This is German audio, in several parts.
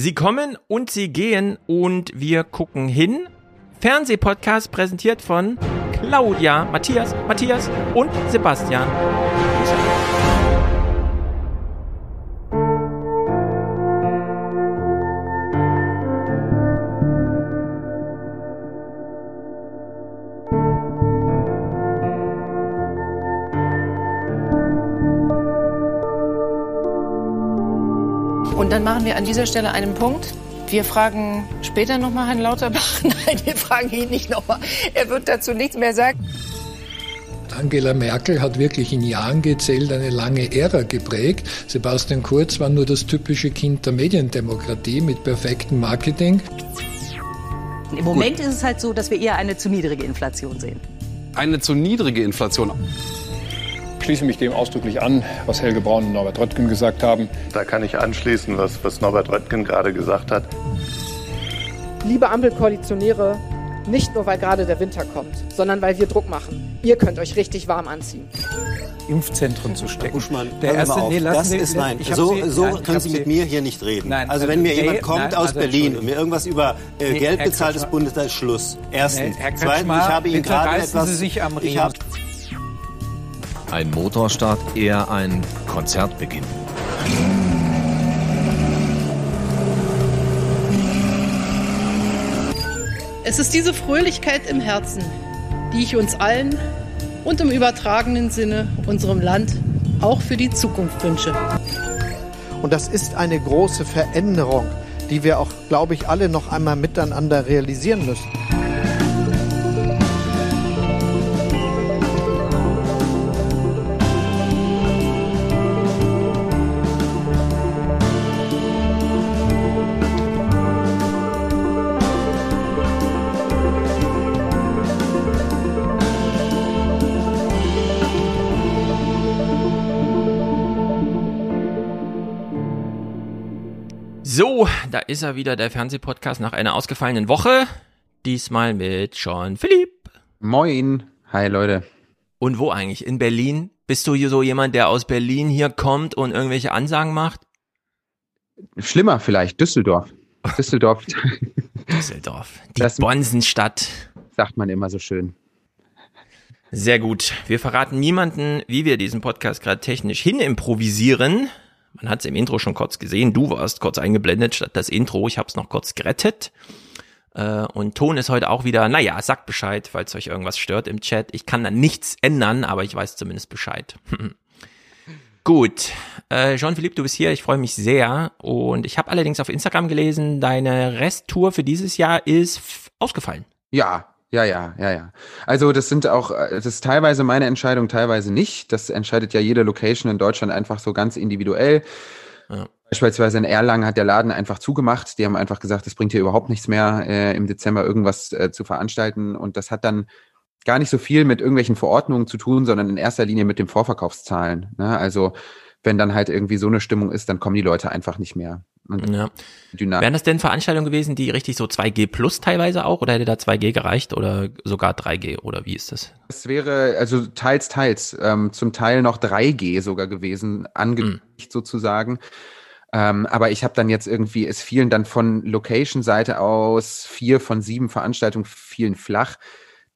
Sie kommen und sie gehen und wir gucken hin. Fernsehpodcast präsentiert von Claudia, Matthias, Matthias und Sebastian. Wir an dieser Stelle einen Punkt. Wir fragen später nochmal Herrn Lauterbach. Nein, wir fragen ihn nicht nochmal. Er wird dazu nichts mehr sagen. Angela Merkel hat wirklich in Jahren gezählt eine lange Ära geprägt. Sebastian Kurz war nur das typische Kind der Mediendemokratie mit perfektem Marketing. Im Moment Gut. ist es halt so, dass wir eher eine zu niedrige Inflation sehen. Eine zu niedrige Inflation. Ich schließe mich dem ausdrücklich an, was Helge Braun und Norbert Röttgen gesagt haben. Da kann ich anschließen, was, was Norbert Röttgen gerade gesagt hat. Liebe Ampelkoalitionäre, nicht nur, weil gerade der Winter kommt, sondern weil wir Druck machen. Ihr könnt euch richtig warm anziehen. Impfzentren zu stecken. Buschmann, der erste, nee, das ist nein. So, Sie, so nein, können Sie mit mir hier nicht reden. Nein, also wenn mir nee, jemand kommt nein, aus also Berlin und mir irgendwas über äh, nee, Geld bezahlt des Bundes, da ist Schluss. Erstens. Nee, Zweitens, ich habe Ihnen gerade etwas. Sie sich am ich hab, ein Motorstart, eher ein Konzertbeginn. Es ist diese Fröhlichkeit im Herzen, die ich uns allen und im übertragenen Sinne unserem Land auch für die Zukunft wünsche. Und das ist eine große Veränderung, die wir auch, glaube ich, alle noch einmal miteinander realisieren müssen. Da ist er wieder, der Fernsehpodcast nach einer ausgefallenen Woche. Diesmal mit Sean Philipp. Moin. Hi, Leute. Und wo eigentlich? In Berlin? Bist du hier so jemand, der aus Berlin hier kommt und irgendwelche Ansagen macht? Schlimmer vielleicht, Düsseldorf. Düsseldorf. Düsseldorf. Die das Bonsenstadt. Sagt man immer so schön. Sehr gut. Wir verraten niemanden, wie wir diesen Podcast gerade technisch hin improvisieren. Man hat es im Intro schon kurz gesehen. Du warst kurz eingeblendet statt das Intro. Ich habe es noch kurz gerettet. Äh, und Ton ist heute auch wieder, naja, sagt Bescheid, falls euch irgendwas stört im Chat. Ich kann da nichts ändern, aber ich weiß zumindest Bescheid. Gut, äh, Jean-Philippe, du bist hier, ich freue mich sehr. Und ich habe allerdings auf Instagram gelesen, deine Resttour für dieses Jahr ist ausgefallen. Ja, ja, ja, ja, ja. Also das sind auch, das ist teilweise meine Entscheidung, teilweise nicht. Das entscheidet ja jede Location in Deutschland einfach so ganz individuell. Ja. Beispielsweise in Erlangen hat der Laden einfach zugemacht. Die haben einfach gesagt, es bringt hier überhaupt nichts mehr, äh, im Dezember irgendwas äh, zu veranstalten. Und das hat dann gar nicht so viel mit irgendwelchen Verordnungen zu tun, sondern in erster Linie mit den Vorverkaufszahlen. Ne? Also wenn dann halt irgendwie so eine Stimmung ist, dann kommen die Leute einfach nicht mehr. Ja. Wären das denn Veranstaltungen gewesen, die richtig so 2G plus teilweise auch oder hätte da 2G gereicht oder sogar 3G oder wie ist das? Es wäre also teils, teils, ähm, zum Teil noch 3G sogar gewesen, angekündigt mhm. sozusagen. Ähm, aber ich habe dann jetzt irgendwie, es fielen dann von Location-Seite aus vier von sieben Veranstaltungen fielen flach.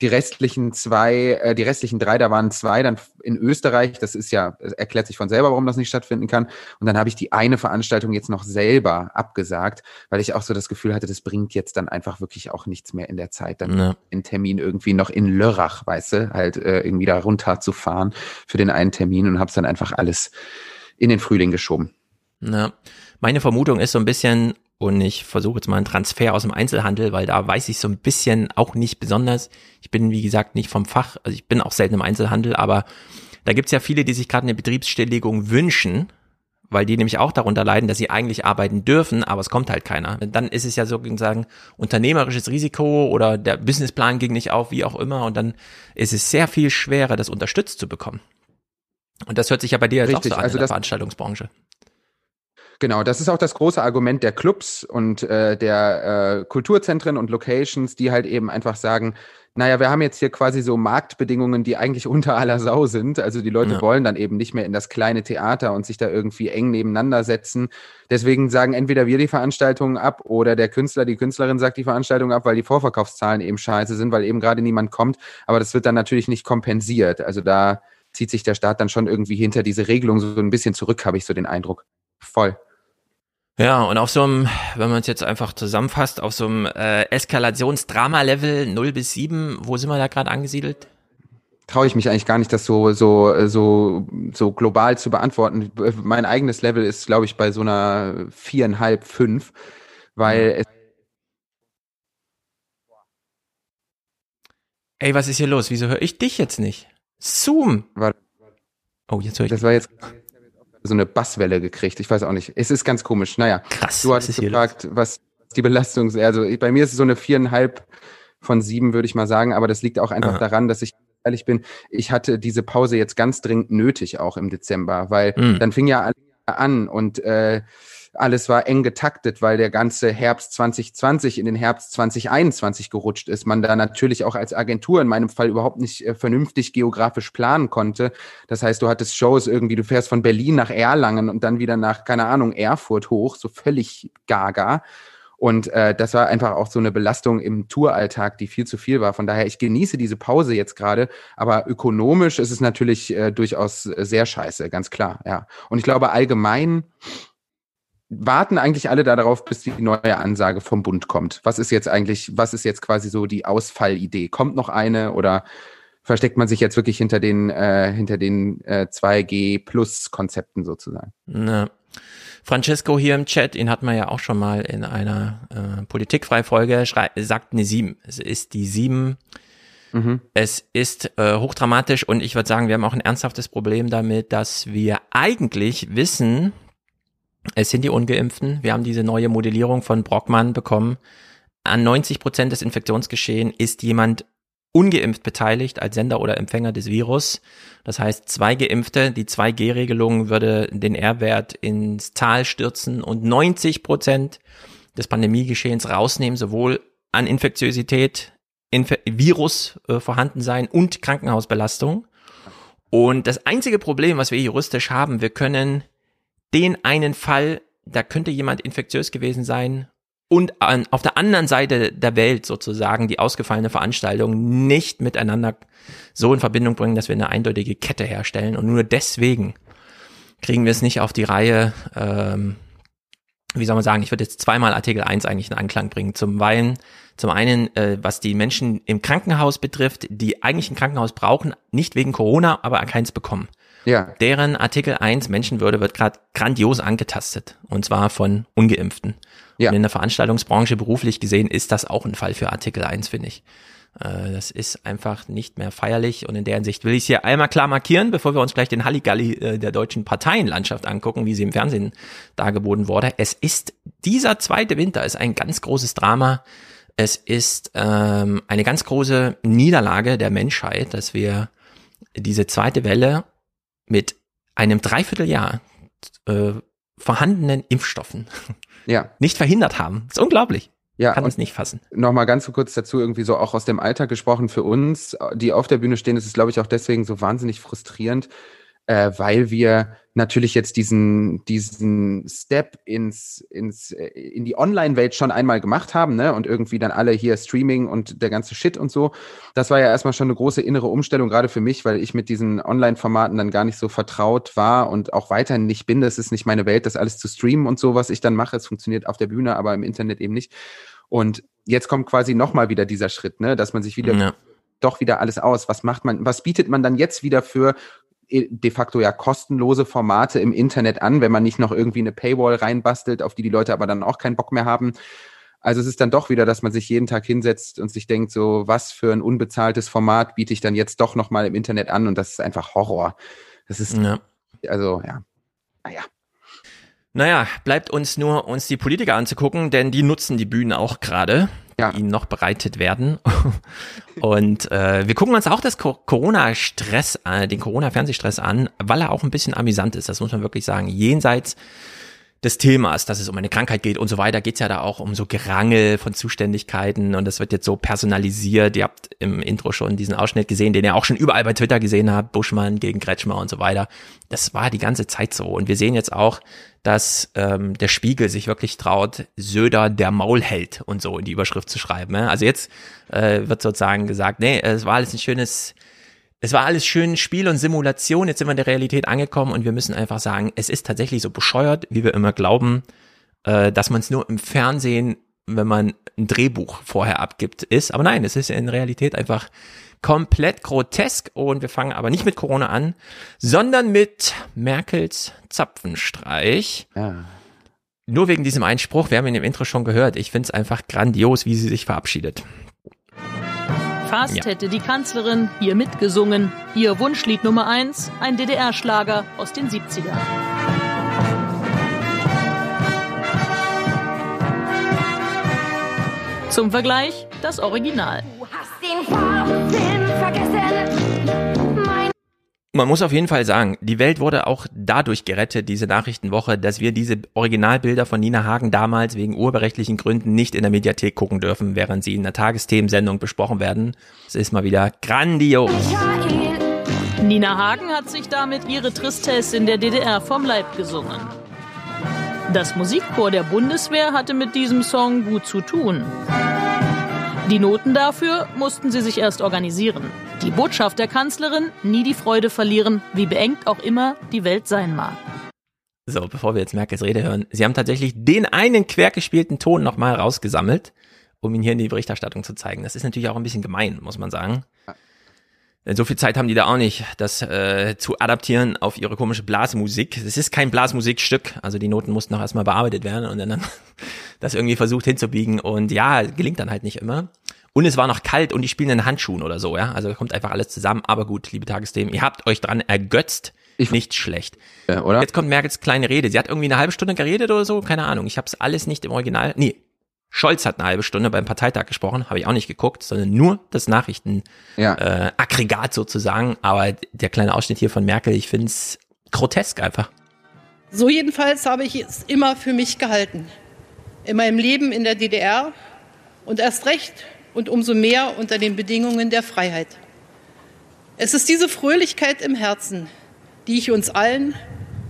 Die restlichen zwei, äh, die restlichen drei, da waren zwei dann in Österreich. Das ist ja, erklärt sich von selber, warum das nicht stattfinden kann. Und dann habe ich die eine Veranstaltung jetzt noch selber abgesagt, weil ich auch so das Gefühl hatte, das bringt jetzt dann einfach wirklich auch nichts mehr in der Zeit, dann ja. einen Termin irgendwie noch in Lörrach, weißt du, halt äh, irgendwie da runterzufahren für den einen Termin und habe es dann einfach alles in den Frühling geschoben. Ja. Meine Vermutung ist so ein bisschen, und ich versuche jetzt mal einen Transfer aus dem Einzelhandel, weil da weiß ich so ein bisschen auch nicht besonders. Ich bin, wie gesagt, nicht vom Fach, also ich bin auch selten im Einzelhandel, aber da gibt's ja viele, die sich gerade eine Betriebsstilllegung wünschen, weil die nämlich auch darunter leiden, dass sie eigentlich arbeiten dürfen, aber es kommt halt keiner. Dann ist es ja sozusagen unternehmerisches Risiko oder der Businessplan ging nicht auf, wie auch immer, und dann ist es sehr viel schwerer, das unterstützt zu bekommen. Und das hört sich ja bei dir jetzt Richtig, auch so an also in der Veranstaltungsbranche. Genau, das ist auch das große Argument der Clubs und äh, der äh, Kulturzentren und Locations, die halt eben einfach sagen, naja, wir haben jetzt hier quasi so Marktbedingungen, die eigentlich unter aller Sau sind. Also die Leute ja. wollen dann eben nicht mehr in das kleine Theater und sich da irgendwie eng nebeneinander setzen. Deswegen sagen entweder wir die Veranstaltungen ab oder der Künstler, die Künstlerin sagt die Veranstaltung ab, weil die Vorverkaufszahlen eben scheiße sind, weil eben gerade niemand kommt. Aber das wird dann natürlich nicht kompensiert. Also da zieht sich der Staat dann schon irgendwie hinter diese Regelung so ein bisschen zurück, habe ich so den Eindruck. Voll. Ja, und auf so einem, wenn man es jetzt einfach zusammenfasst, auf so einem äh, Eskalationsdrama-Level 0 bis 7, wo sind wir da gerade angesiedelt? Traue ich mich eigentlich gar nicht, das so, so, so, so global zu beantworten. Mein eigenes Level ist, glaube ich, bei so einer viereinhalb, fünf, weil es Ey, was ist hier los? Wieso höre ich dich jetzt nicht? Zoom! War, oh, jetzt höre ich. Das war jetzt so eine Basswelle gekriegt. Ich weiß auch nicht. Es ist ganz komisch. Naja, Krass, du hattest gefragt, was die Belastung ist. Also bei mir ist es so eine viereinhalb von sieben, würde ich mal sagen. Aber das liegt auch einfach Aha. daran, dass ich ehrlich bin, ich hatte diese Pause jetzt ganz dringend nötig, auch im Dezember, weil mhm. dann fing ja an und äh, alles war eng getaktet, weil der ganze Herbst 2020 in den Herbst 2021 gerutscht ist. Man da natürlich auch als Agentur in meinem Fall überhaupt nicht äh, vernünftig geografisch planen konnte. Das heißt, du hattest Shows irgendwie, du fährst von Berlin nach Erlangen und dann wieder nach, keine Ahnung, Erfurt hoch, so völlig gaga. Und äh, das war einfach auch so eine Belastung im Touralltag, die viel zu viel war. Von daher, ich genieße diese Pause jetzt gerade, aber ökonomisch ist es natürlich äh, durchaus sehr scheiße, ganz klar, ja. Und ich glaube allgemein, warten eigentlich alle darauf, bis die neue Ansage vom Bund kommt. Was ist jetzt eigentlich, was ist jetzt quasi so die Ausfallidee? Kommt noch eine oder versteckt man sich jetzt wirklich hinter den, äh, hinter den äh, 2G Plus Konzepten sozusagen? Na. Francesco hier im Chat, ihn hat man ja auch schon mal in einer äh, Politikfreifolge, sagt eine 7. Es ist die 7. Mhm. Es ist äh, hochdramatisch und ich würde sagen, wir haben auch ein ernsthaftes Problem damit, dass wir eigentlich wissen, es sind die Ungeimpften. Wir haben diese neue Modellierung von Brockmann bekommen. An 90 Prozent des Infektionsgeschehen ist jemand ungeimpft beteiligt als Sender oder Empfänger des Virus. Das heißt, zwei Geimpfte, die 2G-Regelung würde den R-Wert ins Tal stürzen und 90 Prozent des Pandemiegeschehens rausnehmen, sowohl an Infektiosität, Inf Virus äh, vorhanden sein und Krankenhausbelastung. Und das einzige Problem, was wir juristisch haben, wir können den einen Fall, da könnte jemand infektiös gewesen sein und an, auf der anderen Seite der Welt sozusagen die ausgefallene Veranstaltung nicht miteinander so in Verbindung bringen, dass wir eine eindeutige Kette herstellen. Und nur deswegen kriegen wir es nicht auf die Reihe, ähm, wie soll man sagen, ich würde jetzt zweimal Artikel 1 eigentlich in Anklang bringen. Zum einen, zum einen, äh, was die Menschen im Krankenhaus betrifft, die eigentlich ein Krankenhaus brauchen, nicht wegen Corona, aber keins bekommen. Ja. Deren Artikel 1 Menschenwürde wird gerade grandios angetastet. Und zwar von Ungeimpften. Ja. Und in der Veranstaltungsbranche beruflich gesehen ist das auch ein Fall für Artikel 1, finde ich. Äh, das ist einfach nicht mehr feierlich und in der Hinsicht will ich es hier einmal klar markieren, bevor wir uns gleich den Halligalli äh, der deutschen Parteienlandschaft angucken, wie sie im Fernsehen dargeboten wurde. Es ist, dieser zweite Winter ist ein ganz großes Drama. Es ist ähm, eine ganz große Niederlage der Menschheit, dass wir diese zweite Welle mit einem Dreivierteljahr äh, vorhandenen Impfstoffen ja. nicht verhindert haben. Das ist unglaublich. Ja, kann es nicht fassen. Nochmal ganz so kurz dazu, irgendwie so auch aus dem Alltag gesprochen für uns, die auf der Bühne stehen, ist es, glaube ich, auch deswegen so wahnsinnig frustrierend, äh, weil wir natürlich jetzt diesen, diesen Step ins, ins, äh, in die Online-Welt schon einmal gemacht haben, ne? Und irgendwie dann alle hier Streaming und der ganze Shit und so. Das war ja erstmal schon eine große innere Umstellung, gerade für mich, weil ich mit diesen Online-Formaten dann gar nicht so vertraut war und auch weiterhin nicht bin. Das ist nicht meine Welt, das alles zu streamen und so, was ich dann mache. Es funktioniert auf der Bühne, aber im Internet eben nicht. Und jetzt kommt quasi nochmal wieder dieser Schritt, ne? Dass man sich wieder ja doch wieder alles aus? Was macht man, was bietet man dann jetzt wieder für de facto ja kostenlose Formate im Internet an, wenn man nicht noch irgendwie eine Paywall reinbastelt, auf die die Leute aber dann auch keinen Bock mehr haben. Also es ist dann doch wieder, dass man sich jeden Tag hinsetzt und sich denkt, so was für ein unbezahltes Format biete ich dann jetzt doch nochmal im Internet an und das ist einfach Horror. Das ist, ja. also ja, naja. Naja, bleibt uns nur, uns die Politiker anzugucken, denn die nutzen die Bühnen auch gerade ja. ihnen noch bereitet werden. Und äh, wir gucken uns auch das Corona-Stress, äh, den Corona-Fernsehstress an, weil er auch ein bisschen amüsant ist. Das muss man wirklich sagen. Jenseits des Themas, dass es um eine Krankheit geht und so weiter, geht's ja da auch um so Gerangel von Zuständigkeiten und das wird jetzt so personalisiert. Ihr habt im Intro schon diesen Ausschnitt gesehen, den ihr auch schon überall bei Twitter gesehen habt, Buschmann gegen Kretschmer und so weiter. Das war die ganze Zeit so. Und wir sehen jetzt auch, dass ähm, der Spiegel sich wirklich traut, Söder der Maulheld und so in die Überschrift zu schreiben. Ja? Also jetzt äh, wird sozusagen gesagt, nee, es war alles ein schönes es war alles schön Spiel und Simulation, jetzt sind wir in der Realität angekommen und wir müssen einfach sagen, es ist tatsächlich so bescheuert, wie wir immer glauben, äh, dass man es nur im Fernsehen, wenn man ein Drehbuch vorher abgibt, ist. Aber nein, es ist in Realität einfach komplett grotesk und wir fangen aber nicht mit Corona an, sondern mit Merkels Zapfenstreich. Ja. Nur wegen diesem Einspruch, wir haben ihn im Intro schon gehört, ich finde es einfach grandios, wie sie sich verabschiedet. Fast ja. hätte die Kanzlerin hier mitgesungen. Ihr Wunschlied Nummer 1, ein DDR-Schlager aus den 70ern. Zum Vergleich das Original. Du hast den Farbfilm vergessen. Man muss auf jeden Fall sagen, die Welt wurde auch dadurch gerettet, diese Nachrichtenwoche, dass wir diese Originalbilder von Nina Hagen damals wegen urheberrechtlichen Gründen nicht in der Mediathek gucken dürfen, während sie in der Tagesthemensendung besprochen werden. Es ist mal wieder grandios. Nina Hagen hat sich damit ihre Tristesse in der DDR vom Leib gesungen. Das Musikchor der Bundeswehr hatte mit diesem Song gut zu tun. Die Noten dafür mussten sie sich erst organisieren. Die Botschaft der Kanzlerin, nie die Freude verlieren, wie beengt auch immer die Welt sein mag. So, bevor wir jetzt Merkels Rede hören, Sie haben tatsächlich den einen quergespielten Ton nochmal rausgesammelt, um ihn hier in die Berichterstattung zu zeigen. Das ist natürlich auch ein bisschen gemein, muss man sagen. Denn so viel Zeit haben die da auch nicht, das äh, zu adaptieren auf ihre komische Blasmusik. Es ist kein Blasmusikstück, also die Noten mussten noch erstmal bearbeitet werden und dann das irgendwie versucht hinzubiegen und ja, gelingt dann halt nicht immer. Und es war noch kalt und die spielen in Handschuhen oder so, ja. Also kommt einfach alles zusammen. Aber gut, liebe Tagesthemen, ihr habt euch dran ergötzt. Ich, nicht schlecht. Ja, oder? Jetzt kommt Merkels kleine Rede. Sie hat irgendwie eine halbe Stunde geredet oder so, keine Ahnung. Ich habe es alles nicht im Original. Nee, Scholz hat eine halbe Stunde beim Parteitag gesprochen, habe ich auch nicht geguckt, sondern nur das Nachrichtenaggregat ja. äh, Aggregat sozusagen. Aber der kleine Ausschnitt hier von Merkel, ich finde es grotesk einfach. So jedenfalls habe ich es immer für mich gehalten. In meinem Leben in der DDR und erst recht und umso mehr unter den Bedingungen der Freiheit. Es ist diese Fröhlichkeit im Herzen, die ich uns allen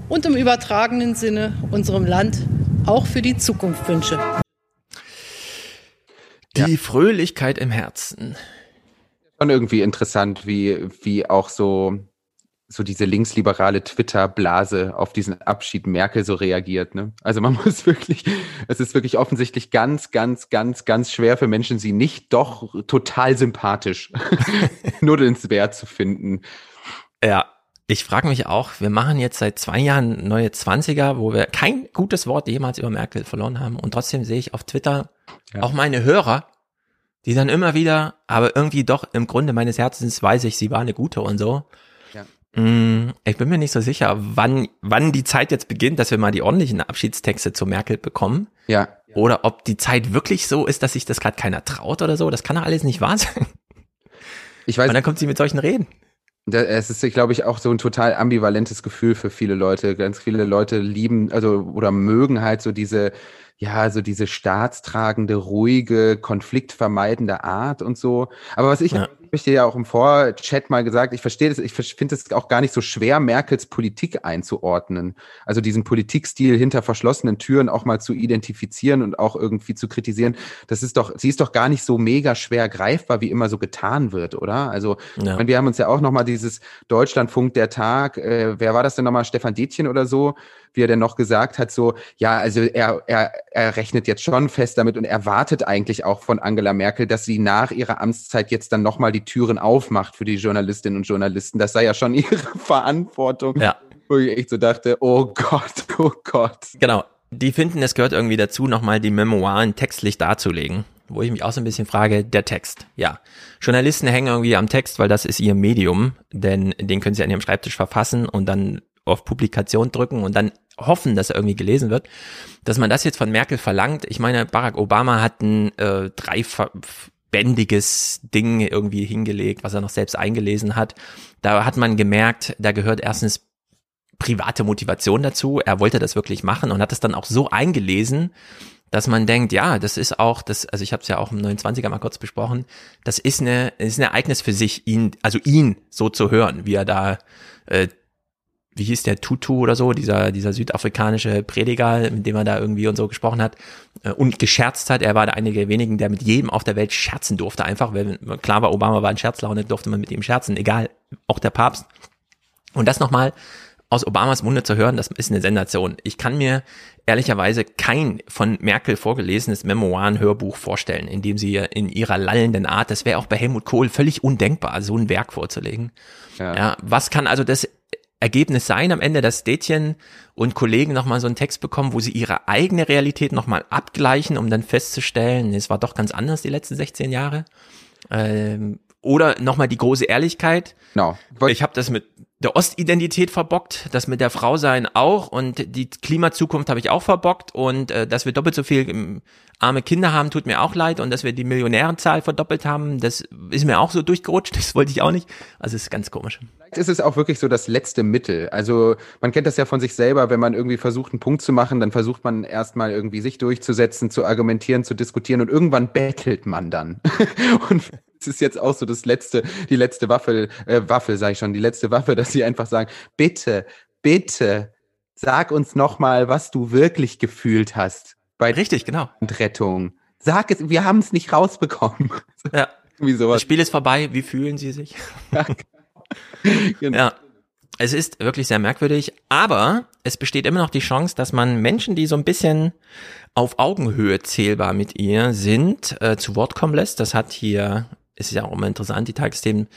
und im übertragenen Sinne unserem Land auch für die Zukunft wünsche. Die ja. Fröhlichkeit im Herzen. Schon irgendwie interessant, wie, wie auch so so diese linksliberale Twitter-Blase auf diesen Abschied Merkel so reagiert. Ne? Also man muss wirklich, es ist wirklich offensichtlich ganz, ganz, ganz, ganz schwer für Menschen, sie nicht doch total sympathisch nudelnswert zu finden. Ja, ich frage mich auch, wir machen jetzt seit zwei Jahren neue Zwanziger, wo wir kein gutes Wort jemals über Merkel verloren haben. Und trotzdem sehe ich auf Twitter ja. auch meine Hörer, die dann immer wieder, aber irgendwie doch im Grunde meines Herzens weiß ich, sie war eine gute und so. Mm, ich bin mir nicht so sicher, wann, wann die Zeit jetzt beginnt, dass wir mal die ordentlichen Abschiedstexte zu Merkel bekommen. Ja. Oder ob die Zeit wirklich so ist, dass sich das gerade keiner traut oder so. Das kann doch alles nicht wahr sein. Ich weiß. Und dann kommt sie mit solchen Reden. Es ist, glaube ich, auch so ein total ambivalentes Gefühl für viele Leute. Ganz viele Leute lieben, also oder mögen halt so diese, ja, so diese staatstragende, ruhige, konfliktvermeidende Art und so. Aber was ich ja ich dir ja auch im Vorchat mal gesagt, ich verstehe das, ich finde es auch gar nicht so schwer, Merkels Politik einzuordnen. Also diesen Politikstil hinter verschlossenen Türen auch mal zu identifizieren und auch irgendwie zu kritisieren. Das ist doch, sie ist doch gar nicht so mega schwer greifbar, wie immer so getan wird, oder? Also, ja. meine, wir haben uns ja auch nochmal dieses Deutschlandfunk der Tag, äh, wer war das denn nochmal, Stefan Detjen oder so, wie er denn noch gesagt hat, so, ja, also er, er, er rechnet jetzt schon fest damit und erwartet eigentlich auch von Angela Merkel, dass sie nach ihrer Amtszeit jetzt dann nochmal die Türen aufmacht für die Journalistinnen und Journalisten. Das sei ja schon ihre Verantwortung. Ja. Wo ich echt so dachte, oh Gott, oh Gott. Genau. Die finden, es gehört irgendwie dazu, nochmal die Memoiren textlich darzulegen wo ich mich auch so ein bisschen frage, der Text. Ja, Journalisten hängen irgendwie am Text, weil das ist ihr Medium, denn den können sie an ihrem Schreibtisch verfassen und dann auf Publikation drücken und dann hoffen, dass er irgendwie gelesen wird. Dass man das jetzt von Merkel verlangt, ich meine, Barack Obama hat ein äh, dreibändiges Ding irgendwie hingelegt, was er noch selbst eingelesen hat. Da hat man gemerkt, da gehört erstens private Motivation dazu. Er wollte das wirklich machen und hat es dann auch so eingelesen, dass man denkt, ja, das ist auch, das, also ich habe es ja auch im 29er mal kurz besprochen, das ist eine, ist ein Ereignis für sich, ihn, also ihn so zu hören, wie er da, äh, wie hieß der Tutu oder so, dieser, dieser südafrikanische Prediger, mit dem er da irgendwie und so gesprochen hat äh, und gescherzt hat. Er war der einige der wenigen, der mit jedem auf der Welt scherzen durfte, einfach, weil klar war, Obama war ein Scherzlaune, durfte man mit ihm scherzen, egal, auch der Papst. Und das nochmal aus Obamas Munde zu hören, das ist eine Sensation. Ich kann mir ehrlicherweise kein von Merkel vorgelesenes Memoiren-Hörbuch vorstellen, in dem sie in ihrer lallenden Art, das wäre auch bei Helmut Kohl völlig undenkbar, so ein Werk vorzulegen. Ja. ja was kann also das Ergebnis sein am Ende, dass Städtchen und Kollegen nochmal so einen Text bekommen, wo sie ihre eigene Realität nochmal abgleichen, um dann festzustellen, es war doch ganz anders die letzten 16 Jahre. Ähm, oder nochmal die große Ehrlichkeit. Genau. Ich habe das mit der Ostidentität verbockt, das mit der Frau sein auch und die Klimazukunft habe ich auch verbockt und äh, dass wir doppelt so viel ähm, arme Kinder haben, tut mir auch leid und dass wir die Millionärenzahl verdoppelt haben, das ist mir auch so durchgerutscht, das wollte ich auch nicht. Also es ist ganz komisch. Vielleicht ist es auch wirklich so das letzte Mittel. Also man kennt das ja von sich selber, wenn man irgendwie versucht, einen Punkt zu machen, dann versucht man erstmal irgendwie sich durchzusetzen, zu argumentieren, zu diskutieren und irgendwann bettelt man dann. und es ist jetzt auch so das letzte, die letzte Waffe, äh, Waffe, sage ich schon, die letzte Waffe, dass sie einfach sagen, bitte, bitte, sag uns nochmal, was du wirklich gefühlt hast. Bei Richtig, genau. Rettung. Sag es, wir haben es nicht rausbekommen. Ja. Wie sowas. Das Spiel ist vorbei, wie fühlen Sie sich? Ja, genau. ja. Es ist wirklich sehr merkwürdig, aber es besteht immer noch die Chance, dass man Menschen, die so ein bisschen auf Augenhöhe zählbar mit ihr sind, äh, zu Wort kommen lässt. Das hat hier ist ja auch immer interessant, die Tagesthemen.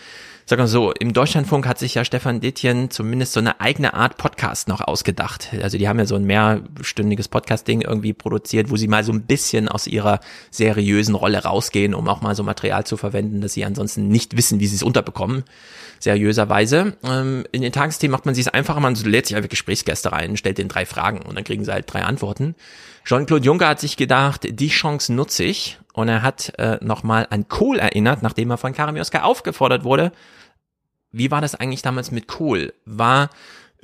Sag mal so, im Deutschlandfunk hat sich ja Stefan Detjen zumindest so eine eigene Art Podcast noch ausgedacht. Also die haben ja so ein mehrstündiges Podcast-Ding irgendwie produziert, wo sie mal so ein bisschen aus ihrer seriösen Rolle rausgehen, um auch mal so Material zu verwenden, dass sie ansonsten nicht wissen, wie sie es unterbekommen, seriöserweise. Ähm, in den Tagesthemen macht man sich es einfacher, man lädt sich einfach Gesprächsgäste rein, stellt den drei Fragen und dann kriegen sie halt drei Antworten. Jean-Claude Juncker hat sich gedacht, die Chance nutze ich und er hat äh, nochmal an Kohl erinnert, nachdem er von Karamioska aufgefordert wurde. Wie war das eigentlich damals mit Kohl? War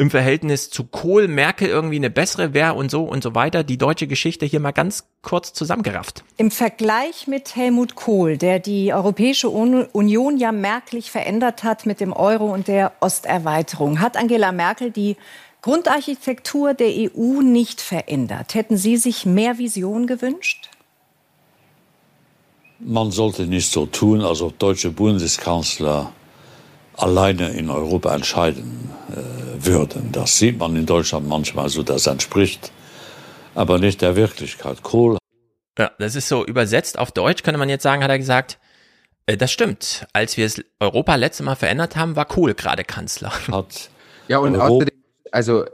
im Verhältnis zu Kohl Merkel irgendwie eine bessere wer und so und so weiter. Die deutsche Geschichte hier mal ganz kurz zusammengerafft. Im Vergleich mit Helmut Kohl, der die Europäische Union ja merklich verändert hat mit dem Euro und der Osterweiterung, hat Angela Merkel die Grundarchitektur der EU nicht verändert. Hätten Sie sich mehr Vision gewünscht? Man sollte nicht so tun, als ob deutsche Bundeskanzler alleine in Europa entscheiden äh, würden. Das sieht man in Deutschland manchmal so, das entspricht aber nicht der Wirklichkeit. Kohl. Ja, das ist so übersetzt auf Deutsch, könnte man jetzt sagen, hat er gesagt, äh, das stimmt. Als wir es Europa letzte Mal verändert haben, war Kohl gerade Kanzler. Hat ja, und Europa außerdem also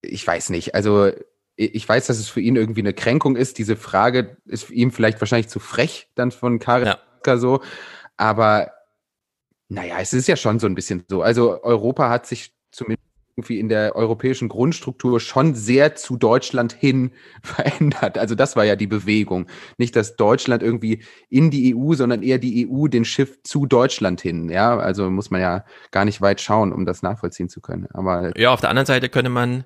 ich weiß nicht, also ich weiß, dass es für ihn irgendwie eine Kränkung ist. Diese Frage ist ihm vielleicht wahrscheinlich zu frech dann von Karin ja. so. Aber naja, es ist ja schon so ein bisschen so. Also Europa hat sich zumindest irgendwie in der europäischen Grundstruktur schon sehr zu Deutschland hin verändert. Also das war ja die Bewegung. Nicht, dass Deutschland irgendwie in die EU, sondern eher die EU den Schiff zu Deutschland hin. Ja, also muss man ja gar nicht weit schauen, um das nachvollziehen zu können. Aber ja, auf der anderen Seite könnte man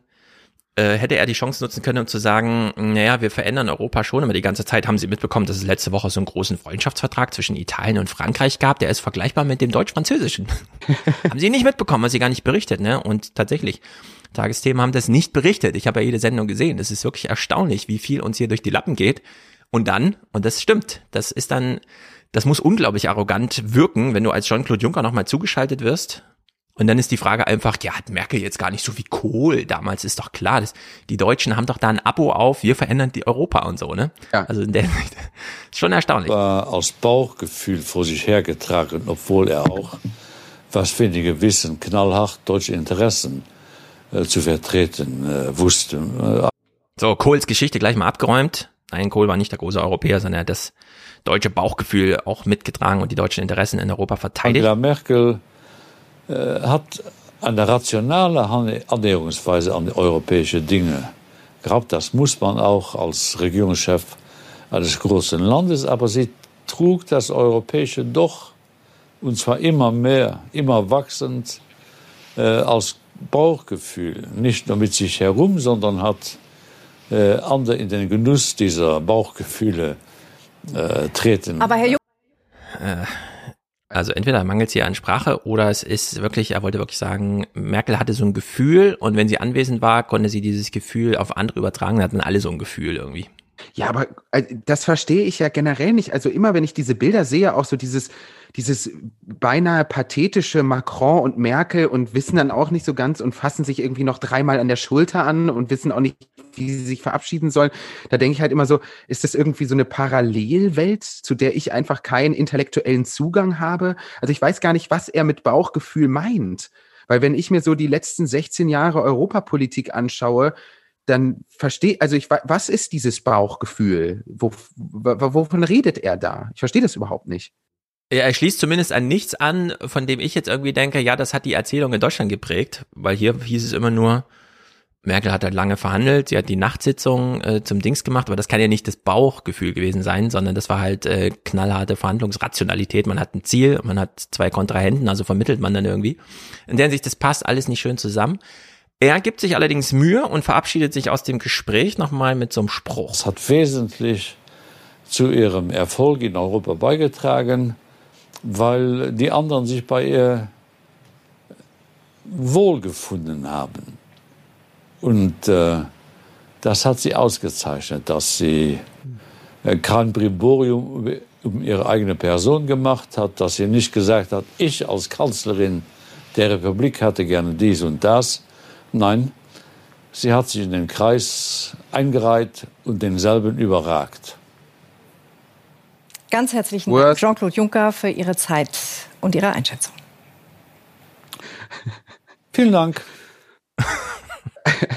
äh, hätte er die Chance nutzen können, um zu sagen, naja, wir verändern Europa schon, aber die ganze Zeit haben sie mitbekommen, dass es letzte Woche so einen großen Freundschaftsvertrag zwischen Italien und Frankreich gab, der ist vergleichbar mit dem deutsch-französischen. haben sie nicht mitbekommen, haben sie gar nicht berichtet, ne? Und tatsächlich, Tagesthemen haben das nicht berichtet. Ich habe ja jede Sendung gesehen. Es ist wirklich erstaunlich, wie viel uns hier durch die Lappen geht. Und dann, und das stimmt, das ist dann, das muss unglaublich arrogant wirken, wenn du als Jean-Claude Juncker nochmal zugeschaltet wirst und dann ist die Frage einfach, ja, hat Merkel jetzt gar nicht so wie Kohl damals, ist doch klar, dass die Deutschen haben doch da ein Abo auf, wir verändern die Europa und so, ne? Ja. Also in der ist schon erstaunlich. War aus Bauchgefühl vor sich hergetragen, obwohl er auch, was wenige wissen, knallhart deutsche Interessen äh, zu vertreten äh, wusste. So, Kohls Geschichte gleich mal abgeräumt. Nein, Kohl war nicht der große Europäer, sondern er hat das deutsche Bauchgefühl auch mitgetragen und die deutschen Interessen in Europa verteidigt. Angela Merkel hat eine rationale Annäherungsweise an die europäische Dinge gehabt. Das muss man auch als Regierungschef eines großen Landes, aber sie trug das Europäische doch, und zwar immer mehr, immer wachsend, äh, als Bauchgefühl nicht nur mit sich herum, sondern hat äh, andere in den Genuss dieser Bauchgefühle äh, treten. Aber Herr Jung äh, also entweder mangelt es hier an Sprache oder es ist wirklich, er wollte wirklich sagen, Merkel hatte so ein Gefühl und wenn sie anwesend war, konnte sie dieses Gefühl auf andere übertragen, hatten alle so ein Gefühl irgendwie. Ja, aber äh, das verstehe ich ja generell nicht. Also immer, wenn ich diese Bilder sehe, auch so dieses, dieses beinahe pathetische Macron und Merkel und wissen dann auch nicht so ganz und fassen sich irgendwie noch dreimal an der Schulter an und wissen auch nicht, wie sie sich verabschieden sollen. Da denke ich halt immer so, ist das irgendwie so eine Parallelwelt, zu der ich einfach keinen intellektuellen Zugang habe? Also ich weiß gar nicht, was er mit Bauchgefühl meint. Weil wenn ich mir so die letzten 16 Jahre Europapolitik anschaue, dann verstehe, also ich, was ist dieses Bauchgefühl? Wo, wovon redet er da? Ich verstehe das überhaupt nicht. Er schließt zumindest an nichts an, von dem ich jetzt irgendwie denke, ja, das hat die Erzählung in Deutschland geprägt, weil hier hieß es immer nur, Merkel hat halt lange verhandelt, sie hat die Nachtsitzung äh, zum Dings gemacht, aber das kann ja nicht das Bauchgefühl gewesen sein, sondern das war halt äh, knallharte Verhandlungsrationalität. Man hat ein Ziel, man hat zwei Kontrahenten, also vermittelt man dann irgendwie. In der Hinsicht, das passt alles nicht schön zusammen. Er gibt sich allerdings Mühe und verabschiedet sich aus dem Gespräch nochmal mit so einem Spruch. Es hat wesentlich zu ihrem Erfolg in Europa beigetragen, weil die anderen sich bei ihr wohlgefunden haben. Und äh, das hat sie ausgezeichnet, dass sie äh, kein Brimborium um ihre eigene Person gemacht hat, dass sie nicht gesagt hat, ich als Kanzlerin der Republik hatte gerne dies und das, Nein, sie hat sich in den Kreis eingereiht und denselben überragt. Ganz herzlichen Dank, Jean-Claude Juncker, für Ihre Zeit und Ihre Einschätzung. Vielen Dank.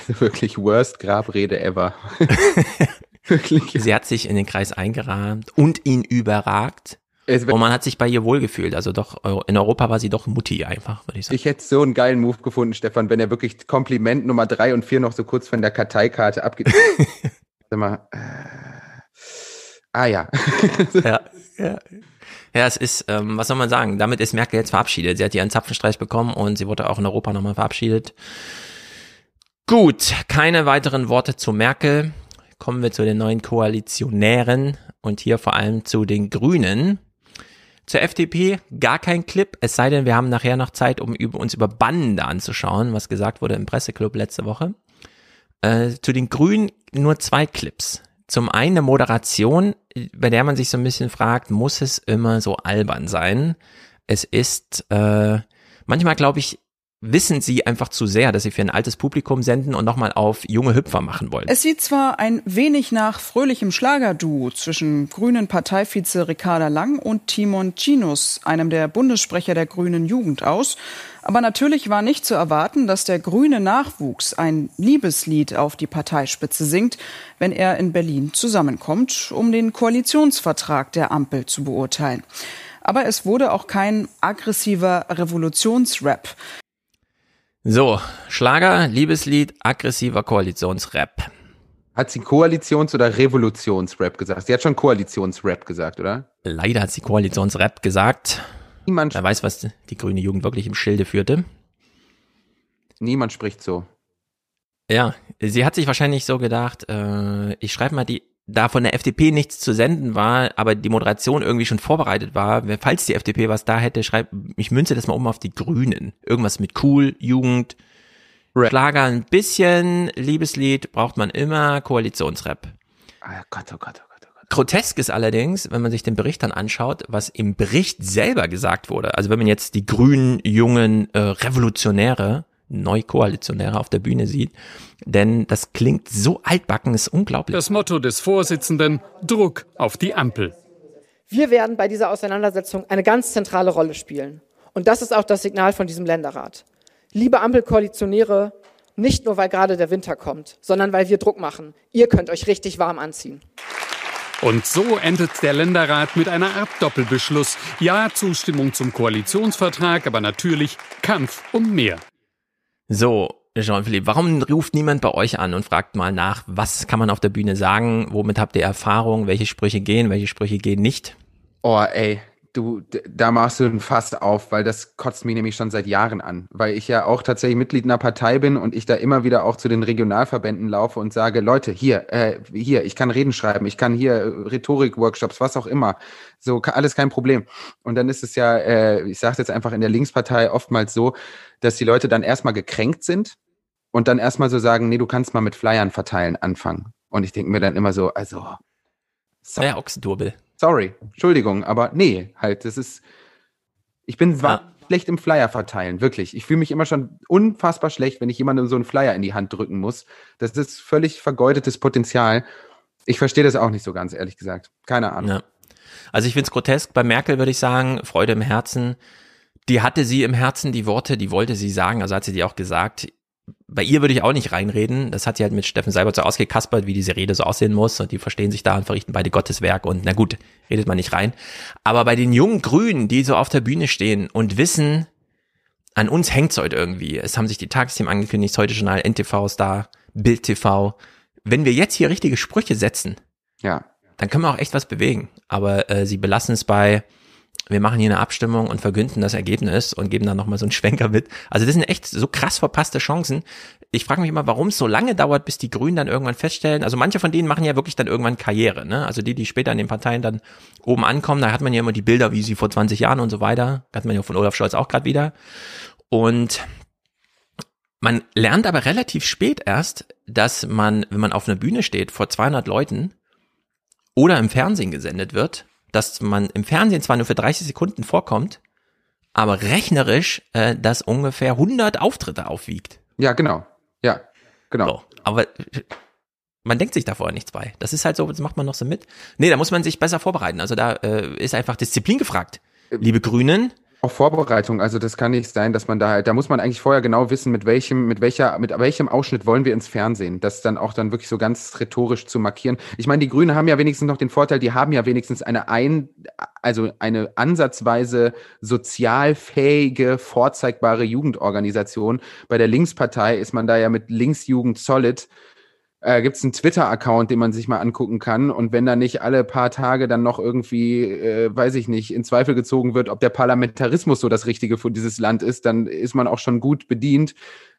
Also wirklich worst Grabrede ever. wirklich. Sie hat sich in den Kreis eingerahmt und ihn überragt. Und man hat sich bei ihr wohlgefühlt. Also doch, in Europa war sie doch Mutti einfach, würde ich sagen. Ich hätte so einen geilen Move gefunden, Stefan, wenn er wirklich Kompliment Nummer drei und vier noch so kurz von der Karteikarte abgibt. Sag mal, äh, ah ja. ja, ja. Ja, es ist, ähm, was soll man sagen, damit ist Merkel jetzt verabschiedet. Sie hat ihren Zapfenstreich bekommen und sie wurde auch in Europa nochmal verabschiedet. Gut, keine weiteren Worte zu Merkel. Kommen wir zu den neuen Koalitionären und hier vor allem zu den Grünen. Zur FDP gar kein Clip, es sei denn, wir haben nachher noch Zeit, um uns über Bande anzuschauen, was gesagt wurde im Presseclub letzte Woche. Äh, zu den Grünen nur zwei Clips. Zum einen eine Moderation, bei der man sich so ein bisschen fragt, muss es immer so albern sein? Es ist äh, manchmal, glaube ich, wissen sie einfach zu sehr, dass sie für ein altes Publikum senden und nochmal auf junge Hüpfer machen wollen. Es sieht zwar ein wenig nach fröhlichem Schlagerduo zwischen grünen Parteivize Ricarda Lang und Timon Cinus, einem der Bundessprecher der grünen Jugend aus, aber natürlich war nicht zu erwarten, dass der grüne Nachwuchs ein Liebeslied auf die Parteispitze singt, wenn er in Berlin zusammenkommt, um den Koalitionsvertrag der Ampel zu beurteilen. Aber es wurde auch kein aggressiver Revolutionsrap. So, Schlager, Liebeslied, aggressiver Koalitionsrap. Hat sie Koalitions- oder Revolutionsrap gesagt? Sie hat schon Koalitionsrap gesagt, oder? Leider hat sie Koalitionsrap gesagt. Niemand. Wer weiß, was die grüne Jugend wirklich im Schilde führte. Niemand spricht so. Ja, sie hat sich wahrscheinlich so gedacht, äh, ich schreibe mal die da von der FDP nichts zu senden war, aber die Moderation irgendwie schon vorbereitet war, falls die FDP was da hätte, schreibt, ich münze das mal um auf die Grünen. Irgendwas mit cool, Jugend, Rap. Schlager ein bisschen, Liebeslied braucht man immer, Koalitionsrap. Oh Gott, oh Gott, oh Gott. Oh Gott. Grotesk ist allerdings, wenn man sich den Bericht dann anschaut, was im Bericht selber gesagt wurde. Also wenn man jetzt die grünen, jungen äh, Revolutionäre Neukoalitionäre auf der Bühne sieht. Denn das klingt so altbacken, ist unglaublich. Das Motto des Vorsitzenden, Druck auf die Ampel. Wir werden bei dieser Auseinandersetzung eine ganz zentrale Rolle spielen. Und das ist auch das Signal von diesem Länderrat. Liebe Ampelkoalitionäre, nicht nur weil gerade der Winter kommt, sondern weil wir Druck machen. Ihr könnt euch richtig warm anziehen. Und so endet der Länderrat mit einer Art Doppelbeschluss. Ja, Zustimmung zum Koalitionsvertrag, aber natürlich Kampf um mehr. So, Jean-Philippe, warum ruft niemand bei euch an und fragt mal nach, was kann man auf der Bühne sagen, womit habt ihr Erfahrung, welche Sprüche gehen, welche Sprüche gehen nicht? Oh, ey, du, da machst du ein Fass auf, weil das kotzt mich nämlich schon seit Jahren an, weil ich ja auch tatsächlich Mitglied einer Partei bin und ich da immer wieder auch zu den Regionalverbänden laufe und sage, Leute, hier, äh, hier, ich kann Reden schreiben, ich kann hier äh, Rhetorik-Workshops, was auch immer, so alles kein Problem. Und dann ist es ja, äh, ich sage jetzt einfach in der Linkspartei oftmals so, dass die Leute dann erstmal gekränkt sind und dann erstmal so sagen, nee, du kannst mal mit Flyern verteilen anfangen. Und ich denke mir dann immer so, also. So. Ja, Ochsendurbel. Sorry, Entschuldigung, aber nee, halt, das ist. Ich bin ja. schlecht im Flyer verteilen, wirklich. Ich fühle mich immer schon unfassbar schlecht, wenn ich jemandem so einen Flyer in die Hand drücken muss. Das ist völlig vergeudetes Potenzial. Ich verstehe das auch nicht so ganz, ehrlich gesagt. Keine Ahnung. Ja. Also ich finde es grotesk. Bei Merkel würde ich sagen, Freude im Herzen. Die hatte sie im Herzen, die Worte, die wollte sie sagen. Also hat sie die auch gesagt bei ihr würde ich auch nicht reinreden. Das hat sie halt mit Steffen Seibert so ausgekaspert, wie diese Rede so aussehen muss. Und die verstehen sich da und verrichten beide Gotteswerk. Und na gut, redet man nicht rein. Aber bei den jungen Grünen, die so auf der Bühne stehen und wissen, an uns hängt's heute irgendwie. Es haben sich die Tagesthemen angekündigt, heute Journal, NTV ist da, Bild TV. Wenn wir jetzt hier richtige Sprüche setzen, ja. dann können wir auch echt was bewegen. Aber äh, sie belassen es bei, wir machen hier eine Abstimmung und verkünden das Ergebnis und geben dann nochmal so einen Schwenker mit. Also das sind echt so krass verpasste Chancen. Ich frage mich immer, warum es so lange dauert, bis die Grünen dann irgendwann feststellen, also manche von denen machen ja wirklich dann irgendwann Karriere, ne? Also die, die später in den Parteien dann oben ankommen, da hat man ja immer die Bilder, wie sie vor 20 Jahren und so weiter, hat man ja von Olaf Scholz auch gerade wieder. Und man lernt aber relativ spät erst, dass man, wenn man auf einer Bühne steht vor 200 Leuten oder im Fernsehen gesendet wird, dass man im Fernsehen zwar nur für 30 Sekunden vorkommt, aber rechnerisch äh, das ungefähr 100 Auftritte aufwiegt. Ja, genau. Ja, genau. So, aber man denkt sich da vorher nichts bei. Das ist halt so, das macht man noch so mit. Nee, da muss man sich besser vorbereiten. Also da äh, ist einfach Disziplin gefragt. Liebe Grünen, auch Vorbereitung, also das kann nicht sein, dass man da halt, da muss man eigentlich vorher genau wissen, mit welchem, mit welcher, mit welchem Ausschnitt wollen wir ins Fernsehen, das dann auch dann wirklich so ganz rhetorisch zu markieren. Ich meine, die Grünen haben ja wenigstens noch den Vorteil, die haben ja wenigstens eine ein, also eine ansatzweise sozialfähige, vorzeigbare Jugendorganisation. Bei der Linkspartei ist man da ja mit Linksjugend Solid äh, gibt es einen Twitter-Account, den man sich mal angucken kann. Und wenn da nicht alle paar Tage dann noch irgendwie, äh, weiß ich nicht, in Zweifel gezogen wird, ob der Parlamentarismus so das Richtige für dieses Land ist, dann ist man auch schon gut bedient.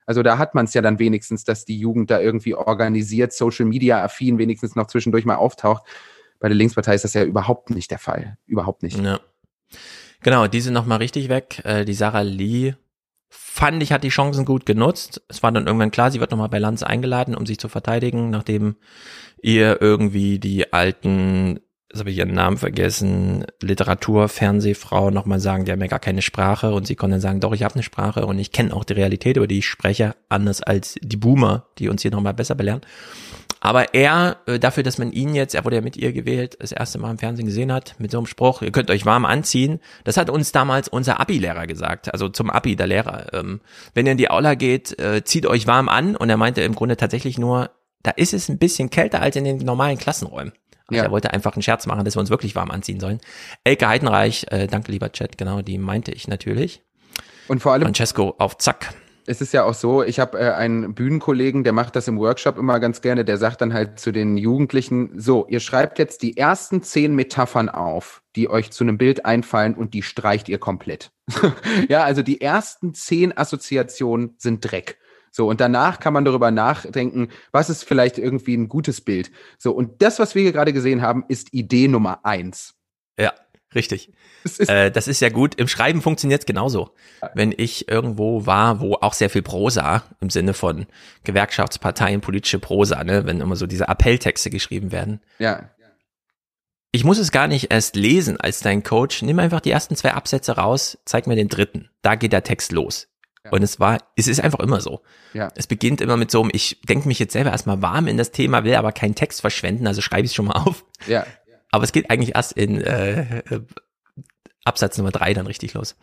Also da hat man es ja dann wenigstens, dass die Jugend da irgendwie organisiert, Social Media affin wenigstens noch zwischendurch mal auftaucht. Bei der Linkspartei ist das ja überhaupt nicht der Fall. Überhaupt nicht. Ja. Genau, diese nochmal richtig weg. Äh, die Sarah Lee fand ich, hat die Chancen gut genutzt. Es war dann irgendwann klar, sie wird nochmal bei Lanz eingeladen, um sich zu verteidigen, nachdem ihr irgendwie die alten, jetzt habe ich ihren Namen vergessen, Literatur, Fernsehfrau nochmal sagen, die haben ja gar keine Sprache und sie konnte dann sagen, doch, ich habe eine Sprache und ich kenne auch die Realität, über die ich spreche, anders als die Boomer, die uns hier nochmal besser belehren. Aber er, äh, dafür, dass man ihn jetzt, er wurde ja mit ihr gewählt, das erste Mal im Fernsehen gesehen hat, mit so einem Spruch, ihr könnt euch warm anziehen, das hat uns damals unser Abi-Lehrer gesagt, also zum Abi, der Lehrer. Ähm, wenn ihr in die Aula geht, äh, zieht euch warm an und er meinte im Grunde tatsächlich nur, da ist es ein bisschen kälter als in den normalen Klassenräumen. Also ja. er wollte einfach einen Scherz machen, dass wir uns wirklich warm anziehen sollen. Elke Heidenreich, äh, danke lieber Chat, genau, die meinte ich natürlich. Und vor allem. Francesco auf Zack es ist ja auch so, ich habe äh, einen Bühnenkollegen, der macht das im Workshop immer ganz gerne, der sagt dann halt zu den Jugendlichen, so, ihr schreibt jetzt die ersten zehn Metaphern auf, die euch zu einem Bild einfallen und die streicht ihr komplett. ja, also die ersten zehn Assoziationen sind Dreck. So, und danach kann man darüber nachdenken, was ist vielleicht irgendwie ein gutes Bild. So, und das, was wir hier gerade gesehen haben, ist Idee Nummer eins. Ja. Richtig. Das ist, äh, das ist ja gut. Im Schreiben funktioniert es genauso. Wenn ich irgendwo war, wo auch sehr viel Prosa im Sinne von Gewerkschaftsparteien, politische Prosa, ne, wenn immer so diese Appelltexte geschrieben werden. Ja. Ich muss es gar nicht erst lesen als dein Coach. Nimm einfach die ersten zwei Absätze raus, zeig mir den dritten. Da geht der Text los. Ja. Und es war, es ist einfach immer so. Ja. Es beginnt immer mit so einem, ich denke mich jetzt selber erstmal warm in das Thema, will aber keinen Text verschwenden, also schreibe ich es schon mal auf. Ja. Aber es geht eigentlich erst in äh, Absatz Nummer drei dann richtig los.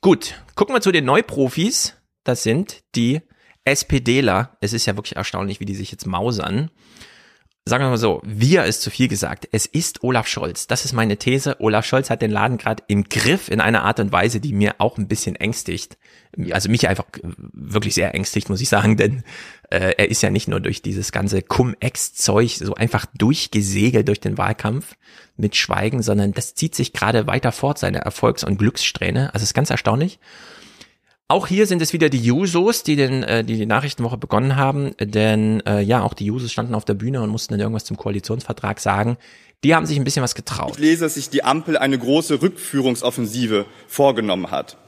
Gut, gucken wir zu den Neuprofis. Das sind die SPDler. Es ist ja wirklich erstaunlich, wie die sich jetzt mausern. Sagen wir mal so, wir ist zu viel gesagt. Es ist Olaf Scholz. Das ist meine These. Olaf Scholz hat den Laden gerade im Griff in einer Art und Weise, die mir auch ein bisschen ängstigt. Also mich einfach wirklich sehr ängstigt, muss ich sagen, denn äh, er ist ja nicht nur durch dieses ganze Cum-Ex-Zeug so einfach durchgesegelt durch den Wahlkampf mit Schweigen, sondern das zieht sich gerade weiter fort, seine Erfolgs- und Glückssträhne. Also ist ganz erstaunlich. Auch hier sind es wieder die Jusos, die den, äh, die, die Nachrichtenwoche begonnen haben, denn äh, ja, auch die Jusos standen auf der Bühne und mussten dann irgendwas zum Koalitionsvertrag sagen. Die haben sich ein bisschen was getraut. Ich lese, dass sich die Ampel eine große Rückführungsoffensive vorgenommen hat.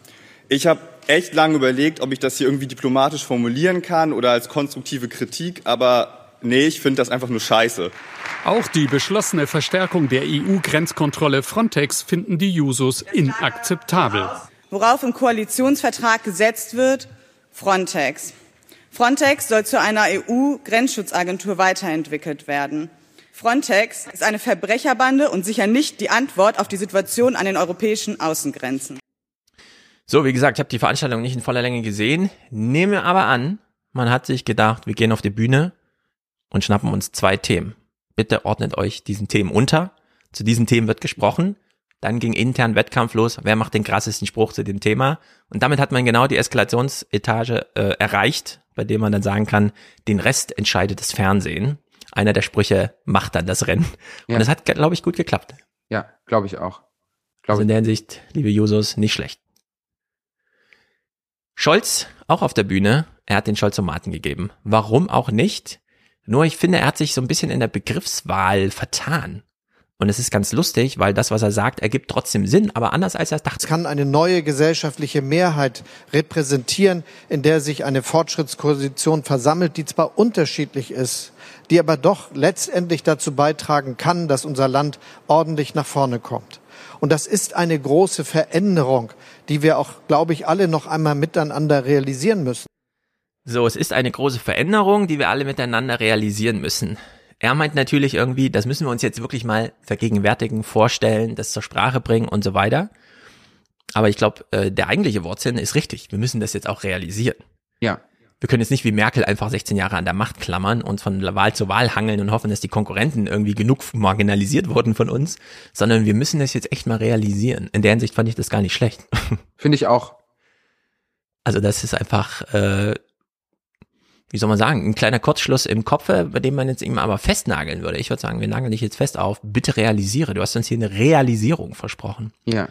Ich habe echt lange überlegt, ob ich das hier irgendwie diplomatisch formulieren kann oder als konstruktive Kritik, aber nee, ich finde das einfach nur scheiße. Auch die beschlossene Verstärkung der EU-Grenzkontrolle Frontex finden die Jusos inakzeptabel worauf im Koalitionsvertrag gesetzt wird, Frontex. Frontex soll zu einer EU-Grenzschutzagentur weiterentwickelt werden. Frontex ist eine Verbrecherbande und sicher nicht die Antwort auf die Situation an den europäischen Außengrenzen. So, wie gesagt, ich habe die Veranstaltung nicht in voller Länge gesehen, nehme aber an, man hat sich gedacht, wir gehen auf die Bühne und schnappen uns zwei Themen. Bitte ordnet euch diesen Themen unter. Zu diesen Themen wird gesprochen. Dann ging intern Wettkampf los, wer macht den krassesten Spruch zu dem Thema. Und damit hat man genau die Eskalationsetage äh, erreicht, bei dem man dann sagen kann, den Rest entscheidet das Fernsehen. Einer der Sprüche macht dann das Rennen. Ja. Und es hat, glaube ich, gut geklappt. Ja, glaube ich auch. Glaub also in der Hinsicht, liebe Jusos, nicht schlecht. Scholz, auch auf der Bühne, er hat den Scholzomaten gegeben. Warum auch nicht? Nur ich finde, er hat sich so ein bisschen in der Begriffswahl vertan. Und es ist ganz lustig, weil das, was er sagt, ergibt trotzdem Sinn, aber anders als er es dachte. Es kann eine neue gesellschaftliche Mehrheit repräsentieren, in der sich eine Fortschrittskoalition versammelt, die zwar unterschiedlich ist, die aber doch letztendlich dazu beitragen kann, dass unser Land ordentlich nach vorne kommt. Und das ist eine große Veränderung, die wir auch, glaube ich, alle noch einmal miteinander realisieren müssen. So, es ist eine große Veränderung, die wir alle miteinander realisieren müssen. Er meint natürlich irgendwie, das müssen wir uns jetzt wirklich mal vergegenwärtigen, vorstellen, das zur Sprache bringen und so weiter. Aber ich glaube, äh, der eigentliche Wortsinn ist richtig. Wir müssen das jetzt auch realisieren. Ja. Wir können jetzt nicht wie Merkel einfach 16 Jahre an der Macht klammern und von Wahl zu Wahl hangeln und hoffen, dass die Konkurrenten irgendwie genug marginalisiert wurden von uns, sondern wir müssen das jetzt echt mal realisieren. In der Hinsicht fand ich das gar nicht schlecht. Finde ich auch. Also das ist einfach äh, wie soll man sagen, ein kleiner Kurzschluss im Kopfe, bei dem man jetzt ihm aber festnageln würde. Ich würde sagen, wir nageln dich jetzt fest auf, bitte realisiere. Du hast uns hier eine Realisierung versprochen. Ja.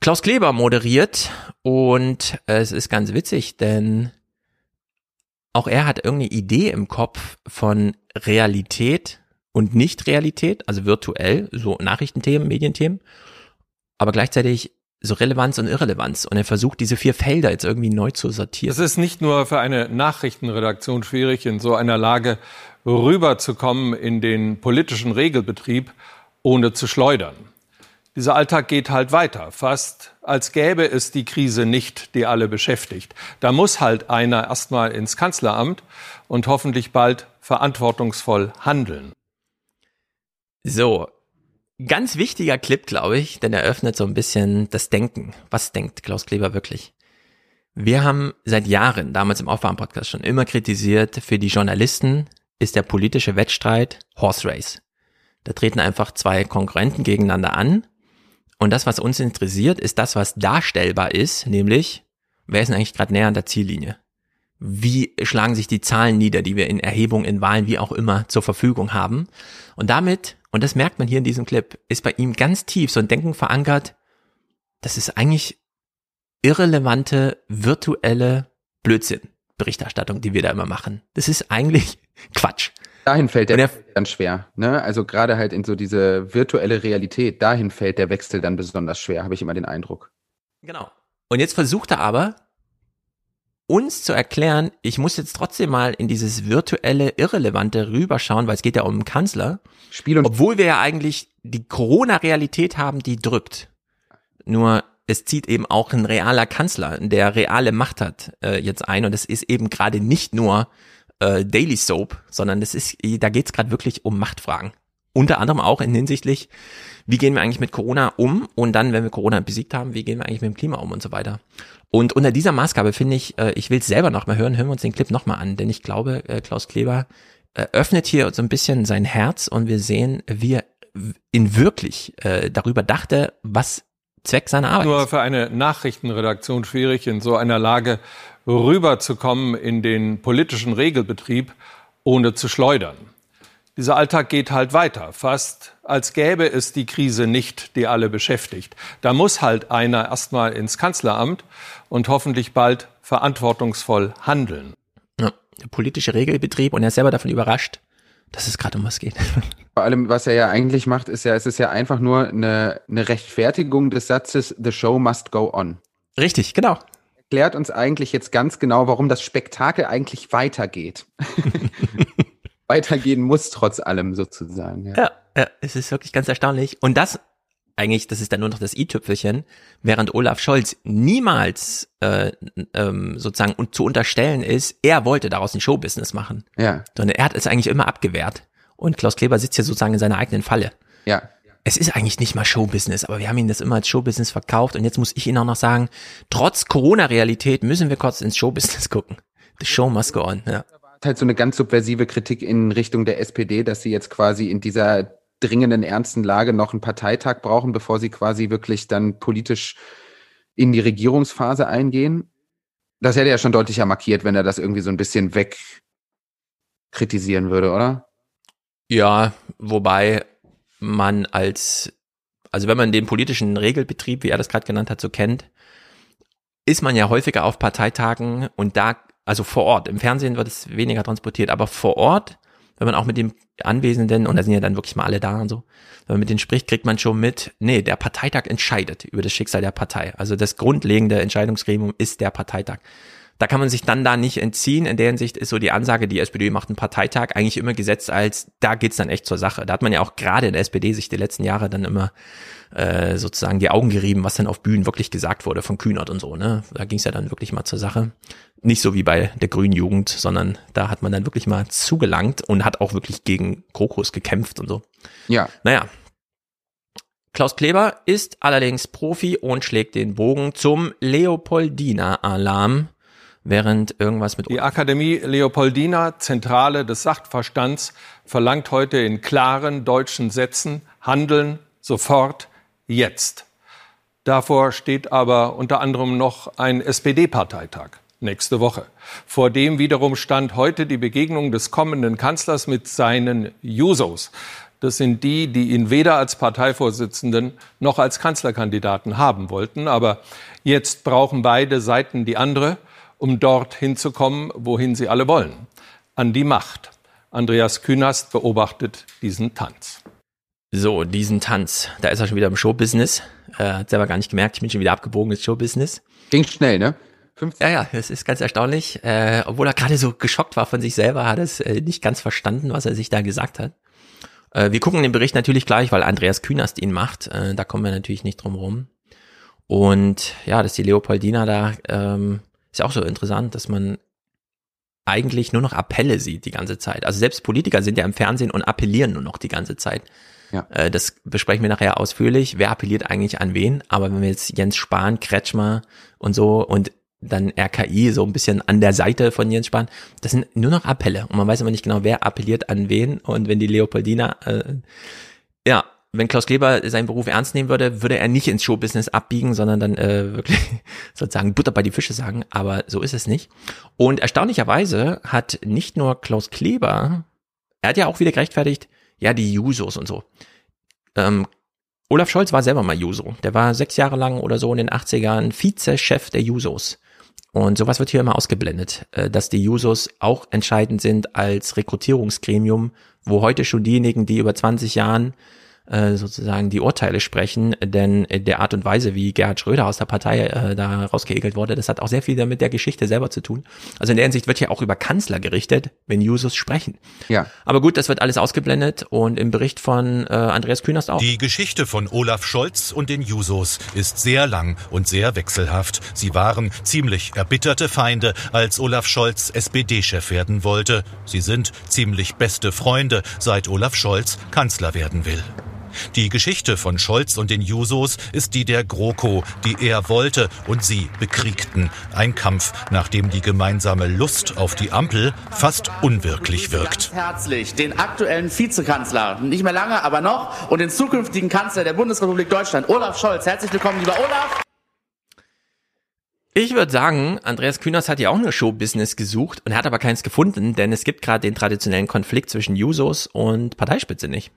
Klaus Kleber moderiert und es ist ganz witzig, denn auch er hat irgendeine Idee im Kopf von Realität und Nicht-Realität, also virtuell, so Nachrichtenthemen, Medienthemen, aber gleichzeitig so Relevanz und Irrelevanz. Und er versucht, diese vier Felder jetzt irgendwie neu zu sortieren. Es ist nicht nur für eine Nachrichtenredaktion schwierig, in so einer Lage rüberzukommen in den politischen Regelbetrieb, ohne zu schleudern. Dieser Alltag geht halt weiter, fast als gäbe es die Krise nicht, die alle beschäftigt. Da muss halt einer erstmal ins Kanzleramt und hoffentlich bald verantwortungsvoll handeln. So, Ganz wichtiger Clip, glaube ich, denn er öffnet so ein bisschen das Denken. Was denkt Klaus Kleber wirklich? Wir haben seit Jahren, damals im Aufwärm-Podcast schon immer kritisiert, für die Journalisten ist der politische Wettstreit Horse Race. Da treten einfach zwei Konkurrenten gegeneinander an. Und das, was uns interessiert, ist das, was darstellbar ist, nämlich, wer ist denn eigentlich gerade näher an der Ziellinie? Wie schlagen sich die Zahlen nieder, die wir in Erhebungen, in Wahlen, wie auch immer zur Verfügung haben? Und damit und das merkt man hier in diesem Clip, ist bei ihm ganz tief so ein Denken verankert, das ist eigentlich irrelevante, virtuelle Blödsinn-Berichterstattung, die wir da immer machen. Das ist eigentlich Quatsch. Dahin fällt der Wechsel dann schwer. Ne? Also gerade halt in so diese virtuelle Realität, dahin fällt der Wechsel dann besonders schwer, habe ich immer den Eindruck. Genau. Und jetzt versucht er aber, uns zu erklären, ich muss jetzt trotzdem mal in dieses virtuelle, irrelevante rüberschauen, weil es geht ja um einen Kanzler. Spiel und Obwohl wir ja eigentlich die Corona-Realität haben, die drückt. Nur es zieht eben auch ein realer Kanzler, der reale Macht hat, äh, jetzt ein. Und es ist eben gerade nicht nur äh, Daily Soap, sondern das ist, da geht es gerade wirklich um Machtfragen. Unter anderem auch in hinsichtlich, wie gehen wir eigentlich mit Corona um und dann, wenn wir Corona besiegt haben, wie gehen wir eigentlich mit dem Klima um und so weiter. Und unter dieser Maßgabe finde ich, äh, ich will es selber nochmal hören, hören wir uns den Clip nochmal an, denn ich glaube, äh, Klaus Kleber öffnet hier so ein bisschen sein Herz und wir sehen, wie er in wirklich äh, darüber dachte, was Zweck seiner Arbeit Nur für eine Nachrichtenredaktion schwierig, in so einer Lage rüberzukommen in den politischen Regelbetrieb, ohne zu schleudern. Dieser Alltag geht halt weiter, fast als gäbe es die Krise nicht, die alle beschäftigt. Da muss halt einer erstmal ins Kanzleramt und hoffentlich bald verantwortungsvoll handeln. Ja, der politische Regelbetrieb und er ist selber davon überrascht, dass es gerade um was geht. Vor allem, was er ja eigentlich macht, ist ja, es ist ja einfach nur eine, eine Rechtfertigung des Satzes The Show must go on. Richtig, genau. Erklärt uns eigentlich jetzt ganz genau, warum das Spektakel eigentlich weitergeht. Weitergehen muss trotz allem sozusagen. Ja. ja, ja, es ist wirklich ganz erstaunlich. Und das eigentlich, das ist dann nur noch das i-Tüpfelchen, während Olaf Scholz niemals äh, ähm, sozusagen und zu unterstellen ist, er wollte daraus ein Showbusiness machen. Ja. Sondern er hat es eigentlich immer abgewehrt. Und Klaus Kleber sitzt hier sozusagen in seiner eigenen Falle. Ja. Es ist eigentlich nicht mal Showbusiness, aber wir haben ihn das immer als Showbusiness verkauft und jetzt muss ich ihn auch noch sagen, trotz Corona-Realität müssen wir kurz ins Showbusiness gucken. The show must go on, ja. Halt so eine ganz subversive Kritik in Richtung der SPD, dass sie jetzt quasi in dieser dringenden, ernsten Lage noch einen Parteitag brauchen, bevor sie quasi wirklich dann politisch in die Regierungsphase eingehen. Das hätte er schon deutlicher markiert, wenn er das irgendwie so ein bisschen weg kritisieren würde, oder? Ja, wobei man als, also wenn man den politischen Regelbetrieb, wie er das gerade genannt hat, so kennt, ist man ja häufiger auf Parteitagen und da, also vor Ort, im Fernsehen wird es weniger transportiert, aber vor Ort, wenn man auch mit dem Anwesenden, und da sind ja dann wirklich mal alle da und so, wenn man mit denen spricht, kriegt man schon mit, nee, der Parteitag entscheidet über das Schicksal der Partei. Also das grundlegende Entscheidungsgremium ist der Parteitag. Da kann man sich dann da nicht entziehen. In der Hinsicht ist so die Ansage, die SPD macht einen Parteitag, eigentlich immer gesetzt als, da geht's dann echt zur Sache. Da hat man ja auch gerade in der SPD sich die letzten Jahre dann immer äh, sozusagen die Augen gerieben, was dann auf Bühnen wirklich gesagt wurde von Kühnert und so. Ne? Da ging's ja dann wirklich mal zur Sache. Nicht so wie bei der Grünen Jugend, sondern da hat man dann wirklich mal zugelangt und hat auch wirklich gegen Krokus gekämpft und so. Ja. Naja, Klaus Kleber ist allerdings Profi und schlägt den Bogen zum Leopoldina-Alarm während irgendwas mit. Die Akademie Leopoldina, Zentrale des Sachverstands, verlangt heute in klaren deutschen Sätzen Handeln sofort jetzt. Davor steht aber unter anderem noch ein SPD-Parteitag nächste Woche. Vor dem wiederum stand heute die Begegnung des kommenden Kanzlers mit seinen Jusos. Das sind die, die ihn weder als Parteivorsitzenden noch als Kanzlerkandidaten haben wollten. Aber jetzt brauchen beide Seiten die andere um dort hinzukommen, wohin sie alle wollen, an die Macht. Andreas Künast beobachtet diesen Tanz. So, diesen Tanz. Da ist er schon wieder im Showbusiness. Äh, hat selber gar nicht gemerkt, ich bin schon wieder abgebogen ins Showbusiness. Ging schnell, ne? 15. Ja, ja, es ist ganz erstaunlich. Äh, obwohl er gerade so geschockt war von sich selber, hat es äh, nicht ganz verstanden, was er sich da gesagt hat. Äh, wir gucken den Bericht natürlich gleich, weil Andreas Künast ihn macht. Äh, da kommen wir natürlich nicht drum rum. Und ja, dass die Leopoldina da ähm, ist ja auch so interessant, dass man eigentlich nur noch Appelle sieht die ganze Zeit. Also selbst Politiker sind ja im Fernsehen und appellieren nur noch die ganze Zeit. Ja. Äh, das besprechen wir nachher ausführlich. Wer appelliert eigentlich an wen? Aber wenn wir jetzt Jens Spahn, Kretschmer und so und dann RKI so ein bisschen an der Seite von Jens Spahn, das sind nur noch Appelle und man weiß immer nicht genau, wer appelliert an wen und wenn die Leopoldina, äh, ja, wenn Klaus Kleber seinen Beruf ernst nehmen würde, würde er nicht ins Showbusiness abbiegen, sondern dann äh, wirklich sozusagen Butter bei die Fische sagen. Aber so ist es nicht. Und erstaunlicherweise hat nicht nur Klaus Kleber, er hat ja auch wieder gerechtfertigt, ja, die Jusos und so. Ähm, Olaf Scholz war selber mal Juso. Der war sechs Jahre lang oder so in den 80ern Vizechef der Jusos. Und sowas wird hier immer ausgeblendet, äh, dass die Jusos auch entscheidend sind als Rekrutierungsgremium, wo heute schon diejenigen, die über 20 Jahren äh, sozusagen die Urteile sprechen, denn der Art und Weise, wie Gerhard Schröder aus der Partei äh, da rausgeekelt wurde, das hat auch sehr viel damit der Geschichte selber zu tun. Also in der Hinsicht wird ja auch über Kanzler gerichtet, wenn Jusos sprechen. Ja. Aber gut, das wird alles ausgeblendet und im Bericht von äh, Andreas Künast auch. Die Geschichte von Olaf Scholz und den Jusos ist sehr lang und sehr wechselhaft. Sie waren ziemlich erbitterte Feinde, als Olaf Scholz SPD-Chef werden wollte. Sie sind ziemlich beste Freunde, seit Olaf Scholz Kanzler werden will. Die Geschichte von Scholz und den Jusos ist die der GroKo, die er wollte und sie bekriegten. Ein Kampf, nach dem die gemeinsame Lust auf die Ampel fast unwirklich wirkt. Ganz herzlich den aktuellen Vizekanzler, nicht mehr lange, aber noch, und den zukünftigen Kanzler der Bundesrepublik Deutschland, Olaf Scholz. Herzlich willkommen, lieber Olaf. Ich würde sagen, Andreas Kühners hat ja auch nur Showbusiness gesucht und er hat aber keins gefunden, denn es gibt gerade den traditionellen Konflikt zwischen Jusos und Parteispitze nicht.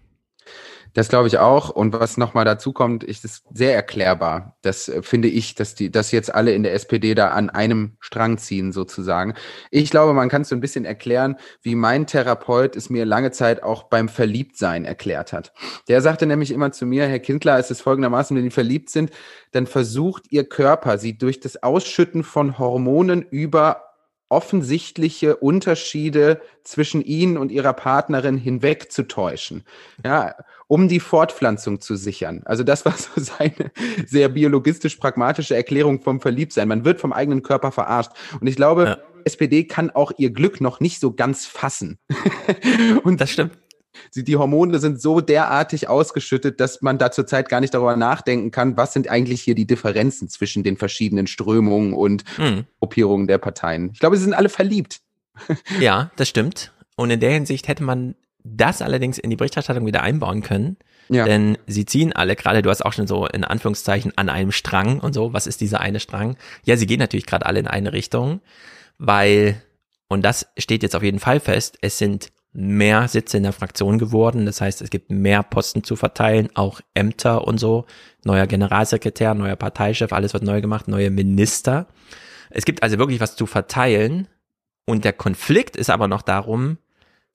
Das glaube ich auch. Und was nochmal dazu kommt, ist es sehr erklärbar. Das äh, finde ich, dass die, dass jetzt alle in der SPD da an einem Strang ziehen, sozusagen. Ich glaube, man kann es so ein bisschen erklären, wie mein Therapeut es mir lange Zeit auch beim Verliebtsein erklärt hat. Der sagte nämlich immer zu mir, Herr Kindler, es ist folgendermaßen, wenn Sie verliebt sind, dann versucht Ihr Körper, Sie durch das Ausschütten von Hormonen über offensichtliche Unterschiede zwischen ihnen und ihrer Partnerin hinweg zu täuschen, ja, um die Fortpflanzung zu sichern. Also das war so seine sehr biologistisch-pragmatische Erklärung vom Verliebtsein. Man wird vom eigenen Körper verarscht. Und ich glaube, ja. SPD kann auch ihr Glück noch nicht so ganz fassen. und das stimmt die Hormone sind so derartig ausgeschüttet, dass man da zurzeit gar nicht darüber nachdenken kann, was sind eigentlich hier die Differenzen zwischen den verschiedenen Strömungen und mhm. Gruppierungen der Parteien. Ich glaube, sie sind alle verliebt. Ja, das stimmt. Und in der Hinsicht hätte man das allerdings in die Berichterstattung wieder einbauen können. Ja. Denn sie ziehen alle, gerade du hast auch schon so in Anführungszeichen an einem Strang und so, was ist dieser eine Strang? Ja, sie gehen natürlich gerade alle in eine Richtung, weil, und das steht jetzt auf jeden Fall fest, es sind mehr Sitze in der Fraktion geworden. Das heißt, es gibt mehr Posten zu verteilen, auch Ämter und so. Neuer Generalsekretär, neuer Parteichef, alles wird neu gemacht, neue Minister. Es gibt also wirklich was zu verteilen. Und der Konflikt ist aber noch darum,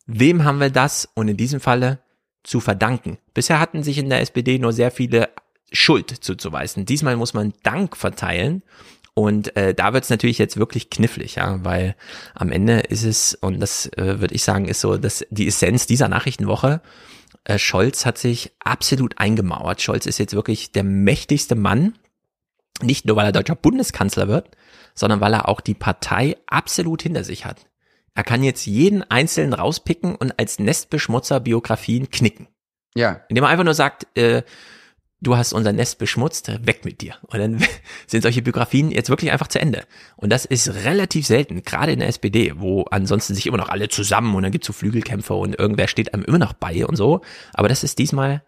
wem haben wir das und in diesem Falle zu verdanken. Bisher hatten sich in der SPD nur sehr viele Schuld zuzuweisen. Diesmal muss man Dank verteilen und äh, da wird es natürlich jetzt wirklich knifflig, ja, weil am Ende ist es, und das äh, würde ich sagen, ist so dass die Essenz dieser Nachrichtenwoche, äh, Scholz hat sich absolut eingemauert. Scholz ist jetzt wirklich der mächtigste Mann, nicht nur weil er deutscher Bundeskanzler wird, sondern weil er auch die Partei absolut hinter sich hat. Er kann jetzt jeden Einzelnen rauspicken und als Nestbeschmutzer Biografien knicken. Ja. Indem er einfach nur sagt, äh, du hast unser Nest beschmutzt, weg mit dir. Und dann sind solche Biografien jetzt wirklich einfach zu Ende. Und das ist relativ selten, gerade in der SPD, wo ansonsten sich immer noch alle zusammen und dann gibt's so Flügelkämpfer und irgendwer steht einem immer noch bei und so. Aber das ist diesmal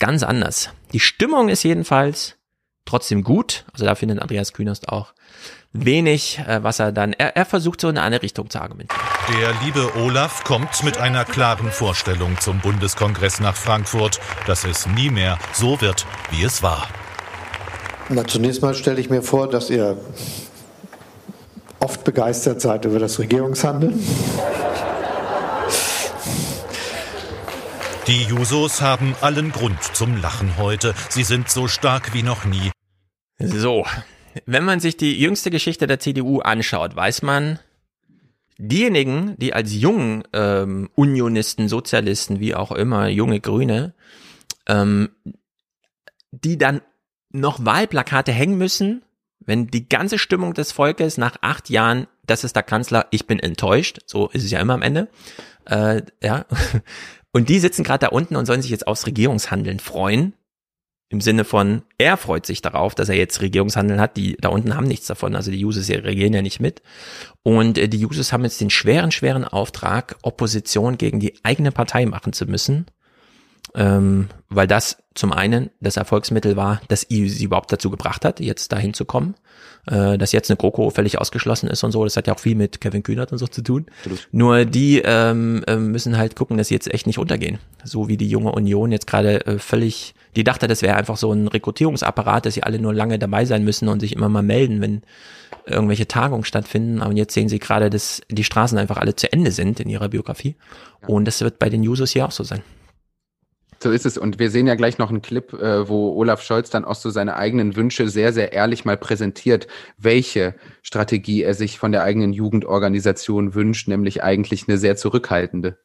ganz anders. Die Stimmung ist jedenfalls trotzdem gut. Also da findet Andreas Künast auch wenig, äh, was er dann, er, er versucht so in eine Richtung zu argumentieren. Der liebe Olaf kommt mit einer klaren Vorstellung zum Bundeskongress nach Frankfurt, dass es nie mehr so wird, wie es war. Na, zunächst mal stelle ich mir vor, dass ihr oft begeistert seid über das Regierungshandeln. Die Jusos haben allen Grund zum Lachen heute. Sie sind so stark wie noch nie. So, wenn man sich die jüngste Geschichte der CDU anschaut, weiß man, diejenigen, die als jungen ähm, Unionisten, Sozialisten, wie auch immer, junge Grüne, ähm, die dann noch Wahlplakate hängen müssen, wenn die ganze Stimmung des Volkes nach acht Jahren, das ist der Kanzler, ich bin enttäuscht, so ist es ja immer am Ende, äh, ja, und die sitzen gerade da unten und sollen sich jetzt aufs Regierungshandeln freuen, im Sinne von, er freut sich darauf, dass er jetzt Regierungshandeln hat. Die da unten haben nichts davon. Also die Users regieren ja nicht mit. Und äh, die Users haben jetzt den schweren, schweren Auftrag, Opposition gegen die eigene Partei machen zu müssen. Ähm, weil das zum einen das Erfolgsmittel war, das sie überhaupt dazu gebracht hat, jetzt dahin zu kommen. Äh, dass jetzt eine GroKo völlig ausgeschlossen ist und so. Das hat ja auch viel mit Kevin Kühnert und so zu tun. Absolut. Nur die ähm, äh, müssen halt gucken, dass sie jetzt echt nicht untergehen. So wie die junge Union jetzt gerade äh, völlig die dachte, das wäre einfach so ein Rekrutierungsapparat, dass sie alle nur lange dabei sein müssen und sich immer mal melden, wenn irgendwelche Tagungen stattfinden. Aber jetzt sehen sie gerade, dass die Straßen einfach alle zu Ende sind in ihrer Biografie. Und das wird bei den Users hier auch so sein. So ist es. Und wir sehen ja gleich noch einen Clip, äh, wo Olaf Scholz dann auch so seine eigenen Wünsche sehr, sehr ehrlich mal präsentiert, welche Strategie er sich von der eigenen Jugendorganisation wünscht, nämlich eigentlich eine sehr zurückhaltende.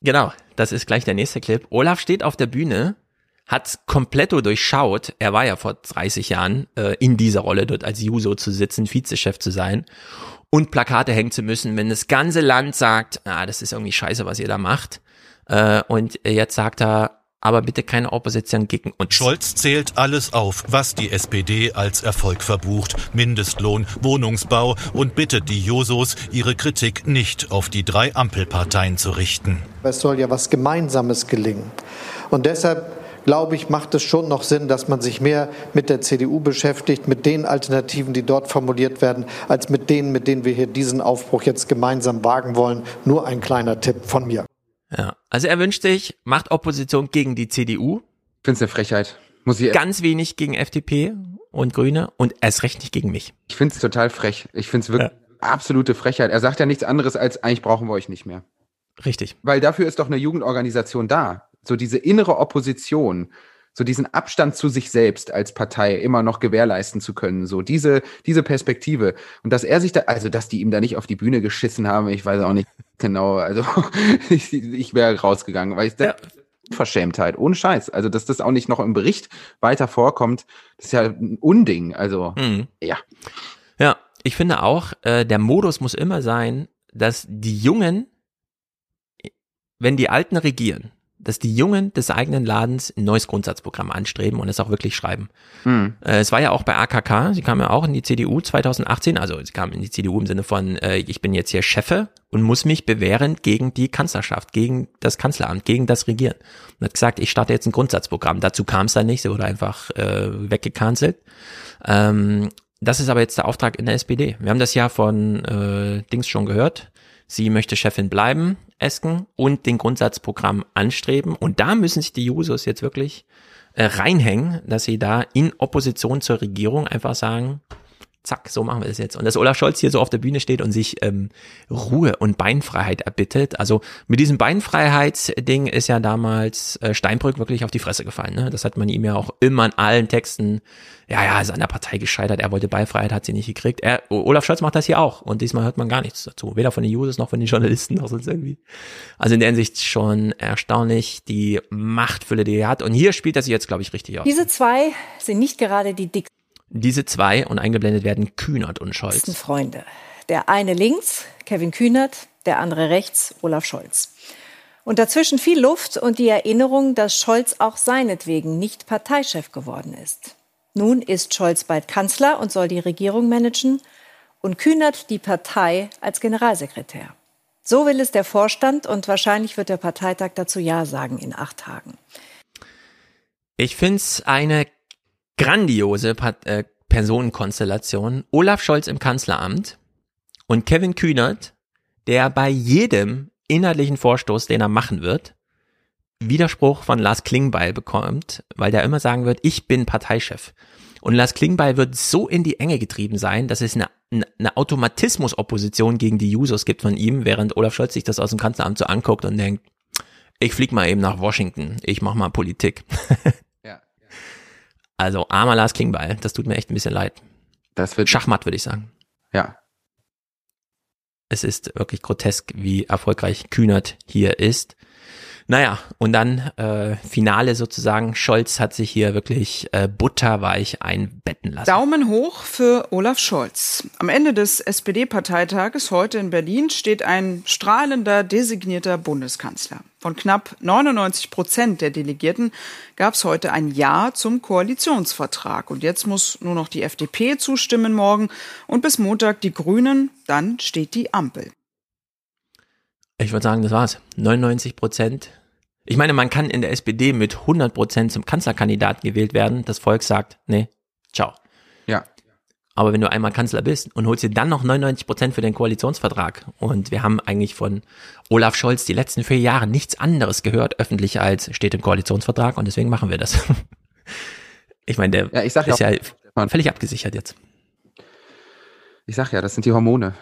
Genau, das ist gleich der nächste Clip. Olaf steht auf der Bühne hat kompletto durchschaut, er war ja vor 30 Jahren äh, in dieser Rolle dort als Juso zu sitzen, Vizechef zu sein und Plakate hängen zu müssen, wenn das ganze Land sagt, ah, das ist irgendwie scheiße, was ihr da macht. Äh, und jetzt sagt er, aber bitte keine Opposition gegen uns. Scholz zählt alles auf, was die SPD als Erfolg verbucht. Mindestlohn, Wohnungsbau und bittet die Jusos, ihre Kritik nicht auf die drei Ampelparteien zu richten. Es soll ja was Gemeinsames gelingen. Und deshalb glaube ich, macht es schon noch Sinn, dass man sich mehr mit der CDU beschäftigt, mit den Alternativen, die dort formuliert werden, als mit denen, mit denen wir hier diesen Aufbruch jetzt gemeinsam wagen wollen. Nur ein kleiner Tipp von mir. Ja, also er wünscht sich, macht Opposition gegen die CDU. Ich finde es eine Frechheit. Muss ich Ganz wenig gegen FDP und Grüne und erst recht nicht gegen mich. Ich finde es total frech. Ich finde es wirklich ja. absolute Frechheit. Er sagt ja nichts anderes als, eigentlich brauchen wir euch nicht mehr. Richtig. Weil dafür ist doch eine Jugendorganisation da. So diese innere Opposition, so diesen Abstand zu sich selbst als Partei immer noch gewährleisten zu können. So diese, diese Perspektive. Und dass er sich da, also dass die ihm da nicht auf die Bühne geschissen haben, ich weiß auch nicht genau. Also ich, ich wäre rausgegangen, weil ich ja. Verschämtheit, ohne Scheiß. Also, dass das auch nicht noch im Bericht weiter vorkommt, das ist ja ein Unding. Also, mhm. ja. Ja, ich finde auch, äh, der Modus muss immer sein, dass die Jungen, wenn die Alten regieren, dass die Jungen des eigenen Ladens ein neues Grundsatzprogramm anstreben und es auch wirklich schreiben. Hm. Äh, es war ja auch bei AKK, sie kam ja auch in die CDU 2018, also sie kam in die CDU im Sinne von, äh, ich bin jetzt hier Chefe und muss mich bewähren gegen die Kanzlerschaft, gegen das Kanzleramt, gegen das Regieren. Und hat gesagt, ich starte jetzt ein Grundsatzprogramm. Dazu kam es dann nicht, sie wurde einfach äh, weggecancelt. Ähm, das ist aber jetzt der Auftrag in der SPD. Wir haben das ja von äh, Dings schon gehört. Sie möchte Chefin bleiben, Esken, und den Grundsatzprogramm anstreben. Und da müssen sich die Jusos jetzt wirklich äh, reinhängen, dass sie da in Opposition zur Regierung einfach sagen, zack, so machen wir das jetzt. Und dass Olaf Scholz hier so auf der Bühne steht und sich ähm, Ruhe und Beinfreiheit erbittet. Also mit diesem Beinfreiheitsding ist ja damals äh, Steinbrück wirklich auf die Fresse gefallen. Ne? Das hat man ihm ja auch immer in allen Texten, ja, ja, ist an der Partei gescheitert, er wollte Beinfreiheit, hat sie nicht gekriegt. Er, Olaf Scholz macht das hier auch und diesmal hört man gar nichts dazu. Weder von den Users noch von den Journalisten noch sonst irgendwie. Also in der Hinsicht schon erstaunlich, die Machtfülle, die er hat. Und hier spielt er sich jetzt, glaube ich, richtig aus. Diese zwei sind nicht gerade die dicksten diese zwei und eingeblendet werden Kühnert und Scholz. Freunde. Der eine links, Kevin Kühnert, der andere rechts, Olaf Scholz. Und dazwischen viel Luft und die Erinnerung, dass Scholz auch seinetwegen nicht Parteichef geworden ist. Nun ist Scholz bald Kanzler und soll die Regierung managen und Kühnert die Partei als Generalsekretär. So will es der Vorstand und wahrscheinlich wird der Parteitag dazu Ja sagen in acht Tagen. Ich finde es eine grandiose äh, Personenkonstellation. Olaf Scholz im Kanzleramt und Kevin Kühnert, der bei jedem inhaltlichen Vorstoß, den er machen wird, Widerspruch von Lars Klingbeil bekommt, weil der immer sagen wird, ich bin Parteichef. Und Lars Klingbeil wird so in die Enge getrieben sein, dass es eine, eine Automatismus-Opposition gegen die Jusos gibt von ihm, während Olaf Scholz sich das aus dem Kanzleramt so anguckt und denkt, ich flieg mal eben nach Washington, ich mach mal Politik. Also armer Lars Klingbeil, das tut mir echt ein bisschen leid. Das wird Schachmatt, würde ich sagen. Ja. Es ist wirklich grotesk, wie erfolgreich Kühnert hier ist. Naja, und dann äh, Finale sozusagen. Scholz hat sich hier wirklich äh, butterweich einbetten lassen. Daumen hoch für Olaf Scholz. Am Ende des SPD-Parteitages heute in Berlin steht ein strahlender, designierter Bundeskanzler. Von knapp 99 Prozent der Delegierten gab es heute ein Ja zum Koalitionsvertrag. Und jetzt muss nur noch die FDP zustimmen morgen und bis Montag die Grünen. Dann steht die Ampel. Ich würde sagen, das war's. 99 Prozent. Ich meine, man kann in der SPD mit 100 Prozent zum Kanzlerkandidaten gewählt werden. Das Volk sagt, nee, ciao. Ja. Aber wenn du einmal Kanzler bist und holst dir dann noch 99 Prozent für den Koalitionsvertrag und wir haben eigentlich von Olaf Scholz die letzten vier Jahre nichts anderes gehört öffentlich als steht im Koalitionsvertrag und deswegen machen wir das. ich meine, der ja, ich ist ja, ja völlig abgesichert jetzt. Ich sag ja, das sind die Hormone.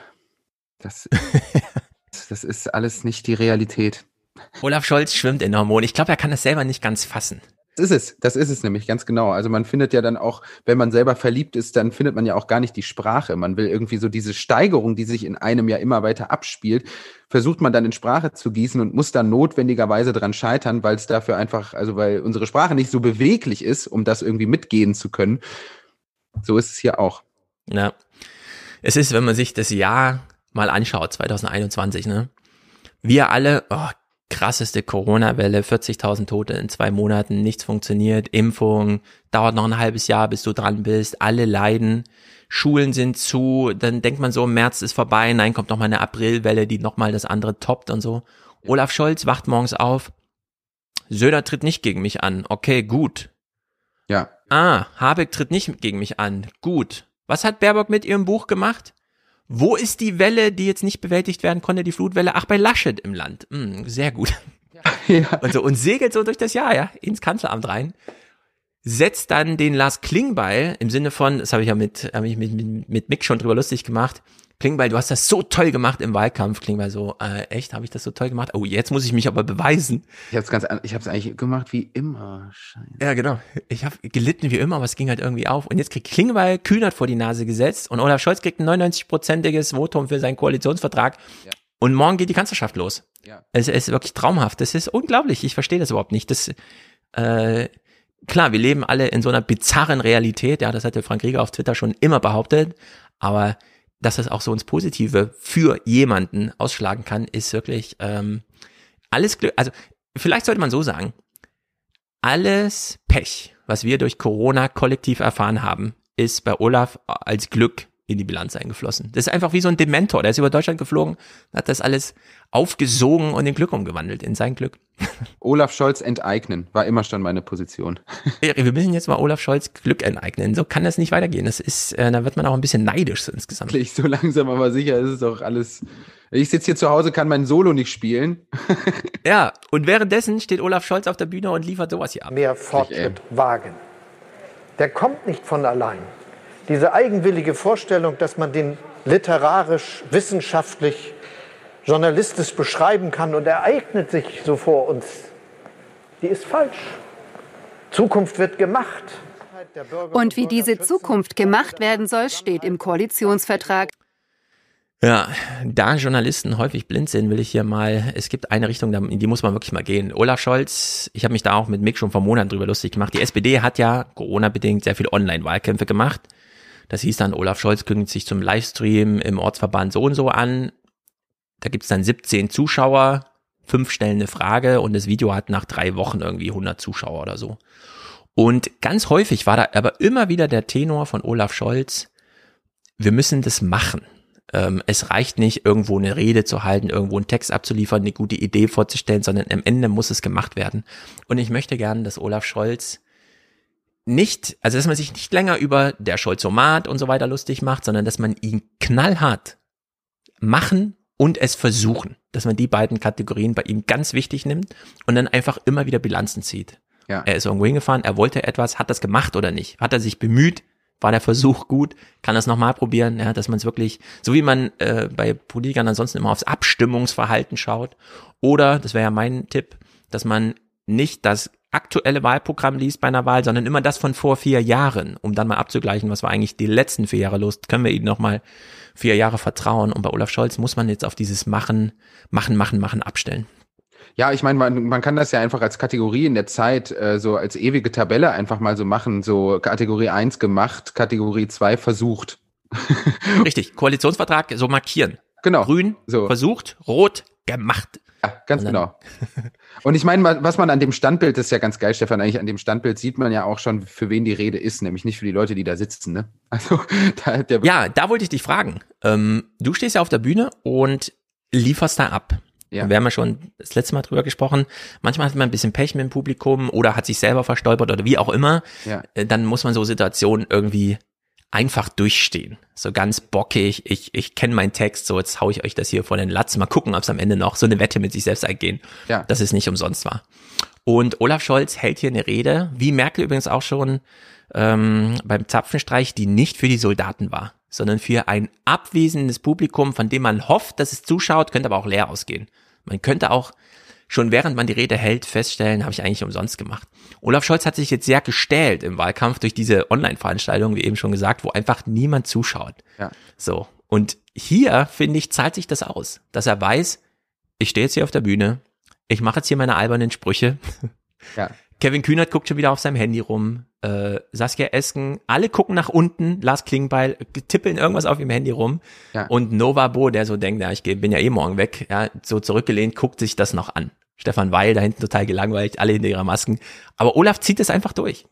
Das Das ist alles nicht die Realität. Olaf Scholz schwimmt in Hormonen. Ich glaube, er kann es selber nicht ganz fassen. Das ist es, das ist es nämlich ganz genau. Also man findet ja dann auch, wenn man selber verliebt ist, dann findet man ja auch gar nicht die Sprache. Man will irgendwie so diese Steigerung, die sich in einem ja immer weiter abspielt, versucht man dann in Sprache zu gießen und muss dann notwendigerweise dran scheitern, weil es dafür einfach, also weil unsere Sprache nicht so beweglich ist, um das irgendwie mitgehen zu können. So ist es hier auch. Ja. Es ist, wenn man sich das Jahr mal anschaut, 2021, ne? Wir alle, oh, krasseste Corona-Welle, 40.000 Tote in zwei Monaten, nichts funktioniert, Impfung, dauert noch ein halbes Jahr, bis du dran bist, alle leiden, Schulen sind zu, dann denkt man so, März ist vorbei, nein, kommt noch mal eine Aprilwelle, die noch mal das andere toppt und so. Olaf Scholz wacht morgens auf, Söder tritt nicht gegen mich an, okay, gut. Ja. Ah, Habeck tritt nicht gegen mich an, gut. Was hat Baerbock mit ihrem Buch gemacht? Wo ist die Welle, die jetzt nicht bewältigt werden konnte, die Flutwelle? Ach, bei Laschet im Land. Hm, sehr gut. Ja. Und, so, und segelt so durch das Jahr, ja, ins Kanzleramt rein. Setzt dann den Lars Klingbeil im Sinne von, das habe ich ja mit, hab ich mit, mit, mit Mick schon drüber lustig gemacht, Klingbeil, du hast das so toll gemacht im Wahlkampf. Klingbeil so, äh, echt, habe ich das so toll gemacht? Oh, jetzt muss ich mich aber beweisen. Ich habe es ganz, ich habe es eigentlich gemacht wie immer. Scheiße. Ja, genau. Ich habe gelitten wie immer, aber es ging halt irgendwie auf. Und jetzt kriegt Klingbeil Kühnert vor die Nase gesetzt und Olaf Scholz kriegt ein 99-prozentiges Votum für seinen Koalitionsvertrag. Ja. Und morgen geht die Kanzlerschaft los. Ja. Es, es ist wirklich traumhaft. Das ist unglaublich. Ich verstehe das überhaupt nicht. Das, äh, klar, wir leben alle in so einer bizarren Realität. Ja, das hat der Frank Rieger auf Twitter schon immer behauptet. Aber dass es auch so ins Positive für jemanden ausschlagen kann, ist wirklich ähm, alles Glück. Also vielleicht sollte man so sagen, alles Pech, was wir durch Corona kollektiv erfahren haben, ist bei Olaf als Glück in die Bilanz eingeflossen. Das ist einfach wie so ein Dementor. Der ist über Deutschland geflogen, hat das alles aufgesogen und in Glück umgewandelt, in sein Glück. Olaf Scholz enteignen, war immer schon meine Position. Wir müssen jetzt mal Olaf Scholz Glück enteignen. So kann das nicht weitergehen. Das ist, äh, da wird man auch ein bisschen neidisch so insgesamt. So langsam aber sicher ist es doch alles. Ich sitze hier zu Hause, kann mein Solo nicht spielen. ja, und währenddessen steht Olaf Scholz auf der Bühne und liefert sowas hier ab. Mehr Fortschritt wagen. Der kommt nicht von allein. Diese eigenwillige Vorstellung, dass man den literarisch, wissenschaftlich, journalistisch beschreiben kann und ereignet sich so vor uns, die ist falsch. Zukunft wird gemacht. Und wie diese Zukunft gemacht werden soll, steht im Koalitionsvertrag. Ja, da Journalisten häufig blind sind, will ich hier mal, es gibt eine Richtung, in die muss man wirklich mal gehen. Olaf Scholz, ich habe mich da auch mit Mick schon vor Monaten drüber lustig gemacht. Die SPD hat ja Corona-bedingt sehr viele Online-Wahlkämpfe gemacht. Das hieß dann, Olaf Scholz kündigt sich zum Livestream im Ortsverband so und so an. Da gibt's dann 17 Zuschauer, fünf stellen eine Frage und das Video hat nach drei Wochen irgendwie 100 Zuschauer oder so. Und ganz häufig war da aber immer wieder der Tenor von Olaf Scholz, wir müssen das machen. Ähm, es reicht nicht, irgendwo eine Rede zu halten, irgendwo einen Text abzuliefern, eine gute Idee vorzustellen, sondern am Ende muss es gemacht werden. Und ich möchte gerne, dass Olaf Scholz nicht, also dass man sich nicht länger über der Scholzomat und so weiter lustig macht, sondern dass man ihn knallhart machen und es versuchen, dass man die beiden Kategorien bei ihm ganz wichtig nimmt und dann einfach immer wieder Bilanzen zieht. Ja. Er ist irgendwo hingefahren, er wollte etwas, hat das gemacht oder nicht? Hat er sich bemüht? War der Versuch gut? Kann das nochmal probieren? Ja, dass man es wirklich, so wie man äh, bei Politikern ansonsten immer aufs Abstimmungsverhalten schaut. Oder, das wäre ja mein Tipp, dass man nicht das aktuelle Wahlprogramm liest bei einer Wahl, sondern immer das von vor vier Jahren, um dann mal abzugleichen, was war eigentlich die letzten vier Jahre los. Können wir ihnen nochmal vier Jahre vertrauen? Und bei Olaf Scholz muss man jetzt auf dieses Machen, Machen, Machen, Machen abstellen. Ja, ich meine, man, man kann das ja einfach als Kategorie in der Zeit, äh, so als ewige Tabelle einfach mal so machen. So Kategorie 1 gemacht, Kategorie 2 versucht. Richtig, Koalitionsvertrag so markieren. Genau. Grün so. versucht, rot gemacht. Ja, ganz genau. Und ich meine, was man an dem Standbild, das ist ja ganz geil, Stefan, eigentlich an dem Standbild sieht man ja auch schon, für wen die Rede ist, nämlich nicht für die Leute, die da sitzen. Ne? Also, da der ja, da wollte ich dich fragen. Ähm, du stehst ja auf der Bühne und lieferst da ab. Ja. Wir haben ja schon das letzte Mal drüber gesprochen. Manchmal hat man ein bisschen Pech mit dem Publikum oder hat sich selber verstolpert oder wie auch immer. Ja. Äh, dann muss man so Situationen irgendwie einfach durchstehen. So ganz bockig, ich, ich kenne meinen Text, so jetzt hau ich euch das hier vor den Latz. Mal gucken, ob es am Ende noch so eine Wette mit sich selbst eingehen, ja. dass es nicht umsonst war. Und Olaf Scholz hält hier eine Rede, wie Merkel übrigens auch schon ähm, beim Zapfenstreich, die nicht für die Soldaten war, sondern für ein abwesendes Publikum, von dem man hofft, dass es zuschaut, könnte aber auch leer ausgehen. Man könnte auch schon während man die Rede hält, feststellen, habe ich eigentlich umsonst gemacht. Olaf Scholz hat sich jetzt sehr gestählt im Wahlkampf durch diese Online-Veranstaltung, wie eben schon gesagt, wo einfach niemand zuschaut. Ja. So. Und hier, finde ich, zahlt sich das aus, dass er weiß, ich stehe jetzt hier auf der Bühne, ich mache jetzt hier meine albernen Sprüche. Ja. Kevin Kühnert guckt schon wieder auf seinem Handy rum. Äh, Saskia Esken, alle gucken nach unten. Lars Klingbeil tippeln irgendwas auf ihrem Handy rum. Ja. Und Nova Bo, der so denkt, ja, ich bin ja eh morgen weg, ja, so zurückgelehnt, guckt sich das noch an. Stefan Weil da hinten total gelangweilt, alle hinter ihrer Masken. Aber Olaf zieht es einfach durch.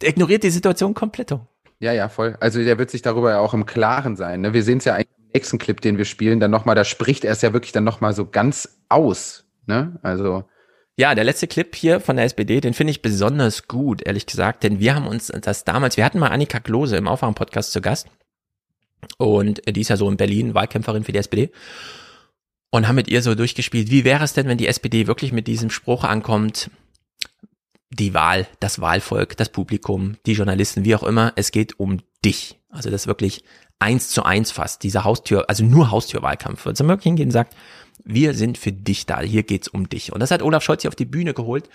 Der ignoriert die Situation komplett. Ja, ja, voll. Also der wird sich darüber ja auch im Klaren sein. Ne? Wir sehen es ja eigentlich im nächsten Clip, den wir spielen, dann nochmal, da spricht er es ja wirklich dann nochmal so ganz aus. Ne? Also. Ja, der letzte Clip hier von der SPD, den finde ich besonders gut, ehrlich gesagt, denn wir haben uns das damals, wir hatten mal Annika Klose im Aufwachen-Podcast zu Gast und die ist ja so in Berlin Wahlkämpferin für die SPD und haben mit ihr so durchgespielt, wie wäre es denn, wenn die SPD wirklich mit diesem Spruch ankommt, die Wahl, das Wahlvolk, das Publikum, die Journalisten, wie auch immer, es geht um dich. Also das wirklich eins zu eins fast, dieser Haustür, also nur Haustürwahlkampf. Wird wirklich hingehen und sagt, wir sind für dich da, hier geht's um dich. Und das hat Olaf Scholz hier auf die Bühne geholt.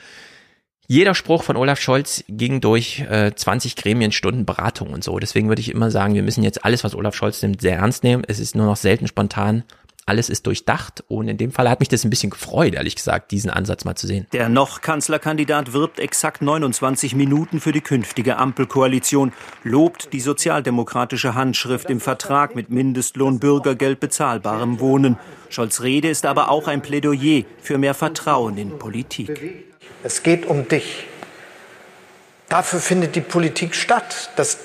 Jeder Spruch von Olaf Scholz ging durch äh, 20 Gremienstunden Beratung und so. Deswegen würde ich immer sagen, wir müssen jetzt alles, was Olaf Scholz nimmt, sehr ernst nehmen. Es ist nur noch selten spontan alles ist durchdacht und in dem Fall hat mich das ein bisschen gefreut, ehrlich gesagt, diesen Ansatz mal zu sehen. Der noch Kanzlerkandidat wirbt exakt 29 Minuten für die künftige Ampelkoalition, lobt die sozialdemokratische Handschrift im Vertrag mit Mindestlohn, Bürgergeld, bezahlbarem Wohnen. Scholz Rede ist aber auch ein Plädoyer für mehr Vertrauen in Politik. Es geht um dich. Dafür findet die Politik statt, dass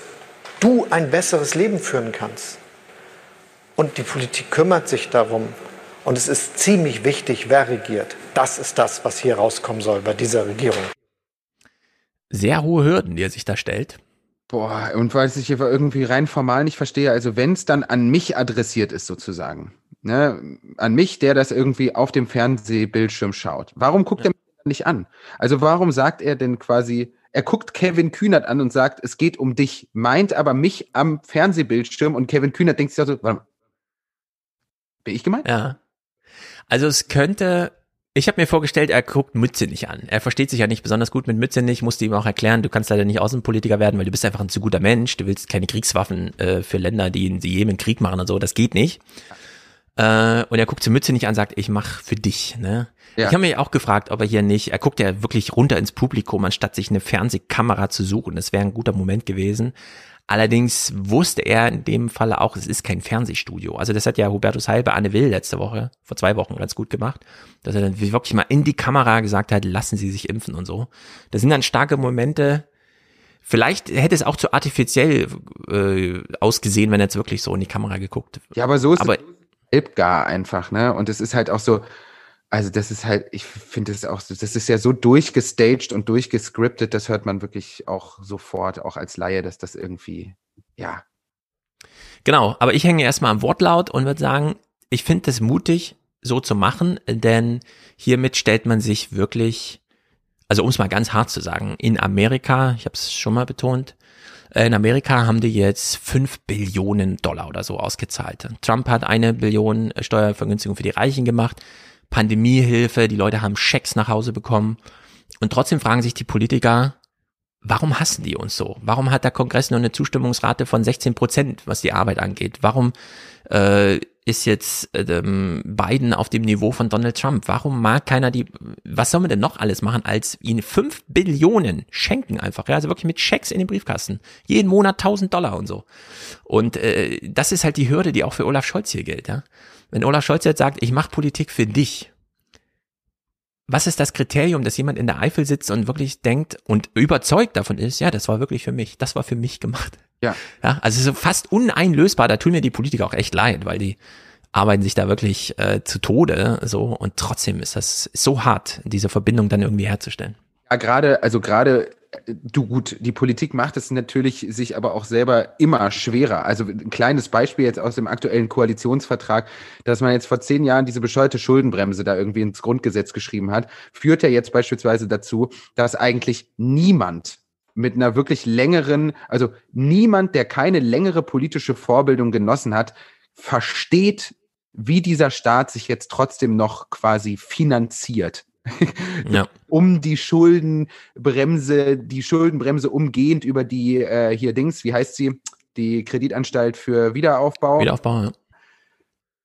du ein besseres Leben führen kannst. Und die Politik kümmert sich darum. Und es ist ziemlich wichtig, wer regiert. Das ist das, was hier rauskommen soll bei dieser Regierung. Sehr hohe Hürden, die er sich da stellt. Boah, und weil ich irgendwie rein formal nicht verstehe, also wenn es dann an mich adressiert ist sozusagen, ne, an mich, der das irgendwie auf dem Fernsehbildschirm schaut, warum guckt ja. er mich nicht an? Also warum sagt er denn quasi, er guckt Kevin Kühnert an und sagt, es geht um dich, meint aber mich am Fernsehbildschirm und Kevin Kühnert denkt sich so, warte, bin ich gemeint? Ja. Also es könnte, ich habe mir vorgestellt, er guckt Mütze nicht an. Er versteht sich ja nicht besonders gut mit Mütze nicht, musste ihm auch erklären, du kannst leider nicht Außenpolitiker werden, weil du bist einfach ein zu guter Mensch, du willst keine Kriegswaffen äh, für Länder, die in Jemen Krieg machen und so, das geht nicht. Äh, und er guckt zur Mütze nicht an, sagt, ich mach für dich. Ne? Ja. Ich habe mich auch gefragt, ob er hier nicht, er guckt ja wirklich runter ins Publikum, anstatt sich eine Fernsehkamera zu suchen. Das wäre ein guter Moment gewesen. Allerdings wusste er in dem Falle auch, es ist kein Fernsehstudio. Also das hat ja Hubertus Heil bei Anne Will letzte Woche, vor zwei Wochen ganz gut gemacht, dass er dann wirklich mal in die Kamera gesagt hat, lassen Sie sich impfen und so. Das sind dann starke Momente. Vielleicht hätte es auch zu artifiziell äh, ausgesehen, wenn er jetzt wirklich so in die Kamera geguckt. Ja, aber so ist aber, es gar einfach, ne? Und es ist halt auch so, also das ist halt, ich finde das auch das ist ja so durchgestaged und durchgescriptet, das hört man wirklich auch sofort, auch als Laie, dass das irgendwie, ja. Genau, aber ich hänge erstmal am Wortlaut und würde sagen, ich finde es mutig, so zu machen, denn hiermit stellt man sich wirklich, also um es mal ganz hart zu sagen, in Amerika, ich habe es schon mal betont, äh, in Amerika haben die jetzt fünf Billionen Dollar oder so ausgezahlt. Trump hat eine Billion Steuervergünstigung für die Reichen gemacht. Pandemiehilfe, die Leute haben Schecks nach Hause bekommen. Und trotzdem fragen sich die Politiker, warum hassen die uns so? Warum hat der Kongress nur eine Zustimmungsrate von 16 Prozent, was die Arbeit angeht? Warum äh, ist jetzt ähm, Biden auf dem Niveau von Donald Trump? Warum mag keiner die, was soll man denn noch alles machen, als ihnen fünf Billionen schenken einfach, ja, also wirklich mit Schecks in den Briefkasten. Jeden Monat 1000 Dollar und so. Und äh, das ist halt die Hürde, die auch für Olaf Scholz hier gilt, ja. Wenn Olaf Scholz jetzt sagt, ich mache Politik für dich, was ist das Kriterium, dass jemand in der Eifel sitzt und wirklich denkt und überzeugt davon ist, ja, das war wirklich für mich, das war für mich gemacht. Ja. Ja, also so fast uneinlösbar, da tun mir die Politiker auch echt leid, weil die arbeiten sich da wirklich äh, zu Tode so und trotzdem ist das so hart, diese Verbindung dann irgendwie herzustellen. Ja, gerade, also gerade Du gut, die Politik macht es natürlich sich aber auch selber immer schwerer. Also ein kleines Beispiel jetzt aus dem aktuellen Koalitionsvertrag, dass man jetzt vor zehn Jahren diese bescheuerte Schuldenbremse da irgendwie ins Grundgesetz geschrieben hat, führt ja jetzt beispielsweise dazu, dass eigentlich niemand mit einer wirklich längeren, also niemand, der keine längere politische Vorbildung genossen hat, versteht, wie dieser Staat sich jetzt trotzdem noch quasi finanziert. Ja. um die Schuldenbremse, die Schuldenbremse umgehend über die äh, hier Dings, wie heißt sie? Die Kreditanstalt für Wiederaufbau. Wiederaufbau, ja.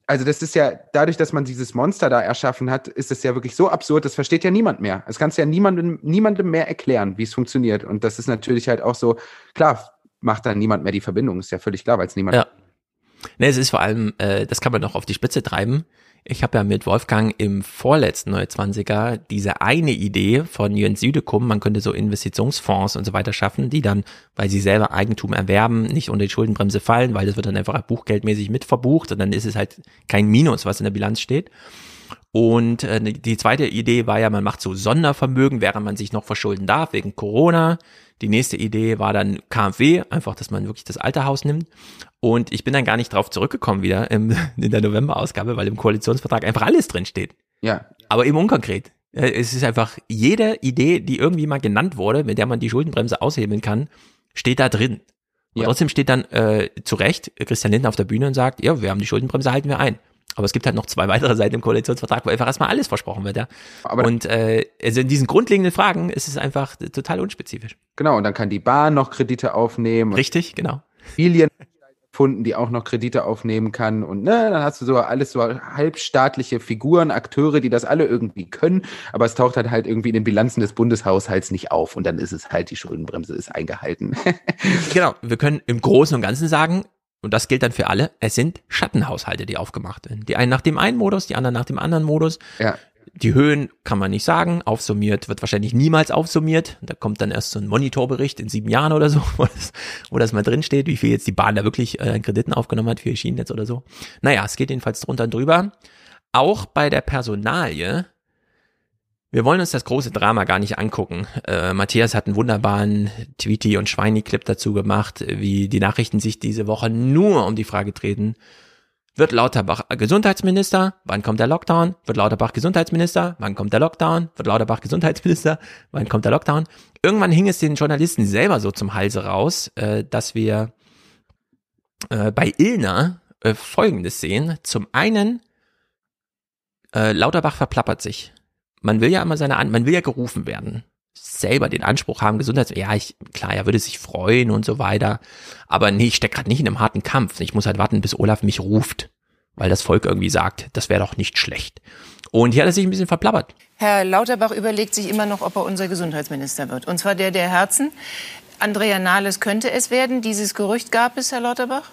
Also das ist ja, dadurch, dass man dieses Monster da erschaffen hat, ist es ja wirklich so absurd, das versteht ja niemand mehr. Es kannst ja niemandem, niemandem mehr erklären, wie es funktioniert. Und das ist natürlich halt auch so, klar, macht dann niemand mehr die Verbindung, ist ja völlig klar, weil es niemand. Ja. Ne, es ist vor allem, äh, das kann man noch auf die Spitze treiben Ich habe ja mit Wolfgang im vorletzten Neue 20er diese eine Idee von Jens Südekum, man könnte so Investitionsfonds und so weiter schaffen, die dann, weil sie selber Eigentum erwerben, nicht unter die Schuldenbremse fallen, weil das wird dann einfach buchgeldmäßig mit verbucht und dann ist es halt kein Minus, was in der Bilanz steht. Und äh, die zweite Idee war ja, man macht so Sondervermögen, während man sich noch verschulden darf wegen Corona. Die nächste Idee war dann KfW, einfach, dass man wirklich das alte Haus nimmt. Und ich bin dann gar nicht drauf zurückgekommen wieder im, in der November-Ausgabe, weil im Koalitionsvertrag einfach alles drin steht. Ja. Aber eben unkonkret. Es ist einfach jede Idee, die irgendwie mal genannt wurde, mit der man die Schuldenbremse aushebeln kann, steht da drin. Und ja. trotzdem steht dann äh, zu Recht Christian Lindner auf der Bühne und sagt, ja, wir haben die Schuldenbremse, halten wir ein. Aber es gibt halt noch zwei weitere Seiten im Koalitionsvertrag, wo einfach erstmal alles versprochen wird, ja. Aber und äh, also in diesen grundlegenden Fragen ist es einfach total unspezifisch. Genau, und dann kann die Bahn noch Kredite aufnehmen. Richtig, genau. Familien gefunden, die auch noch Kredite aufnehmen kann. Und ne, dann hast du so alles so halbstaatliche Figuren, Akteure, die das alle irgendwie können, aber es taucht halt halt irgendwie in den Bilanzen des Bundeshaushalts nicht auf und dann ist es halt, die Schuldenbremse ist eingehalten. genau, wir können im Großen und Ganzen sagen, und das gilt dann für alle, es sind Schattenhaushalte, die aufgemacht werden. Die einen nach dem einen Modus, die anderen nach dem anderen Modus. Ja. Die Höhen kann man nicht sagen, aufsummiert wird wahrscheinlich niemals aufsummiert. Da kommt dann erst so ein Monitorbericht in sieben Jahren oder so, wo das, wo das mal drin steht, wie viel jetzt die Bahn da wirklich äh, Krediten aufgenommen hat für ihr Schienennetz oder so. Naja, es geht jedenfalls drunter und drüber. Auch bei der Personalie wir wollen uns das große Drama gar nicht angucken. Äh, Matthias hat einen wunderbaren Tweety- und Schweini-Clip dazu gemacht, wie die Nachrichten sich diese Woche nur um die Frage treten, wird Lauterbach Gesundheitsminister? Wann kommt der Lockdown? Wird Lauterbach Gesundheitsminister? Wann kommt der Lockdown? Wird Lauterbach Gesundheitsminister? Wann kommt der Lockdown? Irgendwann hing es den Journalisten selber so zum Halse raus, äh, dass wir äh, bei Ilna äh, Folgendes sehen. Zum einen, äh, Lauterbach verplappert sich man will ja immer seine, An man will ja gerufen werden. Selber den Anspruch haben, Gesundheits, ja, ich, klar, er würde sich freuen und so weiter. Aber nee, ich stecke gerade nicht in einem harten Kampf. Ich muss halt warten, bis Olaf mich ruft. Weil das Volk irgendwie sagt, das wäre doch nicht schlecht. Und hier hat er sich ein bisschen verplappert. Herr Lauterbach überlegt sich immer noch, ob er unser Gesundheitsminister wird. Und zwar der der Herzen. Andrea Nahles könnte es werden. Dieses Gerücht gab es, Herr Lauterbach?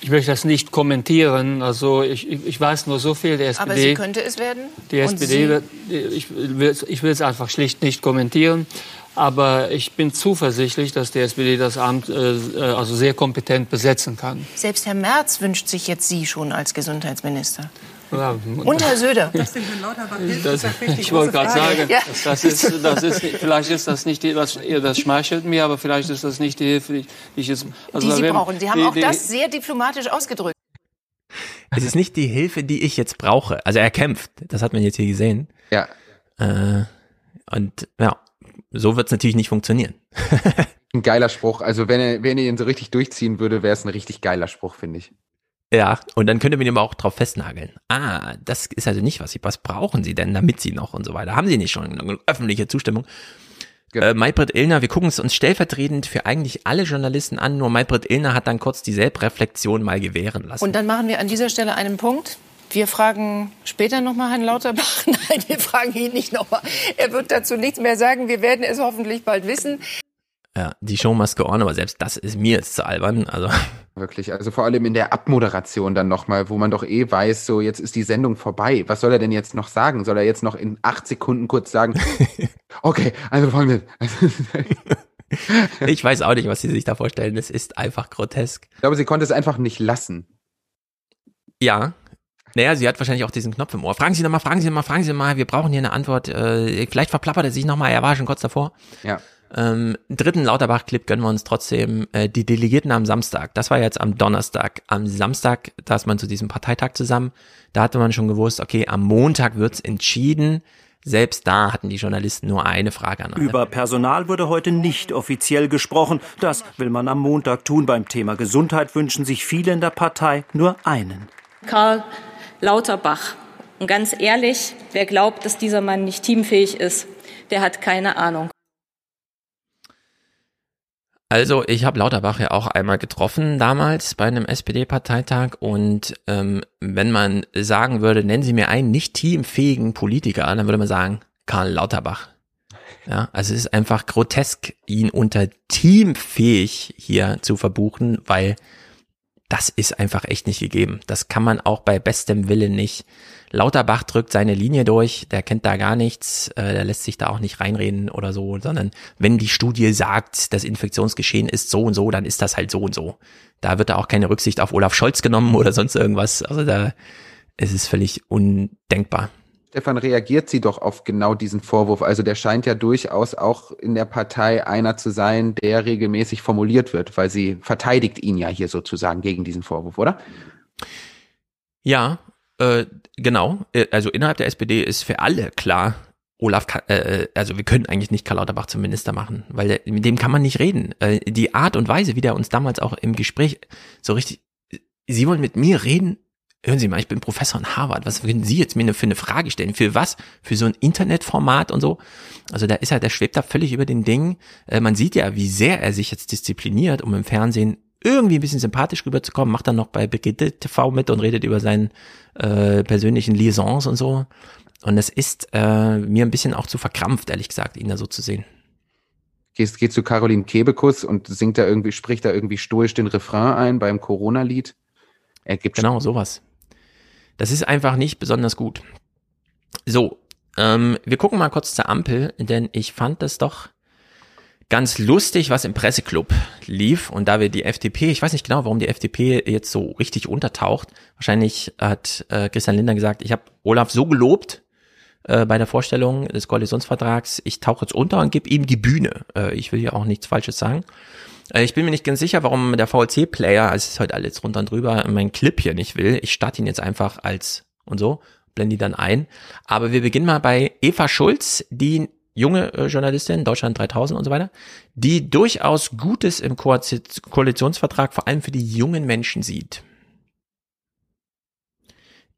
Ich möchte das nicht kommentieren. Also ich, ich weiß nur so viel. Der SPD, Aber sie könnte es werden? Die SPD, wird, ich, will, ich will es einfach schlicht nicht kommentieren. Aber ich bin zuversichtlich, dass die SPD das Amt äh, äh, also sehr kompetent besetzen kann. Selbst Herr Merz wünscht sich jetzt Sie schon als Gesundheitsminister. Ja, und Herr Söder. Das, ich wollte gerade sagen, ja. das ist, das ist, vielleicht ist das nicht, die, das, das schmeichelt mir, aber vielleicht ist das nicht die Hilfe, die ich jetzt. Also die Sie brauchen. Sie haben die, auch die, das sehr diplomatisch ausgedrückt. Es ist nicht die Hilfe, die ich jetzt brauche. Also er kämpft. Das hat man jetzt hier gesehen. Ja. Äh, und ja, so wird es natürlich nicht funktionieren. ein geiler Spruch. Also wenn er, wenn er ihn so richtig durchziehen würde, wäre es ein richtig geiler Spruch, finde ich. Ja, und dann könnte man ihn aber auch drauf festnageln. Ah, das ist also nicht was sie, was brauchen sie denn, damit sie noch und so weiter. Haben sie nicht schon eine öffentliche Zustimmung? Genau. Äh, Maybrit Illner, wir gucken es uns stellvertretend für eigentlich alle Journalisten an, nur Maybrit Illner hat dann kurz die Selbreflexion mal gewähren lassen. Und dann machen wir an dieser Stelle einen Punkt. Wir fragen später nochmal Herrn Lauterbach. Nein, wir fragen ihn nicht nochmal. Er wird dazu nichts mehr sagen. Wir werden es hoffentlich bald wissen. Ja, die Show must go on, aber selbst das ist mir jetzt zu albern. Also Wirklich, also vor allem in der Abmoderation dann nochmal, wo man doch eh weiß, so jetzt ist die Sendung vorbei. Was soll er denn jetzt noch sagen? Soll er jetzt noch in acht Sekunden kurz sagen, okay, also folgendes. ich weiß auch nicht, was sie sich da vorstellen. Es ist einfach grotesk. Ich glaube, sie konnte es einfach nicht lassen. Ja. Naja, sie hat wahrscheinlich auch diesen Knopf im Ohr. Fragen Sie nochmal, fragen Sie nochmal, fragen Sie nochmal, wir brauchen hier eine Antwort. Äh, vielleicht verplappert er sich nochmal, er war schon kurz davor. Ja. Ähm, dritten Lauterbach-Clip gönnen wir uns trotzdem. Äh, die Delegierten am Samstag, das war jetzt am Donnerstag. Am Samstag, da ist man zu diesem Parteitag zusammen. Da hatte man schon gewusst, okay, am Montag wird's entschieden. Selbst da hatten die Journalisten nur eine Frage an alle. Über Personal wurde heute nicht offiziell gesprochen. Das will man am Montag tun. Beim Thema Gesundheit wünschen sich viele in der Partei nur einen. Karl Lauterbach. Und ganz ehrlich, wer glaubt, dass dieser Mann nicht teamfähig ist, der hat keine Ahnung. Also ich habe Lauterbach ja auch einmal getroffen damals bei einem SPD-Parteitag und ähm, wenn man sagen würde, nennen Sie mir einen nicht teamfähigen Politiker, dann würde man sagen Karl Lauterbach. Ja, also es ist einfach grotesk, ihn unter teamfähig hier zu verbuchen, weil das ist einfach echt nicht gegeben. Das kann man auch bei bestem Willen nicht. Lauterbach drückt seine Linie durch, der kennt da gar nichts, äh, der lässt sich da auch nicht reinreden oder so, sondern wenn die Studie sagt, das Infektionsgeschehen ist so und so, dann ist das halt so und so. Da wird da auch keine Rücksicht auf Olaf Scholz genommen oder sonst irgendwas. Also da ist es völlig undenkbar. Stefan, reagiert sie doch auf genau diesen Vorwurf? Also der scheint ja durchaus auch in der Partei einer zu sein, der regelmäßig formuliert wird, weil sie verteidigt ihn ja hier sozusagen gegen diesen Vorwurf, oder? Ja, äh, genau. Äh, also innerhalb der SPD ist für alle klar, Olaf, kann, äh, also wir können eigentlich nicht Karl Lauterbach zum Minister machen, weil der, mit dem kann man nicht reden. Äh, die Art und Weise, wie der uns damals auch im Gespräch so richtig, Sie wollen mit mir reden? Hören Sie mal, ich bin Professor in Harvard. Was würden Sie jetzt mir für eine Frage stellen? Für was? Für so ein Internetformat und so? Also da ist er, der schwebt da völlig über den Ding. Äh, man sieht ja, wie sehr er sich jetzt diszipliniert, um im Fernsehen irgendwie ein bisschen sympathisch rüberzukommen, macht dann noch bei Brigitte TV mit und redet über seinen äh, persönlichen Liaisons und so. Und es ist äh, mir ein bisschen auch zu verkrampft, ehrlich gesagt, ihn da so zu sehen. Gehst, geht zu Caroline Kebekus und singt da irgendwie, spricht da irgendwie stoisch den Refrain ein beim Corona-Lied. Er gibt genau sowas. Das ist einfach nicht besonders gut. So, ähm, wir gucken mal kurz zur Ampel, denn ich fand das doch ganz lustig, was im Presseclub lief. Und da wir die FDP, ich weiß nicht genau, warum die FDP jetzt so richtig untertaucht. Wahrscheinlich hat äh, Christian Lindner gesagt, ich habe Olaf so gelobt äh, bei der Vorstellung des Koalitionsvertrags, ich tauche jetzt unter und gebe ihm die Bühne. Äh, ich will hier auch nichts Falsches sagen. Äh, ich bin mir nicht ganz sicher, warum der VLC-Player, also es ist heute alles runter und drüber, mein Clip hier nicht will. Ich starte ihn jetzt einfach als und so, blende die dann ein. Aber wir beginnen mal bei Eva Schulz, die junge äh, Journalistin, Deutschland 3000 und so weiter, die durchaus Gutes im Ko Koalitionsvertrag vor allem für die jungen Menschen sieht.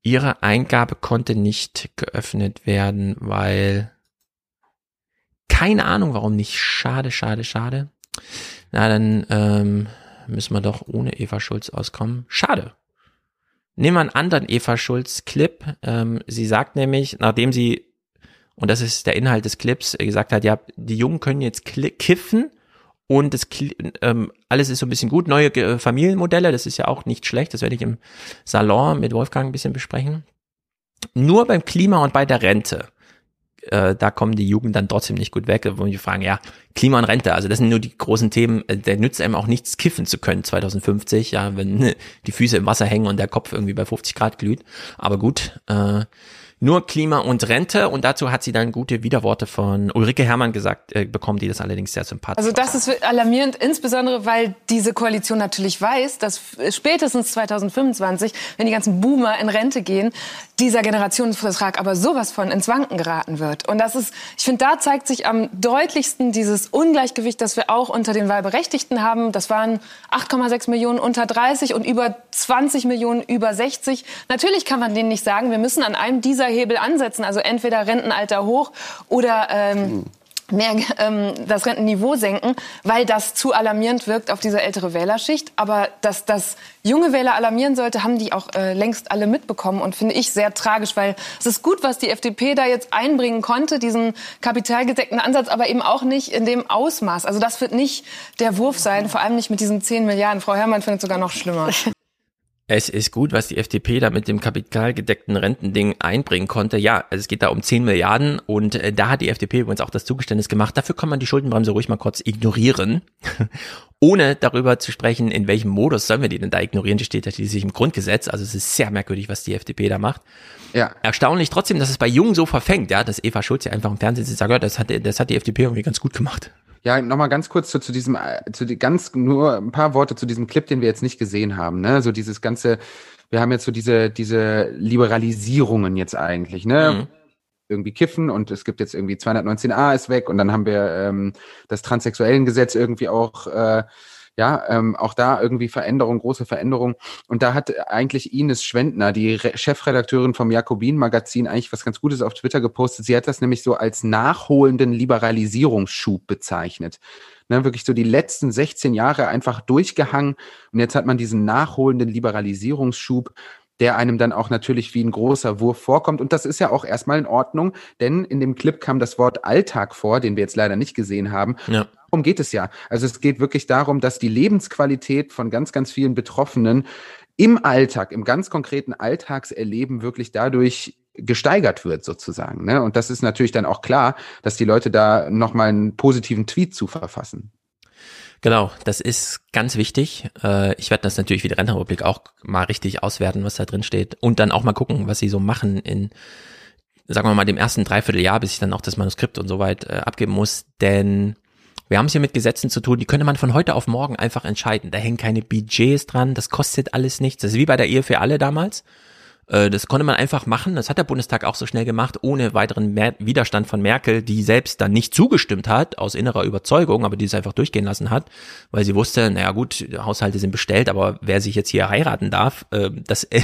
Ihre Eingabe konnte nicht geöffnet werden, weil keine Ahnung, warum nicht. Schade, schade, schade. Na, dann ähm, müssen wir doch ohne Eva Schulz auskommen. Schade. Nehmen wir einen anderen Eva Schulz-Clip. Ähm, sie sagt nämlich, nachdem sie und das ist der Inhalt des Clips, gesagt hat, ja, die Jungen können jetzt kiffen und das ähm, alles ist so ein bisschen gut. Neue äh, Familienmodelle, das ist ja auch nicht schlecht, das werde ich im Salon mit Wolfgang ein bisschen besprechen. Nur beim Klima und bei der Rente, äh, da kommen die Jugend dann trotzdem nicht gut weg, wo wir fragen, ja, Klima und Rente, also das sind nur die großen Themen, äh, der nützt einem auch nichts kiffen zu können 2050, ja, wenn die Füße im Wasser hängen und der Kopf irgendwie bei 50 Grad glüht. Aber gut, äh, nur Klima und Rente. Und dazu hat sie dann gute Widerworte von Ulrike Herrmann gesagt äh, bekommen, die das allerdings sehr sympathisch Also das ist alarmierend, insbesondere weil diese Koalition natürlich weiß, dass spätestens 2025, wenn die ganzen Boomer in Rente gehen, dieser Generationsvertrag aber sowas von ins Wanken geraten wird. Und das ist, ich finde, da zeigt sich am deutlichsten dieses Ungleichgewicht, das wir auch unter den Wahlberechtigten haben. Das waren 8,6 Millionen unter 30 und über 20 Millionen über 60. Natürlich kann man denen nicht sagen, wir müssen an einem dieser Hebel ansetzen, also entweder Rentenalter hoch oder ähm, mehr ähm, das Rentenniveau senken, weil das zu alarmierend wirkt auf diese ältere Wählerschicht. Aber dass das junge Wähler alarmieren sollte, haben die auch äh, längst alle mitbekommen und finde ich sehr tragisch, weil es ist gut, was die FDP da jetzt einbringen konnte, diesen kapitalgedeckten Ansatz, aber eben auch nicht in dem Ausmaß. Also das wird nicht der Wurf sein, vor allem nicht mit diesen 10 Milliarden. Frau Herrmann findet es sogar noch schlimmer. Es ist gut, was die FDP da mit dem kapitalgedeckten Rentending einbringen konnte. Ja, also es geht da um 10 Milliarden und äh, da hat die FDP übrigens auch das Zugeständnis gemacht. Dafür kann man die Schuldenbremse ruhig mal kurz ignorieren, ohne darüber zu sprechen, in welchem Modus sollen wir die denn da ignorieren. Die steht natürlich im Grundgesetz. Also es ist sehr merkwürdig, was die FDP da macht. Ja. Erstaunlich trotzdem, dass es bei Jungen so verfängt, ja, dass Eva Schulz ja einfach im Fernsehen sagt, ja, das hat, das hat die FDP irgendwie ganz gut gemacht. Ja, nochmal ganz kurz zu, zu diesem, äh, zu die ganz nur ein paar Worte zu diesem Clip, den wir jetzt nicht gesehen haben. Ne? So dieses ganze, wir haben jetzt so diese, diese Liberalisierungen jetzt eigentlich, ne? Mhm. Irgendwie kiffen und es gibt jetzt irgendwie 219a ist weg und dann haben wir ähm, das Transsexuellengesetz irgendwie auch äh, ja, ähm, auch da irgendwie Veränderung, große Veränderung. Und da hat eigentlich Ines Schwendner, die Re Chefredakteurin vom Jakobin-Magazin, eigentlich was ganz Gutes auf Twitter gepostet. Sie hat das nämlich so als nachholenden Liberalisierungsschub bezeichnet. Ne, wirklich so die letzten 16 Jahre einfach durchgehangen. Und jetzt hat man diesen nachholenden Liberalisierungsschub der einem dann auch natürlich wie ein großer Wurf vorkommt. Und das ist ja auch erstmal in Ordnung, denn in dem Clip kam das Wort Alltag vor, den wir jetzt leider nicht gesehen haben. Ja. Darum geht es ja. Also es geht wirklich darum, dass die Lebensqualität von ganz, ganz vielen Betroffenen im Alltag, im ganz konkreten Alltagserleben wirklich dadurch gesteigert wird sozusagen. Ne? Und das ist natürlich dann auch klar, dass die Leute da nochmal einen positiven Tweet zu verfassen. Genau, das ist ganz wichtig. Äh, ich werde das natürlich wie die Rentenrepublik auch mal richtig auswerten, was da drin steht. Und dann auch mal gucken, was sie so machen in, sagen wir mal, dem ersten Dreivierteljahr, bis ich dann auch das Manuskript und so weit äh, abgeben muss. Denn wir haben es hier mit Gesetzen zu tun, die könnte man von heute auf morgen einfach entscheiden. Da hängen keine Budgets dran, das kostet alles nichts. Das ist wie bei der Ehe für alle damals. Äh, das konnte man einfach machen. Das hat der Bundestag auch so schnell gemacht, ohne weiteren Mer Widerstand von Merkel, die selbst dann nicht zugestimmt hat, aus innerer Überzeugung, aber die es einfach durchgehen lassen hat, weil sie wusste, naja gut, Haushalte sind bestellt, aber wer sich jetzt hier heiraten darf, äh, das, äh,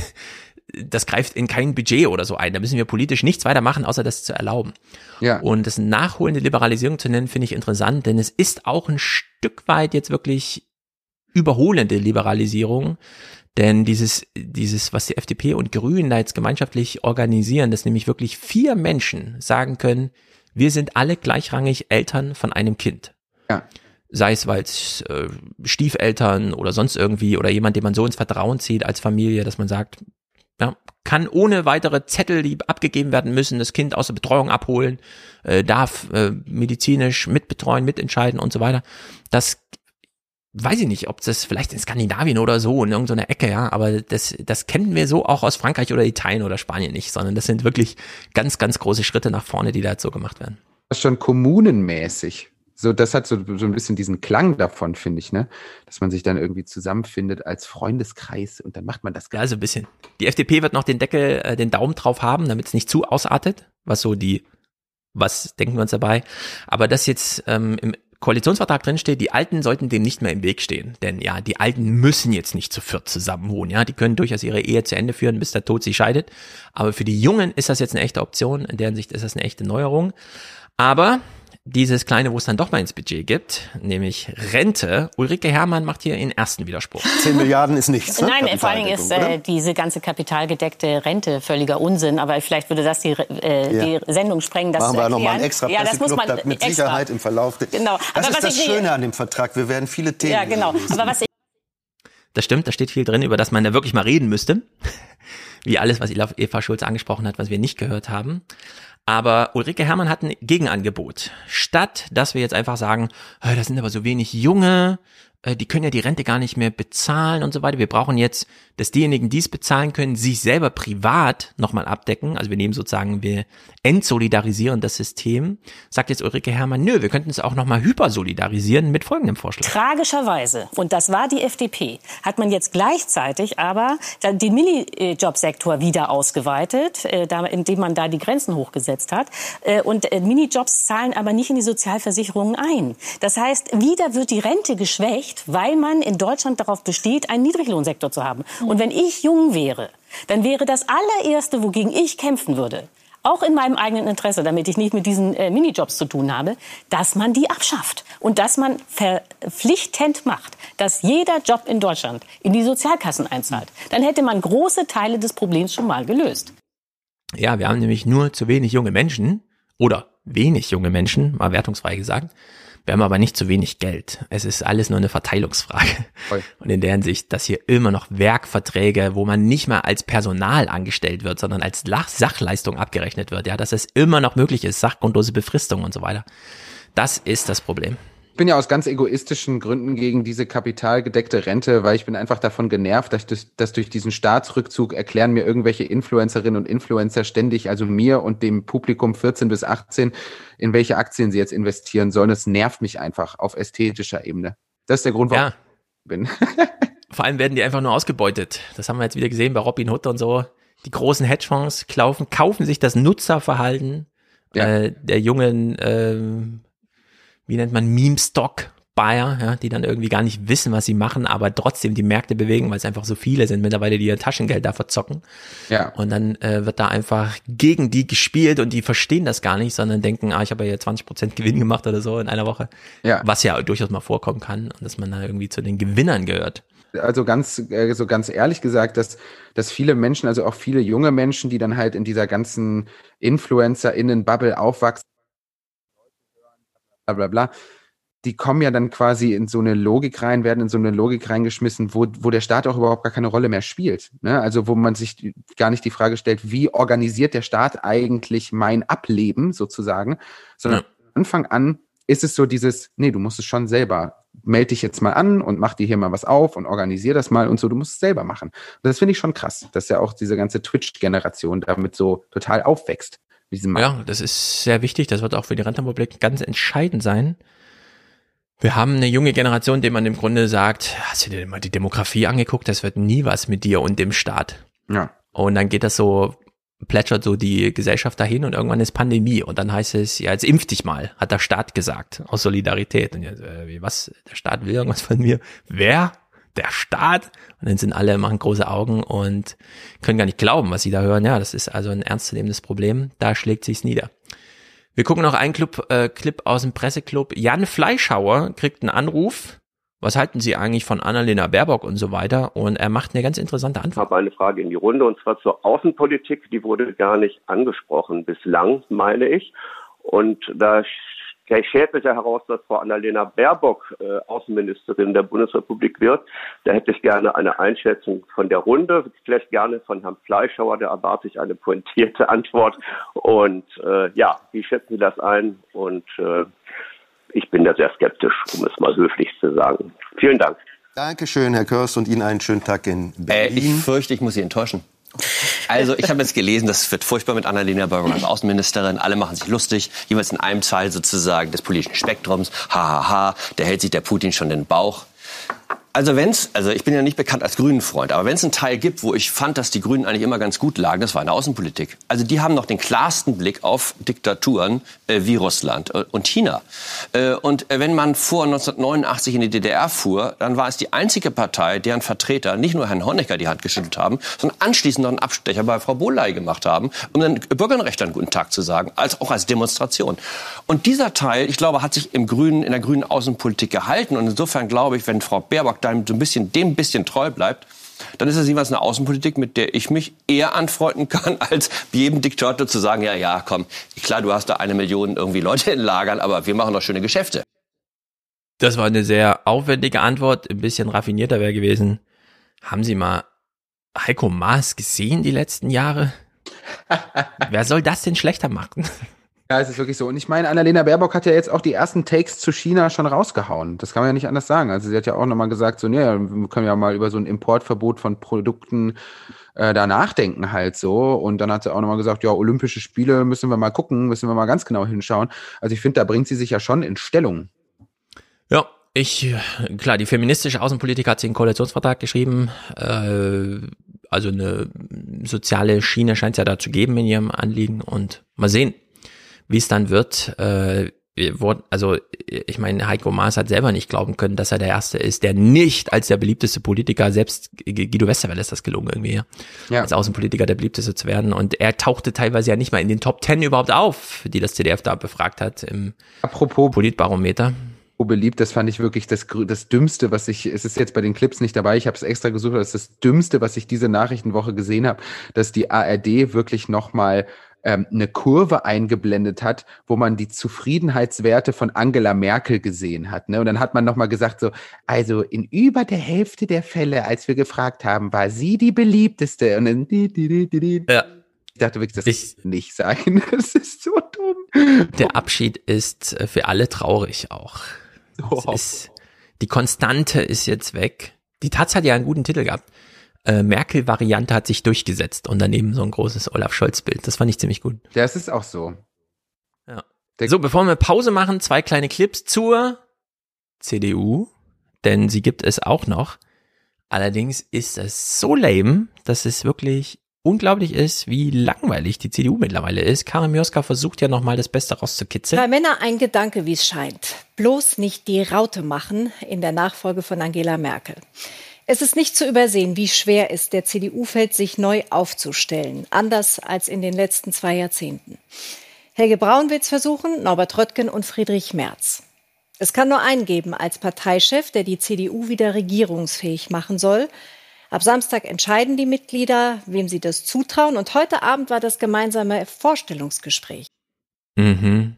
das greift in kein Budget oder so ein. Da müssen wir politisch nichts weiter machen, außer das zu erlauben. Ja. Und das nachholende Liberalisierung zu nennen, finde ich interessant, denn es ist auch ein Stück weit jetzt wirklich überholende Liberalisierung, denn dieses, dieses, was die FDP und Grünen da jetzt gemeinschaftlich organisieren, dass nämlich wirklich vier Menschen sagen können, wir sind alle gleichrangig Eltern von einem Kind. Ja. Sei es, weil es äh, Stiefeltern oder sonst irgendwie oder jemand, den man so ins Vertrauen zieht als Familie, dass man sagt, ja, kann ohne weitere Zettel, die abgegeben werden müssen, das Kind aus der Betreuung abholen, äh, darf äh, medizinisch mitbetreuen, mitentscheiden und so weiter. Das weiß ich nicht, ob das vielleicht in Skandinavien oder so in irgendeiner Ecke, ja, aber das, das kennen wir so auch aus Frankreich oder Italien oder Spanien nicht, sondern das sind wirklich ganz, ganz große Schritte nach vorne, die da jetzt so gemacht werden. Das ist schon kommunenmäßig. So, das hat so, so ein bisschen diesen Klang davon, finde ich, ne? Dass man sich dann irgendwie zusammenfindet als Freundeskreis und dann macht man das. Ja, so ein bisschen. Die FDP wird noch den Deckel, äh, den Daumen drauf haben, damit es nicht zu ausartet, was so die, was denken wir uns dabei. Aber das jetzt ähm, im Koalitionsvertrag drin steht, die Alten sollten dem nicht mehr im Weg stehen. Denn ja, die Alten müssen jetzt nicht zu viert zusammen wohnen. Ja, die können durchaus ihre Ehe zu Ende führen, bis der Tod sie scheidet. Aber für die Jungen ist das jetzt eine echte Option. In deren Sicht ist das eine echte Neuerung. Aber dieses kleine, wo es dann doch mal ins Budget gibt, nämlich Rente. Ulrike Herrmann macht hier den ersten Widerspruch. 10 Milliarden ist nichts. Ne? Nein, vor allen Dingen ist äh, diese ganze kapitalgedeckte Rente völliger Unsinn. Aber vielleicht würde das die, äh, ja. die Sendung sprengen. Das Machen wir nochmal einen extra ja, das muss man mit Sicherheit im Verlauf. Genau. Das Aber ist das Schöne an dem Vertrag. Wir werden viele Themen. Ja, genau. Aber was ich das stimmt, da steht viel drin, über das man da wirklich mal reden müsste. Wie alles, was Eva Schulz angesprochen hat, was wir nicht gehört haben. Aber Ulrike Herrmann hat ein Gegenangebot. Statt, dass wir jetzt einfach sagen, das sind aber so wenig Junge, äh, die können ja die Rente gar nicht mehr bezahlen und so weiter. Wir brauchen jetzt, dass diejenigen, die es bezahlen können, sich selber privat nochmal abdecken. Also wir nehmen sozusagen, wir entsolidarisieren das System. Sagt jetzt Ulrike Herrmann, nö, wir könnten es auch nochmal hypersolidarisieren mit folgendem Vorschlag. Tragischerweise, und das war die FDP, hat man jetzt gleichzeitig aber den Minijobsektor wieder ausgeweitet, äh, indem man da die Grenzen hochgesetzt hat. Äh, und Minijobs zahlen aber nicht in die Sozialversicherungen ein. Das heißt, wieder wird die Rente geschwächt nicht, weil man in Deutschland darauf besteht, einen Niedriglohnsektor zu haben. Und wenn ich jung wäre, dann wäre das allererste, wogegen ich kämpfen würde, auch in meinem eigenen Interesse, damit ich nicht mit diesen äh, Minijobs zu tun habe, dass man die abschafft und dass man verpflichtend macht, dass jeder Job in Deutschland in die Sozialkassen einzahlt. Dann hätte man große Teile des Problems schon mal gelöst. Ja, wir haben nämlich nur zu wenig junge Menschen oder wenig junge Menschen, mal wertungsfrei gesagt, wir haben aber nicht zu wenig Geld. Es ist alles nur eine Verteilungsfrage. Voll. Und in der Hinsicht, dass hier immer noch Werkverträge, wo man nicht mal als Personal angestellt wird, sondern als Sachleistung abgerechnet wird, ja, dass es immer noch möglich ist, sachgrundlose Befristung und so weiter. Das ist das Problem. Ich bin ja aus ganz egoistischen Gründen gegen diese kapitalgedeckte Rente, weil ich bin einfach davon genervt, dass, dass durch diesen Staatsrückzug erklären mir irgendwelche Influencerinnen und Influencer ständig, also mir und dem Publikum 14 bis 18, in welche Aktien sie jetzt investieren sollen. Das nervt mich einfach auf ästhetischer Ebene. Das ist der Grund, warum ja. ich bin. Vor allem werden die einfach nur ausgebeutet. Das haben wir jetzt wieder gesehen bei Robin Hood und so. Die großen Hedgefonds kaufen, kaufen sich das Nutzerverhalten ja. äh, der jungen äh, wie nennt man, Meme-Stock. Buyer, ja, die dann irgendwie gar nicht wissen, was sie machen, aber trotzdem die Märkte bewegen, weil es einfach so viele sind mittlerweile, die ihr Taschengeld da verzocken. Ja. Und dann äh, wird da einfach gegen die gespielt und die verstehen das gar nicht, sondern denken, ah, ich habe ja hier 20 Prozent Gewinn gemacht oder so in einer Woche. Ja. Was ja durchaus mal vorkommen kann und dass man da irgendwie zu den Gewinnern gehört. also ganz, äh, so ganz ehrlich gesagt, dass, dass viele Menschen, also auch viele junge Menschen, die dann halt in dieser ganzen InfluencerInnen-Bubble aufwachsen, bla bla bla, die kommen ja dann quasi in so eine Logik rein, werden in so eine Logik reingeschmissen, wo, wo der Staat auch überhaupt gar keine Rolle mehr spielt. Ne? Also wo man sich gar nicht die Frage stellt, wie organisiert der Staat eigentlich mein Ableben sozusagen, sondern ja. Anfang an ist es so dieses, nee, du musst es schon selber. Meld dich jetzt mal an und mach dir hier mal was auf und organisier das mal und so, du musst es selber machen. Und das finde ich schon krass, dass ja auch diese ganze Twitch-Generation damit so total aufwächst. Ja, das ist sehr wichtig. Das wird auch für die Rentenrepublik ganz entscheidend sein. Wir haben eine junge Generation, dem man im Grunde sagt, hast du dir mal die Demografie angeguckt? Das wird nie was mit dir und dem Staat. Ja. Und dann geht das so plätschert so die Gesellschaft dahin und irgendwann ist Pandemie und dann heißt es, ja, jetzt impf dich mal, hat der Staat gesagt, aus Solidarität. Und jetzt, äh, was, der Staat will irgendwas von mir? Wer? Der Staat? Und dann sind alle, machen große Augen und können gar nicht glauben, was sie da hören. Ja, das ist also ein ernstzunehmendes Problem. Da schlägt sich's nieder. Wir gucken noch einen Club, äh, Clip aus dem Presseclub. Jan Fleischhauer kriegt einen Anruf was halten Sie eigentlich von Annalena Baerbock und so weiter? Und er macht eine ganz interessante Antwort. Ich habe eine Frage in die Runde und zwar zur Außenpolitik. Die wurde gar nicht angesprochen bislang, meine ich. Und da schert sich ja heraus, dass Frau Annalena Baerbock äh, Außenministerin der Bundesrepublik wird. Da hätte ich gerne eine Einschätzung von der Runde, vielleicht gerne von Herrn Fleischhauer, da erwarte ich eine pointierte Antwort. Und äh, ja, wie schätzen Sie das ein? Und äh, ich bin da sehr skeptisch, um es mal höflich zu sagen. Vielen Dank. Dankeschön, Herr Körs, und Ihnen einen schönen Tag in Berlin. Äh, ich fürchte, ich muss Sie enttäuschen. Also ich habe jetzt gelesen, das wird furchtbar mit Annalena Baerbock als Außenministerin. Alle machen sich lustig, jeweils in einem Teil sozusagen des politischen Spektrums. Hahaha, ha, ha, da hält sich der Putin schon den Bauch. Also wenn's, also ich bin ja nicht bekannt als Grünen-Freund, aber wenn es einen Teil gibt, wo ich fand, dass die Grünen eigentlich immer ganz gut lagen, das war in der Außenpolitik. Also die haben noch den klarsten Blick auf Diktaturen äh, wie Russland äh, und China. Äh, und äh, wenn man vor 1989 in die DDR fuhr, dann war es die einzige Partei, deren Vertreter nicht nur Herrn Honecker die Hand geschüttelt haben, sondern anschließend noch einen Abstecher bei Frau Bohley gemacht haben, um den Bürgerrechtern guten Tag zu sagen, als auch als Demonstration. Und dieser Teil, ich glaube, hat sich im Grünen, in der grünen Außenpolitik gehalten. Und insofern glaube ich, wenn Frau Baerbock einem so ein bisschen, dem ein bisschen treu bleibt, dann ist das jeweils eine Außenpolitik, mit der ich mich eher anfreunden kann, als jedem Diktator zu sagen, ja, ja, komm, klar, du hast da eine Million irgendwie Leute in Lagern, aber wir machen doch schöne Geschäfte. Das war eine sehr aufwendige Antwort, ein bisschen raffinierter wäre gewesen. Haben Sie mal Heiko Maas gesehen die letzten Jahre? Wer soll das denn schlechter machen? Ja, es ist wirklich so. Und ich meine, Annalena Baerbock hat ja jetzt auch die ersten Takes zu China schon rausgehauen. Das kann man ja nicht anders sagen. Also sie hat ja auch nochmal gesagt, so, nee, wir können ja mal über so ein Importverbot von Produkten äh, da nachdenken halt so. Und dann hat sie auch nochmal gesagt, ja, Olympische Spiele müssen wir mal gucken, müssen wir mal ganz genau hinschauen. Also ich finde, da bringt sie sich ja schon in Stellung. Ja, ich, klar, die feministische Außenpolitik hat sie in Koalitionsvertrag geschrieben. Äh, also eine soziale Schiene scheint es ja da zu geben in ihrem Anliegen. Und mal sehen, wie es dann wird, äh, also ich meine, Heiko Maas hat selber nicht glauben können, dass er der Erste ist, der nicht als der beliebteste Politiker, selbst Guido Westerwelle ist das gelungen irgendwie, ja. als Außenpolitiker der beliebteste zu werden. Und er tauchte teilweise ja nicht mal in den Top Ten überhaupt auf, die das CDF da befragt hat im Apropos Politbarometer. Beliebt, das fand ich wirklich das, das Dümmste, was ich, es ist jetzt bei den Clips nicht dabei, ich habe es extra gesucht, das ist das Dümmste, was ich diese Nachrichtenwoche gesehen habe, dass die ARD wirklich nochmal ähm, eine Kurve eingeblendet hat, wo man die Zufriedenheitswerte von Angela Merkel gesehen hat. Ne? Und dann hat man nochmal gesagt, so, also in über der Hälfte der Fälle, als wir gefragt haben, war sie die beliebteste. Und dann, die, die, die, ja. Ich dachte wirklich, das ich, kann nicht sein. Das ist so dumm. Der Abschied ist äh, für alle traurig auch. Oh. Ist, die Konstante ist jetzt weg. Die Taz hat ja einen guten Titel gehabt äh, Merkel-Variante hat sich durchgesetzt und daneben so ein großes Olaf Scholz-Bild. Das fand ich ziemlich gut. Das ist auch so. Ja. so, bevor wir Pause machen, zwei kleine Clips zur CDU, denn sie gibt es auch noch. Allerdings ist es so lame, dass es wirklich unglaublich ist, wie langweilig die CDU mittlerweile ist. Karin Mioska versucht ja nochmal das Beste rauszukitzeln. Drei Männer, ein Gedanke, wie es scheint. Bloß nicht die Raute machen in der Nachfolge von Angela Merkel. Es ist nicht zu übersehen, wie schwer es der CDU fällt, sich neu aufzustellen, anders als in den letzten zwei Jahrzehnten. Helge Braun wird es versuchen, Norbert Röttgen und Friedrich Merz. Es kann nur einen geben als Parteichef, der die CDU wieder regierungsfähig machen soll. Ab Samstag entscheiden die Mitglieder, wem sie das zutrauen. Und heute Abend war das gemeinsame Vorstellungsgespräch. Mhm.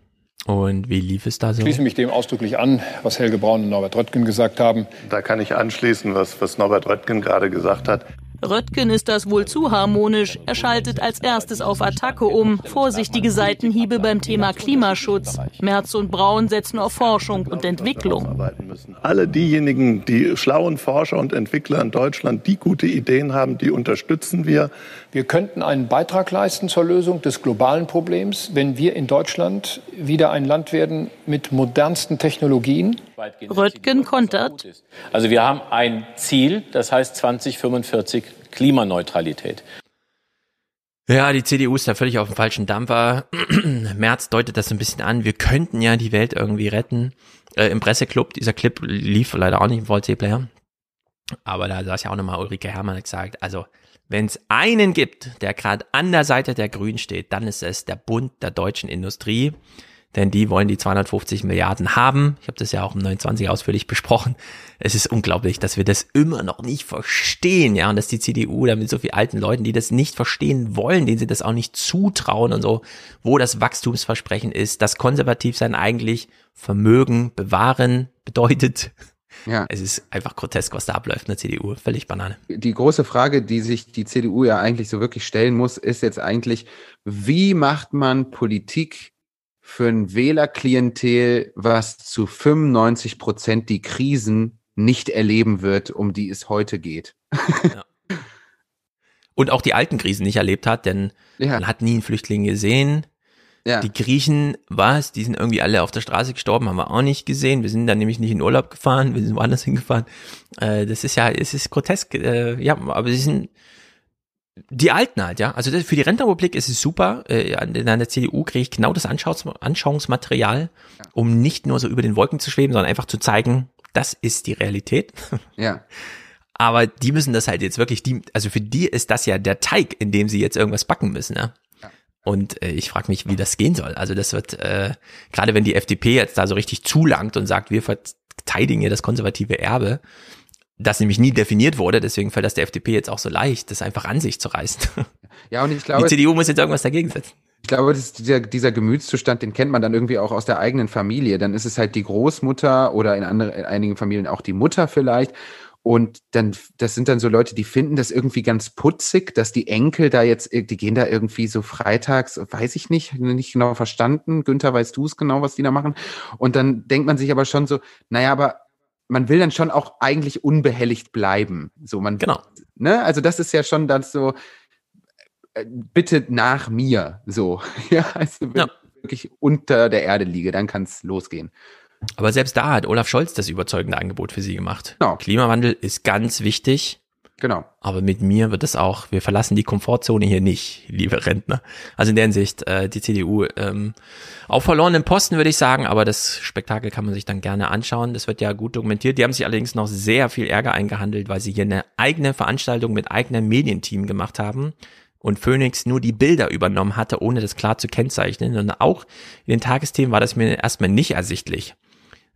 Und wie lief es da so? Ich schließe mich dem ausdrücklich an, was Helge Braun und Norbert Röttgen gesagt haben. Da kann ich anschließen, was, was Norbert Röttgen gerade gesagt hat. Röttgen ist das wohl zu harmonisch. Er schaltet als erstes auf Attacke um. Vorsichtige Seitenhiebe beim Thema Klimaschutz. Merz und Braun setzen auf Forschung und Entwicklung. Alle diejenigen, die schlauen Forscher und Entwickler in Deutschland, die gute Ideen haben, die unterstützen wir. Wir könnten einen Beitrag leisten zur Lösung des globalen Problems, wenn wir in Deutschland wieder ein Land werden mit modernsten Technologien. Röttgen kontert. Also wir haben ein Ziel, das heißt 2045 Klimaneutralität. Ja, die CDU ist da völlig auf dem falschen Dampfer. Merz deutet das so ein bisschen an. Wir könnten ja die Welt irgendwie retten. Äh, Im Presseclub, dieser Clip lief leider auch nicht im VLC-Player. Aber da saß ja auch nochmal Ulrike Herrmann gesagt, also wenn es einen gibt, der gerade an der Seite der Grünen steht, dann ist es der Bund der deutschen Industrie denn die wollen die 250 Milliarden haben. Ich habe das ja auch im 29 ausführlich besprochen. Es ist unglaublich, dass wir das immer noch nicht verstehen, ja, und dass die CDU da mit so vielen alten Leuten, die das nicht verstehen wollen, denen sie das auch nicht zutrauen und so, wo das Wachstumsversprechen ist, dass konservativ sein eigentlich Vermögen bewahren bedeutet. Ja. Es ist einfach grotesk, was da abläuft in der CDU. Völlig Banane. Die große Frage, die sich die CDU ja eigentlich so wirklich stellen muss, ist jetzt eigentlich, wie macht man Politik für ein Wählerklientel, was zu 95 Prozent die Krisen nicht erleben wird, um die es heute geht. Ja. Und auch die alten Krisen nicht erlebt hat, denn ja. man hat nie einen Flüchtling gesehen. Ja. Die Griechen, was? Die sind irgendwie alle auf der Straße gestorben, haben wir auch nicht gesehen. Wir sind dann nämlich nicht in Urlaub gefahren, wir sind woanders hingefahren. Äh, das ist ja, es ist grotesk. Äh, ja, aber sie sind die Alten halt, ja. Also das, für die Rentenrepublik ist es super. Äh, an, der CDU kriege ich genau das Anschauungs Anschauungsmaterial, ja. um nicht nur so über den Wolken zu schweben, sondern einfach zu zeigen, das ist die Realität. Ja. Aber die müssen das halt jetzt wirklich, die, also für die ist das ja der Teig, in dem sie jetzt irgendwas backen müssen, ja. ja. Und äh, ich frage mich, wie das gehen soll. Also das wird, äh, gerade wenn die FDP jetzt da so richtig zulangt und sagt, wir verteidigen hier das konservative Erbe, das nämlich nie definiert wurde, deswegen fällt das der FDP jetzt auch so leicht, das einfach an sich zu reißen. Ja, und ich glaube. Die CDU muss jetzt irgendwas dagegen setzen. Ich glaube, das dieser, dieser Gemütszustand, den kennt man dann irgendwie auch aus der eigenen Familie. Dann ist es halt die Großmutter oder in, andere, in einigen Familien auch die Mutter vielleicht. Und dann, das sind dann so Leute, die finden das irgendwie ganz putzig, dass die Enkel da jetzt, die gehen da irgendwie so freitags, weiß ich nicht, nicht genau verstanden. Günther, weißt du es genau, was die da machen? Und dann denkt man sich aber schon so, naja, aber man will dann schon auch eigentlich unbehelligt bleiben. So, man, genau. Ne? Also das ist ja schon das so, äh, bitte nach mir. So, ja, also wenn ja. ich wirklich unter der Erde liege, dann kann es losgehen. Aber selbst da hat Olaf Scholz das überzeugende Angebot für sie gemacht. Genau. Klimawandel ist ganz wichtig. Genau. Aber mit mir wird es auch, wir verlassen die Komfortzone hier nicht, liebe Rentner. Also in der Hinsicht, äh, die CDU ähm, auf verlorenen Posten, würde ich sagen, aber das Spektakel kann man sich dann gerne anschauen. Das wird ja gut dokumentiert. Die haben sich allerdings noch sehr viel Ärger eingehandelt, weil sie hier eine eigene Veranstaltung mit eigenem Medienteam gemacht haben und Phoenix nur die Bilder übernommen hatte, ohne das klar zu kennzeichnen. Und auch in den Tagesthemen war das mir erstmal nicht ersichtlich,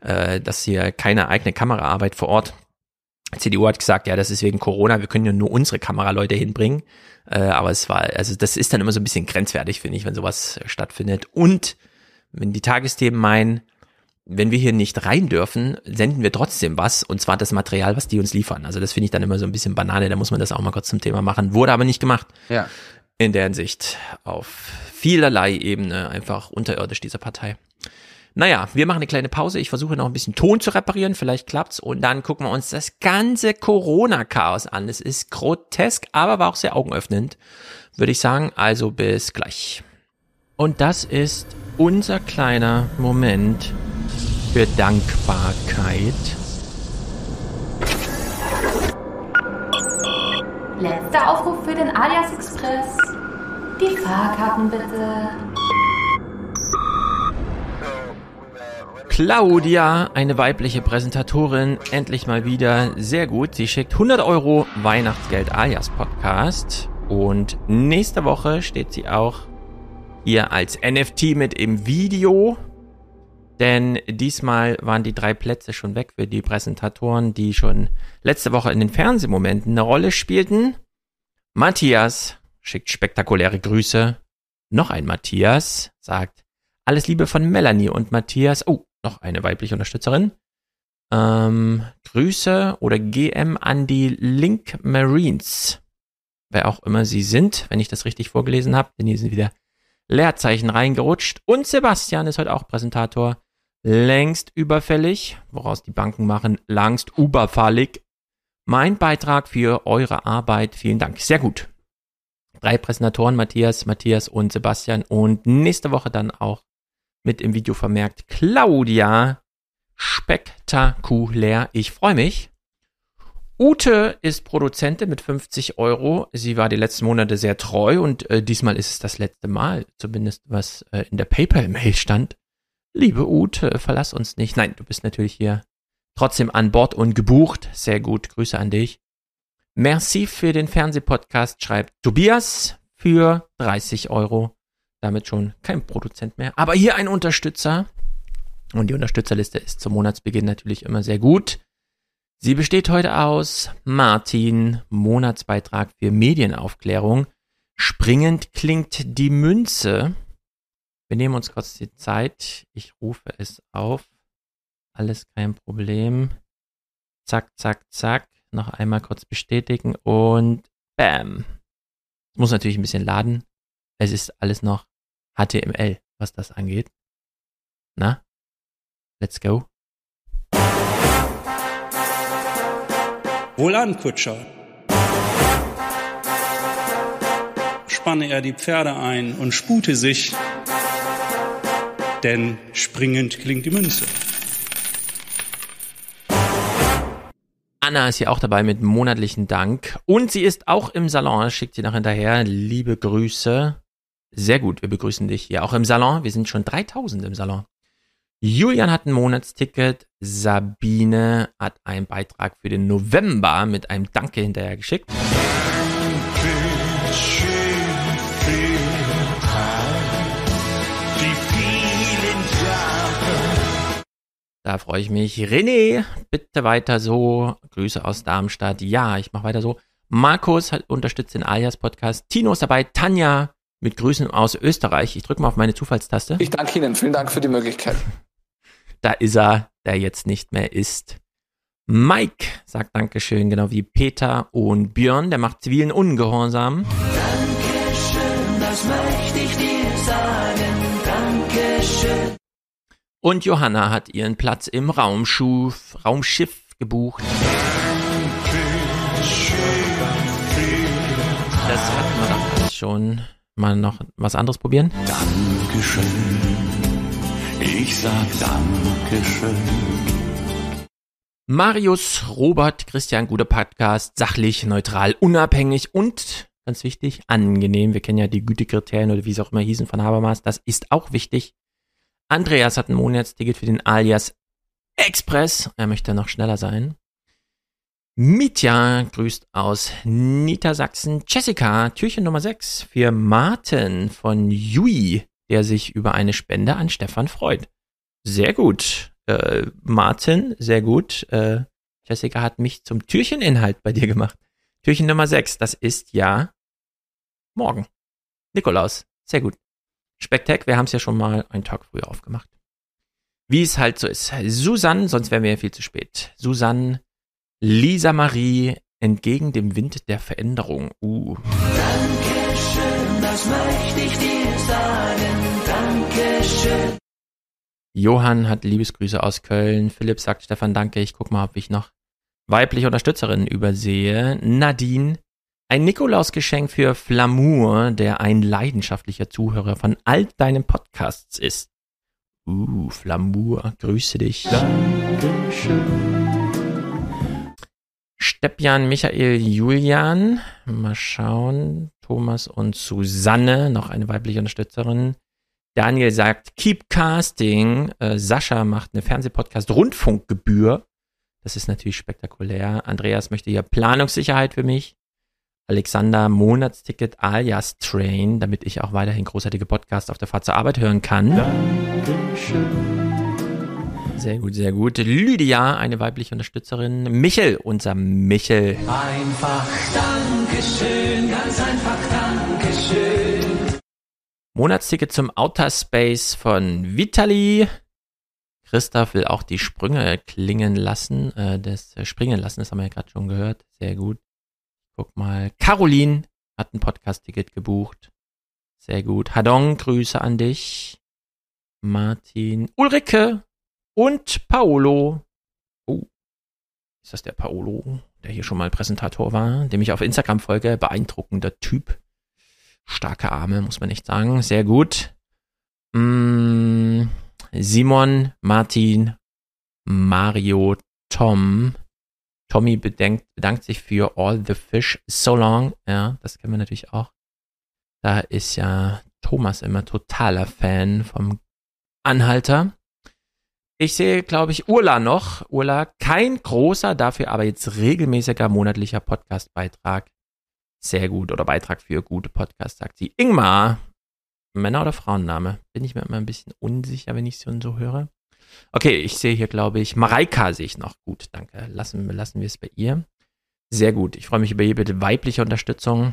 äh, dass hier keine eigene Kameraarbeit vor Ort CDU hat gesagt, ja, das ist wegen Corona, wir können ja nur unsere Kameraleute hinbringen. Äh, aber es war, also das ist dann immer so ein bisschen grenzwertig, finde ich, wenn sowas äh, stattfindet. Und wenn die Tagesthemen meinen, wenn wir hier nicht rein dürfen, senden wir trotzdem was, und zwar das Material, was die uns liefern. Also das finde ich dann immer so ein bisschen Banane, da muss man das auch mal kurz zum Thema machen. Wurde aber nicht gemacht. Ja. In der Hinsicht auf vielerlei Ebene einfach unterirdisch dieser Partei. Naja, wir machen eine kleine Pause. Ich versuche noch ein bisschen Ton zu reparieren. Vielleicht klappt's. Und dann gucken wir uns das ganze Corona-Chaos an. Es ist grotesk, aber war auch sehr augenöffnend, würde ich sagen. Also bis gleich. Und das ist unser kleiner Moment für Dankbarkeit. Letzter Aufruf für den Alias Express. Die Fahrkarten bitte. Claudia, eine weibliche Präsentatorin, endlich mal wieder sehr gut. Sie schickt 100 Euro Weihnachtsgeld alias Podcast und nächste Woche steht sie auch hier als NFT mit im Video. Denn diesmal waren die drei Plätze schon weg für die Präsentatoren, die schon letzte Woche in den Fernsehmomenten eine Rolle spielten. Matthias schickt spektakuläre Grüße. Noch ein Matthias sagt alles Liebe von Melanie und Matthias. Oh, noch eine weibliche Unterstützerin. Ähm, Grüße oder GM an die Link Marines. Wer auch immer sie sind, wenn ich das richtig vorgelesen habe, denn hier sind wieder Leerzeichen reingerutscht. Und Sebastian ist heute auch Präsentator. Längst überfällig, woraus die Banken machen, langst überfallig. Mein Beitrag für eure Arbeit. Vielen Dank. Sehr gut. Drei Präsentatoren, Matthias, Matthias und Sebastian. Und nächste Woche dann auch mit im Video vermerkt Claudia. Spektakulär. Ich freue mich. Ute ist Produzentin mit 50 Euro. Sie war die letzten Monate sehr treu und äh, diesmal ist es das letzte Mal, zumindest was äh, in der PayPal-Mail stand. Liebe Ute, verlass uns nicht. Nein, du bist natürlich hier trotzdem an Bord und gebucht. Sehr gut, Grüße an dich. Merci für den Fernsehpodcast, schreibt Tobias für 30 Euro. Damit schon kein Produzent mehr. Aber hier ein Unterstützer. Und die Unterstützerliste ist zum Monatsbeginn natürlich immer sehr gut. Sie besteht heute aus Martin, Monatsbeitrag für Medienaufklärung. Springend klingt die Münze. Wir nehmen uns kurz die Zeit. Ich rufe es auf. Alles kein Problem. Zack, zack, zack. Noch einmal kurz bestätigen und bam. Es muss natürlich ein bisschen laden. Es ist alles noch HTML, was das angeht. Na? Let's go. Wohlan, Kutscher. Spanne er die Pferde ein und spute sich, denn springend klingt die Münze. Anna ist hier auch dabei mit monatlichen Dank. Und sie ist auch im Salon, schickt sie noch hinterher. Liebe Grüße. Sehr gut, wir begrüßen dich hier auch im Salon. Wir sind schon 3000 im Salon. Julian hat ein Monatsticket. Sabine hat einen Beitrag für den November mit einem Danke hinterher geschickt. Da freue ich mich. René, bitte weiter so. Grüße aus Darmstadt. Ja, ich mache weiter so. Markus hat unterstützt den Alias Podcast. Tino ist dabei. Tanja mit Grüßen aus Österreich. Ich drücke mal auf meine Zufallstaste. Ich danke Ihnen. Vielen Dank für die Möglichkeit. Da ist er, der jetzt nicht mehr ist. Mike sagt Dankeschön, genau wie Peter und Björn, der macht zivilen Ungehorsam. Dankeschön, das möchte ich dir sagen. Dankeschön. Und Johanna hat ihren Platz im Raumschuf, Raumschiff gebucht. Das hatten wir doch alles schon. Mal noch was anderes probieren? Dankeschön. Ich sag Dankeschön. Marius, Robert, Christian, guter Podcast, sachlich, neutral, unabhängig und, ganz wichtig, angenehm. Wir kennen ja die Gütekriterien oder wie es auch immer hießen von Habermas. Das ist auch wichtig. Andreas hat ein Monatsticket für den Alias Express. Er möchte noch schneller sein. Mitya grüßt aus Niedersachsen. Jessica, Türchen Nummer 6 für Martin von Jui, der sich über eine Spende an Stefan freut. Sehr gut. Äh, Martin, sehr gut. Äh, Jessica hat mich zum Türcheninhalt bei dir gemacht. Türchen Nummer 6, das ist ja morgen. Nikolaus, sehr gut. Spektak, wir haben es ja schon mal einen Tag früher aufgemacht. Wie es halt so ist. Susanne, sonst wären wir ja viel zu spät. Susanne, Lisa Marie, entgegen dem Wind der Veränderung. Uh. Dankeschön, das möchte ich dir sagen. Dankeschön. Johann hat Liebesgrüße aus Köln. Philipp sagt Stefan Danke. Ich guck mal, ob ich noch weibliche Unterstützerinnen übersehe. Nadine, ein Nikolausgeschenk für Flamour, der ein leidenschaftlicher Zuhörer von all deinen Podcasts ist. Uh, Flamour, grüße dich. Stepjan, Michael, Julian. Mal schauen. Thomas und Susanne, noch eine weibliche Unterstützerin. Daniel sagt, keep casting. Äh, Sascha macht eine Fernsehpodcast Rundfunkgebühr. Das ist natürlich spektakulär. Andreas möchte hier Planungssicherheit für mich. Alexander Monatsticket alias Train, damit ich auch weiterhin großartige Podcasts auf der Fahrt zur Arbeit hören kann. Dankeschön. Sehr gut, sehr gut. Lydia, eine weibliche Unterstützerin. Michel, unser Michel. Einfach Dankeschön, ganz einfach Dankeschön. Monatsticket zum Outer Space von Vitali. Christoph will auch die Sprünge klingen lassen, äh, das äh, springen lassen, das haben wir ja gerade schon gehört. Sehr gut. Guck mal. Caroline hat ein Podcast-Ticket gebucht. Sehr gut. Hadong, Grüße an dich. Martin, Ulrike und Paolo. Oh, ist das der Paolo, der hier schon mal Präsentator war, dem ich auf Instagram folge? Beeindruckender Typ. Starke Arme, muss man nicht sagen. Sehr gut. Mm, Simon, Martin, Mario, Tom. Tommy bedenkt, bedankt sich für All the Fish So Long. Ja, das kennen wir natürlich auch. Da ist ja Thomas immer totaler Fan vom Anhalter. Ich sehe, glaube ich, Urla noch. Urla, kein großer, dafür aber jetzt regelmäßiger monatlicher Podcast-Beitrag. Sehr gut. Oder Beitrag für gute Podcasts, sagt sie. Ingmar. Männer- oder Frauenname? Bin ich mir immer ein bisschen unsicher, wenn ich sie so höre. Okay, ich sehe hier, glaube ich, Mareika sehe ich noch. Gut, danke. Lassen, lassen wir es bei ihr. Sehr gut. Ich freue mich über jede weibliche Unterstützung.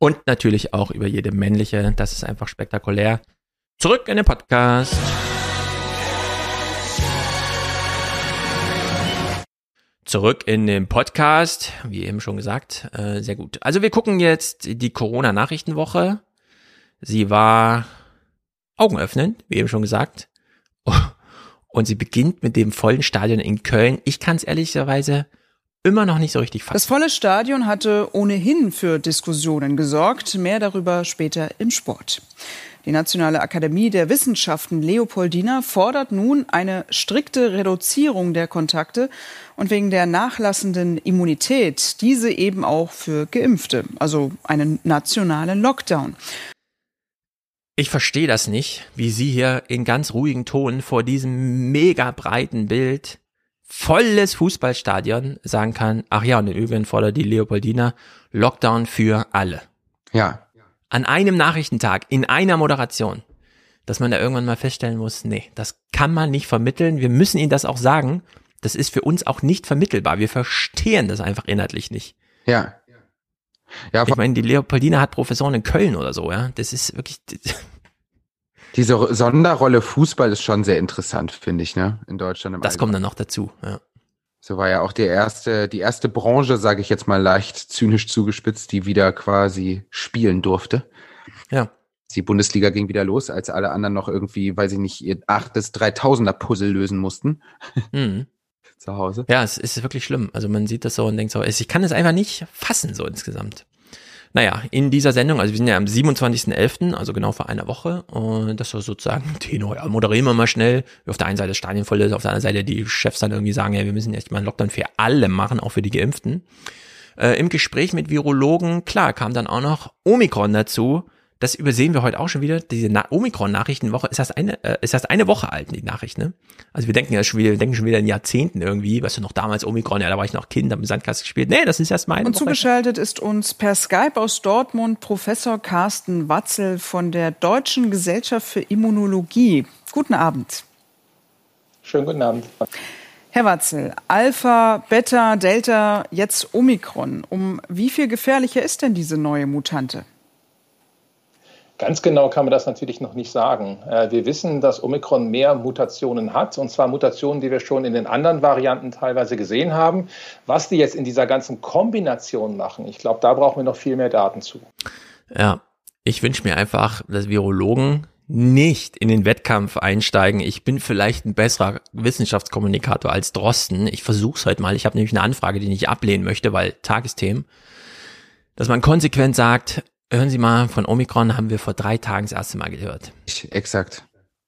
Und natürlich auch über jede männliche. Das ist einfach spektakulär. Zurück in den Podcast. Zurück in den Podcast, wie eben schon gesagt, äh, sehr gut. Also wir gucken jetzt die Corona-Nachrichtenwoche. Sie war augenöffnend, wie eben schon gesagt. Und sie beginnt mit dem vollen Stadion in Köln. Ich kann es ehrlicherweise immer noch nicht so richtig fassen. Das volle Stadion hatte ohnehin für Diskussionen gesorgt. Mehr darüber später im Sport. Die Nationale Akademie der Wissenschaften Leopoldina fordert nun eine strikte Reduzierung der Kontakte und wegen der nachlassenden Immunität diese eben auch für Geimpfte, also einen nationalen Lockdown. Ich verstehe das nicht, wie sie hier in ganz ruhigen Ton vor diesem mega breiten Bild volles Fußballstadion sagen kann, ach ja, und im Übrigen fordert die Leopoldina Lockdown für alle. Ja. An einem Nachrichtentag, in einer Moderation, dass man da irgendwann mal feststellen muss, nee, das kann man nicht vermitteln. Wir müssen ihnen das auch sagen. Das ist für uns auch nicht vermittelbar. Wir verstehen das einfach inhaltlich nicht. Ja. Ja, ich meine, die Leopoldina hat Professoren in Köln oder so, ja. Das ist wirklich. Diese Sonderrolle Fußball ist schon sehr interessant, finde ich, ne? In Deutschland. Das kommt dann noch dazu, ja. So war ja auch die erste, die erste Branche, sage ich jetzt mal leicht zynisch zugespitzt, die wieder quasi spielen durfte. Ja. Die Bundesliga ging wieder los, als alle anderen noch irgendwie, weiß ich nicht, ihr achtes 3000er Puzzle lösen mussten. Mhm. Zu Hause. Ja, es ist wirklich schlimm. Also man sieht das so und denkt so, ich kann es einfach nicht fassen so insgesamt. Naja, in dieser Sendung, also wir sind ja am 27.11., also genau vor einer Woche, und das war sozusagen Tenor, ja, moderieren wir mal schnell. Auf der einen Seite das Stadion voll ist, auf der anderen Seite die Chefs dann irgendwie sagen, ja, wir müssen echt mal einen Lockdown für alle machen, auch für die Geimpften. Äh, Im Gespräch mit Virologen, klar, kam dann auch noch Omikron dazu. Das übersehen wir heute auch schon wieder. Diese Na Omikron-Nachrichtenwoche ist erst eine, äh, ist erst eine Woche alt, die Nachricht, ne? Also wir denken ja schon wieder, wir denken schon wieder in Jahrzehnten irgendwie, weißt du, noch damals Omikron, ja, da war ich noch Kind, hab im Sandkasten gespielt. Nee, das ist erst meine Und Woche. zugeschaltet ist uns per Skype aus Dortmund Professor Carsten Watzel von der Deutschen Gesellschaft für Immunologie. Guten Abend. Schönen guten Abend. Herr Watzel, Alpha, Beta, Delta, jetzt Omikron. Um wie viel gefährlicher ist denn diese neue Mutante? Ganz genau kann man das natürlich noch nicht sagen. Äh, Wir wissen, dass Omikron mehr Mutationen hat, und zwar Mutationen, die wir schon in den anderen Varianten teilweise gesehen haben. Was die jetzt in dieser ganzen Kombination machen, ich glaube, da brauchen wir noch viel mehr Daten zu. Ja, ich wünsche mir einfach, dass Virologen nicht in den Wettkampf einsteigen. Ich bin vielleicht ein besserer Wissenschaftskommunikator als Drosten. Ich versuche es heute mal. Ich habe nämlich eine Anfrage, die ich ablehnen möchte, weil Tagesthemen. Dass man konsequent sagt, hören Sie mal, von Omikron haben wir vor drei Tagen das erste Mal gehört. Ich, exakt.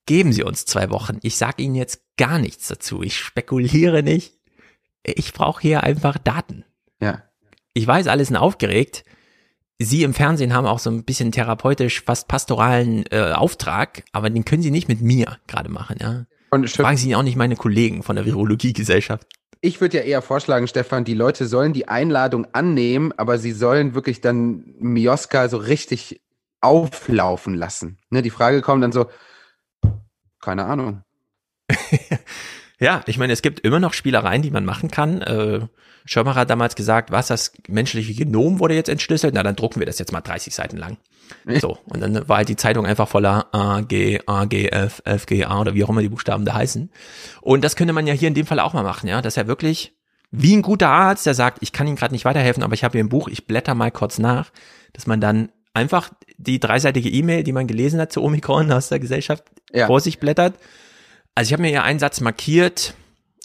Geben Sie uns zwei Wochen. Ich sage Ihnen jetzt gar nichts dazu. Ich spekuliere nicht. Ich brauche hier einfach Daten. Ja. Ich weiß, alle sind aufgeregt. Sie im Fernsehen haben auch so ein bisschen therapeutisch, fast pastoralen äh, Auftrag, aber den können Sie nicht mit mir gerade machen, ja. Und Fragen Sie auch nicht meine Kollegen von der Virologiegesellschaft. Ich würde ja eher vorschlagen, Stefan, die Leute sollen die Einladung annehmen, aber sie sollen wirklich dann Mioska so richtig auflaufen lassen. Ne, die Frage kommt dann so, keine Ahnung. Ja, ich meine, es gibt immer noch Spielereien, die man machen kann. Äh, Schirmer hat damals gesagt, was, das menschliche Genom wurde jetzt entschlüsselt, na dann drucken wir das jetzt mal 30 Seiten lang. So, und dann war halt die Zeitung einfach voller A, G, A, G, F, F, G, A oder wie auch immer die Buchstaben da heißen. Und das könnte man ja hier in dem Fall auch mal machen, ja, dass er wirklich wie ein guter Arzt, der sagt, ich kann Ihnen gerade nicht weiterhelfen, aber ich habe hier ein Buch, ich blätter mal kurz nach, dass man dann einfach die dreiseitige E-Mail, die man gelesen hat zu Omikron aus der Gesellschaft, Ja. vor sich blättert. Also ich habe mir ja einen Satz markiert,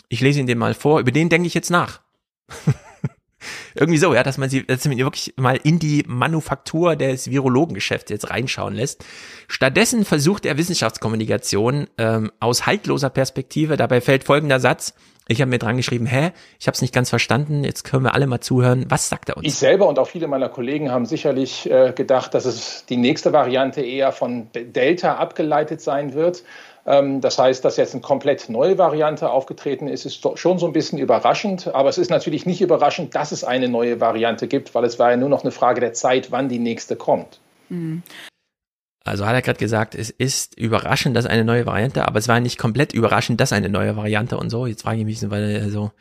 ich lese ihn dem mal vor, über den denke ich jetzt nach. Irgendwie so, ja, dass man sie, dass man wirklich mal in die Manufaktur des Virologengeschäfts jetzt reinschauen lässt. Stattdessen versucht er Wissenschaftskommunikation ähm, aus haltloser Perspektive. Dabei fällt folgender Satz. Ich habe mir dran geschrieben, hä, ich habe es nicht ganz verstanden. Jetzt können wir alle mal zuhören. Was sagt er uns? Ich selber und auch viele meiner Kollegen haben sicherlich äh, gedacht, dass es die nächste Variante eher von Delta abgeleitet sein wird. Ähm, das heißt, dass jetzt eine komplett neue Variante aufgetreten ist, ist schon so ein bisschen überraschend. Aber es ist natürlich nicht überraschend, dass es eine neue Variante gibt, weil es war ja nur noch eine Frage der Zeit, wann die nächste kommt. Also hat er gerade gesagt, es ist überraschend, dass eine neue Variante, aber es war nicht komplett überraschend, dass eine neue Variante und so. Jetzt frage ich mich, weil also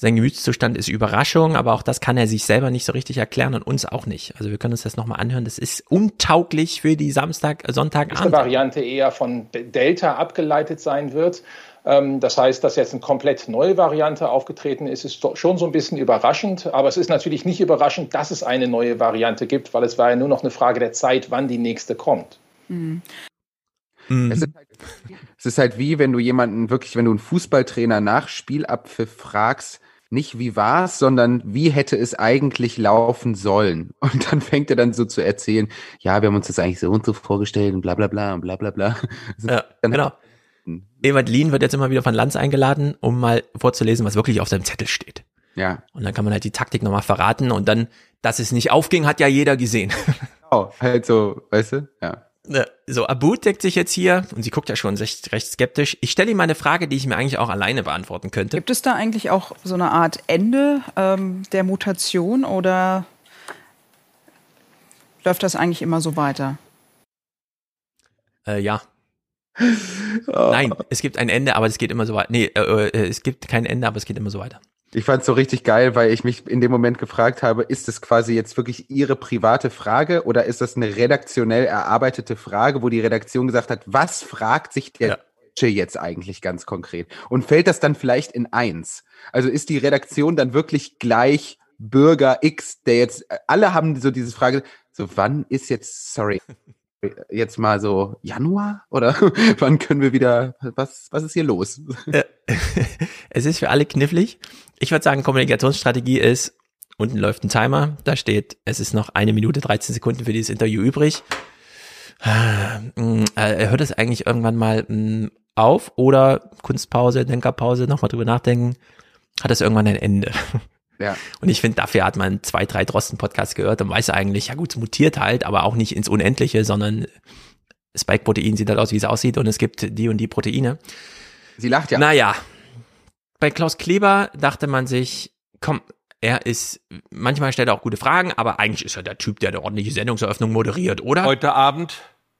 sein Gemütszustand ist Überraschung, aber auch das kann er sich selber nicht so richtig erklären und uns auch nicht. Also wir können uns das nochmal anhören. Das ist untauglich für die Samstag, Sonntagabend. Variante eher von Delta abgeleitet sein wird. Ähm, Das heißt, dass jetzt eine komplett neue Variante aufgetreten ist, ist schon so ein bisschen überraschend. Aber es ist natürlich nicht überraschend, dass es eine neue Variante gibt, weil es war ja nur noch eine Frage der Zeit, wann die nächste kommt. Mhm. Es, ist halt, es ist halt wie, wenn du jemanden wirklich, wenn du einen Fußballtrainer nach Spielabpfiff fragst, nicht wie war's, sondern wie hätte es eigentlich laufen sollen. Und dann fängt er dann so zu erzählen, ja, wir haben uns das eigentlich so und so vorgestellt und bla bla bla und bla bla bla. Ja, genau. Ewald Lien wird jetzt immer wieder von Lanz eingeladen, um mal vorzulesen, was wirklich auf seinem Zettel steht. Ja. Und dann kann man halt die Taktik nochmal verraten und dann, dass es nicht aufging, hat ja jeder gesehen. Genau, halt so, weißt du? Ja. Ne, So, Abud deckt sich jetzt hier und sie guckt ja schon recht, recht skeptisch. Ich stelle ihm mal eine Frage, die ich mir eigentlich auch alleine beantworten könnte. Gibt es da eigentlich auch so eine Art Ende ähm, der Mutation oder läuft das eigentlich immer so weiter? Äh, ja. Nein, es gibt ein Ende, aber es geht immer so weiter. Nee, äh, äh, es gibt kein Ende, aber es geht immer so weiter. Ich fand es so richtig geil, weil ich mich in dem Moment gefragt habe, ist das quasi jetzt wirklich Ihre private Frage oder ist das eine redaktionell erarbeitete Frage, wo die Redaktion gesagt hat, was fragt sich der Deutsche jetzt eigentlich ganz konkret? Und fällt das dann vielleicht in eins? Also ist die Redaktion dann wirklich gleich Bürger X, der jetzt, alle haben so diese Frage, so wann ist jetzt, sorry, jetzt mal so Januar oder wann können wir wieder, was, was ist hier los? Es ist für alle knifflig. Ich würde sagen, Kommunikationsstrategie ist, unten läuft ein Timer, da steht, es ist noch eine Minute 13 Sekunden für dieses Interview übrig. Äh, hört es eigentlich irgendwann mal mh, auf oder Kunstpause, Denkerpause, nochmal drüber nachdenken, hat es irgendwann ein Ende. Ja. Und ich finde, dafür hat man zwei, drei Drosten-Podcasts gehört und weiß eigentlich, ja gut, es mutiert halt, aber auch nicht ins Unendliche, sondern Spike-Protein sieht halt aus, wie es aussieht und es gibt die und die Proteine. Sie lacht ja. Naja, bei Klaus Kleber dachte man sich, komm, er ist, manchmal stellt er auch gute Fragen, aber eigentlich ist er der Typ, der eine ordentliche Sendungseröffnung moderiert, oder? Heute Abend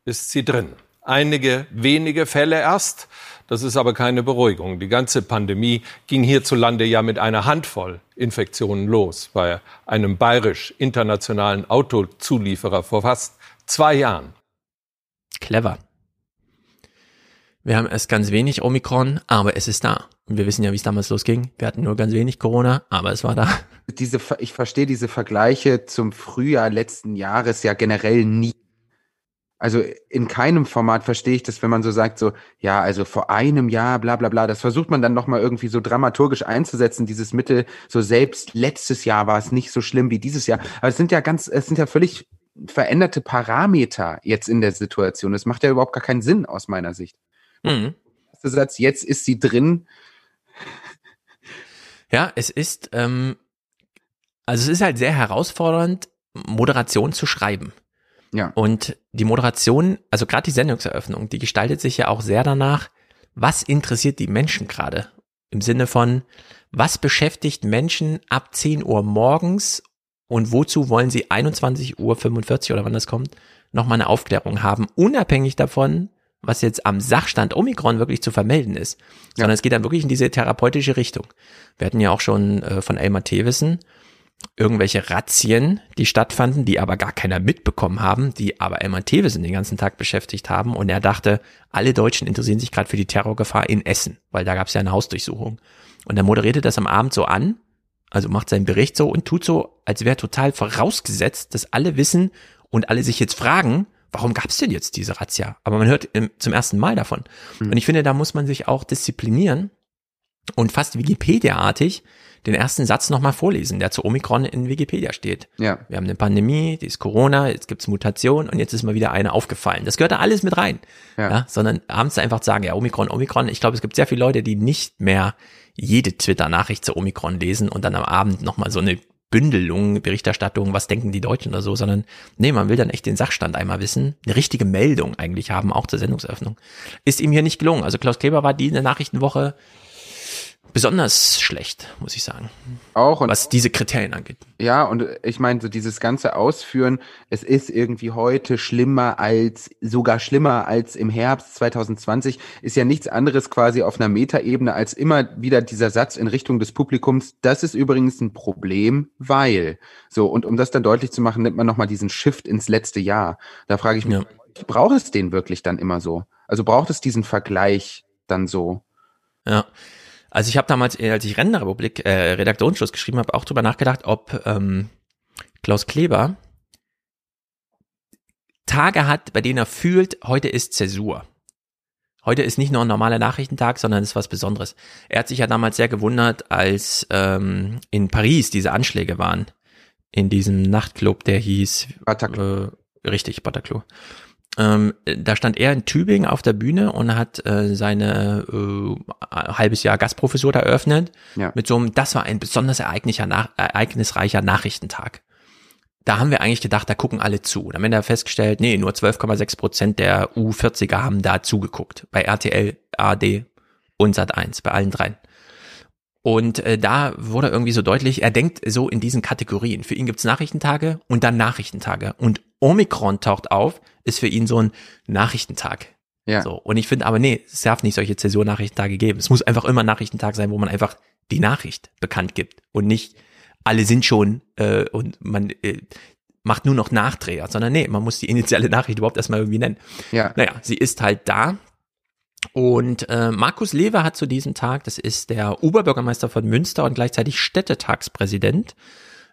ist sie drin. Einige wenige Fälle erst. Das ist aber keine Beruhigung. Die ganze Pandemie ging hierzulande ja mit einer Handvoll Infektionen los. Bei einem bayerisch internationalen Autozulieferer vor fast zwei Jahren. Clever. Wir haben erst ganz wenig Omikron, aber es ist da. Wir wissen ja, wie es damals losging. Wir hatten nur ganz wenig Corona, aber es war da. Diese, ich verstehe diese Vergleiche zum Frühjahr letzten Jahres ja generell nie. Also in keinem Format verstehe ich das, wenn man so sagt, so, ja, also vor einem Jahr, bla bla bla, das versucht man dann nochmal irgendwie so dramaturgisch einzusetzen, dieses Mittel, so selbst letztes Jahr war es nicht so schlimm wie dieses Jahr. Aber es sind ja ganz, es sind ja völlig veränderte Parameter jetzt in der Situation. Das macht ja überhaupt gar keinen Sinn aus meiner Sicht. Mhm. Erster Satz, jetzt ist sie drin. Ja, es ist, ähm, also es ist halt sehr herausfordernd, Moderation zu schreiben. Ja. Und die Moderation, also gerade die Sendungseröffnung, die gestaltet sich ja auch sehr danach, was interessiert die Menschen gerade? Im Sinne von, was beschäftigt Menschen ab 10 Uhr morgens und wozu wollen sie 21 Uhr 45 oder wann das kommt, nochmal eine Aufklärung haben, unabhängig davon, was jetzt am Sachstand Omikron wirklich zu vermelden ist, sondern es geht dann wirklich in diese therapeutische Richtung. Wir hatten ja auch schon äh, von Elmar Thewissen irgendwelche Razzien, die stattfanden, die aber gar keiner mitbekommen haben, die aber Elmar Thewissen den ganzen Tag beschäftigt haben und er dachte, alle Deutschen interessieren sich gerade für die Terrorgefahr in Essen, weil da gab es ja eine Hausdurchsuchung. Und er moderierte das am Abend so an, also macht seinen Bericht so und tut so, als wäre total vorausgesetzt, dass alle wissen und alle sich jetzt fragen, warum gab es denn jetzt diese Razzia? Aber man hört im, zum ersten Mal davon. Hm. Und ich finde, da muss man sich auch disziplinieren und fast Wikipedia-artig den ersten Satz nochmal vorlesen, der zu Omikron in Wikipedia steht. Ja. Wir haben eine Pandemie, die ist Corona, jetzt gibt's Mutation und jetzt ist mal wieder eine aufgefallen. Das gehört da alles mit rein. Ja. sondern abends einfach sagen, ja, Omikron, Omikron. Ich glaube, es gibt sehr viele Leute, die nicht mehr jede Twitter-Nachricht zu Omikron lesen und dann am Abend nochmal so eine Bündelung, Berichterstattung, was denken die Deutschen oder so, sondern nee, man will dann echt den Sachstand einmal wissen, eine richtige Meldung eigentlich haben, auch zur Sendungseröffnung. Ist ihm hier nicht gelungen. Also Klaus Kleber war die in der Nachrichtenwoche besonders schlecht, muss ich sagen. Auch und was diese Kriterien angeht. Ja, und ich meine, so dieses ganze Ausführen, es ist irgendwie heute schlimmer als, sogar schlimmer als im Herbst 2020, ist ja nichts anderes quasi auf einer Metaebene als immer wieder dieser Satz in Richtung des Publikums, das ist übrigens ein Problem, weil. So, und um das dann deutlich zu machen, nimmt man nochmal diesen Shift ins letzte Jahr. Da frage ich mich, Ja. braucht es den wirklich dann immer so? Also braucht es diesen Vergleich dann so? Ja. Also ich habe damals, äh, als ich Rentenrepublik äh, Redaktionsschluss geschrieben habe, auch drüber nachgedacht, ob ähm, Klaus Kleber Tage hat, bei denen er fühlt, heute ist Zäsur. Heute ist nicht nur ein normaler Nachrichtentag, sondern es ist was Besonderes. Er hat sich ja damals sehr gewundert, als ähm, in Paris diese Anschläge waren. In diesem Nachtclub, der hieß Äh, richtig, Bataclan. Ähm, da stand er in Tübingen auf der Bühne und hat äh, seine äh, halbes Jahr Gastprofessur da eröffnet. Ja. Mit so einem, das war ein besonders nach, ereignisreicher Nachrichtentag. Da haben wir eigentlich gedacht, da gucken alle zu. Dann haben wir festgestellt, nee, nur 12,6 Prozent der U40er haben da zugeguckt. Bei RTL, AD und Sat1, bei allen dreien. Und äh, da wurde irgendwie so deutlich, er denkt so in diesen Kategorien. Für ihn gibt's Nachrichtentage und dann Nachrichtentage. Und Omikron taucht auf, ist für ihn so ein Nachrichtentag. Ja. So. Und ich finde aber, nee, es darf nicht solche Zäsur-Nachrichtentage geben. Es muss einfach immer Nachrichtentag sein, wo man einfach die Nachricht bekannt gibt und nicht alle sind schon äh, und man äh, macht nur noch Nachdreher, sondern nee, man muss die initiale Nachricht überhaupt erstmal irgendwie nennen. Ja. Naja, sie ist halt da. Und äh, Markus Lewe hat zu diesem Tag, das ist der Oberbürgermeister von Münster und gleichzeitig Städtetagspräsident,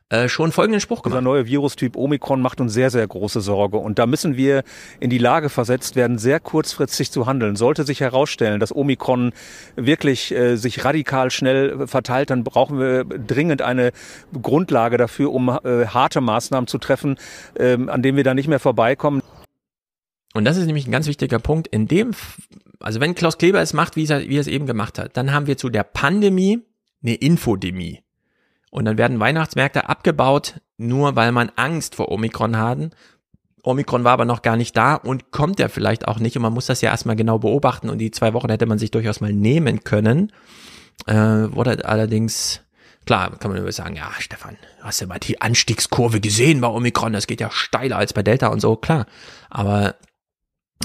äh, schon folgenden Spruch gemacht. Dieser neue Virustyp Omikron macht uns sehr, sehr große Sorge. Und da müssen wir in die Lage versetzt werden, sehr kurzfristig zu handeln. Sollte sich herausstellen, dass Omikron wirklich äh, sich radikal schnell verteilt, dann brauchen wir dringend eine Grundlage dafür, um äh, harte Maßnahmen zu treffen, ähm, an denen wir da nicht mehr vorbeikommen. Und das ist nämlich ein ganz wichtiger Punkt. In dem, also wenn Klaus Kleber es macht, wie er, wie er es eben gemacht hat, dann haben wir zu der Pandemie eine Infodemie. Und dann werden Weihnachtsmärkte abgebaut, nur weil man Angst vor Omikron hatten. Omikron war aber noch gar nicht da und kommt ja vielleicht auch nicht. Und man muss das ja erstmal genau beobachten. Und die zwei Wochen hätte man sich durchaus mal nehmen können. Äh, wurde allerdings, klar, kann man immer sagen, ja, Stefan, hast du mal die Anstiegskurve gesehen bei Omikron? Das geht ja steiler als bei Delta und so, klar. Aber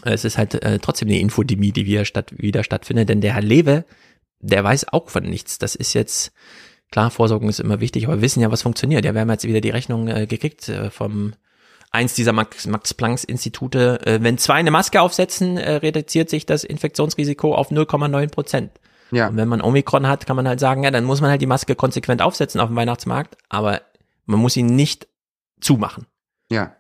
es ist halt äh, trotzdem eine Infodemie, die wieder, statt, wieder stattfindet, denn der Herr Lewe, der weiß auch von nichts. Das ist jetzt, klar, Vorsorgung ist immer wichtig, aber wir wissen ja, was funktioniert. Ja, wir haben jetzt wieder die Rechnung äh, gekriegt äh, vom eins dieser Max, Max Planck Institute. Äh, wenn zwei eine Maske aufsetzen, äh, reduziert sich das Infektionsrisiko auf 0,9 Prozent. Ja. Und wenn man Omikron hat, kann man halt sagen, ja, dann muss man halt die Maske konsequent aufsetzen auf dem Weihnachtsmarkt, aber man muss ihn nicht zumachen. Ja.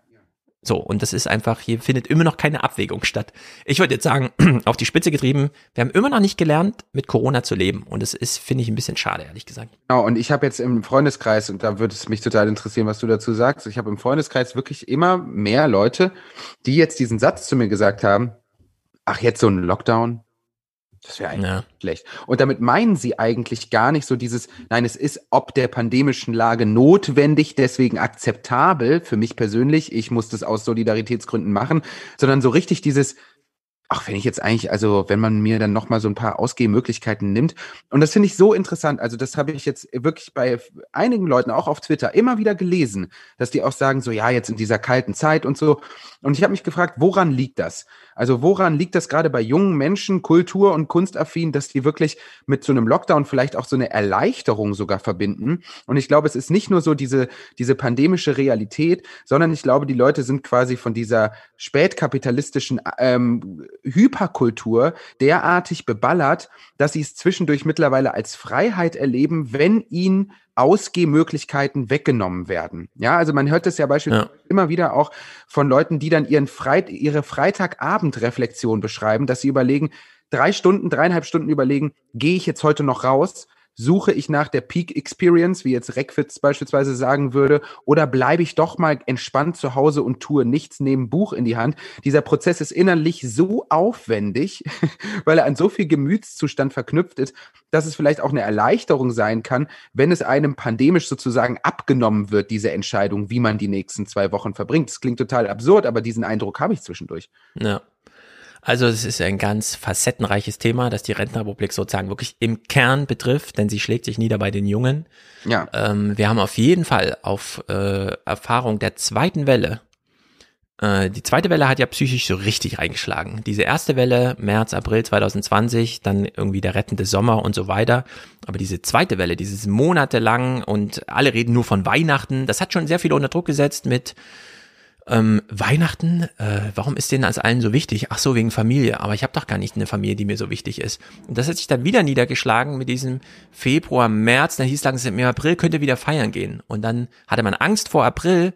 So, und das ist einfach, hier findet immer noch keine Abwägung statt. Ich würde jetzt sagen, auf die Spitze getrieben, wir haben immer noch nicht gelernt, mit Corona zu leben. Und das ist, finde ich, ein bisschen schade, ehrlich gesagt. Genau, und ich habe jetzt im Freundeskreis, und da würde es mich total interessieren, was du dazu sagst, ich habe im Freundeskreis wirklich immer mehr Leute, die jetzt diesen Satz zu mir gesagt haben, ach, jetzt so ein Lockdown, das wäre eigentlich Ja. schlecht. Und damit meinen sie eigentlich gar nicht so dieses, nein, es ist ob der pandemischen Lage notwendig, deswegen akzeptabel für mich persönlich, ich muss das aus Solidaritätsgründen machen, sondern so richtig dieses, auch wenn ich jetzt eigentlich, also wenn man mir dann nochmal so ein paar Ausgehmöglichkeiten nimmt. Und das finde ich so interessant. Also das habe ich jetzt wirklich bei einigen Leuten auch auf Twitter immer wieder gelesen, dass die auch sagen, so ja, jetzt in dieser kalten Zeit und so. Und ich habe mich gefragt, woran liegt das? Also woran liegt das gerade bei jungen Menschen, kultur- und kunstaffin, dass die wirklich mit so einem Lockdown vielleicht auch so eine Erleichterung sogar verbinden? Und ich glaube, es ist nicht nur so diese, diese pandemische Realität, sondern ich glaube, die Leute sind quasi von dieser spätkapitalistischen ähm, Hyperkultur derartig beballert, dass sie es zwischendurch mittlerweile als Freiheit erleben, wenn ihnen Ausgehmöglichkeiten weggenommen werden. Ja, also man hört das ja beispielsweise ja. immer wieder auch von Leuten, die dann ihren Freit ihre Freitagabendreflexion beschreiben, dass sie überlegen, drei Stunden, dreieinhalb Stunden überlegen, gehe ich jetzt heute noch raus? Suche ich nach der Peak Experience, wie jetzt Reckwitz beispielsweise sagen würde, oder bleibe ich doch mal entspannt zu Hause und tue nichts, neben Buch in die Hand? Dieser Prozess ist innerlich so aufwendig, weil er an so viel Gemütszustand verknüpft ist, dass es vielleicht auch eine Erleichterung sein kann, wenn es einem pandemisch sozusagen abgenommen wird, diese Entscheidung, wie man die nächsten zwei Wochen verbringt. Das klingt total absurd, aber diesen Eindruck habe ich zwischendurch. Ja. Also es ist ein ganz facettenreiches Thema, das die Rentenrepublik sozusagen wirklich im Kern betrifft, denn sie schlägt sich nieder bei den Jungen. Ja. Ähm, wir haben auf jeden Fall auf äh, Erfahrung der zweiten Welle äh, die zweite Welle hat ja psychisch so richtig reingeschlagen. Diese erste Welle, März, April 2020, dann irgendwie der rettende Sommer und so weiter. Aber diese zweite Welle, dieses monatelang und alle reden nur von Weihnachten, das hat schon sehr viel unter Druck gesetzt mit ähm, Weihnachten, äh, warum ist denen als allen so wichtig? Ach so, wegen Familie. Aber ich habe doch gar nicht eine Familie, die mir so wichtig ist. Und das hat sich dann wieder niedergeschlagen mit diesem Februar, März. Da hieß langsam, im April könnt ihr wieder feiern gehen. Und dann hatte man Angst vor April,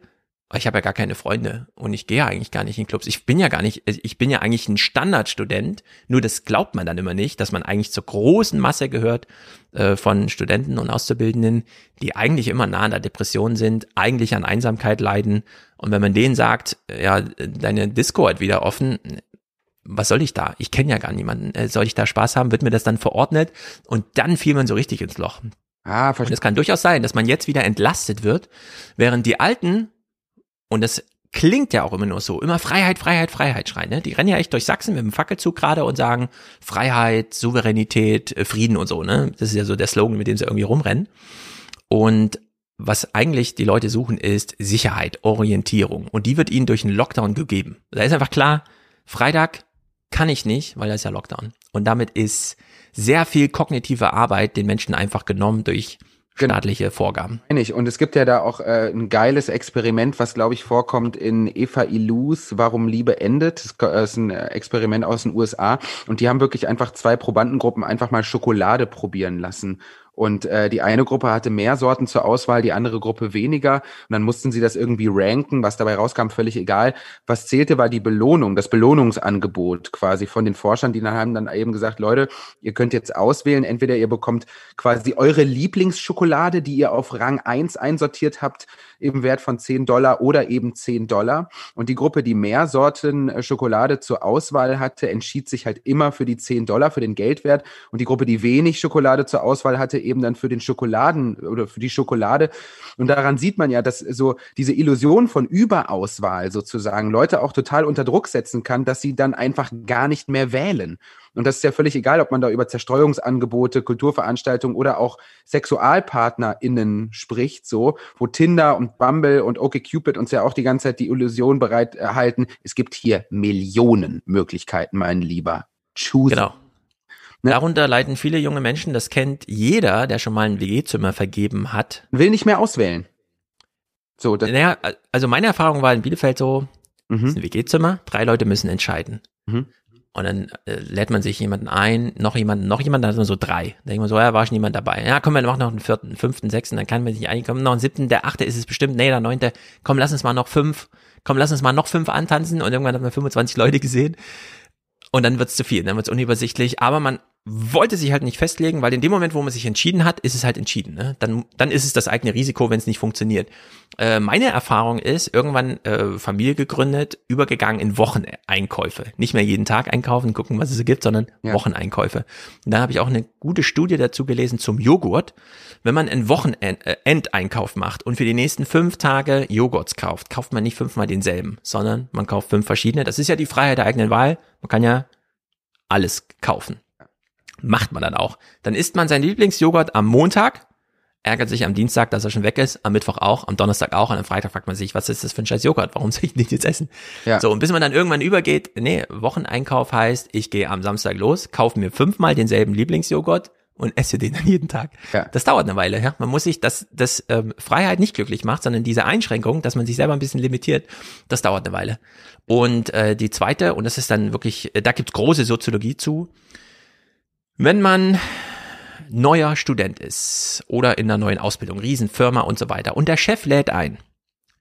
ich habe ja gar keine Freunde und ich gehe ja eigentlich gar nicht in Clubs. Ich bin ja gar nicht, ich bin ja eigentlich ein Standardstudent, nur das glaubt man dann immer nicht, dass man eigentlich zur großen Masse gehört äh, von Studenten und Auszubildenden, die eigentlich immer nah an der Depression sind, eigentlich an Einsamkeit leiden. Und wenn man denen sagt, ja, deine Disco hat wieder offen, was soll ich da? Ich kenne ja gar niemanden. Äh, soll ich da Spaß haben? Wird mir das dann verordnet? Und dann fiel man so richtig ins Loch. Ah, und es kann durchaus sein, dass man jetzt wieder entlastet wird, während die Alten und das klingt ja auch immer nur so, immer Freiheit, Freiheit, Freiheit schreien. Ne? Die rennen ja echt durch Sachsen mit dem Fackelzug gerade und sagen Freiheit, Souveränität, äh, Frieden und so. Ne? Das ist ja so der Slogan, mit dem sie irgendwie rumrennen. Und was eigentlich die Leute suchen, ist Sicherheit, Orientierung. Und die wird ihnen durch einen Lockdown gegeben. Da ist einfach klar, Freitag kann ich nicht, weil da ist ja Lockdown. Und damit ist sehr viel kognitive Arbeit den Menschen einfach genommen durch staatliche Vorgaben. Und es gibt ja da auch äh, ein geiles Experiment, was glaube ich vorkommt in Eva Illus, Warum Liebe endet. Das äh, ist ein Experiment aus den USA und die haben wirklich einfach zwei Probandengruppen einfach mal Schokolade probieren lassen. Und äh, die eine Gruppe hatte mehr Sorten zur Auswahl, die andere Gruppe weniger. Und dann mussten sie das irgendwie ranken, was dabei rauskam, völlig egal. Was zählte, war die Belohnung, das Belohnungsangebot quasi von den Forschern, die dann haben dann eben gesagt, Leute, ihr könnt jetzt auswählen, entweder ihr bekommt quasi eure Lieblingsschokolade, die ihr auf Rang 1 einsortiert habt, im Wert von 10 Dollar oder eben 10 Dollar. Und die Gruppe, die mehr Sorten äh, Schokolade zur Auswahl hatte, entschied sich halt immer für die 10 Dollar, für den Geldwert. Und die Gruppe, die wenig Schokolade zur Auswahl hatte, eben dann für den Schokoladen oder für die Schokolade. Und daran sieht man ja, dass so diese Illusion von Überauswahl sozusagen Leute auch total unter Druck setzen kann, dass sie dann einfach gar nicht mehr wählen. Und das ist ja völlig egal, ob man da über Zerstreuungsangebote, Kulturveranstaltungen oder auch SexualpartnerInnen spricht, so, wo Tinder und Bumble und OkCupid uns ja auch die ganze Zeit die Illusion bereit erhalten, es gibt hier Millionen Möglichkeiten, mein Lieber. Choose. Genau. Ne? Darunter leiden viele junge Menschen, das kennt jeder, der schon mal ein WG-Zimmer vergeben hat. Will nicht mehr auswählen. So, naja, also meine Erfahrung war in Bielefeld so, mhm. ist ein WG-Zimmer, drei Leute müssen entscheiden. Mhm. Und dann äh, lädt man sich jemanden ein, noch jemanden, noch jemanden, da sind so drei. Da denkt man so, ja, war schon jemand dabei. Ja, komm, wir machen noch einen vierten, fünften, sechsten, dann kann man sich einkommen, noch einen siebten, der achte ist es bestimmt, nee, der neunte, komm, lass uns mal noch fünf, komm, lass uns mal noch fünf antanzen und irgendwann hat man 25 Leute gesehen. Und dann wird's zu viel, dann wird's unübersichtlich, aber man wollte sich halt nicht festlegen, weil in dem Moment, wo man sich entschieden hat, ist es halt entschieden. Ne? Dann, dann ist es das eigene Risiko, wenn es nicht funktioniert. Äh, meine Erfahrung ist, irgendwann äh, Familie gegründet, übergegangen in Wocheneinkäufe. Nicht mehr jeden Tag einkaufen, gucken, was es gibt, sondern ja. Wocheneinkäufe. Und da habe ich auch eine gute Studie dazu gelesen zum Joghurt. Wenn man einen Wochenendeinkauf macht und für die nächsten fünf Tage Joghurts kauft, kauft man nicht fünfmal denselben, sondern man kauft fünf verschiedene. Das ist ja die Freiheit der eigenen Wahl. Man kann ja alles kaufen. Macht man dann auch. Dann isst man seinen Lieblingsjoghurt am Montag, ärgert sich am Dienstag, dass er schon weg ist, am Mittwoch auch, am Donnerstag auch, und am Freitag fragt man sich, was ist das für ein scheiß Joghurt? Warum soll ich den jetzt essen? Ja. So, und bis man dann irgendwann übergeht, nee, Wocheneinkauf heißt, ich gehe am Samstag los, kaufe mir fünfmal denselben Lieblingsjoghurt und esse den dann jeden Tag. Ja. Das dauert eine Weile, ja. Man muss sich, dass das ähm, Freiheit nicht glücklich macht, sondern diese Einschränkung, dass man sich selber ein bisschen limitiert, das dauert eine Weile. Und äh, die zweite, und das ist dann wirklich, äh, da gibt's große Soziologie zu, wenn man neuer Student ist oder in einer neuen Ausbildung, Riesenfirma und so weiter, und der Chef lädt ein,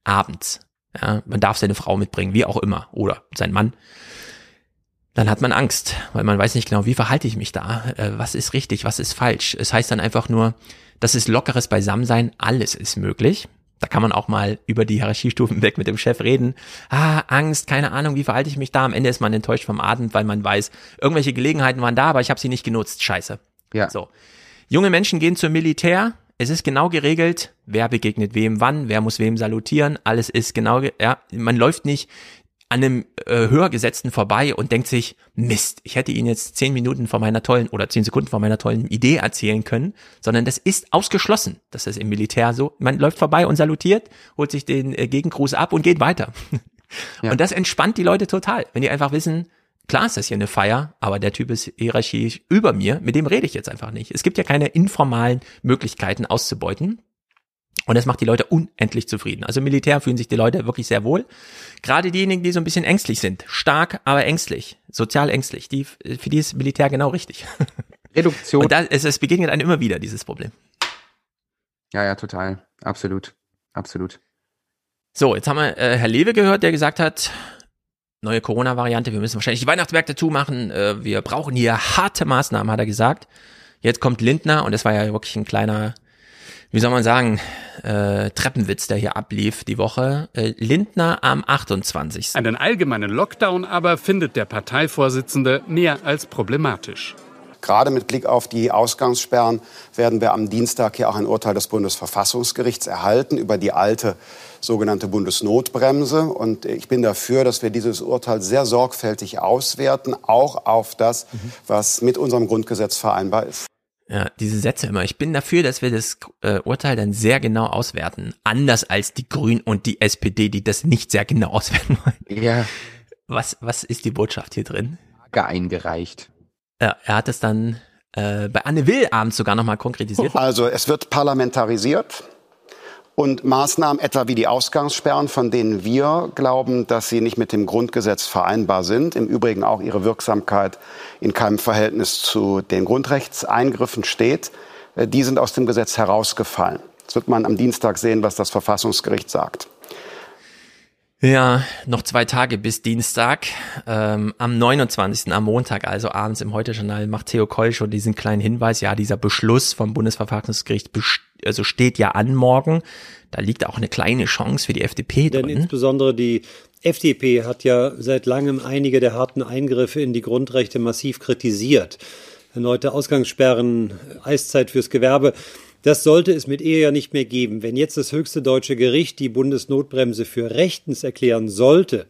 abends, ja, man darf seine Frau mitbringen, wie auch immer, oder sein Mann, dann hat man Angst, weil man weiß nicht genau, wie verhalte ich mich da, äh, was ist richtig, was ist falsch. Es heißt dann einfach nur, das ist lockeres Beisammensein, alles ist möglich. Da kann man auch mal über die Hierarchiestufen weg mit dem Chef reden. Ah, Angst, keine Ahnung, wie verhalte ich mich da? Am Ende ist man enttäuscht vom Abend, weil man weiß, irgendwelche Gelegenheiten waren da, aber ich habe sie nicht genutzt. Scheiße. Ja. So. Junge Menschen gehen zum Militär. Es ist genau geregelt, wer begegnet wem wann, wer muss wem salutieren. Alles ist genau, ge- ja, man läuft nicht an einem äh, Höhergesetzten vorbei und denkt sich, Mist, ich hätte Ihnen jetzt zehn Minuten von meiner tollen oder zehn Sekunden von meiner tollen Idee erzählen können, sondern das ist ausgeschlossen. Das ist im Militär so. Man läuft vorbei und salutiert, holt sich den äh, Gegengruß ab und geht weiter. Und das entspannt die Leute total, wenn die einfach wissen, klar ist das hier eine Feier, aber der Typ ist hierarchisch über mir, mit dem rede ich jetzt einfach nicht. Es gibt ja keine informalen Möglichkeiten auszubeuten. Und das macht die Leute unendlich zufrieden. Also im Militär fühlen sich die Leute wirklich sehr wohl. Gerade diejenigen, die so ein bisschen ängstlich sind. Stark, aber ängstlich. Sozial ängstlich. Die, für die ist Militär genau richtig. Reduktion. Und da, es, es begegnet einem immer wieder, dieses Problem. Ja, ja, total. Absolut. Absolut. So, jetzt haben wir äh, Herr Lewe gehört, der gesagt hat, neue Corona-Variante, wir müssen wahrscheinlich die Weihnachtsmärkte zumachen, äh, wir brauchen hier harte Maßnahmen, hat er gesagt. Jetzt kommt Lindner und das war ja wirklich ein kleiner, wie soll man sagen, äh, Treppenwitz, der hier ablief die Woche. Äh, Lindner am 28. Einen allgemeinen Lockdown aber findet der Parteivorsitzende mehr als problematisch. Gerade mit Blick auf die Ausgangssperren werden wir am Dienstag hier auch ein Urteil des Bundesverfassungsgerichts erhalten über die alte sogenannte Bundesnotbremse. Und ich bin dafür, dass wir dieses Urteil sehr sorgfältig auswerten, auch auf das, was mit unserem Grundgesetz vereinbar ist. Ja, diese Sätze immer. Ich bin dafür, dass wir das äh, Urteil dann sehr genau auswerten. Anders als die Grünen und die SPD, die das nicht sehr genau auswerten wollen. Ja. Was, was ist die Botschaft hier drin? Eingereicht. Ja, er hat es dann äh, bei Anne Will abends sogar nochmal konkretisiert. Also es wird parlamentarisiert und Maßnahmen etwa wie die Ausgangssperren, von denen wir glauben, dass sie nicht mit dem Grundgesetz vereinbar sind, im Übrigen auch ihre Wirksamkeit in keinem Verhältnis zu den Grundrechtseingriffen steht, äh, die sind aus dem Gesetz herausgefallen. Das wird man am Dienstag sehen, was das Verfassungsgericht sagt. Ja, noch zwei Tage bis Dienstag. Ähm, am 29. am Montag, also abends im Heute-Journal, macht Theo Koll schon diesen kleinen Hinweis. Ja, dieser Beschluss vom Bundesverfassungsgericht best also steht ja an morgen. Da liegt auch eine kleine Chance für die FDP Denn drin. insbesondere die FDP hat ja seit langem einige der harten Eingriffe in die Grundrechte massiv kritisiert. Erneute Ausgangssperren, Eiszeit fürs Gewerbe. Das sollte es mit Ehe ja nicht mehr geben. Wenn jetzt das höchste deutsche Gericht die Bundesnotbremse für rechtens erklären sollte,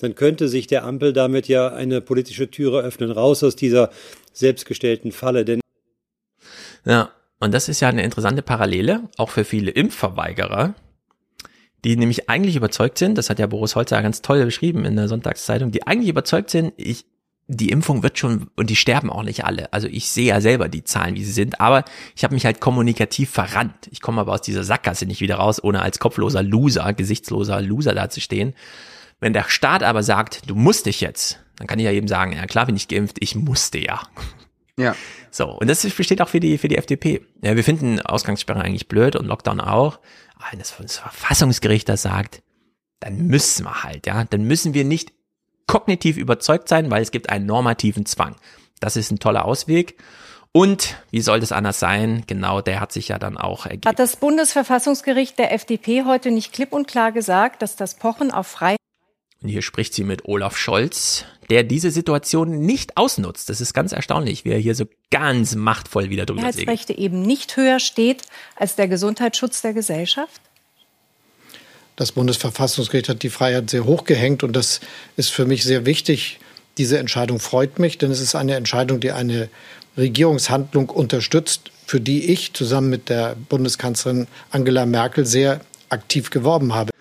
dann könnte sich der Ampel damit ja eine politische Türe öffnen, raus aus dieser selbstgestellten Falle. Denn Ja, und das ist ja eine interessante Parallele, auch für viele Impfverweigerer, die nämlich eigentlich überzeugt sind, das hat ja Boris Holzer ganz toll beschrieben in der Sonntagszeitung, die eigentlich überzeugt sind, ich, die Impfung wird schon, und die sterben auch nicht alle. Also ich sehe ja selber die Zahlen, wie sie sind, aber ich habe mich halt kommunikativ verrannt. Ich komme aber aus dieser Sackgasse nicht wieder raus, ohne als kopfloser Loser, gesichtsloser Loser dazustehen. Wenn der Staat aber sagt, du musst dich jetzt, dann kann ich ja eben sagen, ja klar bin ich geimpft, ich musste ja. Ja. So, und das besteht auch für die, für die FDP. Ja, wir finden Ausgangssperre eigentlich blöd und Lockdown auch. Aber wenn das, das Verfassungsgericht das sagt, dann müssen wir halt, ja. Dann müssen wir nicht kognitiv überzeugt sein, weil es gibt einen normativen Zwang. Das ist ein toller Ausweg. Und wie soll das anders sein? Genau, der hat sich ja dann auch ergeben. Hat das Bundesverfassungsgericht der FDP heute nicht klipp und klar gesagt, dass das Pochen auf Freiheit Und hier spricht sie mit Olaf Scholz, der diese Situation nicht ausnutzt. Das ist ganz erstaunlich, wie er hier so ganz machtvoll wieder drüber segelt. Freiheitsrechte eben nicht höher steht als der Gesundheitsschutz der Gesellschaft? Das Bundesverfassungsgericht hat die Freiheit sehr hoch gehängt und das ist für mich sehr wichtig, Diese Entscheidung freut mich, denn es ist eine Entscheidung, die eine Regierungshandlung unterstützt, für die ich zusammen mit der Bundeskanzlerin Angela Merkel sehr aktiv geworben habe.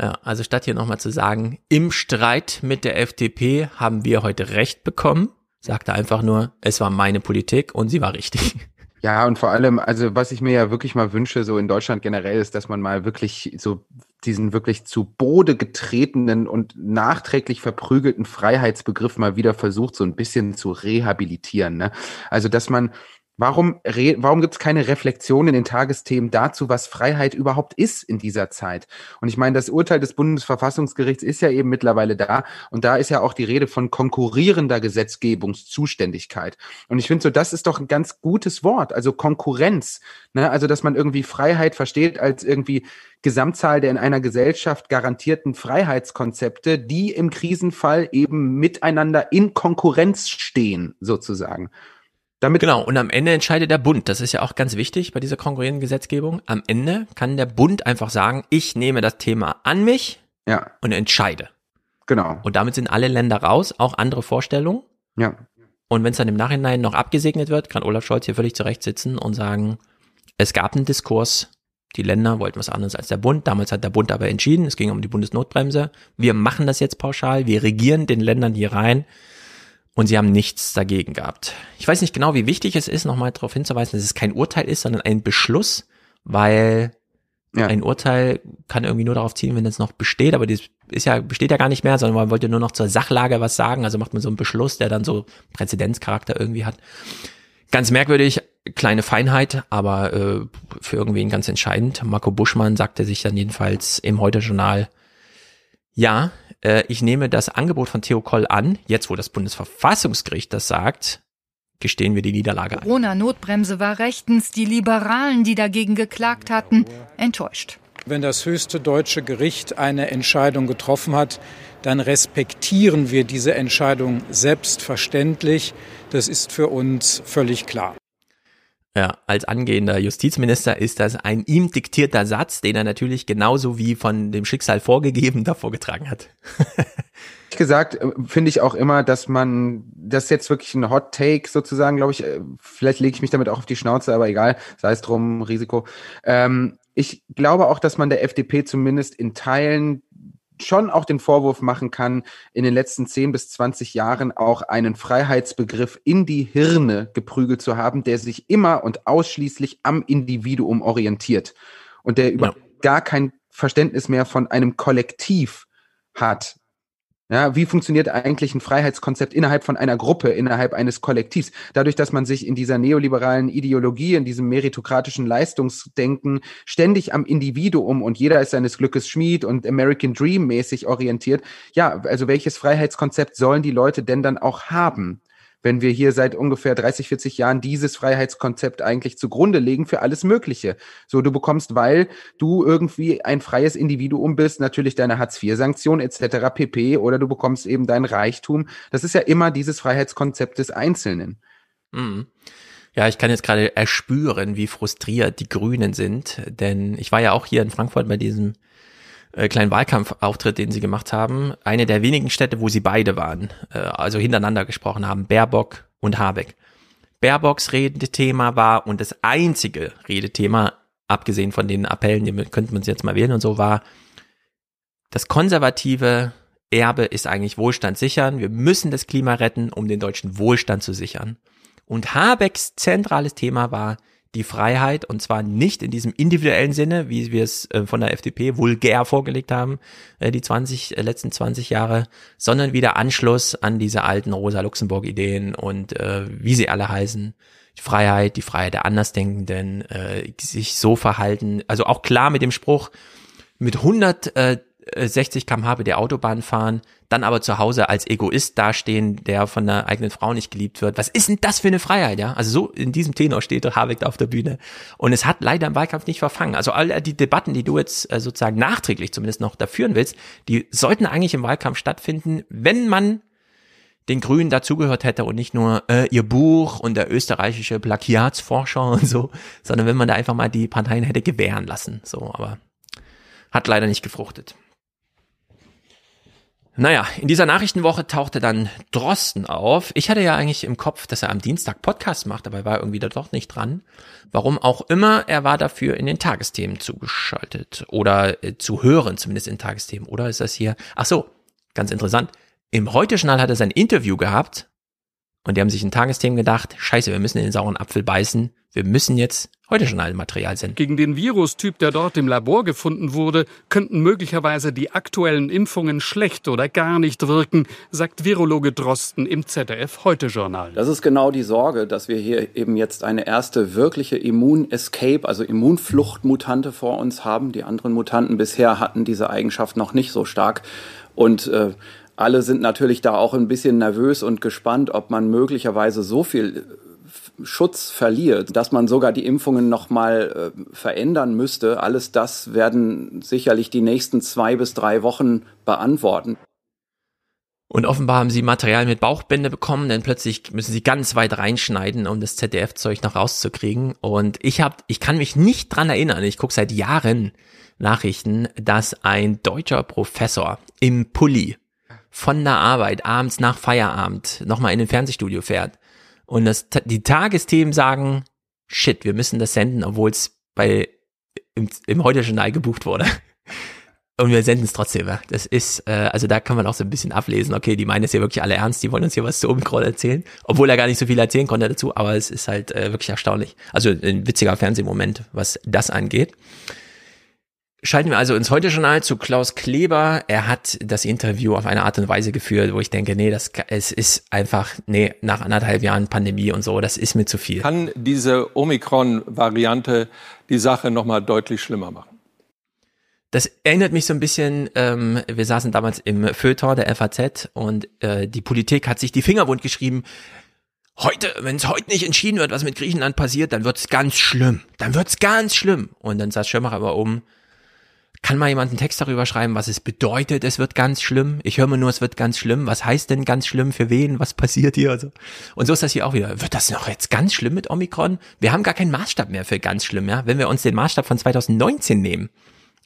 Ja, also statt hier nochmal zu sagen, im Streit mit der FDP haben wir heute Recht bekommen, sagte einfach nur, es war meine Politik und sie war richtig. Ja, und vor allem, also was ich mir ja wirklich mal wünsche, so in Deutschland generell, ist, dass man mal wirklich so diesen wirklich zu Bode getretenen und nachträglich verprügelten Freiheitsbegriff mal wieder versucht, so ein bisschen zu rehabilitieren. Ne? Also, dass man Warum, warum gibt es keine Reflexion in den Tagesthemen dazu, was Freiheit überhaupt ist in dieser Zeit? Und ich meine, das Urteil des Bundesverfassungsgerichts ist ja eben mittlerweile da. Und da ist ja auch die Rede von konkurrierender Gesetzgebungszuständigkeit. Und ich finde so, das ist doch ein ganz gutes Wort. Also Konkurrenz. Ne? Also, dass man irgendwie Freiheit versteht als irgendwie Gesamtzahl der in einer Gesellschaft garantierten Freiheitskonzepte, die im Krisenfall eben miteinander in Konkurrenz stehen, sozusagen. Damit genau, und am Ende entscheidet der Bund. Das ist ja auch ganz wichtig bei dieser konkurrierenden Gesetzgebung. Am Ende kann der Bund einfach sagen, ich nehme das Thema an mich ja. und entscheide. Genau. Und damit sind alle Länder raus, auch andere Vorstellungen. Ja. Und wenn es dann im Nachhinein noch abgesegnet wird, kann Olaf Scholz hier völlig zurecht sitzen und sagen, es gab einen Diskurs, die Länder wollten was anderes als der Bund. Damals hat der Bund aber entschieden, es ging um die Bundesnotbremse. Wir machen das jetzt pauschal, wir regieren den Ländern hier rein und sie haben nichts dagegen gehabt. Ich weiß nicht genau, wie wichtig es ist, nochmal darauf hinzuweisen, dass es kein Urteil ist, sondern ein Beschluss, weil ja. ein Urteil kann irgendwie nur darauf zielen, wenn es noch besteht, aber das ist ja, besteht ja gar nicht mehr, sondern man wollte nur noch zur Sachlage was sagen, also macht man so einen Beschluss, der dann so Präzedenzcharakter irgendwie hat. Ganz merkwürdig, kleine Feinheit, aber äh, für irgendwen ganz entscheidend. Marco Buschmann sagte sich dann jedenfalls im Heute-Journal, ja, äh, ich nehme das Angebot von Theo Koll an, jetzt wo das Bundesverfassungsgericht das sagt, gestehen wir die Niederlage ein. Corona-Notbremse war rechtens, die Liberalen, die dagegen geklagt hatten, enttäuscht. Wenn das höchste deutsche Gericht eine Entscheidung getroffen hat, dann respektieren wir diese Entscheidung selbstverständlich. Das ist für uns völlig klar. Ja, als angehender Justizminister ist das ein ihm diktierter Satz, den er natürlich genauso wie von dem Schicksal vorgegeben davor getragen hat. gesagt, äh, finde ich auch immer, dass man, das ist jetzt wirklich ein Hot Take sozusagen, glaube ich, äh, vielleicht lege ich mich damit auch auf die Schnauze, aber egal, sei es drum, Risiko. Ähm, ich glaube auch, dass man der FDP zumindest in Teilen schon auch den Vorwurf machen kann, in den letzten 10 bis 20 Jahren auch einen Freiheitsbegriff in die Hirne geprügelt zu haben, der sich immer und ausschließlich am Individuum orientiert und der über ja. gar kein Verständnis mehr von einem Kollektiv hat, ja, wie funktioniert eigentlich ein Freiheitskonzept innerhalb von einer Gruppe, innerhalb eines Kollektivs? Dadurch, dass man sich in dieser neoliberalen Ideologie, in diesem meritokratischen Leistungsdenken ständig am Individuum und jeder ist seines Glückes Schmied und American Dream mäßig orientiert. Ja, also welches Freiheitskonzept sollen die Leute denn dann auch haben? Wenn wir hier seit ungefähr 30, 40 Jahren dieses Freiheitskonzept eigentlich zugrunde legen für alles Mögliche. So, du bekommst, weil du irgendwie ein freies Individuum bist, natürlich deine Hartz-IV-Sanktion etc. pp. oder du bekommst eben dein Reichtum. Das ist ja immer dieses Freiheitskonzept des Einzelnen. Mhm. Ja, ich kann jetzt gerade erspüren, wie frustriert die Grünen sind, denn ich war ja auch hier in Frankfurt bei diesem äh, kleinen Wahlkampfauftritt, den sie gemacht haben, eine der wenigen Städte, wo sie beide waren, äh, also hintereinander gesprochen haben, Baerbock und Habeck. Baerbocks Redethema war und das einzige Redethema, abgesehen von den Appellen, die könnte man jetzt mal wählen und so, war, das konservative Erbe ist eigentlich Wohlstand sichern. Wir müssen das Klima retten, um den deutschen Wohlstand zu sichern. Und Habecks zentrales Thema war, die Freiheit und zwar nicht in diesem individuellen Sinne, wie wir es äh, von der FDP vulgär vorgelegt haben, äh, die 20, äh, letzten 20 Jahre, sondern wieder Anschluss an diese alten Rosa-Luxemburg-Ideen und äh, wie sie alle heißen. Die Freiheit, die Freiheit der Andersdenkenden, äh, sich so verhalten, also auch klar mit dem Spruch, mit 100 äh, 60 km/h bei der Autobahn fahren, dann aber zu Hause als Egoist dastehen, der von der eigenen Frau nicht geliebt wird. Was ist denn das für eine Freiheit, ja? Also so in diesem Tenor steht Habeck da auf der Bühne. Und es hat leider im Wahlkampf nicht verfangen. Also all die Debatten, die du jetzt äh, sozusagen nachträglich zumindest noch da führen willst, die sollten eigentlich im Wahlkampf stattfinden, wenn man den Grünen dazugehört hätte und nicht nur äh, ihr Buch und der österreichische Plagiatsforscher und so, sondern wenn man da einfach mal die Parteien hätte gewähren lassen. So, aber hat leider nicht gefruchtet. Naja, in dieser Nachrichtenwoche tauchte dann Drosten auf. Ich hatte ja eigentlich im Kopf, dass er am Dienstag Podcast macht, aber er war irgendwie da doch nicht dran. Warum auch immer, er war dafür in den Tagesthemen zugeschaltet oder äh, zu hören, zumindest in Tagesthemen. Oder ist das hier? Ach so, ganz interessant. Im Heute-Journal hat er sein Interview gehabt und die haben sich in Tagesthemen gedacht, scheiße, wir müssen in den sauren Apfel beißen. Wir müssen jetzt heute schon ein Material senden. Gegen den Virustyp, der dort im Labor gefunden wurde, könnten möglicherweise die aktuellen Impfungen schlecht oder gar nicht wirken, sagt Virologe Drosten im ZDF Heute-Journal. Das ist genau die Sorge, dass wir hier eben jetzt eine erste wirkliche Immun-Escape, also Immunfluchtmutante vor uns haben. Die anderen Mutanten bisher hatten diese Eigenschaft noch nicht so stark. Und äh, alle sind natürlich da auch ein bisschen nervös und gespannt, ob man möglicherweise so viel Schutz verliert, dass man sogar die Impfungen nochmal äh, verändern müsste. Alles das werden sicherlich die nächsten zwei bis drei Wochen beantworten. Und offenbar haben sie Material mit Bauchbinde bekommen, denn plötzlich müssen sie ganz weit reinschneiden, um das ZDF-Zeug noch rauszukriegen. Und ich hab, ich kann mich nicht dran erinnern, ich gucke seit Jahren Nachrichten, dass ein deutscher Professor im Pulli von der Arbeit abends nach Feierabend nochmal in den Fernsehstudio fährt und das, die Tagesthemen sagen, shit, wir müssen das senden, obwohl es bei im, im Heute-Journal gebucht wurde. Und wir senden es trotzdem. Das ist, äh, also da kann man auch so ein bisschen ablesen, okay, die meinen es ja wirklich alle ernst, die wollen uns hier was zu Omikron erzählen, obwohl er gar nicht so viel erzählen konnte dazu, aber es ist halt äh, wirklich erstaunlich. Also ein witziger Fernsehmoment, was das angeht. Schalten wir also ins Heute-Journal zu Klaus Kleber. Er hat das Interview auf eine Art und Weise geführt, wo ich denke, nee, das, es ist einfach, nee, nach anderthalb Jahren Pandemie und so, das ist mir zu viel. Kann diese Omikron-Variante die Sache nochmal deutlich schlimmer machen? Das erinnert mich so ein bisschen, ähm, wir saßen damals im Feuilleton der FAZ und äh, die Politik hat sich die Finger wund geschrieben, heute, wenn es heute nicht entschieden wird, was mit Griechenland passiert, dann wird's ganz schlimm. Dann wird's ganz schlimm. Und dann saß Schirmacher aber oben, kann mal jemand einen Text darüber schreiben, was es bedeutet, es wird ganz schlimm? Ich höre mir nur, es wird ganz schlimm. Was heißt denn ganz schlimm? Für wen? Was passiert hier? Also, und so ist das hier auch wieder. Wird das noch jetzt ganz schlimm mit Omikron? Wir haben gar keinen Maßstab mehr für ganz schlimm, ja? Wenn wir uns den Maßstab von 2019 nehmen,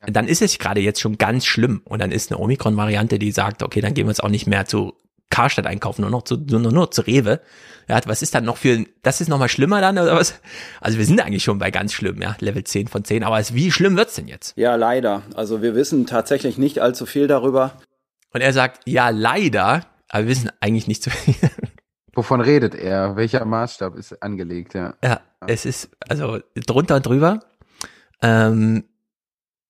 dann ist es gerade jetzt schon ganz schlimm. Und dann ist eine Omikron-Variante, die sagt, okay, dann gehen wir jetzt auch nicht mehr zu Karstadt einkaufen, nur noch zu, nur, nur zu Rewe. Ja, was ist dann noch für, das ist noch mal schlimmer dann oder was? Also wir sind eigentlich schon bei ganz schlimm, ja, Level 10 von 10. Aber wie schlimm wird's denn jetzt? Ja, leider. Also wir wissen tatsächlich nicht allzu viel darüber. Und er sagt, ja, leider, aber wir wissen eigentlich nicht so viel. Wovon redet er? Welcher Maßstab ist angelegt, ja? Ja, es ist, also drunter und drüber. Ähm,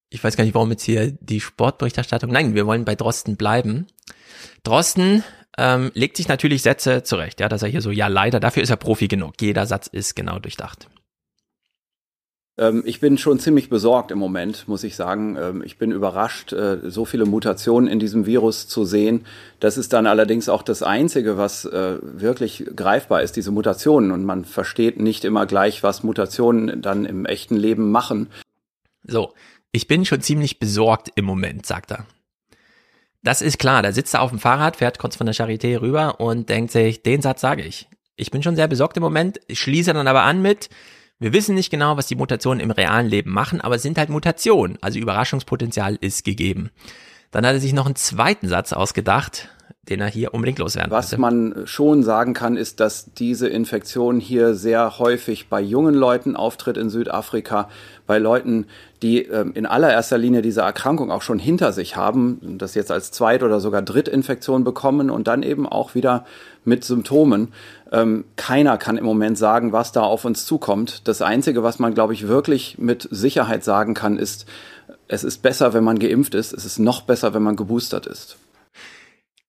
ich weiß gar nicht, warum jetzt hier die Sportberichterstattung. Nein, wir wollen bei Drosten bleiben. Drosten ähm, legt sich natürlich Sätze zurecht, ja, dass er hier so, ja leider, dafür ist er Profi genug. Jeder Satz ist genau durchdacht. Ähm, ich bin schon ziemlich besorgt im Moment, muss ich sagen. Ähm, ich bin überrascht, äh, so viele Mutationen in diesem Virus zu sehen. Das ist dann allerdings auch das Einzige, was äh, wirklich greifbar ist, diese Mutationen. Und man versteht nicht immer gleich, was Mutationen dann im echten Leben machen. So, ich bin schon ziemlich besorgt im Moment, sagt er. Das ist klar, da sitzt er auf dem Fahrrad, fährt kurz von der Charité rüber und denkt sich, den Satz sage ich. Ich bin schon sehr besorgt im Moment, schließe dann aber an mit, wir wissen nicht genau, was die Mutationen im realen Leben machen, aber es sind halt Mutationen, also Überraschungspotenzial ist gegeben. Dann hat er sich noch einen zweiten Satz ausgedacht, den er hier unbedingt loswerden Was wollte. man schon sagen kann, ist, dass diese Infektion hier sehr häufig bei jungen Leuten auftritt in Südafrika, bei Leuten, die ähm, in allererster Linie diese Erkrankung auch schon hinter sich haben, das jetzt als Zweit- oder sogar Drittinfektion bekommen und dann eben auch wieder mit Symptomen. Ähm, keiner kann im Moment sagen, was da auf uns zukommt. Das Einzige, was man, glaube ich, wirklich mit Sicherheit sagen kann, ist, es ist besser, wenn man geimpft ist. Es ist noch besser, wenn man geboostert ist.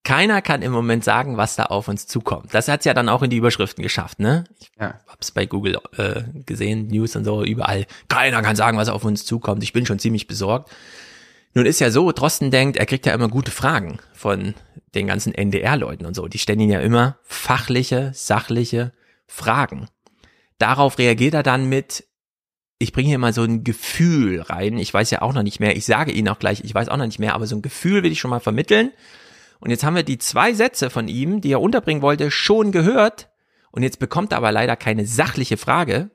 Keiner kann im Moment sagen, was da auf uns zukommt. Das hat's ja dann auch in die Überschriften geschafft, ne? Ich ja. hab's bei Google äh, gesehen, News und so, überall. Keiner kann sagen, was auf uns zukommt. Ich bin schon ziemlich besorgt. Nun ist ja so, Drosten denkt, er kriegt ja immer gute Fragen von den ganzen NDR-Leuten und so. Die stellen ihn ja immer fachliche, sachliche Fragen. Darauf reagiert er dann mit, ich bringe hier mal so ein Gefühl rein. Ich weiß ja auch noch nicht mehr. Ich sage Ihnen auch gleich, ich weiß auch noch nicht mehr, aber so ein Gefühl will ich schon mal vermitteln. Und jetzt haben wir die zwei Sätze von ihm, die er unterbringen wollte, schon gehört. Und jetzt bekommt er aber leider keine sachliche Frage,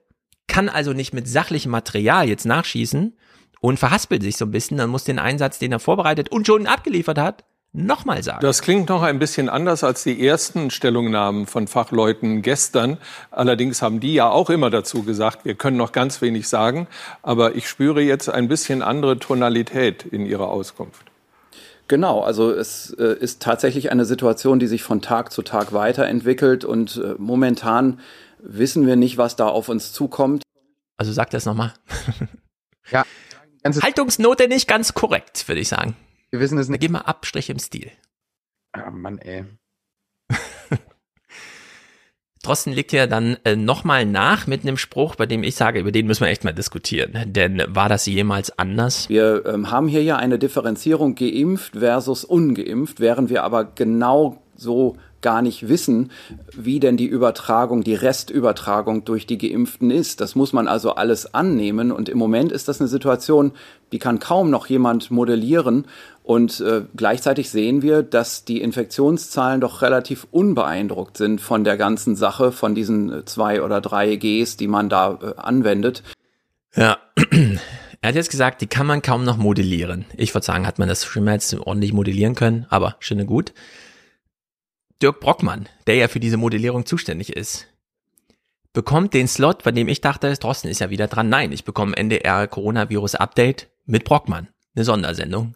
kann also nicht mit sachlichem Material jetzt nachschießen und verhaspelt sich so ein bisschen. Dann muss den Einsatz, den er vorbereitet und schon abgeliefert hat, nochmal sagen. Das klingt noch ein bisschen anders als die ersten Stellungnahmen von Fachleuten gestern. Allerdings haben die ja auch immer dazu gesagt, wir können noch ganz wenig sagen. Aber ich spüre jetzt ein bisschen andere Tonalität in ihrer Auskunft. Genau, also es äh, ist tatsächlich eine Situation, die sich von Tag zu Tag weiterentwickelt und äh, momentan wissen wir nicht, was da auf uns zukommt. Also sagt das nochmal. ja. Haltungsnote nicht ganz korrekt, würde ich sagen. Wir wissen es nicht. Gehen wir Abstrich im Stil. Ah, Mann, ey. Drosten legt ja dann äh, nochmal nach mit einem Spruch, bei dem ich sage, über den müssen wir echt mal diskutieren. Denn war das jemals anders? Wir ähm, haben hier ja eine Differenzierung geimpft versus ungeimpft, während wir aber genau so gar nicht wissen, wie denn die Übertragung, die Restübertragung durch die Geimpften ist. Das muss man also alles annehmen. Und im Moment ist das eine Situation, die kann kaum noch jemand modellieren. Und äh, gleichzeitig sehen wir, dass die Infektionszahlen doch relativ unbeeindruckt sind von der ganzen Sache, von diesen äh, zwei oder drei Gs, die man da äh, anwendet. Ja. Er hat jetzt gesagt, die kann man kaum noch modellieren. Ich würde sagen, hat man das schon mal jetzt ordentlich modellieren können, aber schöne gut. Dirk Brockmann, der ja für diese Modellierung zuständig ist, bekommt den Slot, bei dem ich dachte, Drosten ist ja wieder dran. Nein, ich bekomme NDR Coronavirus Update mit Brockmann. Eine Sondersendung.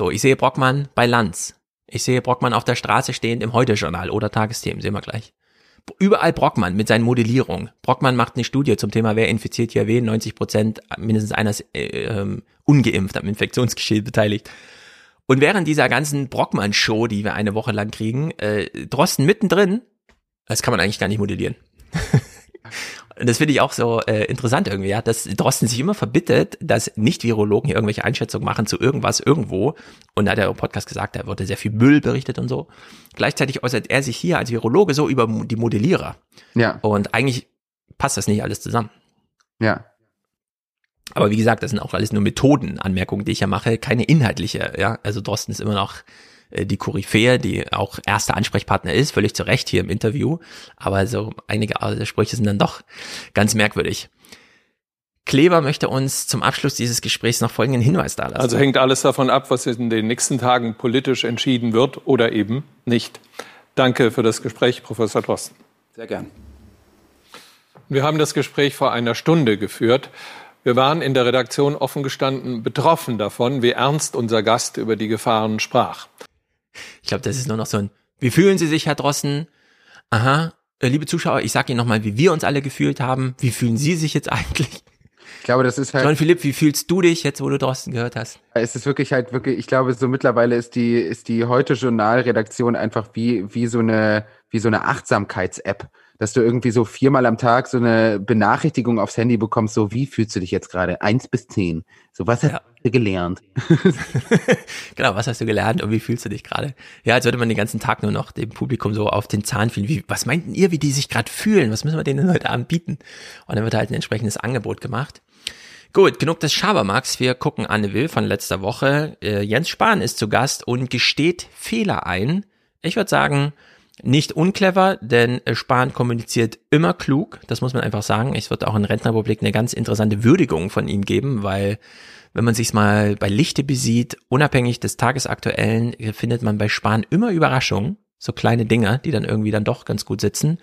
So, ich sehe Brockmann bei Lanz. Ich sehe Brockmann auf der Straße stehend im Heute-Journal oder Tagesthemen, sehen wir gleich. Überall Brockmann mit seinen Modellierungen. Brockmann macht eine Studie zum Thema, wer infiziert hier wen. 90 Prozent, mindestens einer ist äh, äh, ungeimpft, am Infektionsgeschehen beteiligt. Und während dieser ganzen Brockmann-Show, die wir eine Woche lang kriegen, äh, Drosten mittendrin, das kann man eigentlich gar nicht modellieren. Und das finde ich auch so äh, interessant irgendwie, ja, dass Drosten sich immer verbittet, dass Nicht-Virologen hier irgendwelche Einschätzungen machen zu irgendwas irgendwo. Und da hat er im Podcast gesagt, da wurde sehr viel Müll berichtet und so. Gleichzeitig äußert er sich hier als Virologe so über die Modellierer. Ja. Und eigentlich passt das nicht alles zusammen. Ja. Aber wie gesagt, das sind auch alles nur Methodenanmerkungen, die ich ja mache, keine inhaltliche. Ja, also Drosten ist immer noch die Koryphäe, die auch erster Ansprechpartner ist, völlig zu Recht hier im Interview. Aber so einige Sprüche sind dann doch ganz merkwürdig. Kleber möchte uns zum Abschluss dieses Gesprächs noch folgenden Hinweis da lassen. Also hängt alles davon ab, was in den nächsten Tagen politisch entschieden wird oder eben nicht. Danke für das Gespräch, Professor Drosten. Sehr gern. Wir haben das Gespräch vor einer Stunde geführt. Wir waren in der Redaktion offen gestanden betroffen davon, wie ernst unser Gast über die Gefahren sprach. Ich glaube, das ist nur noch so ein, wie fühlen Sie sich, Herr Drossen? Aha, äh, liebe Zuschauer, ich sage Ihnen nochmal, wie wir uns alle gefühlt haben. Wie fühlen Sie sich jetzt eigentlich? Ich glaube, das ist halt. John Philipp, wie fühlst du dich jetzt, wo du Drosten gehört hast? Es ist wirklich halt wirklich, ich glaube, so mittlerweile ist die, ist die heute Journalredaktion einfach wie, wie so eine, wie so eine Achtsamkeits-App dass du irgendwie so viermal am Tag so eine Benachrichtigung aufs Handy bekommst, so wie fühlst du dich jetzt gerade? Eins bis zehn. So, was hast ja. du gelernt? genau, was hast du gelernt und wie fühlst du dich gerade? Ja, als würde man den ganzen Tag nur noch dem Publikum so auf den Zahn fühlen. Wie, was meinten ihr, wie die sich gerade fühlen? Was müssen wir denen heute Abend bieten? Und dann wird halt ein entsprechendes Angebot gemacht. Gut, genug des Schabermarks. Wir gucken Anne Will von letzter Woche. Äh, Jens Spahn ist zu Gast und gesteht Fehler ein. Ich würde sagen, nicht unclever, denn Spahn kommuniziert immer klug, das muss man einfach sagen. Es wird auch in Rentenrepublik eine ganz interessante Würdigung von ihm geben, weil wenn man sich's mal bei Lichte besieht, unabhängig des Tagesaktuellen, findet man bei Spahn immer Überraschungen, so kleine Dinger, die dann irgendwie dann doch ganz gut sitzen.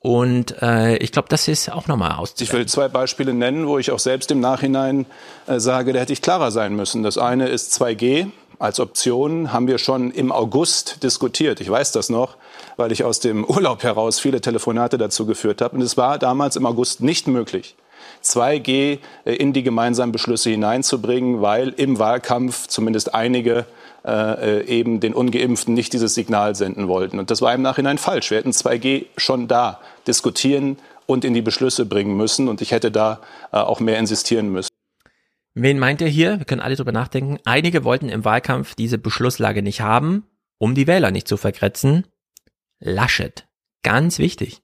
Und äh, ich glaube, das ist auch nochmal aus. Ich will zwei Beispiele nennen, wo ich auch selbst im Nachhinein äh, sage, da hätte ich klarer sein müssen. Das eine ist 2G als Option, haben wir schon im August diskutiert. Ich weiß das noch weil ich aus dem Urlaub heraus viele Telefonate dazu geführt habe. Und es war damals im August nicht möglich, 2G äh, in die gemeinsamen Beschlüsse hineinzubringen, weil im Wahlkampf zumindest einige äh, eben den Ungeimpften nicht dieses Signal senden wollten. Und das war im Nachhinein falsch. Wir hätten 2G schon da diskutieren und in die Beschlüsse bringen müssen. Und ich hätte da äh, auch mehr insistieren müssen. Wen meint er hier? Wir können alle drüber nachdenken. Einige wollten im Wahlkampf diese Beschlusslage nicht haben, um die Wähler nicht zu vergrätzen. Laschet. Ganz wichtig.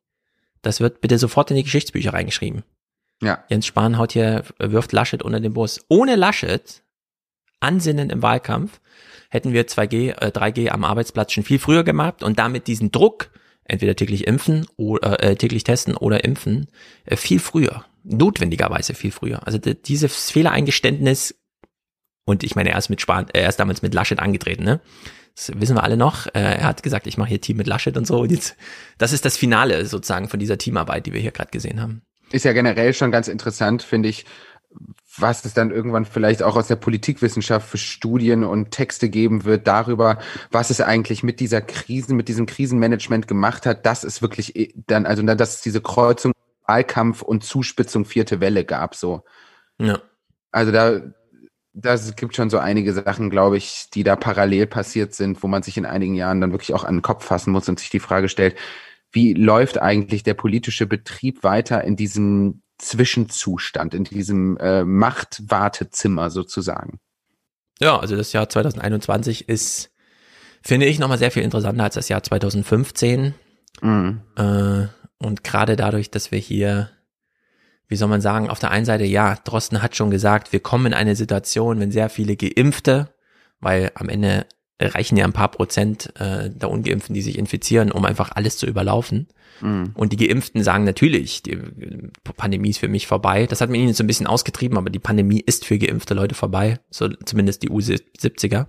Das wird bitte sofort in die Geschichtsbücher reingeschrieben. Ja. Jens Spahn haut hier, wirft Laschet unter den Bus. Ohne Laschet, Ansinnen im Wahlkampf, hätten wir 2G, äh, 3G am Arbeitsplatz schon viel früher gemacht und damit diesen Druck, entweder täglich impfen oder äh, täglich testen oder impfen, äh, viel früher. Notwendigerweise viel früher. Also dieses Fehlereingeständnis, und ich meine, er ist mit Spahn, er ist damals mit Laschet angetreten, ne? Das wissen wir alle noch. Äh, er hat gesagt, ich mache hier Team mit Laschet und so. Und jetzt, das ist das Finale sozusagen von dieser Teamarbeit, die wir hier gerade gesehen haben. Ist ja generell schon ganz interessant, finde ich, was es dann irgendwann vielleicht auch aus der Politikwissenschaft für Studien und Texte geben wird darüber, was es eigentlich mit dieser Krisen, mit diesem Krisenmanagement gemacht hat, dass es wirklich dann, also dass es diese Kreuzung Wahlkampf und Zuspitzung vierte Welle gab, so. Ja. Also da, das gibt schon so einige Sachen, glaube ich, die da parallel passiert sind, wo man sich in einigen Jahren dann wirklich auch an den Kopf fassen muss und sich die Frage stellt, wie läuft eigentlich der politische Betrieb weiter in diesem Zwischenzustand, in diesem äh, Machtwartezimmer sozusagen? Ja, also das Jahr 2021 ist, finde ich, nochmal sehr viel interessanter als das Jahr 2015. Mhm. Äh, und gerade dadurch, dass wir hier wie soll man sagen, auf der einen Seite, ja, Drosten hat schon gesagt, wir kommen in eine Situation, wenn sehr viele Geimpfte, weil am Ende reichen ja ein paar Prozent äh, der Ungeimpften, die sich infizieren, um einfach alles zu überlaufen. Mhm. Und die Geimpften sagen natürlich, die Pandemie ist für mich vorbei. Das hat man ihnen so ein bisschen ausgetrieben, aber die Pandemie ist für geimpfte Leute vorbei, so zumindest die U70er.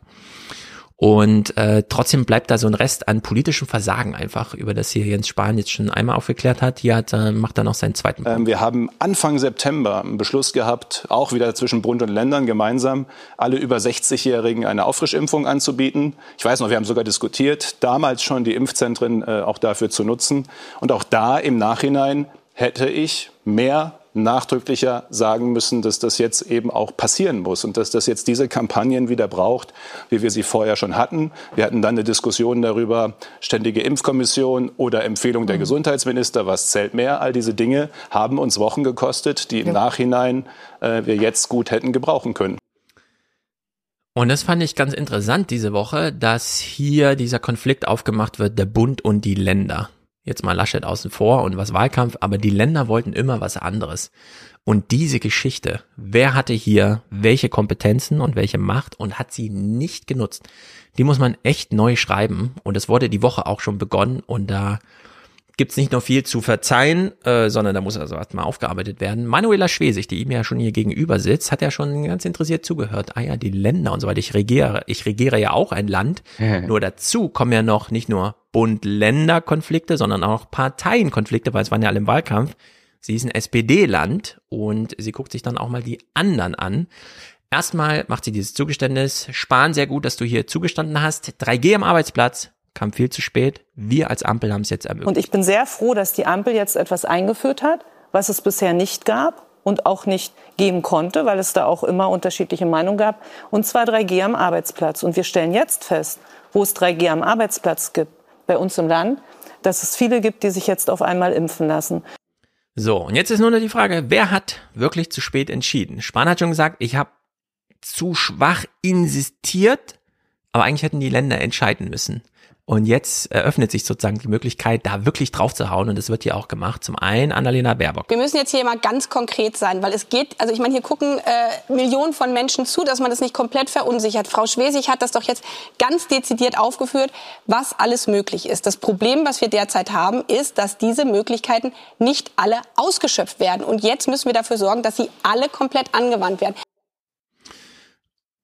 Und äh, trotzdem bleibt da so ein Rest an politischem Versagen einfach, über das hier Jens Spahn jetzt schon einmal aufgeklärt hat. Hier hat, äh, macht er noch seinen zweiten. Ähm, wir haben Anfang September einen Beschluss gehabt, auch wieder zwischen Bund und Ländern gemeinsam, alle über 60-Jährigen eine Auffrischimpfung anzubieten. Ich weiß noch, wir haben sogar diskutiert, damals schon die Impfzentren äh, auch dafür zu nutzen. Und auch da im Nachhinein hätte ich mehr nachdrücklicher sagen müssen, dass das jetzt eben auch passieren muss und dass das jetzt diese Kampagnen wieder braucht, wie wir sie vorher schon hatten. Wir hatten dann eine Diskussion darüber, ständige Impfkommission oder Empfehlung der mhm. Gesundheitsminister, was zählt mehr. All diese Dinge haben uns Wochen gekostet, die im ja. Nachhinein äh, wir jetzt gut hätten gebrauchen können. Und das fand ich ganz interessant diese Woche, dass hier dieser Konflikt aufgemacht wird, der Bund und die Länder jetzt mal Laschet außen vor und was Wahlkampf, aber die Länder wollten immer was anderes. Und diese Geschichte, wer hatte hier welche Kompetenzen und welche Macht und hat sie nicht genutzt, die muss man echt neu schreiben. Und es wurde die Woche auch schon begonnen und da gibt's nicht nur viel zu verzeihen, äh, sondern da muss also erstmal aufgearbeitet werden. Manuela Schwesig, die ihm ja schon hier gegenüber sitzt, hat ja schon ganz interessiert zugehört. Ah ja, die Länder und so weiter. Ich regiere, ich regiere ja auch ein Land. nur dazu kommen ja noch nicht nur Bund-Länder-Konflikte, sondern auch Parteienkonflikte, weil es waren ja alle im Wahlkampf. Sie ist ein SPD-Land und sie guckt sich dann auch mal die anderen an. Erstmal macht sie dieses Zugeständnis. Sparen sehr gut, dass du hier zugestanden hast. 3G am Arbeitsplatz, kam viel zu spät. Wir als Ampel haben es jetzt ermöglicht. Und ich bin sehr froh, dass die Ampel jetzt etwas eingeführt hat, was es bisher nicht gab und auch nicht geben konnte, weil es da auch immer unterschiedliche Meinungen gab. Und zwar 3G am Arbeitsplatz. Und wir stellen jetzt fest, wo es 3G am Arbeitsplatz gibt, bei uns im Land, dass es viele gibt, die sich jetzt auf einmal impfen lassen. So, und jetzt ist nur noch die Frage, wer hat wirklich zu spät entschieden? Spahn hat schon gesagt, ich habe zu schwach insistiert, aber eigentlich hätten die Länder entscheiden müssen. Und jetzt eröffnet sich sozusagen die Möglichkeit, da wirklich drauf zu hauen. Und das wird hier auch gemacht. Zum einen Annalena Baerbock. Wir müssen jetzt hier mal ganz konkret sein, weil es geht, also ich meine, hier gucken äh, Millionen von Menschen zu, dass man das nicht komplett verunsichert. Frau Schwesig hat das doch jetzt ganz dezidiert aufgeführt, was alles möglich ist. Das Problem, was wir derzeit haben, ist, dass diese Möglichkeiten nicht alle ausgeschöpft werden. Und jetzt müssen wir dafür sorgen, dass sie alle komplett angewandt werden.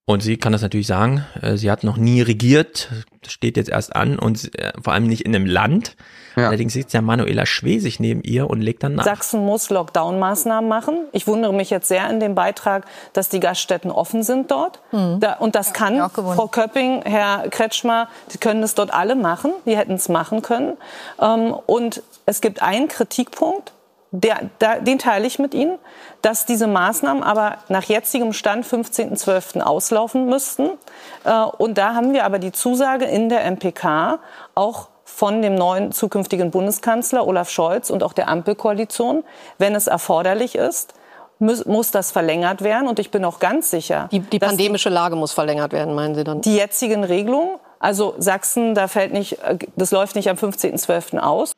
Und sie kann das natürlich sagen. Äh, sie hat noch nie regiert. Das steht jetzt erst an und äh, vor allem nicht in einem Land. Ja. Allerdings sitzt ja Manuela Schwesig neben ihr und legt dann nach. Sachsen muss Lockdown-Maßnahmen machen. Ich wundere mich jetzt sehr in dem Beitrag, dass die Gaststätten offen sind dort. Mhm. Da, und das kann Frau Köpping, Herr Kretschmer, die können es dort alle machen. Die hätten es machen können. Ähm, und es gibt einen Kritikpunkt der, der, den teile ich mit Ihnen, dass diese Maßnahmen aber nach jetzigem Stand 15.12. auslaufen müssten. Äh, und da haben wir aber die Zusage in der MPK auch von dem neuen zukünftigen Bundeskanzler Olaf Scholz und auch der Ampelkoalition, wenn es erforderlich ist, muss, muss das verlängert werden. Und ich bin auch ganz sicher. Die, die pandemische Lage muss verlängert werden, meinen Sie dann? Die jetzigen Regelungen, also Sachsen, da fällt nicht, äh, das läuft nicht am 15.12. aus.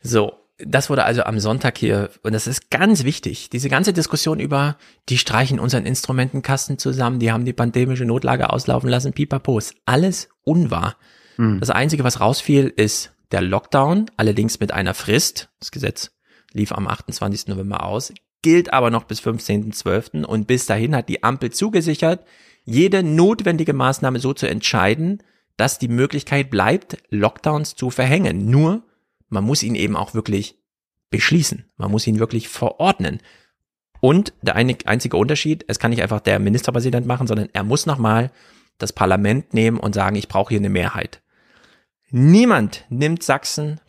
So, das wurde also am Sonntag hier, und das ist ganz wichtig, diese ganze Diskussion über, die streichen unseren Instrumentenkasten zusammen, die haben die pandemische Notlage auslaufen lassen, pipapo, ist alles unwahr. Mhm. Das Einzige, was rausfiel, ist der Lockdown, allerdings mit einer Frist. Das Gesetz lief am 28. November aus, gilt aber noch bis 15.12. und bis dahin hat die Ampel zugesichert, jede notwendige Maßnahme so zu entscheiden, dass die Möglichkeit bleibt, Lockdowns zu verhängen. Nur, man muss ihn eben auch wirklich beschließen. Man muss ihn wirklich verordnen. Und der einzige Unterschied, es kann nicht einfach der Ministerpräsident machen, sondern er muss nochmal das Parlament nehmen und sagen, ich brauche hier eine Mehrheit. Niemand nimmt Sachsen,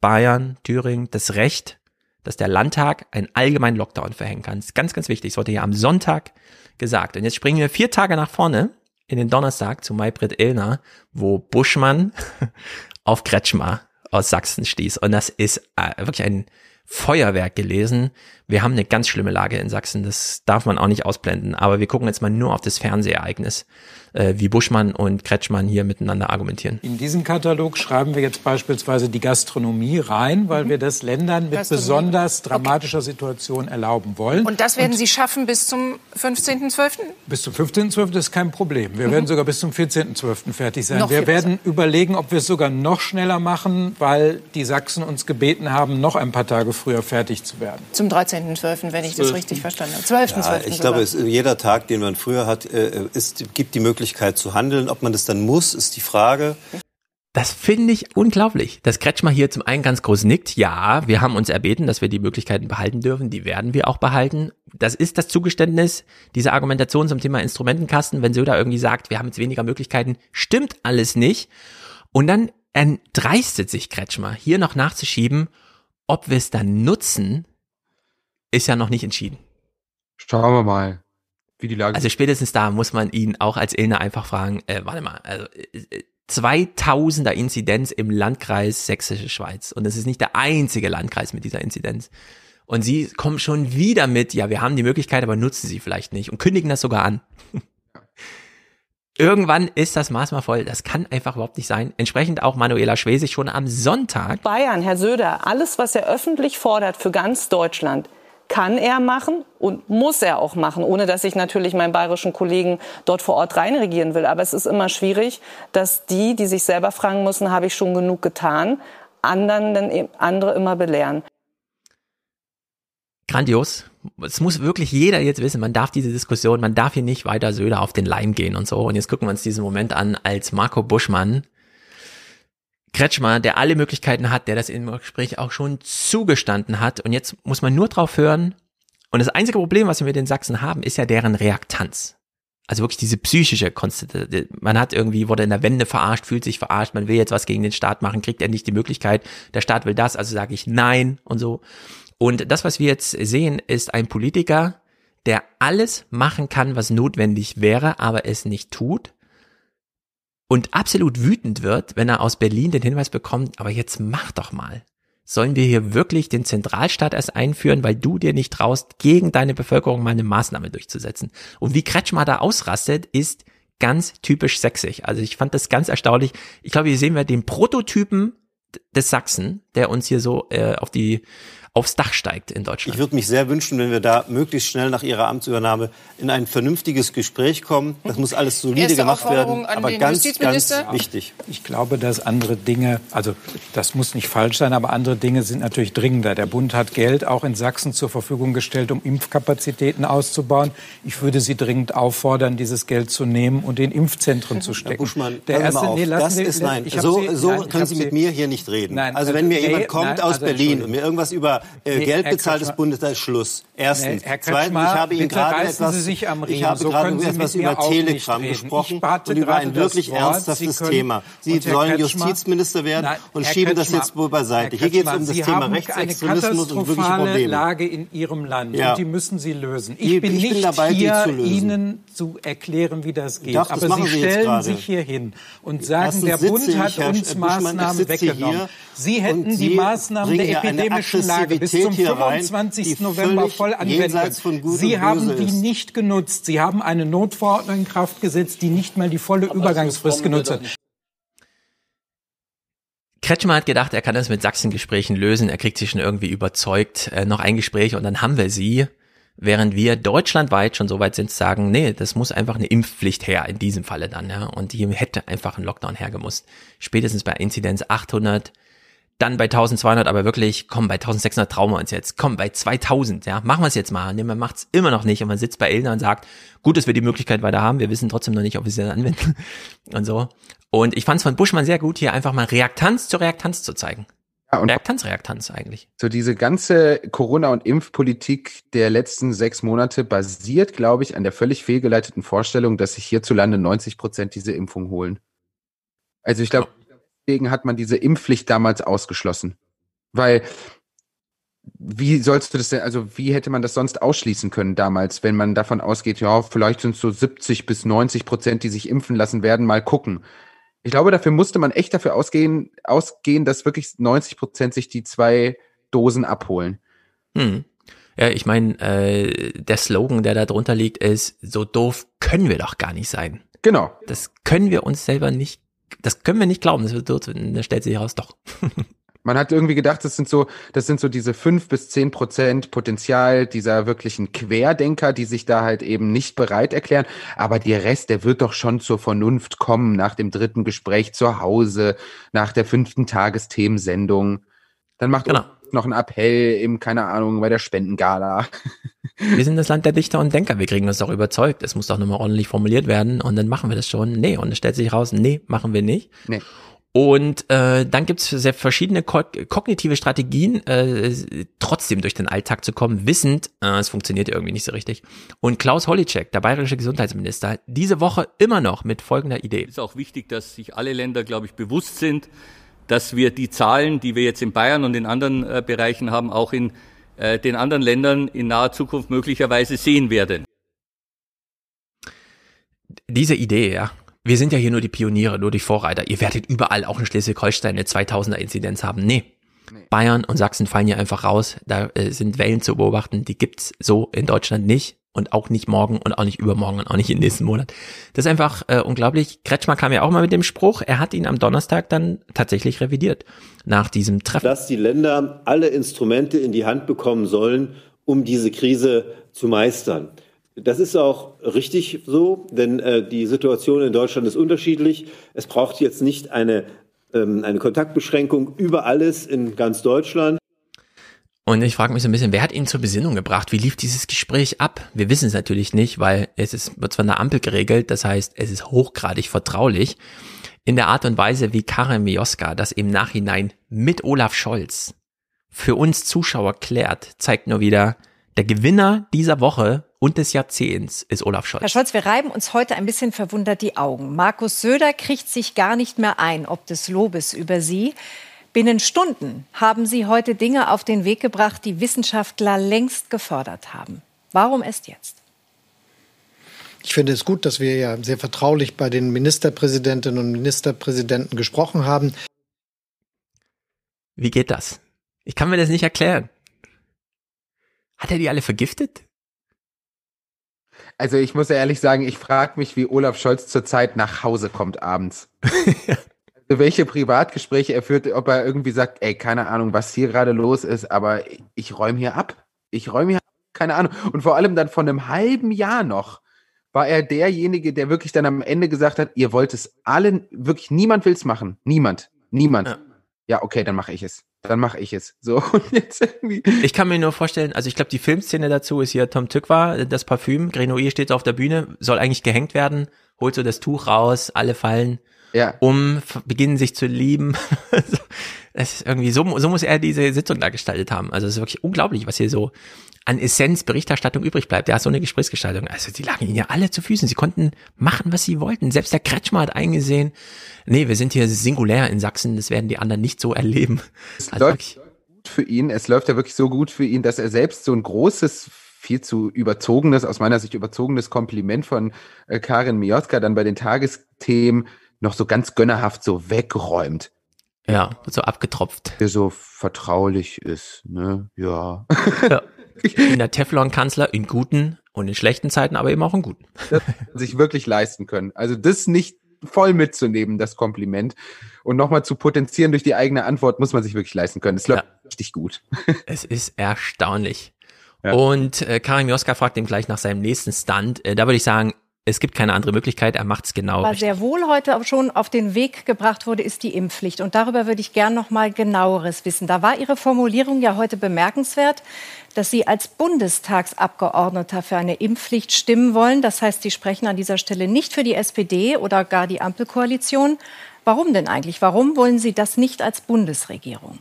Bayern, Thüringen das Recht, dass der Landtag einen allgemeinen Lockdown verhängen kann. Das ist ganz, ganz wichtig. Das wurde ja am Sonntag gesagt. Und jetzt springen wir vier Tage nach vorne in den Donnerstag zu Maybrit Illner, wo Buschmann auf Kretschmer aus Sachsen stieß. Und das ist äh, wirklich ein Feuerwerk gelesen. Wir haben eine ganz schlimme Lage in Sachsen. Das darf man auch nicht ausblenden. Aber wir gucken jetzt mal nur auf das Fernsehereignis äh, wie Buschmann und Kretschmann hier miteinander argumentieren. In diesen Katalog schreiben wir jetzt beispielsweise die Gastronomie rein, weil mhm. wir das Ländern mit besonders dramatischer okay. Situation erlauben wollen. Und das werden und Sie schaffen bis zum 15.12.? Bis zum 15.12. ist kein Problem. Wir mhm. werden sogar bis zum 14.12. fertig sein. Noch wir werden überlegen, ob wir es sogar noch schneller machen, weil die Sachsen uns gebeten haben, noch ein paar Tage früher fertig zu werden. Zum 13.12., wenn ich das richtig verstanden habe. 12.12. Ja, ich glaube, es, jeder Tag, den man früher hat, äh, ist, gibt die Möglichkeit, zu handeln. Ob man das dann muss, ist die Frage. Das finde ich unglaublich, dass Kretschmer hier zum einen ganz groß nickt. Ja, wir haben uns erbeten, dass wir die Möglichkeiten behalten dürfen. Die werden wir auch behalten. Das ist das Zugeständnis, diese Argumentation zum Thema Instrumentenkasten. Wenn Söder irgendwie sagt, wir haben jetzt weniger Möglichkeiten, stimmt alles nicht. Und dann entdreistet sich Kretschmer, hier noch nachzuschieben, ob wir es dann nutzen, ist ja noch nicht entschieden. Schauen wir mal wie die Lage Also spätestens da muss man ihn auch als Illner einfach fragen, äh, warte mal, also äh, 2000er Inzidenz im Landkreis Sächsische Schweiz und es ist nicht der einzige Landkreis mit dieser Inzidenz. Und sie kommen schon wieder mit, ja, wir haben die Möglichkeit, aber nutzen sie vielleicht nicht und kündigen das sogar an. Irgendwann ist das Maß mal voll. Das kann einfach überhaupt nicht sein. Entsprechend auch Manuela Schwesig schon am Sonntag. Bayern, Herr Söder, alles, was er öffentlich fordert für ganz Deutschland, kann er machen und muss er auch machen, ohne dass ich natürlich meinen bayerischen Kollegen dort vor Ort reinregieren will. Aber es ist immer schwierig, dass die, die sich selber fragen müssen, habe ich schon genug getan, anderen dann eben andere immer belehren. Grandios. Es muss wirklich jeder jetzt wissen, man darf diese Diskussion, man darf hier nicht weiter Söder auf den Leim gehen und so. Und jetzt gucken wir uns diesen Moment an, als Marco Buschmann Kretschmer, der alle Möglichkeiten hat, der das im Gespräch auch schon zugestanden hat. Und jetzt muss man nur drauf hören. Und das einzige Problem, was wir mit den Sachsen haben, ist ja deren Reaktanz. Also wirklich diese psychische Konstante. Man hat irgendwie, wurde in der Wende verarscht, fühlt sich verarscht, man will jetzt was gegen den Staat machen, kriegt er nicht die Möglichkeit, der Staat will das, also sage ich nein und so. Und das, was wir jetzt sehen, ist ein Politiker, der alles machen kann, was notwendig wäre, aber es nicht tut und absolut wütend wird, wenn er aus Berlin den Hinweis bekommt, aber jetzt mach doch mal. Sollen wir hier wirklich den Zentralstaat erst einführen, weil du dir nicht traust, gegen deine Bevölkerung mal eine Maßnahme durchzusetzen? Und wie Kretschmer da ausrastet, ist ganz typisch sächsisch. Also ich fand das ganz erstaunlich. Ich glaube, hier sehen wir den Prototypen des Sachsen, der uns hier so äh, auf die aufs Dach steigt in Deutschland. Ich würde mich sehr wünschen, wenn wir da möglichst schnell nach Ihrer Amtsübernahme in ein vernünftiges Gespräch kommen. Das muss alles solide Erste gemacht werden, aber ganz, ganz wichtig. Ich glaube, dass andere Dinge, also das muss nicht falsch sein, aber andere Dinge sind natürlich dringender. Der Bund hat Geld auch in Sachsen zur Verfügung gestellt, um Impfkapazitäten auszubauen. Ich würde Sie dringend auffordern, dieses Geld zu nehmen und in Impfzentren zu stecken. Herr Buschmann, der erste, nee, das Sie, ist nein. So, Sie, so nein, können Sie mit mir hier nicht reden. Nein, also wenn mir nee, jemand kommt nein, aus also Berlin und mir irgendwas über äh, nee, Geld bezahlt des Bundes, da ist Schluss. Erstens. Nee, Zweitens, ich habe Ihnen gerade etwas, ich habe so gerade etwas über Telegram gesprochen und über ein wirklich ernsthaftes Thema. Sie sollen Justizminister werden Nein, und schieben das jetzt wohl beiseite. Hier geht es um das Sie Thema Rechtsextremismus und wirkliche Probleme. Lage in Ihrem Land ja. und die müssen Sie lösen. Ich, ich bin nicht bin dabei, hier, Ihnen zu erklären, wie das geht. Doch, das Aber Sie stellen sich hier hin und sagen, der Bund hat uns Maßnahmen weggenommen. Sie hätten die Maßnahmen der epidemischen Lage bis zum 25. November voll anwenden können. Sie haben die nicht genutzt. Sie haben eine Notverordnung in Kraft gesetzt, die nicht mal die volle Aber Übergangsfrist genutzt hat. Kretschmer hat gedacht, er kann das mit Sachsen-Gesprächen lösen. Er kriegt sich schon irgendwie überzeugt. Äh, noch ein Gespräch und dann haben wir sie. Während wir deutschlandweit schon so weit sind, sagen, nee, das muss einfach eine Impfpflicht her, in diesem Falle dann, ja. Und die hätte einfach ein Lockdown hergemusst. Spätestens bei Inzidenz 800 dann bei 1200, aber wirklich, komm, bei 1600 trauen wir uns jetzt, komm, bei 2000, ja, machen wir es jetzt mal. Nee, man macht es immer noch nicht und man sitzt bei Elna und sagt, gut, dass wir die Möglichkeit weiter haben, wir wissen trotzdem noch nicht, ob wir sie dann anwenden und so. Und ich fand es von Buschmann sehr gut, hier einfach mal Reaktanz zur Reaktanz zu zeigen. Ja, und Reaktanz, Reaktanz eigentlich. So diese ganze Corona- und Impfpolitik der letzten sechs Monate basiert, glaube ich, an der völlig fehlgeleiteten Vorstellung, dass sich hierzulande 90 Prozent diese Impfung holen. Also ich glaube, deswegen hat man diese Impfpflicht damals ausgeschlossen. Weil wie sollst du das denn, also wie hätte man das sonst ausschließen können damals, wenn man davon ausgeht, ja, vielleicht sind es so 70 bis 90 Prozent, die sich impfen lassen werden, mal gucken. Ich glaube, dafür musste man echt dafür ausgehen, ausgehen, dass wirklich 90 Prozent sich die zwei Dosen abholen. Hm. Ja, ich meine, äh, der Slogan, der da drunter liegt, ist, so doof können wir doch gar nicht sein. Genau. Das können wir uns selber nicht, das können wir nicht glauben, das wird dort, da stellt sich heraus, doch. Man hat irgendwie gedacht, das sind so, das sind so diese fünf bis zehn Prozent Potenzial dieser wirklichen Querdenker, die sich da halt eben nicht bereit erklären. Aber der Rest, der wird doch schon zur Vernunft kommen nach dem dritten Gespräch zu Hause, nach der fünften Tagesthemensendung. Dann macht genau. noch ein Appell im, keine Ahnung, bei der Spendengala. Wir sind das Land der Dichter und Denker. Wir kriegen uns doch überzeugt. Es muss doch nochmal ordentlich formuliert werden und dann machen wir das schon. Nee, und es stellt sich raus, nee, machen wir nicht. Nee. Und äh, dann gibt es sehr verschiedene ko kognitive Strategien, äh, trotzdem durch den Alltag zu kommen, wissend, äh, es funktioniert irgendwie nicht so richtig. Und Klaus Holicek, der bayerische Gesundheitsminister, diese Woche immer noch mit folgender Idee. Es ist auch wichtig, dass sich alle Länder, glaube ich, bewusst sind, dass wir die Zahlen, die wir jetzt in Bayern und in anderen äh, Bereichen haben, auch in äh, den anderen Ländern in naher Zukunft möglicherweise sehen werden. Diese Idee, ja, wir sind ja hier nur die Pioniere, nur die Vorreiter. Ihr werdet überall auch in Schleswig-Holstein eine 2000er Inzidenz haben. Nee. nee. Bayern und Sachsen fallen hier einfach raus. Da äh, sind Wellen zu beobachten. Die gibt's so in Deutschland nicht. Und auch nicht morgen und auch nicht übermorgen und auch nicht im nächsten Monat. Das ist einfach äh, unglaublich. Kretschmer kam ja auch mal mit dem Spruch. Er hat ihn am Donnerstag dann tatsächlich revidiert. Nach diesem Treffen. Dass die Länder alle Instrumente in die Hand bekommen sollen, um diese Krise zu meistern. Das ist auch richtig so, denn äh, die Situation in Deutschland ist unterschiedlich. Es braucht jetzt nicht eine, ähm, eine Kontaktbeschränkung über alles in ganz Deutschland. Und ich frage mich so ein bisschen, wer hat ihn zur Besinnung gebracht? Wie lief dieses Gespräch ab? Wir wissen es natürlich nicht, weil es ist, wird zwar eine Ampel geregelt, das heißt, es ist hochgradig vertraulich. In der Art und Weise, wie Karin Mioska das im Nachhinein mit Olaf Scholz für uns Zuschauer klärt, zeigt nur wieder, der Gewinner dieser Woche und des Jahrzehnts ist Olaf Scholz. Herr Scholz, wir reiben uns heute ein bisschen verwundert die Augen. Markus Söder kriegt sich gar nicht mehr ein, ob des Lobes über Sie. Binnen Stunden haben Sie heute Dinge auf den Weg gebracht, die Wissenschaftler längst gefordert haben. Warum erst jetzt? Ich finde es gut, dass wir ja sehr vertraulich bei den Ministerpräsidentinnen und Ministerpräsidenten gesprochen haben. Wie geht das? Ich kann mir das nicht erklären. Hat er die alle vergiftet? Also ich muss ja ehrlich sagen, ich frage mich, wie Olaf Scholz zurzeit nach Hause kommt abends. also welche Privatgespräche er führt, ob er irgendwie sagt, ey, keine Ahnung, was hier gerade los ist, aber ich räume hier ab. Ich räume hier ab, keine Ahnung. Und vor allem dann von einem halben Jahr noch war er derjenige, der wirklich dann am Ende gesagt hat, ihr wollt es allen, wirklich niemand will es machen. Niemand. Niemand. Ja ja, okay, dann mache ich es. Dann mache ich es. So und jetzt irgendwie. Ich kann mir nur vorstellen, also ich glaube, die Filmszene dazu ist hier Tom Tückwa, das Parfüm, Grenouille steht so auf der Bühne, soll eigentlich gehängt werden, holt so das Tuch raus, alle fallen ja. um, beginnen sich zu lieben. es ist irgendwie so, so muss er diese Sitzung da gestaltet haben. Also es ist wirklich unglaublich, was hier so an Essenz Berichterstattung übrig bleibt. Der hat so eine Gesprächsgestaltung. Also die lagen ihnen ja alle zu Füßen. Sie konnten machen, was sie wollten. Selbst der Kretschmer hat eingesehen, nee, wir sind hier singulär in Sachsen, das werden die anderen nicht so erleben. Es also läuft gut für ihn. Es läuft ja wirklich so gut für ihn, dass er selbst so ein großes viel zu überzogenes, aus meiner Sicht überzogenes Kompliment von äh, Karin Miotka dann bei den Tagesthemen noch so ganz gönnerhaft so wegräumt. Ja, so abgetropft. Der so vertraulich ist, ne? Ja. ja. In der Teflon-Kanzler in guten und in schlechten Zeiten, aber eben auch in guten. Das sich wirklich leisten können. Also das nicht voll mitzunehmen, das Kompliment. Und nochmal zu potenzieren durch die eigene Antwort, muss man sich wirklich leisten können. Es läuft ja. richtig gut. Es ist erstaunlich. Ja. Und äh, Karim Joska fragt ihm gleich nach seinem nächsten Stunt. Äh, da würde ich sagen, es gibt keine andere Möglichkeit, er macht es genau. Was sehr wohl heute schon auf den Weg gebracht wurde, ist die Impfpflicht. Und darüber würde ich gern noch mal genaueres wissen. Da war Ihre Formulierung ja heute bemerkenswert, dass Sie als Bundestagsabgeordneter für eine Impfpflicht stimmen wollen. Das heißt, Sie sprechen an dieser Stelle nicht für die SPD oder gar die Ampelkoalition. Warum denn eigentlich? Warum wollen Sie das nicht als Bundesregierung?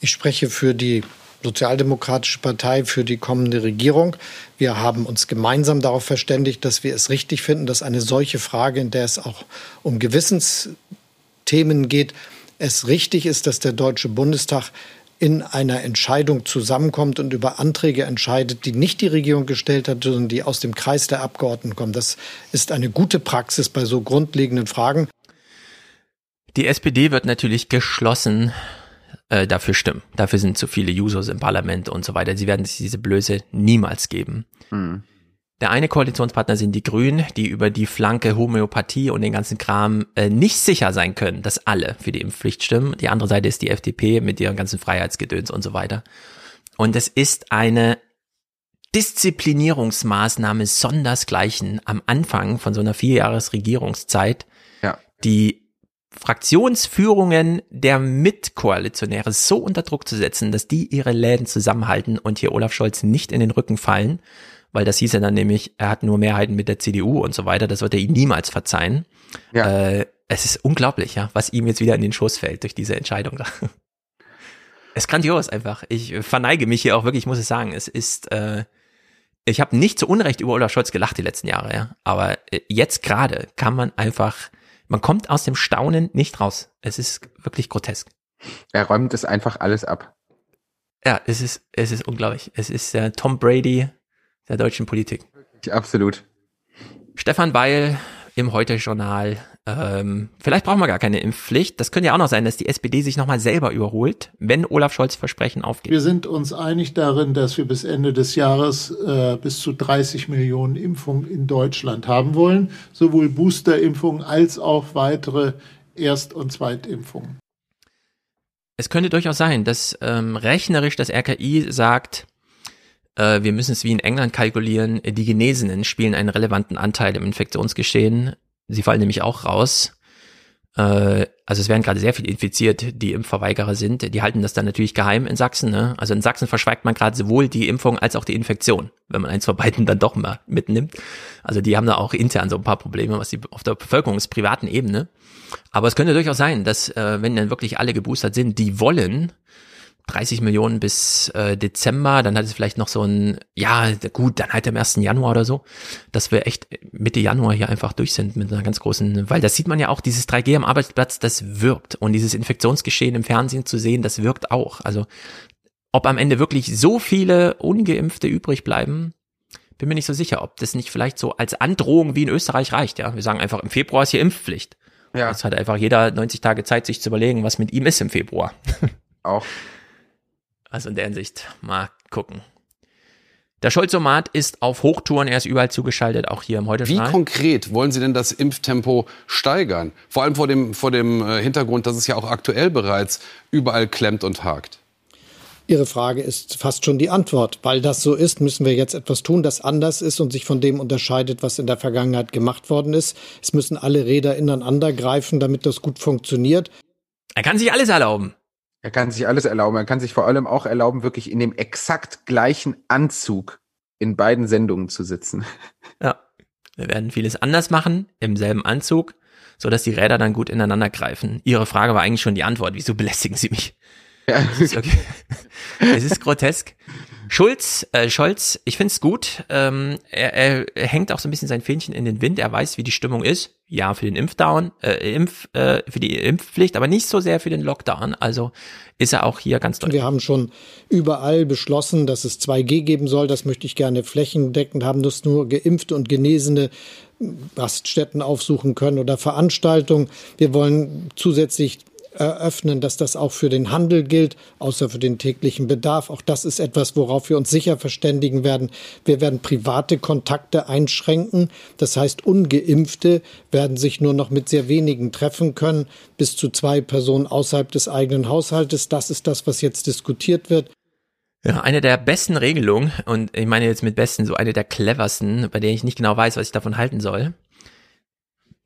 Ich spreche für die Sozialdemokratische Partei für die kommende Regierung. Wir haben uns gemeinsam darauf verständigt, dass wir es richtig finden, dass eine solche Frage, in der es auch um Gewissensthemen geht, es richtig ist, dass der Deutsche Bundestag in einer Entscheidung zusammenkommt und über Anträge entscheidet, die nicht die Regierung gestellt hat, sondern die aus dem Kreis der Abgeordneten kommen. Das ist eine gute Praxis bei so grundlegenden Fragen. Die SPD wird natürlich geschlossen äh, dafür stimmen. Dafür sind zu viele Users im Parlament und so weiter. Sie werden sich diese Blöße niemals geben. Mhm. Der eine Koalitionspartner sind die Grünen, die über die Flanke Homöopathie und den ganzen Kram äh, nicht sicher sein können, dass alle für die Impfpflicht stimmen. Die andere Seite ist die FDP mit ihren ganzen Freiheitsgedöns und so weiter. Und es ist eine Disziplinierungsmaßnahme sondersgleichen am Anfang von so einer Vierjahresregierungszeit, ja. die Fraktionsführungen der Mitkoalitionäre so unter Druck zu setzen, dass die ihre Läden zusammenhalten und hier Olaf Scholz nicht in den Rücken fallen, weil das hieß ja dann nämlich, er hat nur Mehrheiten mit der CDU und so weiter, das wird er ihm niemals verzeihen. Ja. Äh, es ist unglaublich, ja, was ihm jetzt wieder in den Schoß fällt durch diese Entscheidung. es ist grandios einfach. Ich verneige mich hier auch wirklich, muss ich sagen. Es ist, äh, ich habe nicht zu Unrecht über Olaf Scholz gelacht die letzten Jahre, ja. Aber äh, jetzt gerade kann man einfach man kommt aus dem Staunen nicht raus. Es ist wirklich grotesk. Er räumt es einfach alles ab. Ja, es ist, es ist unglaublich. Es ist der Tom Brady der deutschen Politik. Absolut. Stefan Weil im Heute-Journal ähm, vielleicht brauchen wir gar keine Impfpflicht. Das könnte ja auch noch sein, dass die SPD sich nochmal selber überholt, wenn Olaf Scholz Versprechen aufgibt. Wir sind uns einig darin, dass wir bis Ende des Jahres äh, bis zu 30 Millionen Impfungen in Deutschland haben wollen, sowohl Boosterimpfungen als auch weitere Erst- und Zweitimpfungen. Es könnte durchaus sein, dass ähm, rechnerisch das RKI sagt, äh, wir müssen es wie in England kalkulieren, die Genesenen spielen einen relevanten Anteil im Infektionsgeschehen. Sie fallen nämlich auch raus. Äh, also es werden gerade sehr viel infiziert, die Impfverweigerer sind. Die halten das dann natürlich geheim in Sachsen. Ne? Also in Sachsen verschweigt man gerade sowohl die Impfung als auch die Infektion, wenn man eins von beiden dann doch mal mitnimmt. Also die haben da auch intern so ein paar Probleme, was die auf der bevölkerungsprivaten Ebene. Aber es könnte durchaus sein, dass äh, wenn dann wirklich alle geboostert sind, die wollen, 30 Millionen bis äh, Dezember, dann hat es vielleicht noch so ein, ja, gut, dann halt am 1. Januar oder so, dass wir echt Mitte Januar hier einfach durch sind mit einer ganz großen, weil das sieht man ja auch, dieses 3G am Arbeitsplatz, das wirkt. Und dieses Infektionsgeschehen im Fernsehen zu sehen, das wirkt auch. Also ob am Ende wirklich so viele Ungeimpfte übrig bleiben, bin mir nicht so sicher, ob das nicht vielleicht so als Androhung wie in Österreich reicht. Ja, wir sagen einfach, im Februar ist hier Impfpflicht. Ja. Jetzt hat einfach jeder 90 Tage Zeit, sich zu überlegen, was mit ihm ist im Februar. Auch. Also in der Hinsicht mal gucken. Der Scholzomat ist auf Hochtouren, er ist überall zugeschaltet, auch hier im heute Wie konkret wollen Sie denn das Impftempo steigern? Vor allem vor dem, vor dem äh, Hintergrund, dass es ja auch aktuell bereits überall klemmt und hakt. Ihre Frage ist fast schon die Antwort. Weil das so ist, müssen wir jetzt etwas tun, das anders ist und sich von dem unterscheidet, was in der Vergangenheit gemacht worden ist. Es müssen alle Räder ineinander greifen, damit das gut funktioniert. Er kann sich alles erlauben. Er kann sich alles erlauben. Er kann sich vor allem auch erlauben, wirklich in dem exakt gleichen Anzug in beiden Sendungen zu sitzen. Ja. Wir werden vieles anders machen, im selben Anzug, so dass die Räder dann gut ineinander greifen. Ihre Frage war eigentlich schon die Antwort. Wieso belästigen Sie mich? Ja. Okay. es ist grotesk. Schulz, äh, Scholz, ich find's gut. Ähm, er, er, hängt auch so ein bisschen sein Fähnchen in den Wind. Er weiß, wie die Stimmung ist. Ja, für den Impfdown, äh, Impf, äh, für die Impfpflicht, aber nicht so sehr für den Lockdown. Also ist er auch hier ganz deutlich. Wir haben schon überall beschlossen, dass es 2G geben soll. Das möchte ich gerne flächendeckend haben, dass nur Geimpfte und Genesene Raststätten aufsuchen können oder Veranstaltungen. Wir wollen zusätzlich eröffnen, dass das auch für den Handel gilt, außer für den täglichen Bedarf. Auch das ist etwas, worauf wir uns sicher verständigen werden. Wir werden private Kontakte einschränken. Das heißt, ungeimpfte werden sich nur noch mit sehr wenigen treffen können, bis zu zwei Personen außerhalb des eigenen Haushaltes. Das ist das, was jetzt diskutiert wird. Ja, eine der besten Regelungen, und ich meine jetzt mit besten so eine der cleversten, bei der ich nicht genau weiß, was ich davon halten soll.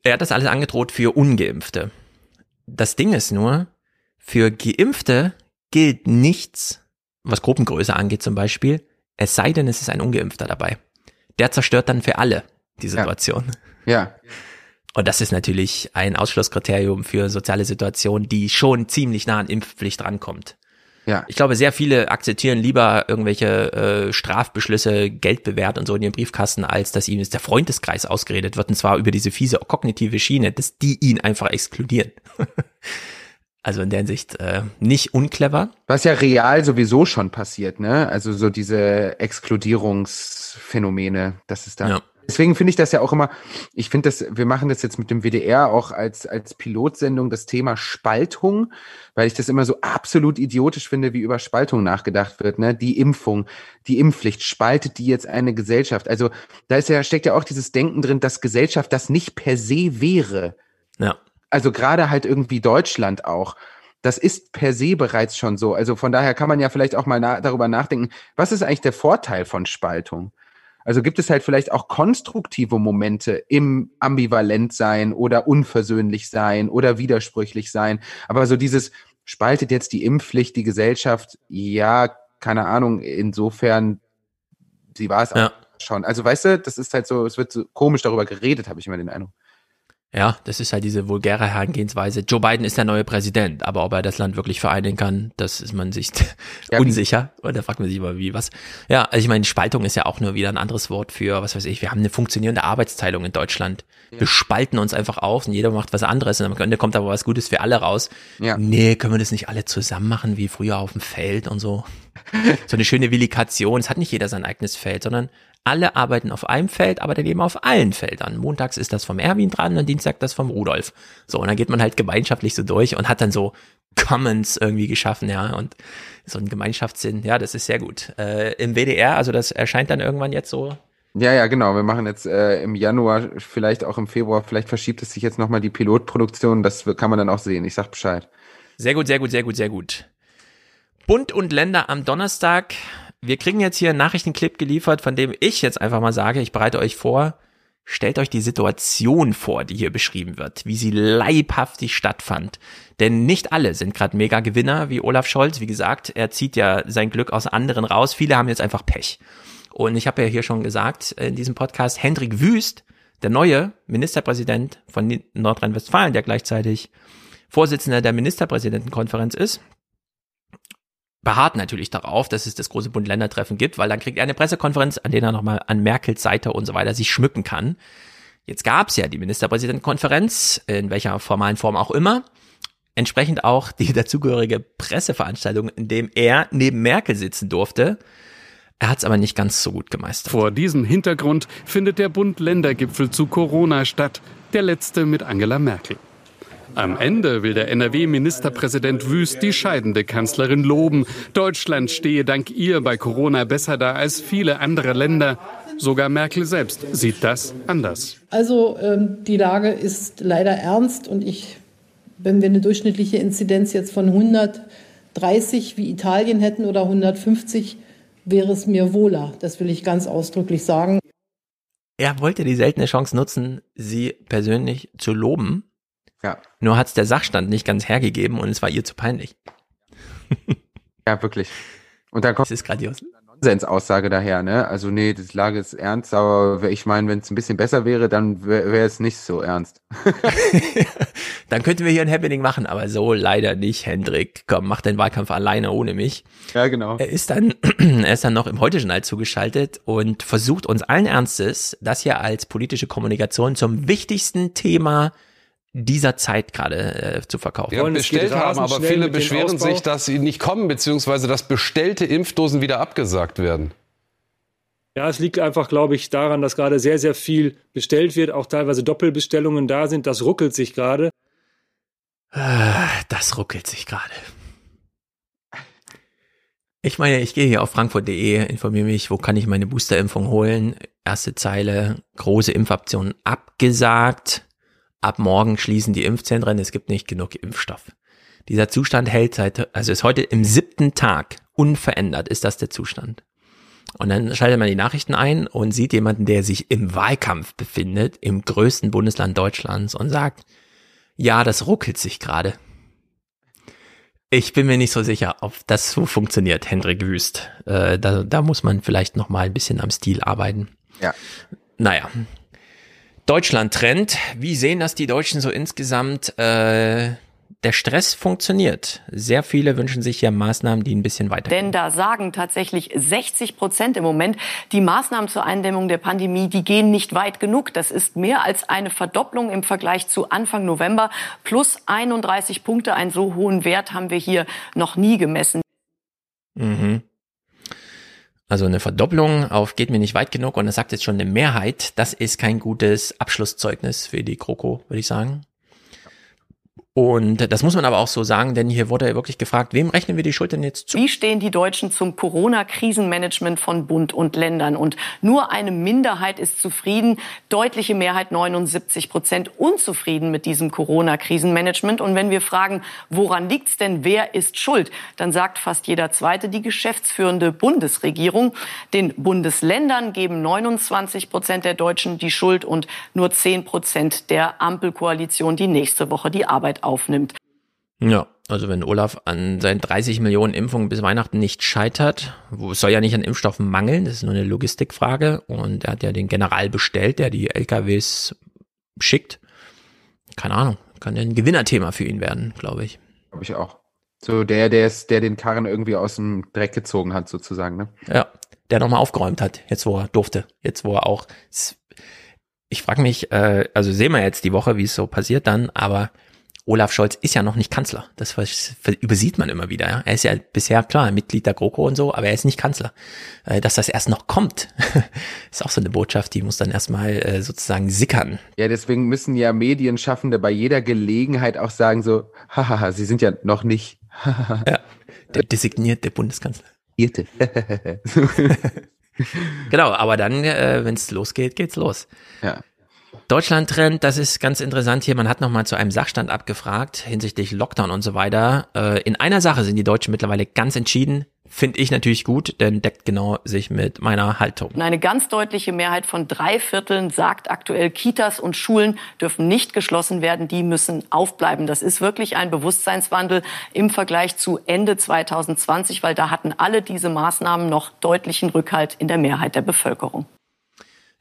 Er hat das alles angedroht für Ungeimpfte. Das Ding ist nur, für Geimpfte gilt nichts, was Gruppengröße angeht zum Beispiel, es sei denn, es ist ein Ungeimpfter dabei. Der zerstört dann für alle die Situation. Ja. ja. Und das ist natürlich ein Ausschlusskriterium für soziale Situationen, die schon ziemlich nah an Impfpflicht rankommt. Ja. Ich glaube, sehr viele akzeptieren lieber irgendwelche äh, Strafbeschlüsse, Geld bewährt und so in ihren Briefkasten, als dass ihnen jetzt der Freundeskreis ausgeredet wird, und zwar über diese fiese kognitive Schiene, dass die ihn einfach exkludieren. also in der Hinsicht äh, nicht unclever. Was ja real sowieso schon passiert, ne? Also so diese Exkludierungsphänomene, das ist da. Ja. Deswegen finde ich das ja auch immer, ich finde das, wir machen das jetzt mit dem WDR auch als, als Pilotsendung das Thema Spaltung, weil ich das immer so absolut idiotisch finde, wie über Spaltung nachgedacht wird, ne? Die Impfung, die Impfpflicht, spaltet die jetzt eine Gesellschaft? Also da ist ja, steckt ja auch dieses Denken drin, dass Gesellschaft das nicht per se wäre. Ja. Also gerade halt irgendwie Deutschland auch das ist per se bereits schon so. Also von daher kann man ja vielleicht auch mal na darüber nachdenken, was ist eigentlich der Vorteil von Spaltung? Also gibt es halt vielleicht auch konstruktive Momente im ambivalent sein oder unversöhnlich sein oder widersprüchlich sein. Aber so dieses spaltet jetzt die Impfpflicht die Gesellschaft? Ja, keine Ahnung. Insofern, sie war es ja. schon. Also weißt du, das ist halt so, es wird so komisch darüber geredet, habe ich immer den Eindruck. Ja, das ist halt diese vulgäre Herangehensweise. Joe Biden ist der neue Präsident, aber ob er das Land wirklich vereinigen kann, das ist man sich ja, unsicher. Und da fragt man sich immer, wie was. Ja, also ich meine, Spaltung ist ja auch nur wieder ein anderes Wort für, was weiß ich, wir haben eine funktionierende Arbeitsteilung in Deutschland. Ja. Wir spalten uns einfach auf und jeder macht was anderes und am Ende kommt aber was Gutes für alle raus. Ja. Nee, können wir das nicht alle zusammen machen, wie früher auf dem Feld und so. so eine schöne Villikation. Es hat nicht jeder sein eigenes Feld, sondern alle arbeiten auf einem Feld, aber dann eben auf allen Feldern. Montags ist das vom Erwin dran und Dienstag das vom Rudolf. So, und dann geht man halt gemeinschaftlich so durch und hat dann so Commons irgendwie geschaffen, ja, und so ein Gemeinschaftssinn, ja, das ist sehr gut. Äh, Im WDR, also das erscheint dann irgendwann jetzt so ja, ja, genau. Wir machen jetzt äh, im Januar, vielleicht auch im Februar, vielleicht verschiebt es sich jetzt nochmal die Pilotproduktion. Das kann man dann auch sehen. Ich sag Bescheid. Sehr gut, sehr gut, sehr gut, sehr gut. Bund und Länder am Donnerstag wir kriegen jetzt hier einen Nachrichtenclip geliefert, von dem ich jetzt einfach mal sage, ich bereite euch vor, stellt euch die Situation vor, die hier beschrieben wird, wie sie leibhaftig stattfand. Denn nicht alle sind gerade mega Gewinner wie Olaf Scholz. Wie gesagt, er zieht ja sein Glück aus anderen raus. Viele haben jetzt einfach Pech. Und ich habe ja hier schon gesagt in diesem Podcast, Hendrik Wüst, der neue Ministerpräsident von Nordrhein-Westfalen, der gleichzeitig Vorsitzender der Ministerpräsidentenkonferenz ist, beharrt natürlich darauf, dass es das große Bund-Länder-Treffen gibt, weil dann kriegt er eine Pressekonferenz, an der er nochmal an Merkels Seite und so weiter sich schmücken kann. Jetzt gab's ja die Ministerpräsidentenkonferenz, in welcher formalen Form auch immer. Entsprechend auch die dazugehörige Presseveranstaltung, in dem er neben Merkel sitzen durfte. Er hat's aber nicht ganz so gut gemeistert. Vor diesem Hintergrund findet der Bund-Länder-Gipfel zu Corona statt, der letzte mit Angela Merkel. Am Ende will der NRW-Ministerpräsident Wüst die scheidende Kanzlerin loben. Deutschland stehe dank ihr bei Corona besser da als viele andere Länder. Sogar Merkel selbst sieht das anders. Also ähm, die Lage ist leider ernst und ich, wenn wir eine durchschnittliche Inzidenz jetzt von 130 wie Italien hätten oder 150, wäre es mir wohler. Das will ich ganz ausdrücklich sagen. Er wollte die seltene Chance nutzen, sie persönlich zu loben ja. Nur hat es der Sachstand nicht ganz hergegeben und es war ihr zu peinlich. ja, wirklich. Und dann kommt das ist grandios. Nonsensaussage daher, ne? Also nee, die Lage ist ernst, aber ich meine, wenn es ein bisschen besser wäre, dann wäre wär es nicht so ernst. dann könnten wir hier ein Happening machen, aber so leider nicht, Hendrik. Komm, mach den Wahlkampf alleine ohne mich. Ja, genau. Er ist dann, er ist dann noch im Heute-Journal zugeschaltet und versucht uns allen Ernstes, das hier als politische Kommunikation zum wichtigsten Thema dieser Zeit gerade äh, zu verkaufen. Ja, bestellt haben, aber viele beschweren sich, dass sie nicht kommen, beziehungsweise dass bestellte Impfdosen wieder abgesagt werden. Ja, es liegt einfach, glaube ich, daran, dass gerade sehr, sehr viel bestellt wird, auch teilweise Doppelbestellungen da sind. Das ruckelt sich gerade. Das ruckelt sich gerade. Ich meine, ich gehe hier auf frankfurt.de, informiere mich, wo kann ich meine Boosterimpfung holen. Erste Zeile, große Impfoption abgesagt ab morgen schließen die Impfzentren, es gibt nicht genug Impfstoff. Dieser Zustand hält seit, also ist heute im siebten Tag unverändert ist das der Zustand. Und dann schaltet man die Nachrichten ein und sieht jemanden, der sich im Wahlkampf befindet, im größten Bundesland Deutschlands und sagt, ja, das ruckelt sich gerade. Ich bin mir nicht so sicher, ob das so funktioniert, Hendrik Wüst. Äh, da, da muss man vielleicht noch mal ein bisschen am Stil arbeiten. Ja. Naja. Deutschland-Trend. Wie sehen das die Deutschen so insgesamt? Äh, der Stress funktioniert. Sehr viele wünschen sich ja Maßnahmen, die ein bisschen weiter. Denn da sagen tatsächlich 60 Prozent im Moment, die Maßnahmen zur Eindämmung der Pandemie, die gehen nicht weit genug. Das ist mehr als eine Verdopplung im Vergleich zu Anfang November. Plus 31 Punkte. Einen so hohen Wert haben wir hier noch nie gemessen. Mhm. Also eine Verdopplung auf geht mir nicht weit genug und das sagt jetzt schon eine Mehrheit. Das ist kein gutes Abschlusszeugnis für die Kroko, würde ich sagen. Und das muss man aber auch so sagen, denn hier wurde wirklich gefragt, wem rechnen wir die Schuld denn jetzt zu? Wie stehen die Deutschen zum Corona-Krisenmanagement von Bund und Ländern? Und nur eine Minderheit ist zufrieden, deutliche Mehrheit 79 Prozent unzufrieden mit diesem Corona-Krisenmanagement. Und wenn wir fragen, woran liegt's denn, wer ist schuld, dann sagt fast jeder Zweite die geschäftsführende Bundesregierung. Den Bundesländern geben 29 Prozent der Deutschen die Schuld und nur 10 Prozent der Ampelkoalition, die nächste Woche die Arbeit aufnimmt. Ja, also wenn Olaf an seinen 30 Millionen Impfungen bis Weihnachten nicht scheitert, wo es soll ja nicht an Impfstoffen mangeln, das ist nur eine Logistikfrage und er hat ja den General bestellt, der die LKWs schickt. Keine Ahnung, kann ja ein Gewinnerthema für ihn werden, glaube ich. Glaube ich auch. So der, der ist, der den Karren irgendwie aus dem Dreck gezogen hat, sozusagen, ne? Ja, der nochmal aufgeräumt hat, jetzt wo er durfte, jetzt wo er auch. Ich frage mich, äh, also sehen wir jetzt die Woche, wie es so passiert dann, aber Olaf Scholz ist ja noch nicht Kanzler. Das übersieht man immer wieder. Ja? Er ist ja bisher klar Mitglied der GroKo und so, aber er ist nicht Kanzler. Äh, dass das erst noch kommt, ist auch so eine Botschaft, die muss dann erstmal äh, sozusagen sickern. Ja, deswegen müssen ja Medienschaffende bei jeder Gelegenheit auch sagen so, hahaha, sie sind ja noch nicht. ja, der designierte Bundeskanzler. Irte. genau, aber dann, äh, wenn es losgeht, geht's los. Ja. Deutschland-Trend, das ist ganz interessant hier. Man hat nochmal zu einem Sachstand abgefragt hinsichtlich Lockdown und so weiter. Äh, in einer Sache sind die Deutschen mittlerweile ganz entschieden. Finde ich natürlich gut, denn deckt genau sich mit meiner Haltung. Eine ganz deutliche Mehrheit von drei Vierteln sagt aktuell, Kitas und Schulen dürfen nicht geschlossen werden, die müssen aufbleiben. Das ist wirklich ein Bewusstseinswandel im Vergleich zu Ende 2020, weil da hatten alle diese Maßnahmen noch deutlichen Rückhalt in der Mehrheit der Bevölkerung.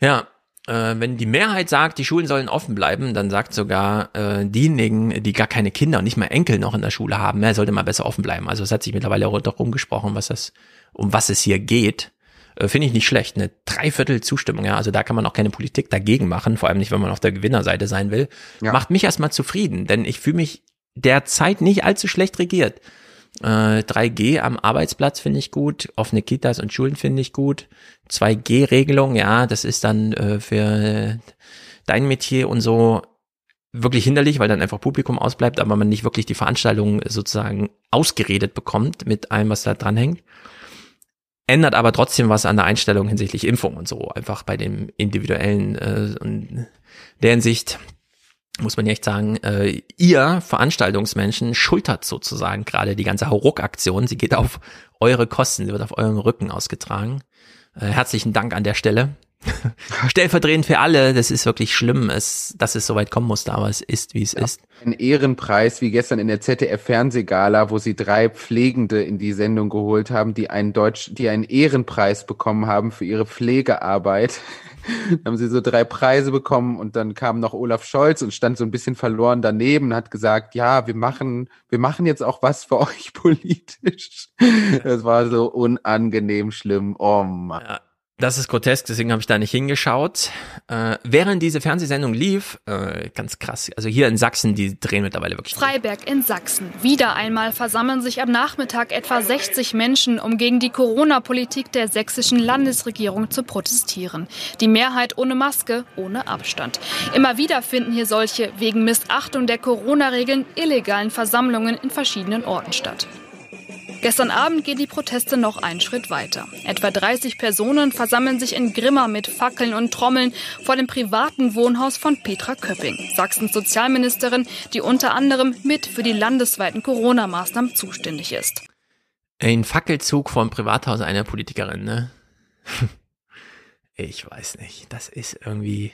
Ja, äh, wenn die Mehrheit sagt, die Schulen sollen offen bleiben, dann sagt sogar äh, diejenigen, die gar keine Kinder und nicht mal Enkel noch in der Schule haben, er sollte mal besser offen bleiben. Also es hat sich mittlerweile auch darum gesprochen, was das, um was es hier geht. Äh, Finde ich nicht schlecht. Eine Dreiviertel Zustimmung, ja. Also da kann man auch keine Politik dagegen machen, vor allem nicht, wenn man auf der Gewinnerseite sein will. Ja. Macht mich erstmal zufrieden, denn ich fühle mich derzeit nicht allzu schlecht regiert. Äh, 3G am Arbeitsplatz finde ich gut, offene Kitas und Schulen finde ich gut. 2G-Regelung, ja, das ist dann äh, für dein Metier und so wirklich hinderlich, weil dann einfach Publikum ausbleibt, aber man nicht wirklich die Veranstaltung sozusagen ausgeredet bekommt mit allem, was da dranhängt. Ändert aber trotzdem was an der Einstellung hinsichtlich Impfung und so, einfach bei dem individuellen äh, und der Hinsicht muss man echt sagen, äh, ihr Veranstaltungsmenschen schultert sozusagen gerade die ganze Hauruck-Aktion. Sie geht auf eure Kosten, sie wird auf eurem Rücken ausgetragen. Äh, herzlichen Dank an der Stelle. Stellvertretend für alle, das ist wirklich schlimm, es, dass es so weit kommen musste, aber es ist, wie es ja, ist. Ein Ehrenpreis, wie gestern in der ZDF-Fernsehgala, wo sie drei Pflegende in die Sendung geholt haben, die einen Deutsch, die einen Ehrenpreis bekommen haben für ihre Pflegearbeit. Haben sie so drei Preise bekommen und dann kam noch Olaf Scholz und stand so ein bisschen verloren daneben und hat gesagt, ja, wir machen, wir machen jetzt auch was für euch politisch. Das war so unangenehm schlimm. Oh Mann. Ja. Das ist grotesk, deswegen habe ich da nicht hingeschaut. Äh, während diese Fernsehsendung lief, äh, ganz krass, also hier in Sachsen, die drehen mittlerweile wirklich. Freiberg in Sachsen. Wieder einmal versammeln sich am Nachmittag etwa 60 Menschen, um gegen die Corona-Politik der sächsischen Landesregierung zu protestieren. Die Mehrheit ohne Maske, ohne Abstand. Immer wieder finden hier solche wegen Missachtung der Corona-Regeln illegalen Versammlungen in verschiedenen Orten statt. Gestern Abend gehen die Proteste noch einen Schritt weiter. Etwa 30 Personen versammeln sich in Grimma mit Fackeln und Trommeln vor dem privaten Wohnhaus von Petra Köpping, Sachsens Sozialministerin, die unter anderem mit für die landesweiten Corona-Maßnahmen zuständig ist. Ein Fackelzug vom Privathaus einer Politikerin, ne? ich weiß nicht. Das ist irgendwie.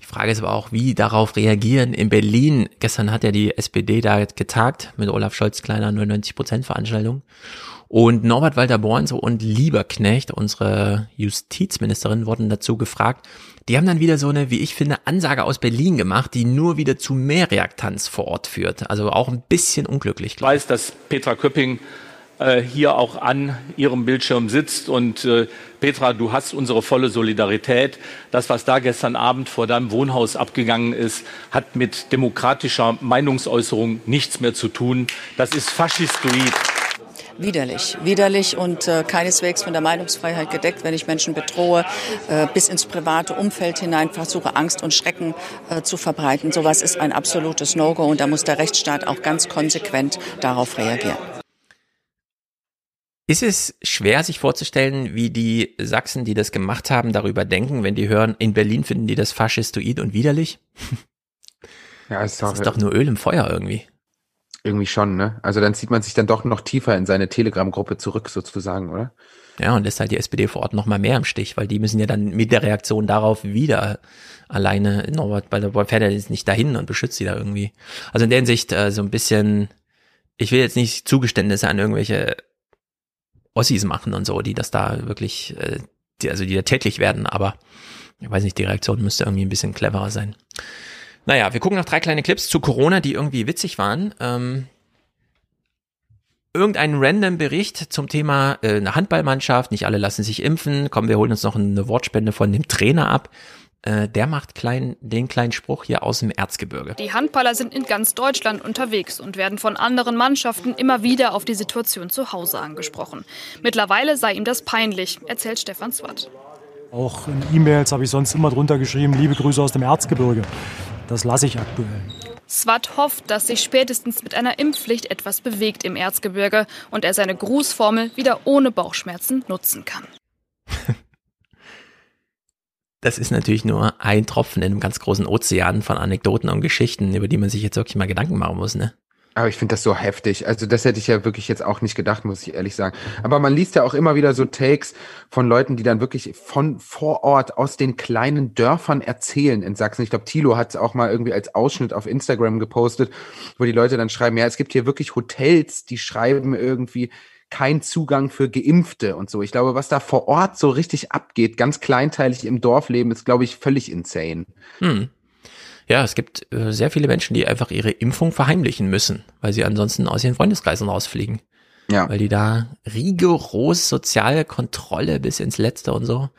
Die Frage ist aber auch, wie darauf reagieren. In Berlin, gestern hat ja die SPD da getagt mit Olaf Scholz kleiner 99 Prozent Veranstaltung. Und Norbert Walter-Born und Lieberknecht, unsere Justizministerin, wurden dazu gefragt. Die haben dann wieder so eine, wie ich finde, Ansage aus Berlin gemacht, die nur wieder zu mehr Reaktanz vor Ort führt. Also auch ein bisschen unglücklich. Ich weiß, dass Petra Köpping hier auch an ihrem Bildschirm sitzt. Und äh, Petra, du hast unsere volle Solidarität. Das, was da gestern Abend vor deinem Wohnhaus abgegangen ist, hat mit demokratischer Meinungsäußerung nichts mehr zu tun. Das ist faschistoid widerlich. Widerlich und äh, keineswegs von der Meinungsfreiheit gedeckt, wenn ich Menschen bedrohe, äh, bis ins private Umfeld hinein versuche, Angst und Schrecken äh, zu verbreiten. Sowas ist ein absolutes No-Go und da muss der Rechtsstaat auch ganz konsequent darauf reagieren. Ist es schwer, sich vorzustellen, wie die Sachsen, die das gemacht haben, darüber denken, wenn die hören, in Berlin finden die das faschistoid und widerlich? Ja, ist das ist doch nur Öl im Feuer irgendwie. Irgendwie schon, ne? Also dann zieht man sich dann doch noch tiefer in seine Telegram-Gruppe zurück, sozusagen, oder? Ja, und lässt halt die SPD vor Ort noch mal mehr im Stich, weil die müssen ja dann mit der Reaktion darauf wieder alleine, Norbert, weil der fährt ja jetzt nicht dahin und beschützt sie da irgendwie. Also in der Hinsicht äh, so ein bisschen, ich will jetzt nicht Zugeständnisse an irgendwelche Ossis machen und so, die das da wirklich, äh, die, also die da täglich werden, aber ich weiß nicht, die Reaktion müsste irgendwie ein bisschen cleverer sein. Naja, wir gucken noch drei kleine Clips zu Corona, die irgendwie witzig waren. Ähm, irgendein random Bericht zum Thema äh, eine Handballmannschaft, nicht alle lassen sich impfen. Komm, wir holen uns noch eine Wortspende von dem Trainer ab. Äh, der macht klein, den kleinen Spruch hier aus dem Erzgebirge. Die Handballer sind in ganz Deutschland unterwegs und werden von anderen Mannschaften immer wieder auf die Situation zu Hause angesprochen. Mittlerweile sei ihm das peinlich, erzählt Stefan Swat. Auch in E-Mails habe ich sonst immer drunter geschrieben, liebe Grüße aus dem Erzgebirge. Das lasse ich aktuell. Swat hofft, dass sich spätestens mit einer Impfpflicht etwas bewegt im Erzgebirge und er seine Grußformel wieder ohne Bauchschmerzen nutzen kann. das ist natürlich nur ein Tropfen in einem ganz großen Ozean von Anekdoten und Geschichten, über die man sich jetzt wirklich mal Gedanken machen muss, ne? Aber ich finde das so heftig. Also das hätte ich ja wirklich jetzt auch nicht gedacht, muss ich ehrlich sagen. Aber man liest ja auch immer wieder so Takes von Leuten, die dann wirklich von vor Ort aus den kleinen Dörfern erzählen in Sachsen. Ich glaube, Thilo hat es auch mal irgendwie als Ausschnitt auf Instagram gepostet, wo die Leute dann schreiben, ja, es gibt hier wirklich Hotels, die schreiben irgendwie, kein Zugang für Geimpfte und so. Ich glaube, was da vor Ort so richtig abgeht, ganz kleinteilig im Dorfleben, ist, glaube ich, völlig insane. Hm. Ja, es gibt äh, sehr viele Menschen, die einfach ihre Impfung verheimlichen müssen, weil sie ansonsten aus ihren Freundeskreisen rausfliegen. Ja. Weil die da rigoros soziale Kontrolle bis ins Letzte und so.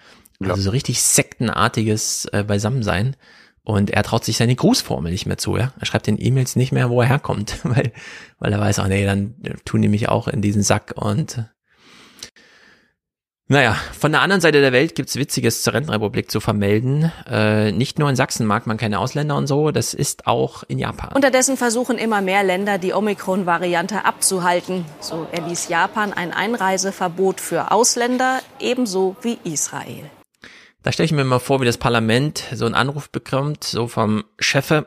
Also so richtig sektenartiges äh, Beisammensein. Und er traut sich seine Grußformel nicht mehr zu, ja. Er schreibt den E-Mails nicht mehr, wo er herkommt, weil, weil er weiß, oh nee, dann tun die mich auch in diesen Sack und naja, von der anderen Seite der Welt gibt's Witziges zur Rentenrepublik zu vermelden. Äh, nicht nur in Sachsen mag man keine Ausländer und so, das ist auch in Japan. Unterdessen versuchen immer mehr Länder, die Omikron-Variante abzuhalten. So erließ Japan ein Einreiseverbot für Ausländer, ebenso wie Israel. Da stelle ich mir mal vor, wie das Parlament so einen Anruf bekommt, so vom Chefe.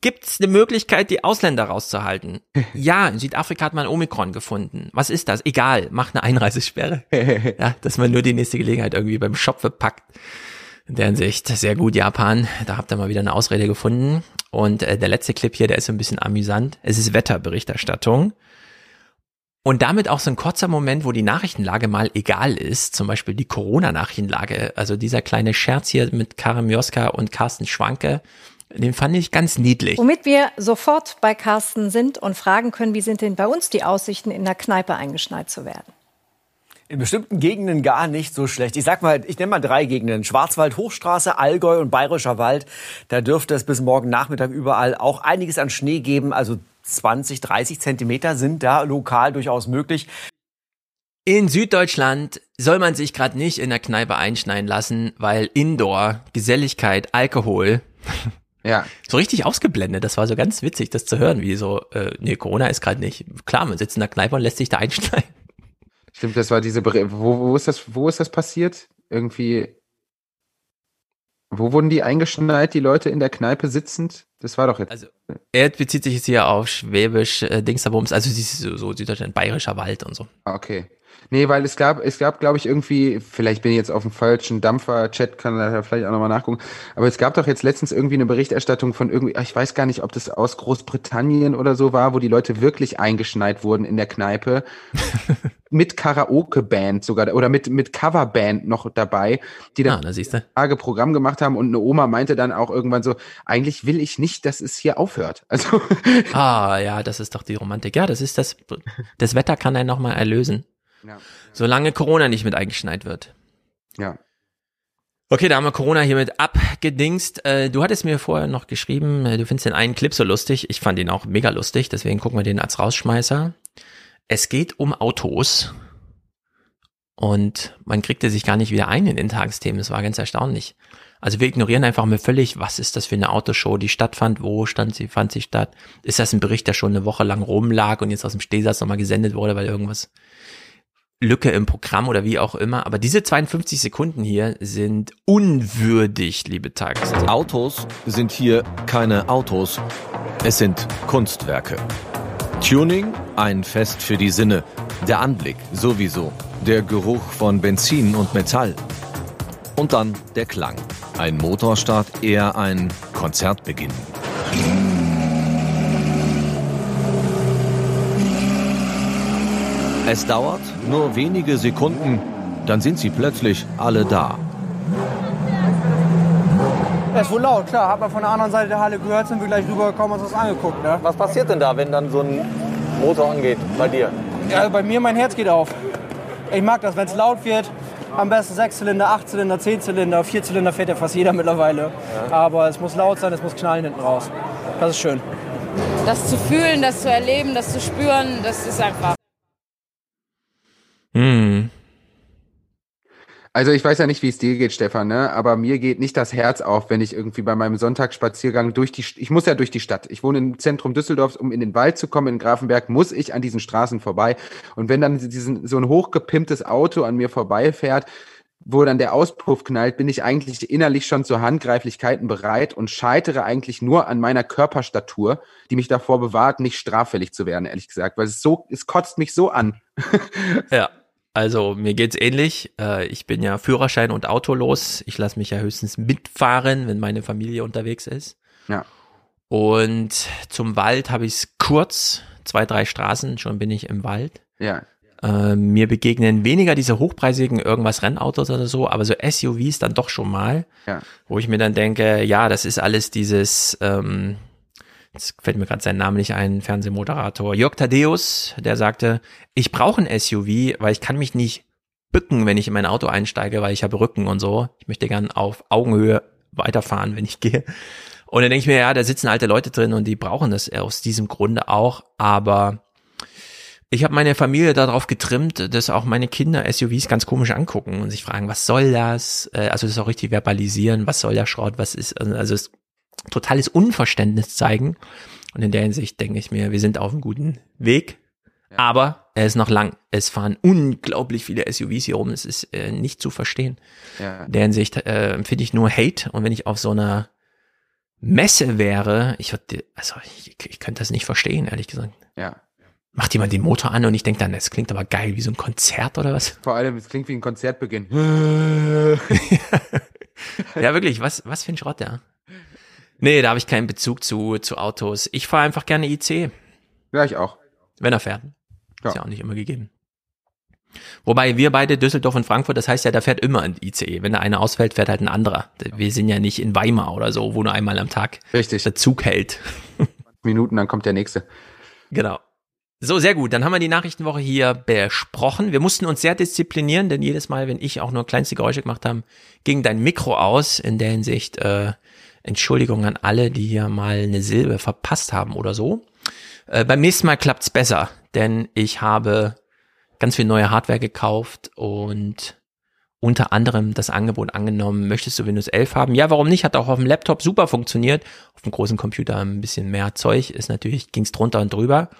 Gibt es eine Möglichkeit, die Ausländer rauszuhalten? ja, in Südafrika hat man Omikron gefunden. Was ist das? Egal, mach eine Einreisesperre. ja, dass man nur die nächste Gelegenheit irgendwie beim Schopfe packt. In der Hinsicht, sehr gut, Japan. Da habt ihr mal wieder eine Ausrede gefunden. Und äh, der letzte Clip hier, der ist so ein bisschen amüsant. Es ist Wetterberichterstattung. Und damit auch so ein kurzer Moment, wo die Nachrichtenlage mal egal ist, zum Beispiel die Corona-Nachrichtenlage. Also dieser kleine Scherz hier mit Karim Joska und Carsten Schwanke, den fand ich ganz niedlich. Womit wir sofort bei Carsten sind und fragen können, wie sind denn bei uns die Aussichten, in der Kneipe eingeschneit zu werden? In bestimmten Gegenden gar nicht so schlecht. Ich sag mal, ich nenne mal drei Gegenden. Schwarzwald, Hochstraße, Allgäu und Bayerischer Wald. Da dürfte es bis morgen Nachmittag überall auch einiges an Schnee geben. Also 20, 30 Zentimeter sind da lokal durchaus möglich. In Süddeutschland soll man sich gerade nicht in der Kneipe einschneiden lassen, weil Indoor, Geselligkeit, Alkohol, ja. so richtig ausgeblendet. Das war so ganz witzig, das zu hören, wie so, äh, nee, Corona ist gerade nicht. Klar, man sitzt in der Kneipe und lässt sich da einschneiden. Stimmt, das war diese, wo, wo ist das, wo ist das passiert? Irgendwie Wo wurden die eingeschneit, die Leute in der Kneipe sitzend? Das war doch jetzt. Also, er bezieht sich jetzt hier auf Schwäbisch, äh, Dingsabums, also so, so Süddeutschland, Bayerischer Wald und so. Ah, okay. Nee, weil es gab, es gab, glaube ich, irgendwie, vielleicht bin ich jetzt auf dem falschen Dampfer-Chat, kann da vielleicht auch nochmal nachgucken, aber es gab doch jetzt letztens irgendwie eine Berichterstattung von irgendwie, ich weiß gar nicht, ob das aus Großbritannien oder so war, wo die Leute wirklich eingeschneit wurden in der Kneipe. mit Karaoke-Band sogar, oder mit, mit Coverband noch dabei, die dann ah, da Tage Programm gemacht haben und eine Oma meinte dann auch irgendwann so, eigentlich will ich nicht, dass es hier aufhört. Also. ah, ja, das ist doch die Romantik. Ja, das ist das, das Wetter kann einen nochmal erlösen. Ja. Solange Corona nicht mit eingeschneit wird. Ja. Okay, da haben wir Corona hiermit abgedingst. Äh, du hattest mir vorher noch geschrieben, äh, du findest den einen Clip so lustig. Ich fand ihn auch mega lustig, deswegen gucken wir den als Rausschmeißer. Es geht um Autos. Und man kriegte sich gar nicht wieder ein in den Tagesthemen. Das war ganz erstaunlich. Also wir ignorieren einfach mal völlig, was ist das für eine Autoshow, die stattfand, wo stand sie, fand sie statt. Ist das ein Bericht, der schon eine Woche lang rumlag und jetzt aus dem Stehsatz nochmal gesendet wurde, weil irgendwas Lücke im Programm oder wie auch immer. Aber diese 52 Sekunden hier sind unwürdig, liebe Tages. Autos sind hier keine Autos. Es sind Kunstwerke. Tuning, ein Fest für die Sinne. Der Anblick sowieso. Der Geruch von Benzin und Metall. Und dann der Klang. Ein Motorstart eher ein Konzertbeginn. Es dauert nur wenige Sekunden, dann sind sie plötzlich alle da. Das ist wohl laut, klar. Hat man von der anderen Seite der Halle gehört, sind wir gleich rübergekommen und uns das angeguckt. Ne? Was passiert denn da, wenn dann so ein Motor angeht bei dir? Ja, bei mir mein Herz geht auf. Ich mag das, wenn es laut wird. Am besten Sechszylinder, Achtzylinder, Zehnzylinder, Vierzylinder fährt ja fast jeder mittlerweile. Ja. Aber es muss laut sein, es muss knallen hinten raus. Das ist schön. Das zu fühlen, das zu erleben, das zu spüren, das ist einfach hm. Also ich weiß ja nicht, wie es dir geht, Stefan, ne? aber mir geht nicht das Herz auf, wenn ich irgendwie bei meinem Sonntagsspaziergang durch die, ich muss ja durch die Stadt. Ich wohne im Zentrum Düsseldorfs, um in den Wald zu kommen, in Grafenberg, muss ich an diesen Straßen vorbei. Und wenn dann diesen, so ein hochgepimptes Auto an mir vorbeifährt, wo dann der Auspuff knallt, bin ich eigentlich innerlich schon zu Handgreiflichkeiten bereit und scheitere eigentlich nur an meiner Körperstatur, die mich davor bewahrt, nicht straffällig zu werden, ehrlich gesagt, weil es so, es kotzt mich so an. ja. Also mir geht's ähnlich. Äh, ich bin ja Führerschein und autolos. Ich lasse mich ja höchstens mitfahren, wenn meine Familie unterwegs ist. Ja. Und zum Wald habe ich es kurz, zwei, drei Straßen, schon bin ich im Wald. Ja. Äh, mir begegnen weniger diese hochpreisigen irgendwas Rennautos oder so, aber so SUVs dann doch schon mal, ja. wo ich mir dann denke, ja, das ist alles dieses, ähm, jetzt fällt mir gerade sein Name nicht ein, Fernsehmoderator, Jörg Tadeus, der sagte, ich brauche ein SUV, weil ich kann mich nicht bücken, wenn ich in mein Auto einsteige, weil ich habe Rücken und so. Ich möchte gern auf Augenhöhe weiterfahren, wenn ich gehe. Und dann denke ich mir, ja, da sitzen alte Leute drin und die brauchen das aus diesem Grunde auch, aber ich habe meine Familie darauf getrimmt, dass auch meine Kinder SUVs ganz komisch angucken und sich fragen, was soll das? Äh, also das auch richtig verbalisieren, was soll der Schrott, was ist, also es totales Unverständnis zeigen. Und in der Hinsicht denke ich mir, wir sind auf einem guten Weg. Ja. Aber er ist noch lang. Es fahren unglaublich viele SUVs hier rum. Es ist äh, nicht zu verstehen. Ja. In der Hinsicht äh, empfinde ich nur Hate. Und wenn ich auf so einer Messe wäre, ich würde, also ich, ich könnte das nicht verstehen, ehrlich gesagt. Ja. Macht jemand den Motor an und ich denke dann, das klingt aber geil, wie so ein Konzert oder was? Vor allem, es klingt wie ein Konzertbeginn. ja, wirklich, was, was für ein Schrott, ja. Nee, da habe ich keinen Bezug zu, zu Autos. Ich fahre einfach gerne IC. Ja, ich auch. Wenn er fährt. Ja. Ist ja auch nicht immer gegeben. Wobei wir beide Düsseldorf und Frankfurt, das heißt ja, da fährt immer ein ICE. Wenn da einer ausfällt, fährt halt ein anderer. Wir sind ja nicht in Weimar oder so, wo nur einmal am Tag Richtig. der Zug hält. Minuten, dann kommt der nächste. Genau. So, sehr gut. Dann haben wir die Nachrichtenwoche hier besprochen. Wir mussten uns sehr disziplinieren, denn jedes Mal, wenn ich auch nur kleinste Geräusche gemacht habe, ging dein Mikro aus. In der Hinsicht äh, Entschuldigung an alle, die hier mal eine Silbe verpasst haben oder so. Äh, beim nächsten Mal klappt's besser, denn ich habe ganz viel neue Hardware gekauft und unter anderem das Angebot angenommen, möchtest du Windows 11 haben? Ja, warum nicht? Hat auch auf dem Laptop super funktioniert. Auf dem großen Computer ein bisschen mehr Zeug ist natürlich, ging's drunter und drüber.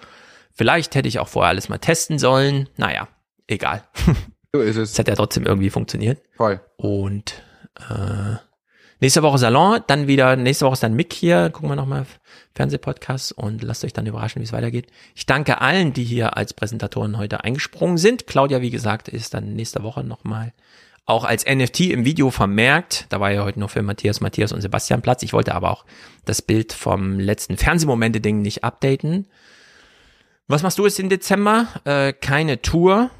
Vielleicht hätte ich auch vorher alles mal testen sollen. Naja, egal. So ist es. Es hat ja trotzdem irgendwie funktioniert. Voll. Und äh, Nächste Woche Salon, dann wieder, nächste Woche ist dann Mick hier, gucken wir nochmal Fernsehpodcast und lasst euch dann überraschen, wie es weitergeht. Ich danke allen, die hier als Präsentatoren heute eingesprungen sind. Claudia, wie gesagt, ist dann nächste Woche nochmal auch als NFT im Video vermerkt. Da war ja heute nur für Matthias, Matthias und Sebastian Platz. Ich wollte aber auch das Bild vom letzten Fernsehmomente-Ding nicht updaten. Was machst du jetzt im Dezember? Äh, keine Tour,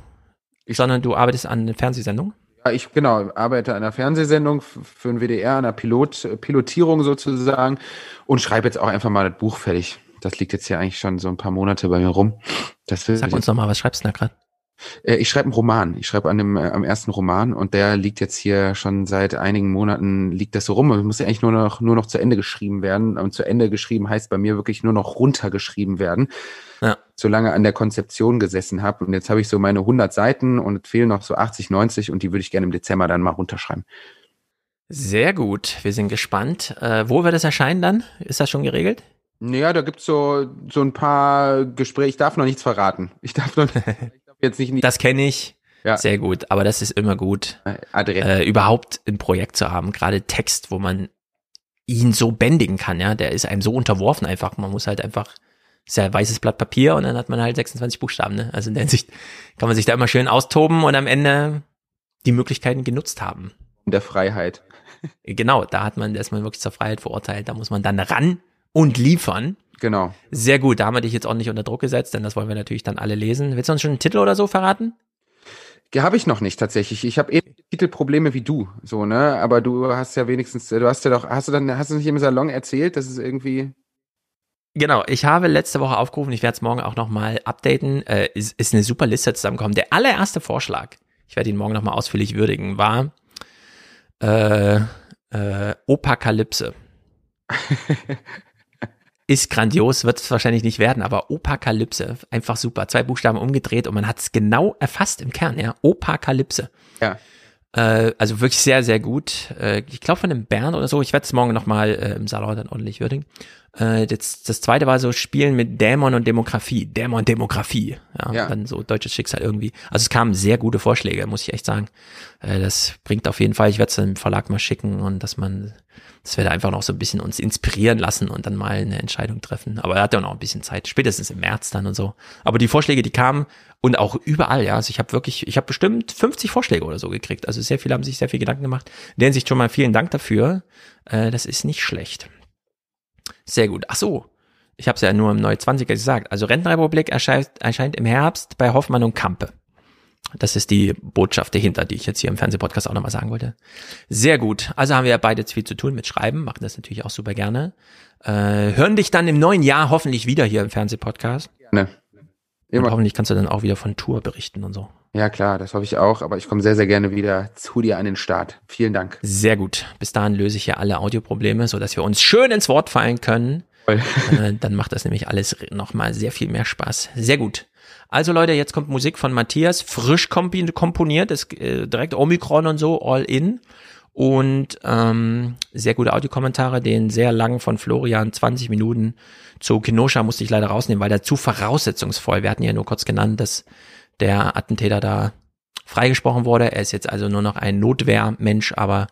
sondern du arbeitest an einer Fernsehsendung? Ja, ich genau arbeite an einer Fernsehsendung für den WDR, an einer Pilot, Pilotierung sozusagen und schreibe jetzt auch einfach mal das Buch fertig. Das liegt jetzt ja eigentlich schon so ein paar Monate bei mir rum. Das Sag uns noch mal, was schreibst du da gerade? Äh, ich schreibe einen Roman. Ich schreibe an dem äh, am ersten Roman und der liegt jetzt hier schon seit einigen Monaten liegt das so rum und muss ja eigentlich nur noch nur noch zu Ende geschrieben werden. Und zu Ende geschrieben heißt bei mir wirklich nur noch runtergeschrieben werden. Ja. So lange an der Konzeption gesessen habe und jetzt habe ich so meine 100 Seiten und es fehlen noch so 80, 90 und die würde ich gerne im Dezember dann mal runterschreiben. Sehr gut, wir sind gespannt. Äh, wo wird es erscheinen dann? Ist das schon geregelt? Naja, da gibt's so, so ein paar Gespräche. Ich darf noch nichts verraten. Ich darf noch, jetzt nicht. Das kenne ich. Ja. Sehr gut, aber das ist immer gut, äh, überhaupt ein Projekt zu haben, gerade Text, wo man ihn so bändigen kann, ja, der ist einem so unterworfen einfach, man muss halt einfach, ist ja ein weißes Blatt Papier und dann hat man halt 26 Buchstaben, ne, also in der Hinsicht kann man sich da immer schön austoben und am Ende die Möglichkeiten genutzt haben. In der Freiheit. Genau, da hat man, da ist man wirklich zur Freiheit verurteilt, da muss man dann ran und liefern Genau. Sehr gut, da haben wir dich jetzt auch nicht unter Druck gesetzt, denn das wollen wir natürlich dann alle lesen. Willst du uns schon einen Titel oder so verraten? Habe ich noch nicht tatsächlich. Ich habe eh Titelprobleme wie du, so ne. Aber du hast ja wenigstens, du hast ja doch, hast du dann, hast du nicht im Salon erzählt, dass es irgendwie Genau, ich habe letzte Woche aufgerufen, ich werde es morgen auch nochmal updaten, äh, ist, ist eine super Liste zusammengekommen. Der allererste Vorschlag, ich werde ihn morgen nochmal ausführlich würdigen, war äh, äh, Opakalypse. ist grandios, wird es wahrscheinlich nicht werden, aber Opakalypse, einfach super. Zwei Buchstaben umgedreht und man hat es genau erfasst im Kern, ja. Opakalypse. Ja. Äh, also wirklich sehr, sehr gut. Äh, ich glaube von dem Bern oder so, ich werde es morgen nochmal äh, im Salon dann ordentlich würdigen. Äh, das, das zweite war so Spielen mit Dämon und Demografie. Dämon, Demografie. Ja, ja. Dann so deutsches Schicksal irgendwie. Also es kamen sehr gute Vorschläge, muss ich echt sagen. Äh, das bringt auf jeden Fall, ich werde es dem Verlag mal schicken und dass man dass wir da einfach noch so ein bisschen uns inspirieren lassen und dann mal eine Entscheidung treffen. Aber er hat ja noch ein bisschen Zeit, spätestens im März dann und so. Aber die Vorschläge, die kamen und auch überall, ja. Also ich habe wirklich, ich habe bestimmt 50 Vorschläge oder so gekriegt. Also sehr viele haben sich sehr viel Gedanken gemacht. In der Hinsicht schon mal vielen Dank dafür. Äh, das ist nicht schlecht. Sehr gut. Ach so. Ich habe es ja nur im Neu 20er gesagt. Also Rentenrepublik erscheint, erscheint im Herbst bei Hoffmann und Kampe. Das ist die Botschaft dahinter, die ich jetzt hier im Fernsehpodcast auch nochmal sagen wollte. Sehr gut. Also haben wir ja beide viel zu tun mit Schreiben, machen das natürlich auch super gerne. Äh, hören dich dann im neuen Jahr hoffentlich wieder hier im Fernsehpodcast. Gerne. Immer. Und hoffentlich kannst du dann auch wieder von Tour berichten und so. Ja, klar, das hoffe ich auch, aber ich komme sehr, sehr gerne wieder zu dir an den Start. Vielen Dank. Sehr gut. Bis dahin löse ich ja alle Audioprobleme, so dass wir uns schön ins Wort fallen können. äh, dann macht das nämlich alles nochmal sehr viel mehr Spaß. Sehr gut. Also Leute, jetzt kommt Musik von Matthias, frisch komponiert, ist äh, direkt Omikron und so, all in. Und ähm, sehr gute Audiokommentare, den sehr lang von Florian, 20 Minuten zu Kenosha musste ich leider rausnehmen, weil der zu voraussetzungsvoll, wir hatten ja nur kurz genannt, dass der Attentäter da freigesprochen wurde. Er ist jetzt also nur noch ein Notwehrmensch, aber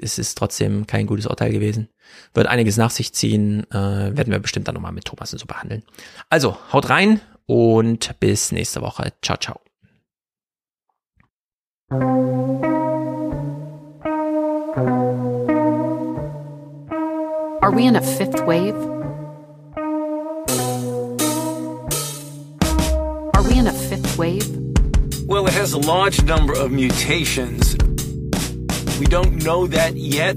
es ist trotzdem kein gutes Urteil gewesen. Wird einiges nach sich ziehen, äh, werden wir bestimmt dann nochmal mit Thomas und so behandeln. Also, haut rein, und bis nächste Woche. Ciao, ciao. We in a fifth wave? Are we in a fifth wave? Well, it has a large number of mutations. We don't know that yet,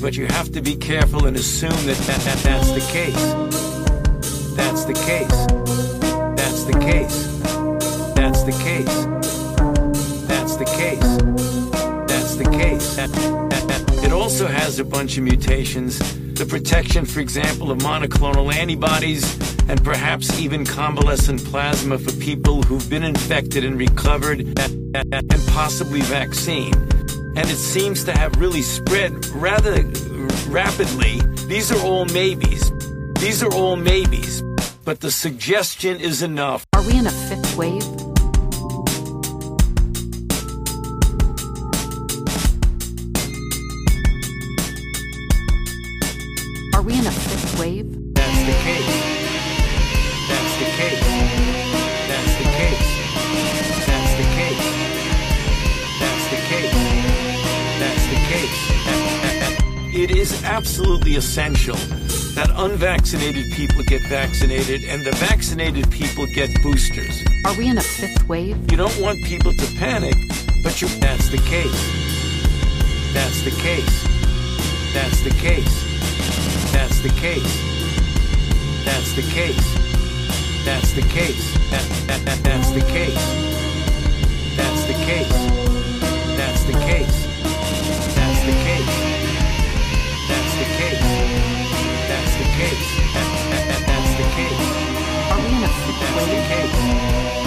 but you have to be careful and assume that, that, that that's the case. That's the case. That's the case. That's the case. That's the case. That's the case. It also has a bunch of mutations. The protection, for example, of monoclonal antibodies and perhaps even convalescent plasma for people who've been infected and recovered and possibly vaccine. And it seems to have really spread rather rapidly. These are all maybes. These are all maybes, but the suggestion is enough. Are we in a fifth wave? Are we in a fifth wave? That's the case. That's the case. That's the case. That's the case. That's the case. That's the case. It is absolutely essential that unvaccinated people get vaccinated and the vaccinated people get boosters. Are we in a fifth wave? You don't want people to panic, but you that's the case. That's the case. That's the case. That's the case. That's the case. That's the case. That, that, that, that's the case. That's the case. That's the case. That's the case. That's the case. That's the case. That, that, that, that's the case. Are we in a fifth That's the case.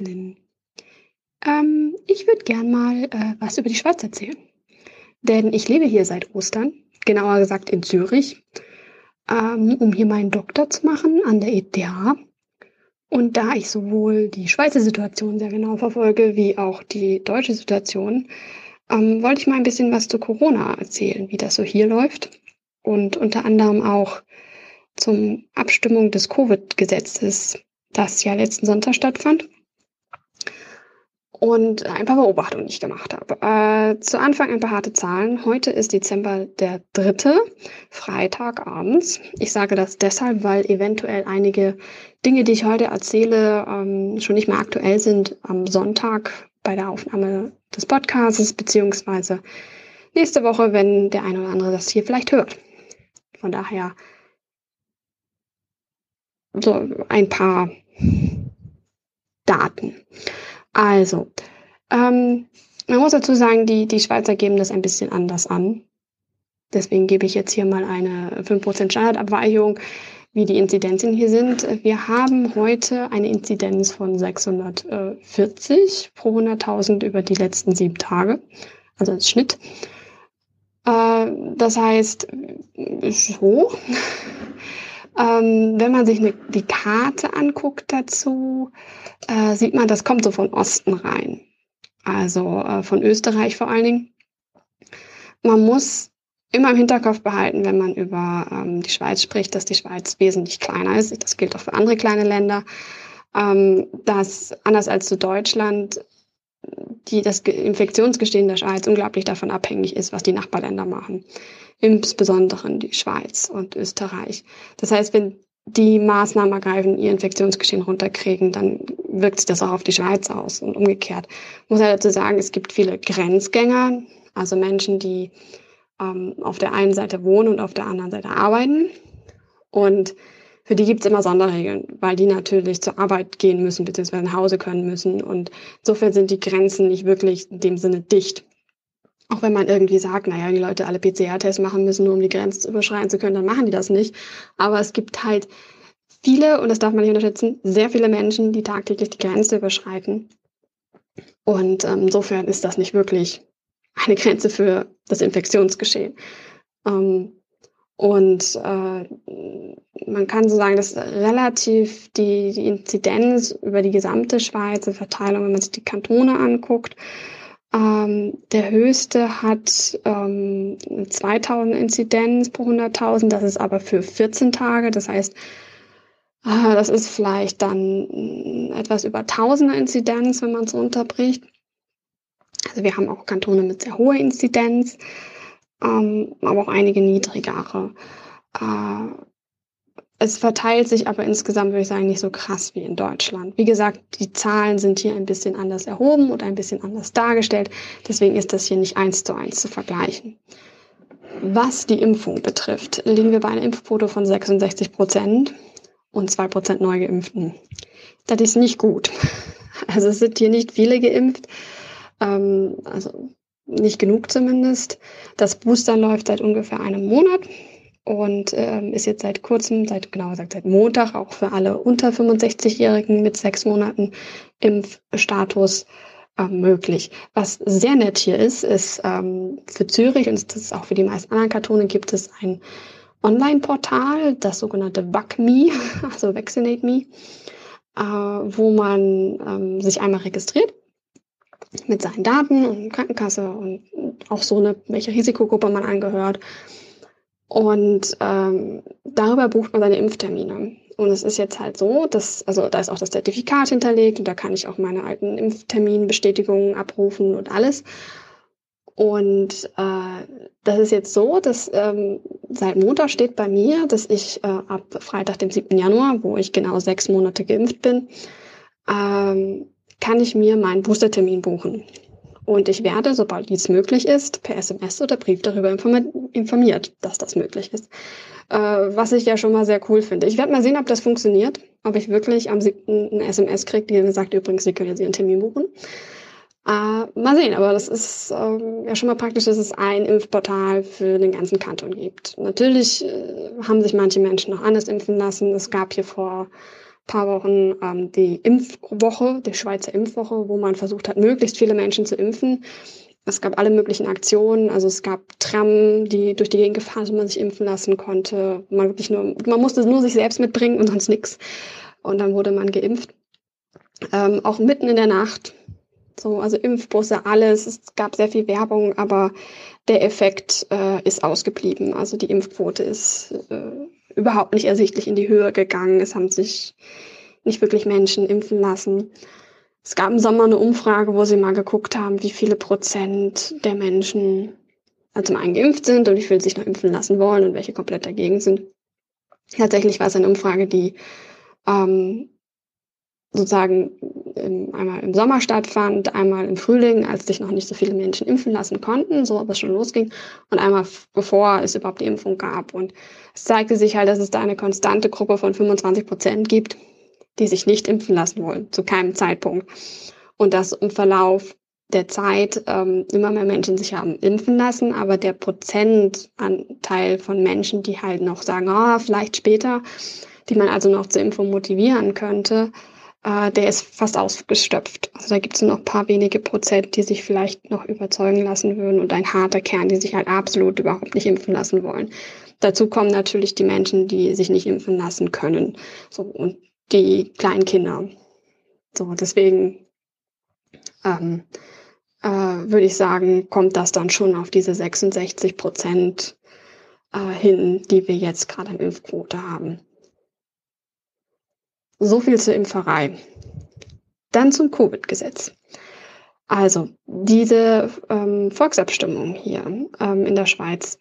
Lynn. Ähm, ich würde gern mal äh, was über die Schweiz erzählen. Denn ich lebe hier seit Ostern, genauer gesagt in Zürich, ähm, um hier meinen Doktor zu machen an der ETH. Und da ich sowohl die Schweizer Situation sehr genau verfolge, wie auch die deutsche Situation, ähm, wollte ich mal ein bisschen was zu Corona erzählen, wie das so hier läuft. Und unter anderem auch zum Abstimmung des Covid-Gesetzes, das ja letzten Sonntag stattfand. Und ein paar Beobachtungen, die ich gemacht habe. Äh, zu Anfang ein paar harte Zahlen. Heute ist Dezember der dritte, Freitag abends. Ich sage das deshalb, weil eventuell einige Dinge, die ich heute erzähle, ähm, schon nicht mehr aktuell sind am Sonntag bei der Aufnahme des Podcasts, beziehungsweise nächste Woche, wenn der eine oder andere das hier vielleicht hört. Von daher so ein paar Daten. Also, ähm, man muss dazu sagen, die, die Schweizer geben das ein bisschen anders an. Deswegen gebe ich jetzt hier mal eine 5% Standardabweichung, wie die Inzidenzen hier sind. Wir haben heute eine Inzidenz von 640 pro 100.000 über die letzten sieben Tage, also als Schnitt. Äh, das heißt, ist hoch. Ähm, wenn man sich ne, die Karte anguckt dazu, äh, sieht man, das kommt so von Osten rein. Also äh, von Österreich vor allen Dingen. Man muss immer im Hinterkopf behalten, wenn man über ähm, die Schweiz spricht, dass die Schweiz wesentlich kleiner ist. Das gilt auch für andere kleine Länder. Ähm, dass anders als zu Deutschland die, das Ge- Infektionsgeschehen der Schweiz unglaublich davon abhängig ist, was die Nachbarländer machen. Insbesondere die Schweiz und Österreich. Das heißt, wenn die Maßnahmen ergreifen, ihr Infektionsgeschehen runterkriegen, dann wirkt sich das auch auf die Schweiz aus und umgekehrt. Ich muss ja dazu sagen, es gibt viele Grenzgänger, also Menschen, die ähm, auf der einen Seite wohnen und auf der anderen Seite arbeiten. Und für die gibt's immer Sonderregeln, weil die natürlich zur Arbeit gehen müssen, beziehungsweise nach Hause können müssen. Und insofern sind die Grenzen nicht wirklich in dem Sinne dicht. Auch wenn man irgendwie sagt, naja, die Leute alle PCR-Tests machen müssen, nur um die Grenze überschreiten zu können, dann machen die das nicht. Aber es gibt halt viele, und das darf man nicht unterschätzen, sehr viele Menschen, die tagtäglich die Grenze überschreiten. Und ähm, insofern ist das nicht wirklich eine Grenze für das Infektionsgeschehen. Ähm, und äh, man kann so sagen, dass relativ die, die Inzidenz über die gesamte Schweiz, die Verteilung, wenn man sich die Kantone anguckt, ähm, der höchste hat ähm, 2000 Inzidenz pro 100.000, das ist aber für 14 Tage, das heißt, äh, das ist vielleicht dann mh, etwas über 1000er Inzidenz, wenn man es runterbricht. Also wir haben auch Kantone mit sehr hoher Inzidenz, ähm, aber auch einige niedrigere. Äh, es verteilt sich aber insgesamt, würde ich sagen, nicht so krass wie in Deutschland. Wie gesagt, die Zahlen sind hier ein bisschen anders erhoben und ein bisschen anders dargestellt. Deswegen ist das hier nicht eins zu eins zu vergleichen. Was die Impfung betrifft, liegen wir bei einer Impfquote von 66 Prozent und zwei Prozent Neugeimpften. Das ist nicht gut. Also es sind hier nicht viele geimpft, ähm, also nicht genug zumindest. Das Booster läuft seit ungefähr einem Monat und ähm, ist jetzt seit kurzem, seit genauer gesagt seit Montag auch für alle unter 65-Jährigen mit sechs Monaten Impfstatus ähm, möglich. Was sehr nett hier ist, ist ähm, für Zürich und das ist auch für die meisten anderen Kantone gibt es ein Online-Portal, das sogenannte VacMe, also Vaccinate Me, äh, wo man ähm, sich einmal registriert mit seinen Daten und Krankenkasse und auch so eine, welche Risikogruppe man angehört. Und ähm, darüber bucht man seine Impftermine. Und es ist jetzt halt so, dass, also da ist auch das Zertifikat hinterlegt und da kann ich auch meine alten Impfterminbestätigungen abrufen und alles. Und äh, das ist jetzt so, dass ähm, seit Montag steht bei mir, dass ich äh, ab Freitag, dem 7. Januar, wo ich genau sechs Monate geimpft bin, ähm, kann ich mir meinen Boostertermin buchen. Und ich werde, sobald dies möglich ist, per SMS oder Brief darüber informiert, dass das möglich ist. Äh, was ich ja schon mal sehr cool finde. Ich werde mal sehen, ob das funktioniert, ob ich wirklich am 7. eine SMS kriege, die dann sagt, übrigens, Sie können jetzt Ihren Termin buchen. Äh, mal sehen, aber das ist äh, ja schon mal praktisch, dass es ein Impfportal für den ganzen Kanton gibt. Natürlich äh, haben sich manche Menschen noch anders impfen lassen. Es gab hier vor paar Wochen ähm, die Impfwoche, die Schweizer Impfwoche, wo man versucht hat, möglichst viele Menschen zu impfen. Es gab alle möglichen Aktionen, also es gab Tram, die durch die Gegend gefahren sind, wo man sich impfen lassen konnte. Man wirklich nur, man musste nur sich selbst mitbringen und sonst nichts. Und dann wurde man geimpft. Ähm, auch mitten in der Nacht so, also Impfbusse, alles. Es gab sehr viel Werbung, aber der Effekt äh, ist ausgeblieben. Also die Impfquote ist äh, überhaupt nicht ersichtlich in die Höhe gegangen. Es haben sich nicht wirklich Menschen impfen lassen. Es gab im Sommer eine Umfrage, wo sie mal geguckt haben, wie viele Prozent der Menschen also zum einen geimpft sind und wie viele sich noch impfen lassen wollen und welche komplett dagegen sind. Tatsächlich war es eine Umfrage, die ähm, sozusagen im, einmal im Sommer stattfand, einmal im Frühling, als sich noch nicht so viele Menschen impfen lassen konnten, so ob es schon losging, und einmal bevor es überhaupt die Impfung gab. Und es zeigte sich halt, dass es da eine konstante Gruppe von 25 Prozent gibt, die sich nicht impfen lassen wollen, zu keinem Zeitpunkt. Und dass im Verlauf der Zeit ähm, immer mehr Menschen sich haben impfen lassen, aber der Prozentanteil von Menschen, die halt noch sagen, oh, vielleicht später, die man also noch zur Impfung motivieren könnte, äh, der ist fast ausgestopft. Also da gibt es noch ein paar wenige Prozent, die sich vielleicht noch überzeugen lassen würden und ein harter Kern, die sich halt absolut überhaupt nicht impfen lassen wollen. Dazu kommen natürlich die Menschen, die sich nicht impfen lassen können. So, und die kleinen Kinder. So, deswegen ähm, äh, würde ich sagen, kommt das dann schon auf diese 66 Prozent äh, hin, die wir jetzt gerade im Impfquote haben. So viel zur Impferei. Dann zum Covid-Gesetz. Also diese ähm, Volksabstimmung hier ähm, in der Schweiz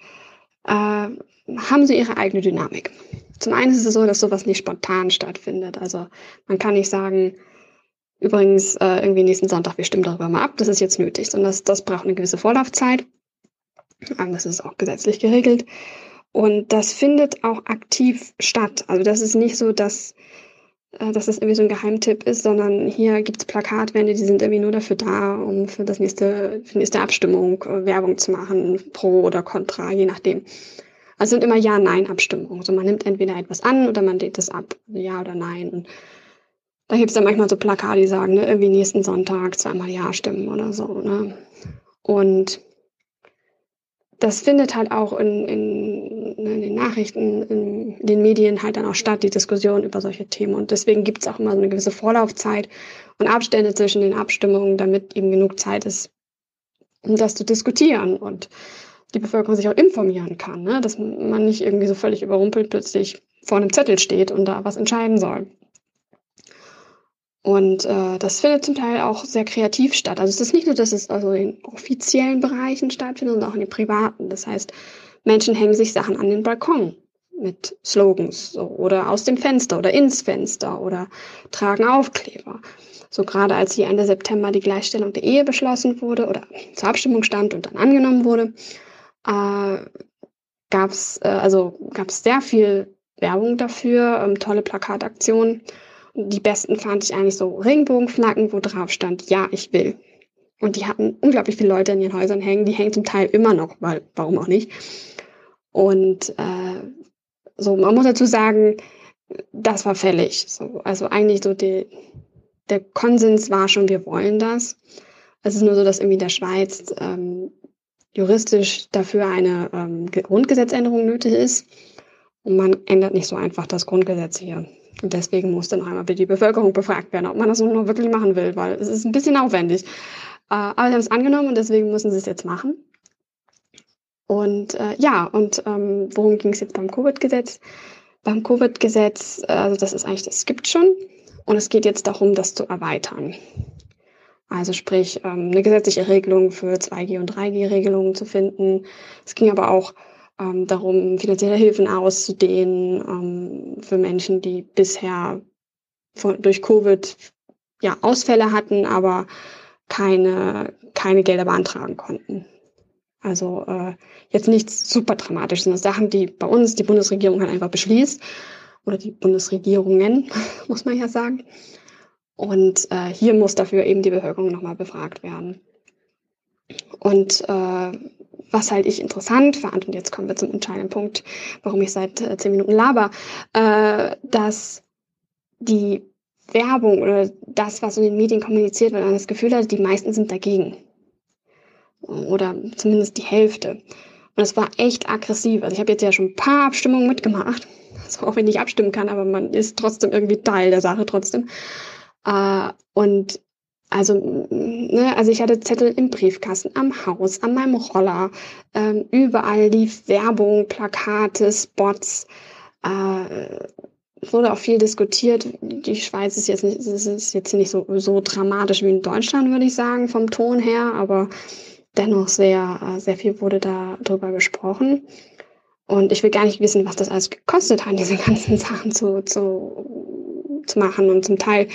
äh, haben sie ihre eigene Dynamik. Zum einen ist es so, dass sowas nicht spontan stattfindet. Also man kann nicht sagen, übrigens äh, irgendwie nächsten Sonntag, wir stimmen darüber mal ab, das ist jetzt nötig, sondern das, das braucht eine gewisse Vorlaufzeit. Ähm, das ist auch gesetzlich geregelt. Und das findet auch aktiv statt. Also das ist nicht so, dass dass das irgendwie so ein Geheimtipp ist, sondern hier gibt es Plakatwände, die sind irgendwie nur dafür da, um für das nächste, für die nächste Abstimmung äh, Werbung zu machen, pro oder contra, je nachdem. Also sind immer Ja-Nein-Abstimmungen. Also man nimmt entweder etwas an oder man lehnt es ab, Ja oder Nein. Und da gibt es dann manchmal so Plakate, die sagen, ne, irgendwie nächsten Sonntag zweimal Ja stimmen oder so. Ne? Und das findet halt auch in, in Nachrichten, in, den Medien halt dann auch statt, die Diskussion über solche Themen. Und deswegen gibt es auch immer so eine gewisse Vorlaufzeit und Abstände zwischen den Abstimmungen, damit eben genug Zeit ist, um das zu diskutieren und die Bevölkerung sich auch informieren kann, ne? dass man nicht irgendwie so völlig überrumpelt plötzlich vor einem Zettel steht und da was entscheiden soll. Und äh, das findet zum Teil auch sehr kreativ statt. Also es ist nicht nur, dass es also in offiziellen Bereichen stattfindet, sondern auch in den privaten. Das heißt, Menschen hängen sich Sachen an den Balkon mit Slogans so, oder aus dem Fenster oder ins Fenster oder tragen Aufkleber. So gerade als hier Ende September die Gleichstellung der Ehe beschlossen wurde oder zur Abstimmung stand und dann angenommen wurde, äh, gab es äh, also gab's sehr viel Werbung dafür, ähm, tolle Plakataktionen die besten fand ich eigentlich so Regenbogenflaggen, wo drauf stand, ja, ich will. Und die hatten unglaublich viele Leute in ihren Häusern hängen. Die hängen zum Teil immer noch, weil, warum auch nicht. Und äh, so, man muss dazu sagen, das war fällig. So, also eigentlich so die, der Konsens war schon, wir wollen das. Es ist nur so, dass irgendwie der Schweiz ähm, juristisch dafür eine ähm, Grundgesetzänderung nötig ist. Und man ändert nicht so einfach das Grundgesetz hier. Und deswegen muss dann einmal die Bevölkerung befragt werden, ob man das noch wirklich machen will, weil es ist ein bisschen aufwendig. Äh, aber sie haben es angenommen und deswegen müssen sie es jetzt machen. Und äh, ja, und ähm, worum ging es jetzt beim Covid-Gesetz? Beim Covid-Gesetz, also das ist eigentlich, das gibt schon. Und es geht jetzt darum, das zu erweitern. Also sprich, ähm, eine gesetzliche Regelung für 2G- und 3G-Regelungen zu finden. Es ging aber auch ähm, darum, finanzielle Hilfen auszudehnen ähm, für Menschen, die bisher von, durch Covid ja, Ausfälle hatten, aber keine, keine Gelder beantragen konnten. Also äh, jetzt nichts super dramatisch, sondern Sachen, die bei uns die Bundesregierung halt einfach beschließt oder die Bundesregierungen, muss man ja sagen. Und äh, hier muss dafür eben die Bevölkerung nochmal befragt werden. Und äh, was halt ich interessant fand, und jetzt kommen wir zum entscheidenden Punkt, warum ich seit äh, zehn Minuten laber, äh, dass die Werbung oder das, was in den Medien kommuniziert wird, man das Gefühl hat, die meisten sind dagegen. Oder zumindest die Hälfte. Und es war echt aggressiv. Also ich habe jetzt ja schon ein paar Abstimmungen mitgemacht. Also auch wenn ich abstimmen kann, aber man ist trotzdem irgendwie Teil der Sache trotzdem. Äh, und also, ne, also ich hatte Zettel im Briefkasten, am Haus, an meinem Roller. Ähm, überall lief Werbung, Plakate, Spots. Äh, wurde auch viel diskutiert. Die Schweiz ist jetzt nicht, ist jetzt nicht so, so dramatisch wie in Deutschland, würde ich sagen, vom Ton her, aber dennoch sehr, äh, sehr viel wurde da gesprochen. Und ich will gar nicht wissen, was das alles gekostet hat, diese ganzen Sachen zu, zu, zu machen. Und zum Teil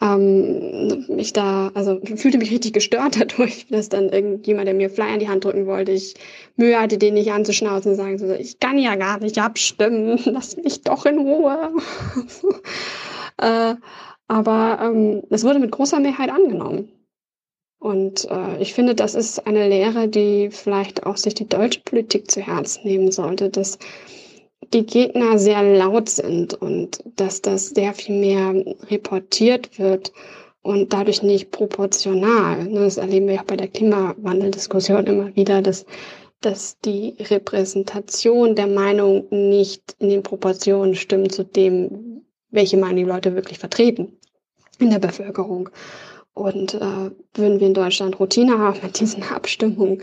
ähm, mich da, also fühlte mich richtig gestört dadurch, dass dann irgendjemand, der mir Flyer in die Hand drücken wollte, ich Mühe hatte, den nicht anzuschnauzen und sagen so, ich kann ja gar nicht abstimmen, lass mich doch in Ruhe. äh, aber ähm, es wurde mit großer Mehrheit angenommen. Und äh, ich finde, das ist eine Lehre, die vielleicht auch sich die deutsche Politik zu Herzen nehmen sollte, dass die Gegner sehr laut sind und dass das sehr viel mehr reportiert wird und dadurch nicht proportional. Ne, das erleben wir auch bei der Klimawandeldiskussion immer wieder, dass, dass die Repräsentation der Meinung nicht in den Proportionen stimmt zu dem, welche Meinung die Leute wirklich vertreten in der Bevölkerung. Und äh, würden wir in Deutschland Routine haben mit diesen Abstimmungen,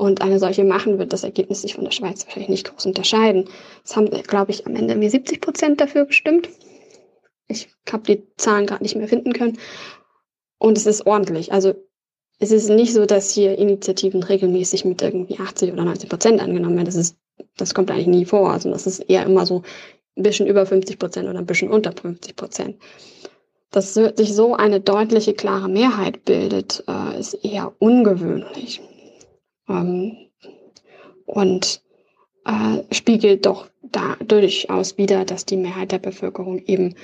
und eine solche machen, wird das Ergebnis sich von der Schweiz wahrscheinlich nicht groß unterscheiden. Es haben, glaube ich, am Ende mir 70 Prozent dafür gestimmt. Ich habe die Zahlen gerade nicht mehr finden können. Und es ist ordentlich. Also es ist nicht so, dass hier Initiativen regelmäßig mit irgendwie 80 oder 90 Prozent angenommen werden. Das, ist, das kommt eigentlich nie vor. Also das ist eher immer so ein bisschen über 50 Prozent oder ein bisschen unter 50 Prozent. Dass sich so eine deutliche, klare Mehrheit bildet, äh, ist eher ungewöhnlich. Ähm, und äh, spiegelt doch da durchaus wieder, dass die Mehrheit der Bevölkerung eben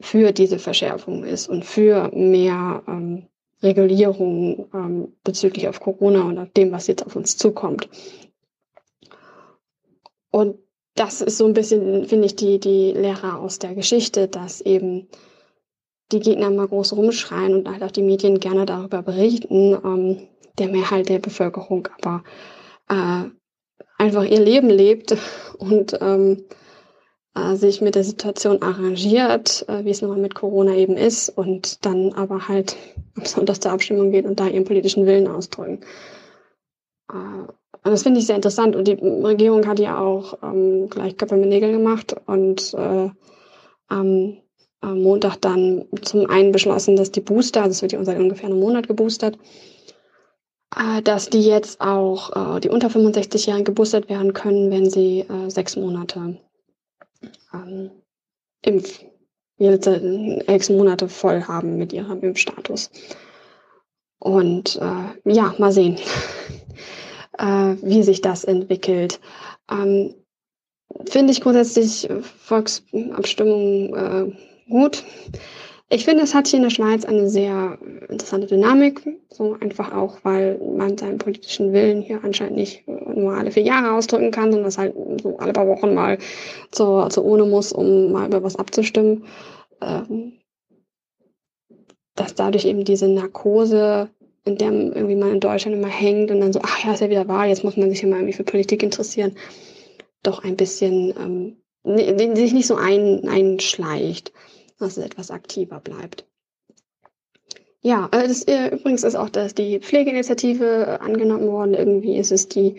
für diese Verschärfung ist und für mehr ähm, Regulierung ähm, bezüglich auf Corona und auf dem, was jetzt auf uns zukommt. Und das ist so ein bisschen, finde ich, die, die Lehre aus der Geschichte, dass eben die Gegner mal groß rumschreien und halt auch die Medien gerne darüber berichten, ähm, der Mehrheit der Bevölkerung aber äh, einfach ihr Leben lebt und ähm, äh, sich mit der Situation arrangiert, äh, wie es nochmal mit Corona eben ist und dann aber halt am Sonntag zur Abstimmung geht und da ihren politischen Willen ausdrücken. Äh, das finde ich sehr interessant und die Regierung hat ja auch ähm, gleich Köpfe mit Nägeln gemacht und äh, am, Montag dann zum einen beschlossen, dass die Booster, das wird ja seit ungefähr einem Monat geboostert, äh, dass die jetzt auch, äh, die unter 65-Jährigen geboostert werden können, wenn sie äh, sechs Monate ähm, Impf, sechs Monate voll haben mit ihrem Impfstatus. Und äh, ja, mal sehen, äh, wie sich das entwickelt. Ähm, Finde ich grundsätzlich Volksabstimmungen äh, gut. Ich finde, es hat hier in der Schweiz eine sehr interessante Dynamik, so einfach auch, weil man seinen politischen Willen hier anscheinend nicht nur alle vier Jahre ausdrücken kann, sondern das halt so alle paar Wochen mal zur, zur Urne muss, um mal über was abzustimmen. Ähm, dass dadurch eben diese Narkose, in der irgendwie man in Deutschland immer hängt und dann so, ach ja, ist ja wieder wahr, jetzt muss man sich ja mal irgendwie für Politik interessieren, doch ein bisschen ähm, sich nicht so ein, einschleicht dass es etwas aktiver bleibt. Ja, äh, das, äh, übrigens ist auch dass die Pflegeinitiative äh, angenommen worden. Irgendwie ist es die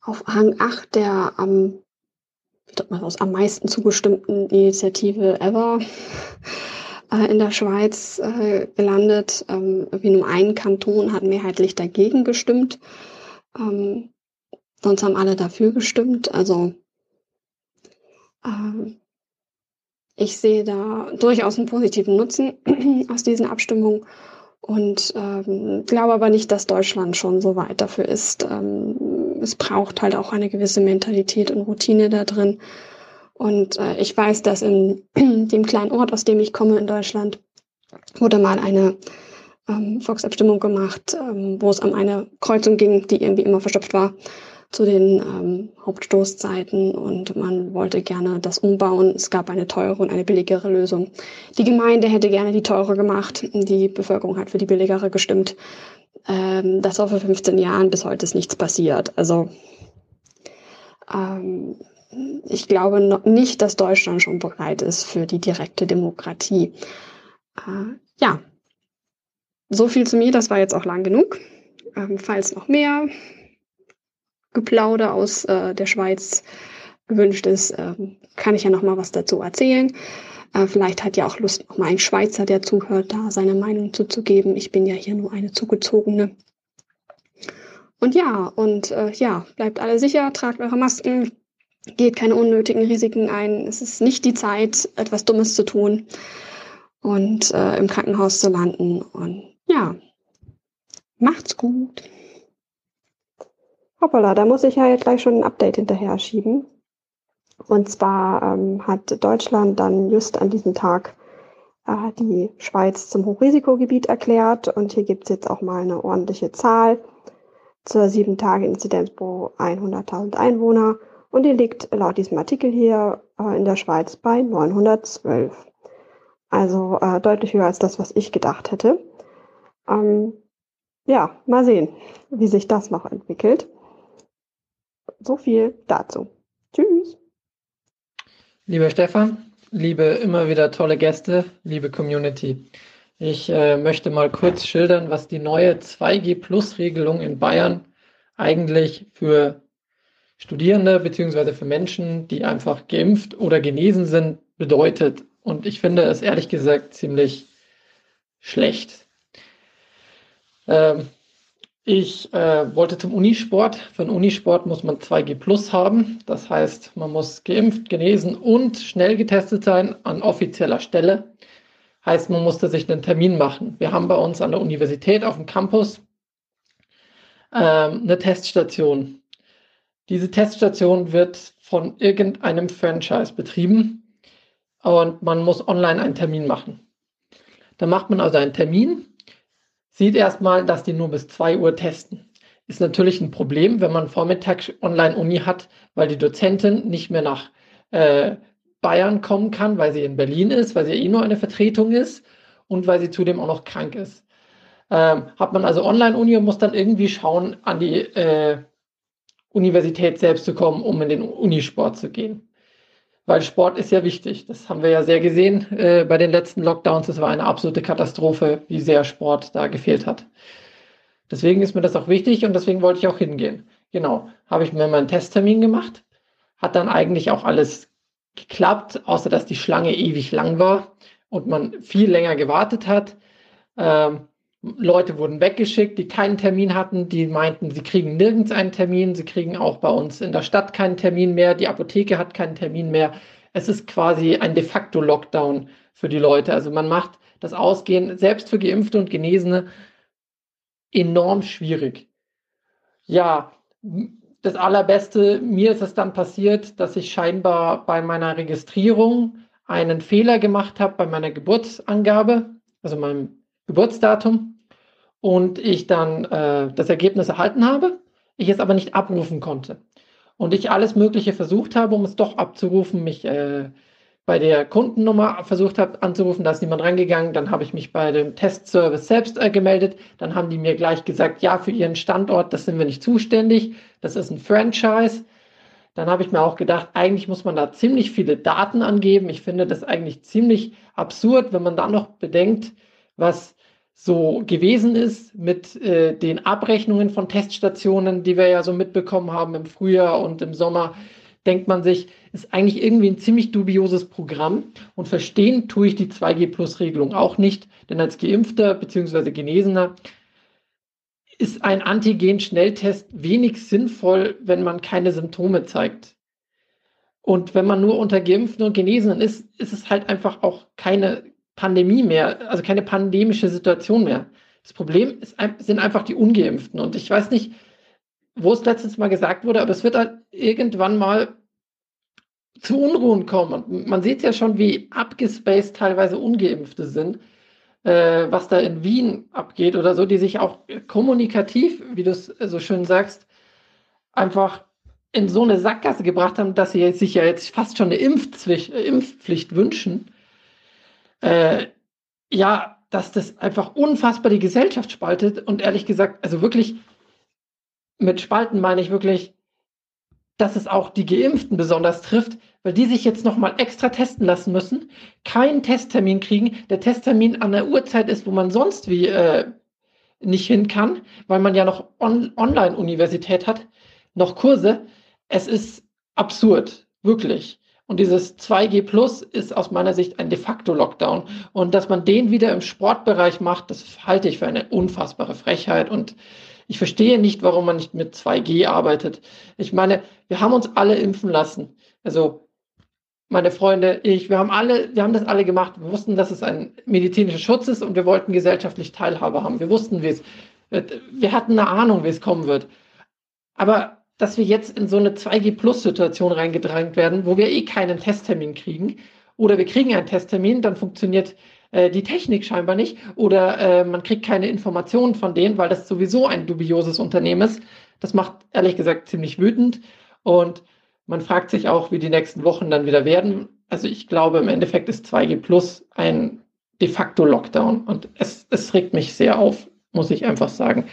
auf Rang 8 der am, wie man aus, am meisten zugestimmten Initiative ever in der Schweiz gelandet. Ähm, irgendwie nur ein Kanton hat mehrheitlich dagegen gestimmt. Ähm, sonst haben alle dafür gestimmt. Also ähm, ich sehe da durchaus einen positiven Nutzen aus diesen Abstimmungen und ähm, glaube aber nicht, dass Deutschland schon so weit dafür ist. Ähm, es braucht halt auch eine gewisse Mentalität und Routine da drin. Und äh, ich weiß, dass in dem kleinen Ort, aus dem ich komme in Deutschland, wurde mal eine ähm, Volksabstimmung gemacht, ähm, wo es um eine Kreuzung ging, die irgendwie immer verstopft war zu den ähm, Hauptstoßzeiten und man wollte gerne das umbauen. Es gab eine teure und eine billigere Lösung. Die Gemeinde hätte gerne die teure gemacht. Die Bevölkerung hat für die billigere gestimmt. Ähm, das war vor 15 Jahren. Bis heute ist nichts passiert. Also ähm, ich glaube noch nicht, dass Deutschland schon bereit ist für die direkte Demokratie. Äh, ja, so viel zu mir. Das war jetzt auch lang genug. Ähm, falls noch mehr Geplauder aus äh, der Schweiz gewünscht ist, äh, kann ich ja noch mal was dazu erzählen. Äh, vielleicht hat ja auch Lust, noch mal ein Schweizer, der zuhört, da seine Meinung zuzugeben. Ich bin ja hier nur eine zugezogene. Und ja, und äh, ja, bleibt alle sicher, tragt eure Masken, geht keine unnötigen Risiken ein. Es ist nicht die Zeit, etwas Dummes zu tun und äh, im Krankenhaus zu landen. Und ja, macht's gut. Hoppala, da muss ich ja jetzt gleich schon ein Update hinterher schieben. Und zwar ähm, hat Deutschland dann just an diesem Tag äh, die Schweiz zum Hochrisikogebiet erklärt. Und hier gibt es jetzt auch mal eine ordentliche Zahl zur 7-Tage-Inzidenz pro 100.000 Einwohner. Und die liegt laut diesem Artikel hier äh, in der Schweiz bei 912. Also äh, deutlich höher als das, was ich gedacht hätte. Ähm, ja, mal sehen, wie sich das noch entwickelt. So viel dazu. Tschüss. Lieber Stefan, liebe immer wieder tolle Gäste, liebe Community. Ich äh, möchte mal kurz schildern, was die neue 2G-Plus-Regelung in Bayern eigentlich für Studierende bzw. für Menschen, die einfach geimpft oder genesen sind, bedeutet. Und ich finde es ehrlich gesagt ziemlich schlecht. Ähm, ich äh, wollte zum Unisport. Für den Unisport muss man 2G Plus haben. Das heißt, man muss geimpft, genesen und schnell getestet sein an offizieller Stelle. Heißt, man musste sich einen Termin machen. Wir haben bei uns an der Universität auf dem Campus ähm, eine Teststation. Diese Teststation wird von irgendeinem Franchise betrieben und man muss online einen Termin machen. Da macht man also einen Termin sieht erstmal, dass die nur bis 2 Uhr testen. Ist natürlich ein Problem, wenn man Vormittag Online-Uni hat, weil die Dozentin nicht mehr nach äh, Bayern kommen kann, weil sie in Berlin ist, weil sie eh nur eine Vertretung ist und weil sie zudem auch noch krank ist. Ähm, hat man also Online-Uni und muss dann irgendwie schauen, an die äh, Universität selbst zu kommen, um in den Unisport zu gehen weil Sport ist ja wichtig. Das haben wir ja sehr gesehen äh, bei den letzten Lockdowns. Es war eine absolute Katastrophe, wie sehr Sport da gefehlt hat. Deswegen ist mir das auch wichtig und deswegen wollte ich auch hingehen. Genau, habe ich mir meinen Testtermin gemacht. Hat dann eigentlich auch alles geklappt, außer dass die Schlange ewig lang war und man viel länger gewartet hat. Ähm, Leute wurden weggeschickt, die keinen Termin hatten, die meinten, sie kriegen nirgends einen Termin, sie kriegen auch bei uns in der Stadt keinen Termin mehr, die Apotheke hat keinen Termin mehr. Es ist quasi ein de facto Lockdown für die Leute. Also man macht das Ausgehen selbst für Geimpfte und Genesene enorm schwierig. Ja, das Allerbeste, mir ist es dann passiert, dass ich scheinbar bei meiner Registrierung einen Fehler gemacht habe bei meiner Geburtsangabe, also meinem Geburtsdatum, und ich dann äh, das Ergebnis erhalten habe, ich es aber nicht abrufen konnte. Und ich alles Mögliche versucht habe, um es doch abzurufen, mich äh, bei der Kundennummer versucht habe anzurufen, da ist niemand rangegangen. Dann habe ich mich bei dem Testservice selbst äh, gemeldet. Dann haben die mir gleich gesagt, ja, für ihren Standort, das sind wir nicht zuständig. Das ist ein Franchise. Dann habe ich mir auch gedacht, eigentlich muss man da ziemlich viele Daten angeben. Ich finde das eigentlich ziemlich absurd, wenn man dann noch bedenkt, was so gewesen ist mit äh, den Abrechnungen von Teststationen, die wir ja so mitbekommen haben im Frühjahr und im Sommer denkt man sich, ist eigentlich irgendwie ein ziemlich dubioses Programm und verstehen tue ich die 2G-Plus-Regelung auch nicht, denn als Geimpfter bzw. Genesener ist ein Antigen-Schnelltest wenig sinnvoll, wenn man keine Symptome zeigt. Und wenn man nur unter Geimpften und Genesenen ist, ist es halt einfach auch keine Pandemie mehr, also keine pandemische Situation mehr. Das Problem ist, sind einfach die Ungeimpften. Und ich weiß nicht, wo es letztes Mal gesagt wurde, aber es wird halt irgendwann mal zu Unruhen kommen. Und man sieht ja schon, wie abgespaced teilweise Ungeimpfte sind, äh, was da in Wien abgeht oder so, die sich auch kommunikativ, wie du es so schön sagst, einfach in so eine Sackgasse gebracht haben, dass sie sich ja jetzt fast schon eine Impfpflicht, Impfpflicht wünschen. Äh, ja, dass das einfach unfassbar die Gesellschaft spaltet und ehrlich gesagt, also wirklich mit Spalten meine ich wirklich, dass es auch die Geimpften besonders trifft, weil die sich jetzt nochmal extra testen lassen müssen, keinen Testtermin kriegen, der Testtermin an der Uhrzeit ist, wo man sonst wie äh, nicht hin kann, weil man ja noch on Online-Universität hat, noch Kurse. Es ist absurd, wirklich. Und dieses 2G Plus ist aus meiner Sicht ein de facto Lockdown. Und dass man den wieder im Sportbereich macht, das halte ich für eine unfassbare Frechheit. Und ich verstehe nicht, warum man nicht mit 2G arbeitet. Ich meine, wir haben uns alle impfen lassen. Also meine Freunde, ich, wir haben alle, wir haben das alle gemacht. Wir wussten, dass es ein medizinischer Schutz ist und wir wollten gesellschaftlich Teilhabe haben. Wir wussten, wie es, wir hatten eine Ahnung, wie es kommen wird. Aber dass wir jetzt in so eine 2G-Plus-Situation reingedrängt werden, wo wir eh keinen Testtermin kriegen, oder wir kriegen einen Testtermin, dann funktioniert äh, die Technik scheinbar nicht oder äh, man kriegt keine Informationen von denen, weil das sowieso ein dubioses Unternehmen ist. Das macht ehrlich gesagt ziemlich wütend und man fragt sich auch, wie die nächsten Wochen dann wieder werden. Also ich glaube, im Endeffekt ist 2G Plus ein de facto Lockdown und es, es regt mich sehr auf, muss ich einfach sagen.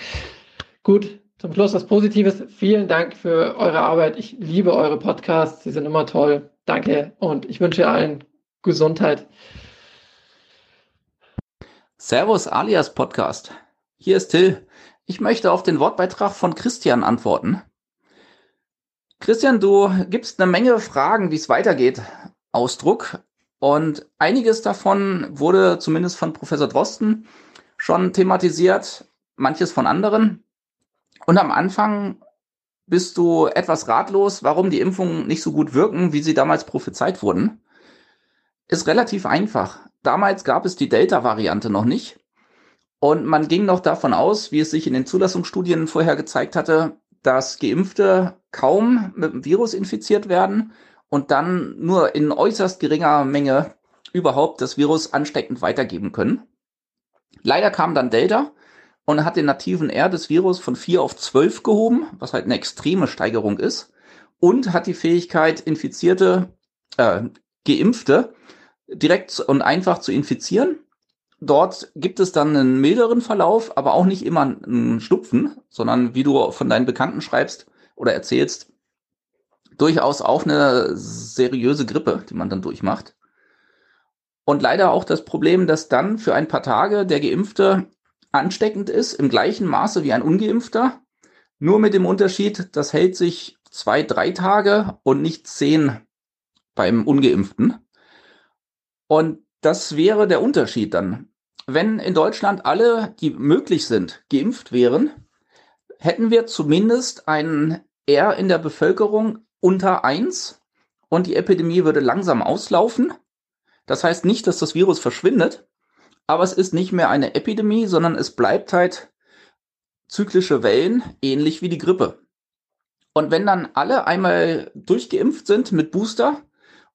Gut, zum Schluss was Positives. Vielen Dank für eure Arbeit. Ich liebe eure Podcasts. Sie sind immer toll. Danke und ich wünsche allen Gesundheit. Servus alias Podcast. Hier ist Till. Ich möchte auf den Wortbeitrag von Christian antworten. Christian, du gibst eine Menge Fragen, wie es weitergeht, Ausdruck. Und einiges davon wurde zumindest von Professor Drosten schon thematisiert, manches von anderen. Und am Anfang bist du etwas ratlos, warum die Impfungen nicht so gut wirken, wie sie damals prophezeit wurden. Ist relativ einfach. Damals gab es die Delta-Variante noch nicht. Und man ging noch davon aus, wie es sich in den Zulassungsstudien vorher gezeigt hatte, dass Geimpfte kaum mit dem Virus infiziert werden und dann nur in äußerst geringer Menge überhaupt das Virus ansteckend weitergeben können. Leider kam dann Delta und hat den nativen R des Virus von 4 auf 12 gehoben, was halt eine extreme Steigerung ist, und hat die Fähigkeit, infizierte, äh, Geimpfte direkt und einfach zu infizieren. Dort gibt es dann einen milderen Verlauf, aber auch nicht immer einen Schnupfen, sondern wie du von deinen Bekannten schreibst oder erzählst, durchaus auch eine seriöse Grippe, die man dann durchmacht. Und leider auch das Problem, dass dann für ein paar Tage der Geimpfte ansteckend ist, im gleichen Maße wie ein Ungeimpfter, nur mit dem Unterschied, das hält sich zwei, drei Tage und nicht zehn beim Ungeimpften. Und das wäre der Unterschied dann. Wenn in Deutschland alle, die möglich sind, geimpft wären, hätten wir zumindest ein R in der Bevölkerung unter eins und die Epidemie würde langsam auslaufen. Das heißt nicht, dass das Virus verschwindet, aber es ist nicht mehr eine Epidemie, sondern es bleibt halt zyklische Wellen, ähnlich wie die Grippe. Und wenn dann alle einmal durchgeimpft sind mit Booster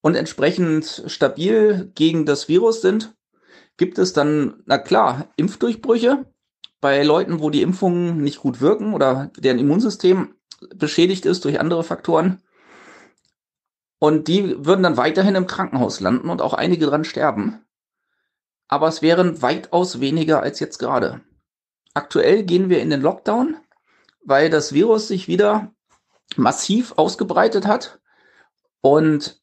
und entsprechend stabil gegen das Virus sind, gibt es dann, na klar, Impfdurchbrüche bei Leuten, wo die Impfungen nicht gut wirken oder deren Immunsystem beschädigt ist durch andere Faktoren. Und die würden dann weiterhin im Krankenhaus landen und auch einige dran sterben. Aber es wären weitaus weniger als jetzt gerade. Aktuell gehen wir in den Lockdown, weil das Virus sich wieder massiv ausgebreitet hat und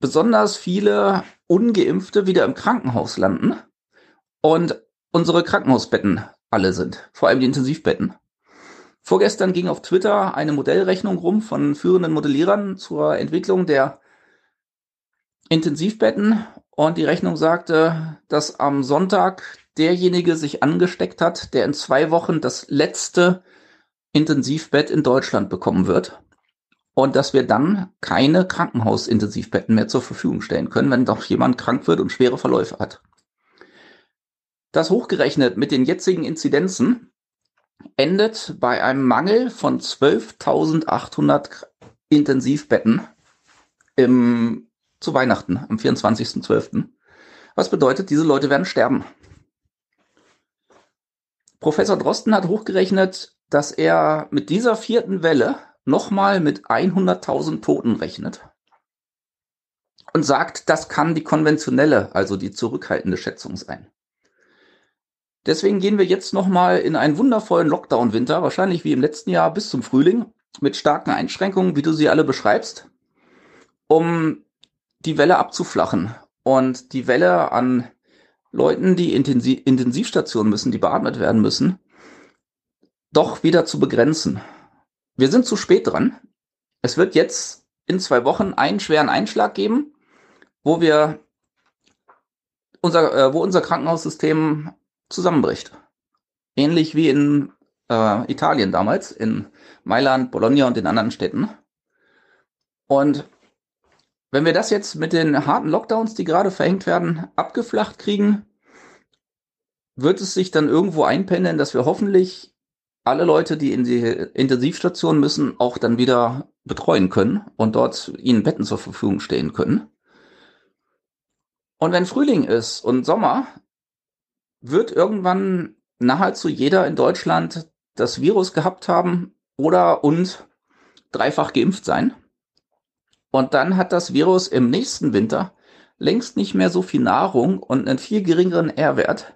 besonders viele ungeimpfte wieder im Krankenhaus landen und unsere Krankenhausbetten alle sind, vor allem die Intensivbetten. Vorgestern ging auf Twitter eine Modellrechnung rum von führenden Modellierern zur Entwicklung der Intensivbetten und die Rechnung sagte, dass am Sonntag derjenige sich angesteckt hat, der in zwei Wochen das letzte Intensivbett in Deutschland bekommen wird und dass wir dann keine Krankenhausintensivbetten mehr zur Verfügung stellen können, wenn doch jemand krank wird und schwere Verläufe hat. Das hochgerechnet mit den jetzigen Inzidenzen endet bei einem Mangel von 12.800 Intensivbetten im, zu Weihnachten am 24.12. Was bedeutet, diese Leute werden sterben. Professor Drosten hat hochgerechnet, dass er mit dieser vierten Welle nochmal mit 100.000 Toten rechnet und sagt, das kann die konventionelle, also die zurückhaltende Schätzung sein. Deswegen gehen wir jetzt nochmal in einen wundervollen Lockdown-Winter, wahrscheinlich wie im letzten Jahr bis zum Frühling, mit starken Einschränkungen, wie du sie alle beschreibst, um die Welle abzuflachen und die Welle an Leuten, die Intensiv Intensivstationen müssen, die beatmet werden müssen, doch wieder zu begrenzen. Wir sind zu spät dran. Es wird jetzt in zwei Wochen einen schweren Einschlag geben, wo wir unser, äh, wo unser Krankenhaussystem zusammenbricht. Ähnlich wie in äh, Italien damals, in Mailand, Bologna und den anderen Städten. Und wenn wir das jetzt mit den harten Lockdowns, die gerade verhängt werden, abgeflacht kriegen, wird es sich dann irgendwo einpendeln, dass wir hoffentlich alle Leute, die in die Intensivstation müssen, auch dann wieder betreuen können und dort ihnen Betten zur Verfügung stehen können. Und wenn Frühling ist und Sommer, wird irgendwann nahezu jeder in Deutschland das Virus gehabt haben oder und dreifach geimpft sein. Und dann hat das Virus im nächsten Winter längst nicht mehr so viel Nahrung und einen viel geringeren R-Wert.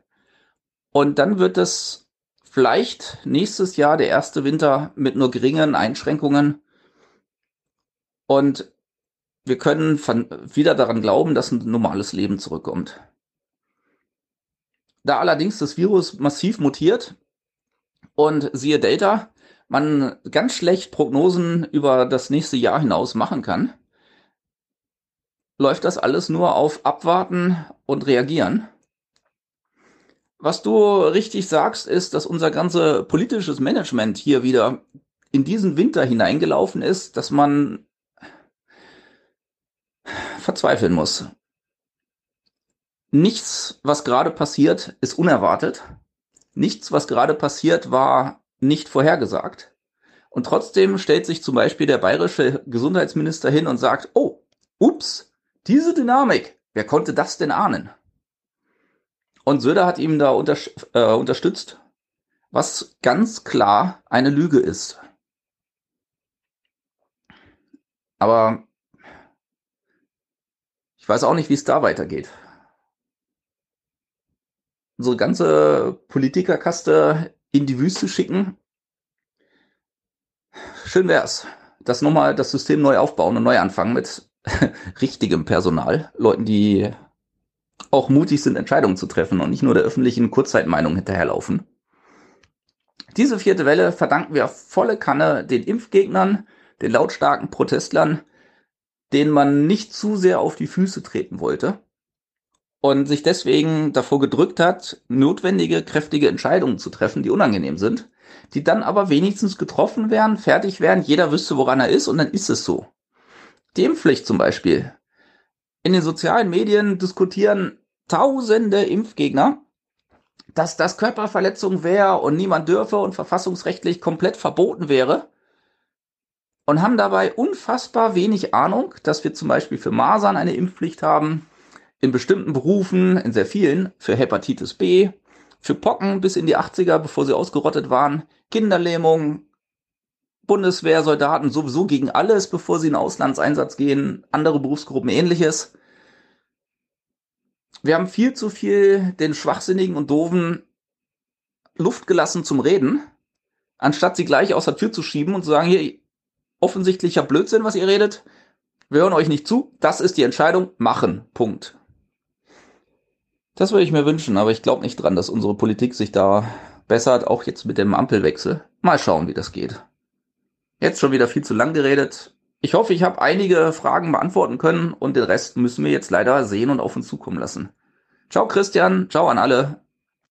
Und dann wird es vielleicht nächstes Jahr der erste Winter mit nur geringen Einschränkungen. Und wir können von, wieder daran glauben, dass ein normales Leben zurückkommt. Da allerdings das Virus massiv mutiert und siehe Delta, man ganz schlecht Prognosen über das nächste Jahr hinaus machen kann, läuft das alles nur auf Abwarten und Reagieren. Was du richtig sagst, ist, dass unser ganze politisches Management hier wieder in diesen Winter hineingelaufen ist, dass man verzweifeln muss nichts, was gerade passiert, ist unerwartet. Nichts, was gerade passiert, war nicht vorhergesagt. Und trotzdem stellt sich zum Beispiel der bayerische Gesundheitsminister hin und sagt, oh, ups, diese Dynamik, wer konnte das denn ahnen? Und Söder hat ihm da unter, äh, unterstützt, was ganz klar eine Lüge ist. Aber ich weiß auch nicht, wie es da weitergeht unsere ganze Politikerkaste in die Wüste schicken. Schön wär's. Das nochmal das System neu aufbauen und neu anfangen mit richtigem Personal. Leuten, die auch mutig sind, Entscheidungen zu treffen und nicht nur der öffentlichen Kurzzeitmeinung hinterherlaufen. Diese vierte Welle verdanken wir volle Kanne den Impfgegnern, den lautstarken Protestlern, denen man nicht zu sehr auf die Füße treten wollte und sich deswegen davor gedrückt hat, notwendige, kräftige Entscheidungen zu treffen, die unangenehm sind, die dann aber wenigstens getroffen werden, fertig werden, jeder wüsste, woran er ist und dann ist es so. Die Impfpflicht zum Beispiel. In den sozialen Medien diskutieren tausende Impfgegner, dass das Körperverletzung wäre und niemand dürfe und verfassungsrechtlich komplett verboten wäre. und haben dabei unfassbar wenig Ahnung, dass wir zum Beispiel für Masern eine Impfpflicht haben, in bestimmten Berufen, in sehr vielen, für Hepatitis B, für Pocken bis in die 80er, bevor sie ausgerottet waren, Kinderlähmung, Bundeswehrsoldaten sowieso gegen alles, bevor sie in Auslandseinsatz gehen, andere Berufsgruppen ähnliches. Wir haben viel zu viel den Schwachsinnigen und Doofen Luft gelassen zum Reden, anstatt sie gleich aus der Tür zu schieben und zu sagen, hier, offensichtlicher Blödsinn, was ihr redet. Wir hören euch nicht zu. Das ist die Entscheidung. Machen. Punkt. Das würde ich mir wünschen, aber ich glaube nicht dran, dass unsere Politik sich da bessert, auch jetzt mit dem Ampelwechsel. Mal schauen, wie das geht. Jetzt schon wieder viel zu lang geredet. Ich hoffe, ich habe einige Fragen beantworten können und den Rest müssen wir jetzt leider sehen und auf uns zukommen lassen. Ciao Christian, ciao an alle.